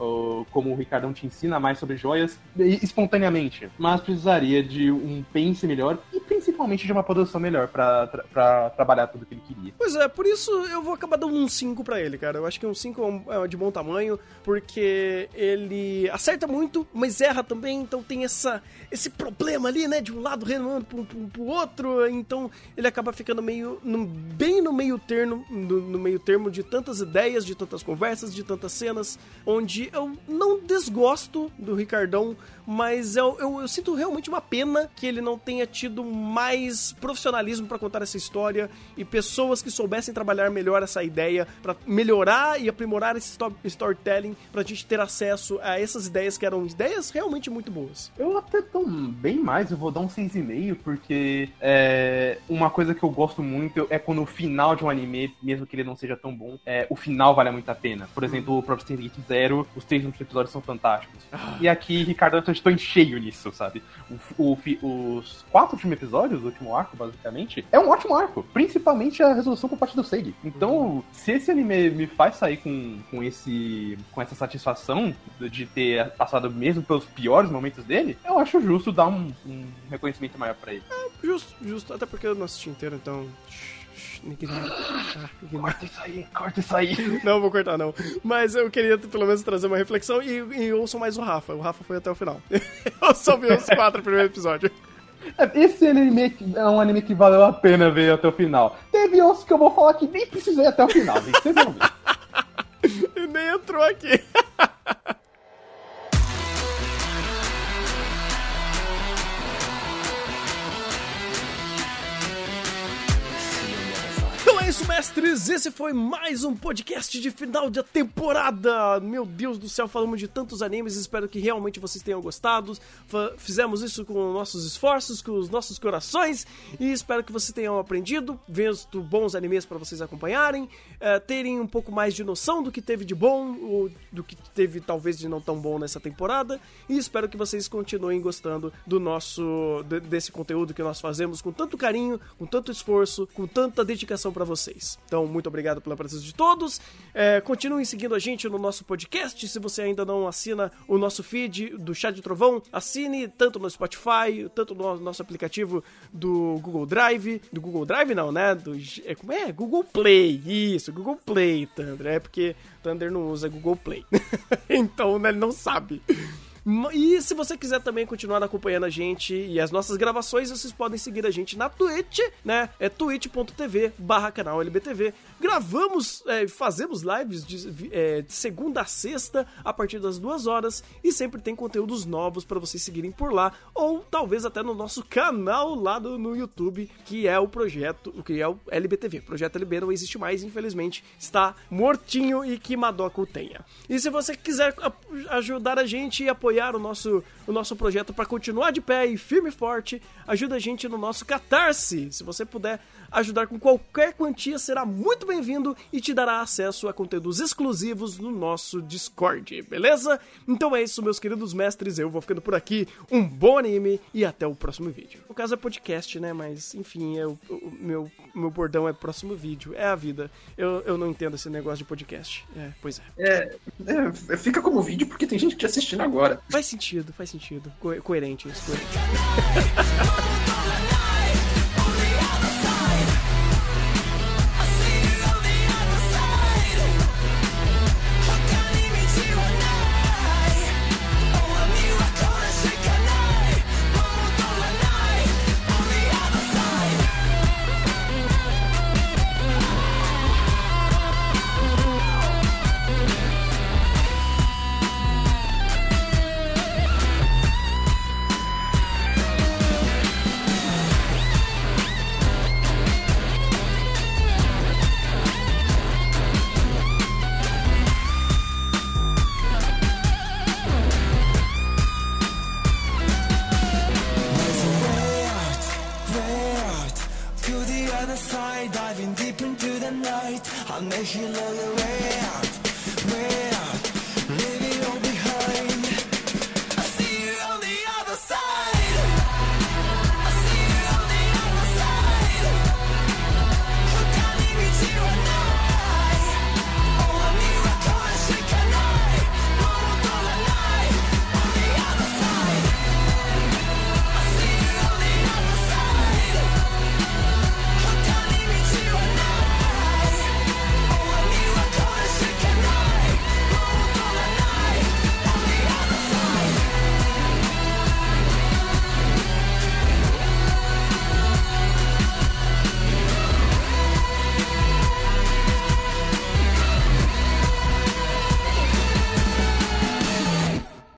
como o Ricardão te ensina mais sobre joias espontaneamente. Mas precisaria de um pense melhor e principalmente de uma produção melhor pra, tra- pra trabalhar tudo que ele queria. Pois é, por isso eu vou acabar dando um 5 pra ele, cara. Eu acho que um 5 é um- é de bom tamanho, porque ele acerta muito, mas erra também, então tem essa, esse problema ali, né? De um lado remando pro, pro, pro outro, então ele acaba ficando meio. no- bem no meio termo, no, no meio termo de tantas ideias, de tantas conversas, de tantas cenas, onde eu não desgosto gosto do Ricardão, mas eu, eu, eu sinto realmente uma pena que ele não tenha tido mais profissionalismo pra contar essa história e pessoas que soubessem trabalhar melhor essa ideia pra melhorar e aprimorar esse sto- storytelling pra gente ter acesso a essas ideias que eram ideias realmente muito boas. Eu até dou bem mais, eu vou dar um 6,5, porque é, uma coisa que eu gosto muito é quando o final de um anime, mesmo que ele não seja tão bom, é, o final vale muito a pena. Por exemplo, o próprio Steins Zero, os três últimos episódios são fantásticos. E aqui, Ricardo, estou em cheio nisso, sabe? O, o os quatro últimos episódios, o último arco, basicamente, é um ótimo arco. Principalmente a resolução por parte do Seigi. Então, se esse anime me faz sair com, com, esse, com essa satisfação de ter passado mesmo pelos piores momentos dele, eu acho justo dar um, um reconhecimento maior pra ele. Justo, justo, até porque eu não assisti inteiro, então. Ignora. Ah, ignora. Corta isso aí, corta isso aí. Não, vou cortar não. Mas eu queria pelo menos trazer uma reflexão e, e ouçam mais o Rafa. O Rafa foi até o final. eu só vi os quatro primeiros episódios. Esse anime é um anime que valeu a pena ver até o final. Teve outros que eu vou falar que nem precisei até o final, gente. Vocês vão ver. E nem entrou aqui. Isso, mestres. Esse foi mais um podcast de final de temporada. Meu Deus do céu, falamos de tantos animes. Espero que realmente vocês tenham gostado. Fizemos isso com nossos esforços, com os nossos corações. E espero que vocês tenham aprendido, vendo bons animes para vocês acompanharem, eh, terem um pouco mais de noção do que teve de bom, ou do que teve talvez de não tão bom nessa temporada. E espero que vocês continuem gostando do nosso de- desse conteúdo que nós fazemos com tanto carinho, com tanto esforço, com tanta dedicação para vocês. Então, muito obrigado pela presença de todos. É, continuem seguindo a gente no nosso podcast. Se você ainda não assina o nosso feed do Chá de Trovão, assine tanto no Spotify, tanto no nosso aplicativo do Google Drive. Do Google Drive, não, né? Do, é, como é? Google Play. Isso, Google Play, Thunder. É porque Thunder não usa Google Play. então, né, ele não sabe. E se você quiser também continuar acompanhando a gente e as nossas gravações, vocês podem seguir a gente na Twitch, né? É twitch.tv barra canal LBTV. Gravamos, é, fazemos lives de, é, de segunda a sexta, a partir das duas horas, e sempre tem conteúdos novos para vocês seguirem por lá, ou talvez até no nosso canal lá do, no YouTube, que é o projeto, que é o LBTV. O projeto LB não existe mais, infelizmente, está mortinho e que Madoka o tenha. E se você quiser ajudar a gente e apoiar o nosso, o nosso projeto para continuar de pé e firme e forte, ajuda a gente no nosso Catarse. Se você puder ajudar com qualquer quantia, será muito bem-vindo e te dará acesso a conteúdos exclusivos no nosso Discord, beleza? Então é isso, meus queridos mestres. Eu vou ficando por aqui. Um bom anime e até o próximo vídeo. No caso é podcast, né? Mas enfim, é o, o meu, meu bordão é próximo vídeo. É a vida. Eu, eu não entendo esse negócio de podcast. É, pois é. É, é, fica como vídeo porque tem gente te assistindo agora. Faz sentido, faz sentido. Co- coerente isso. Coerente.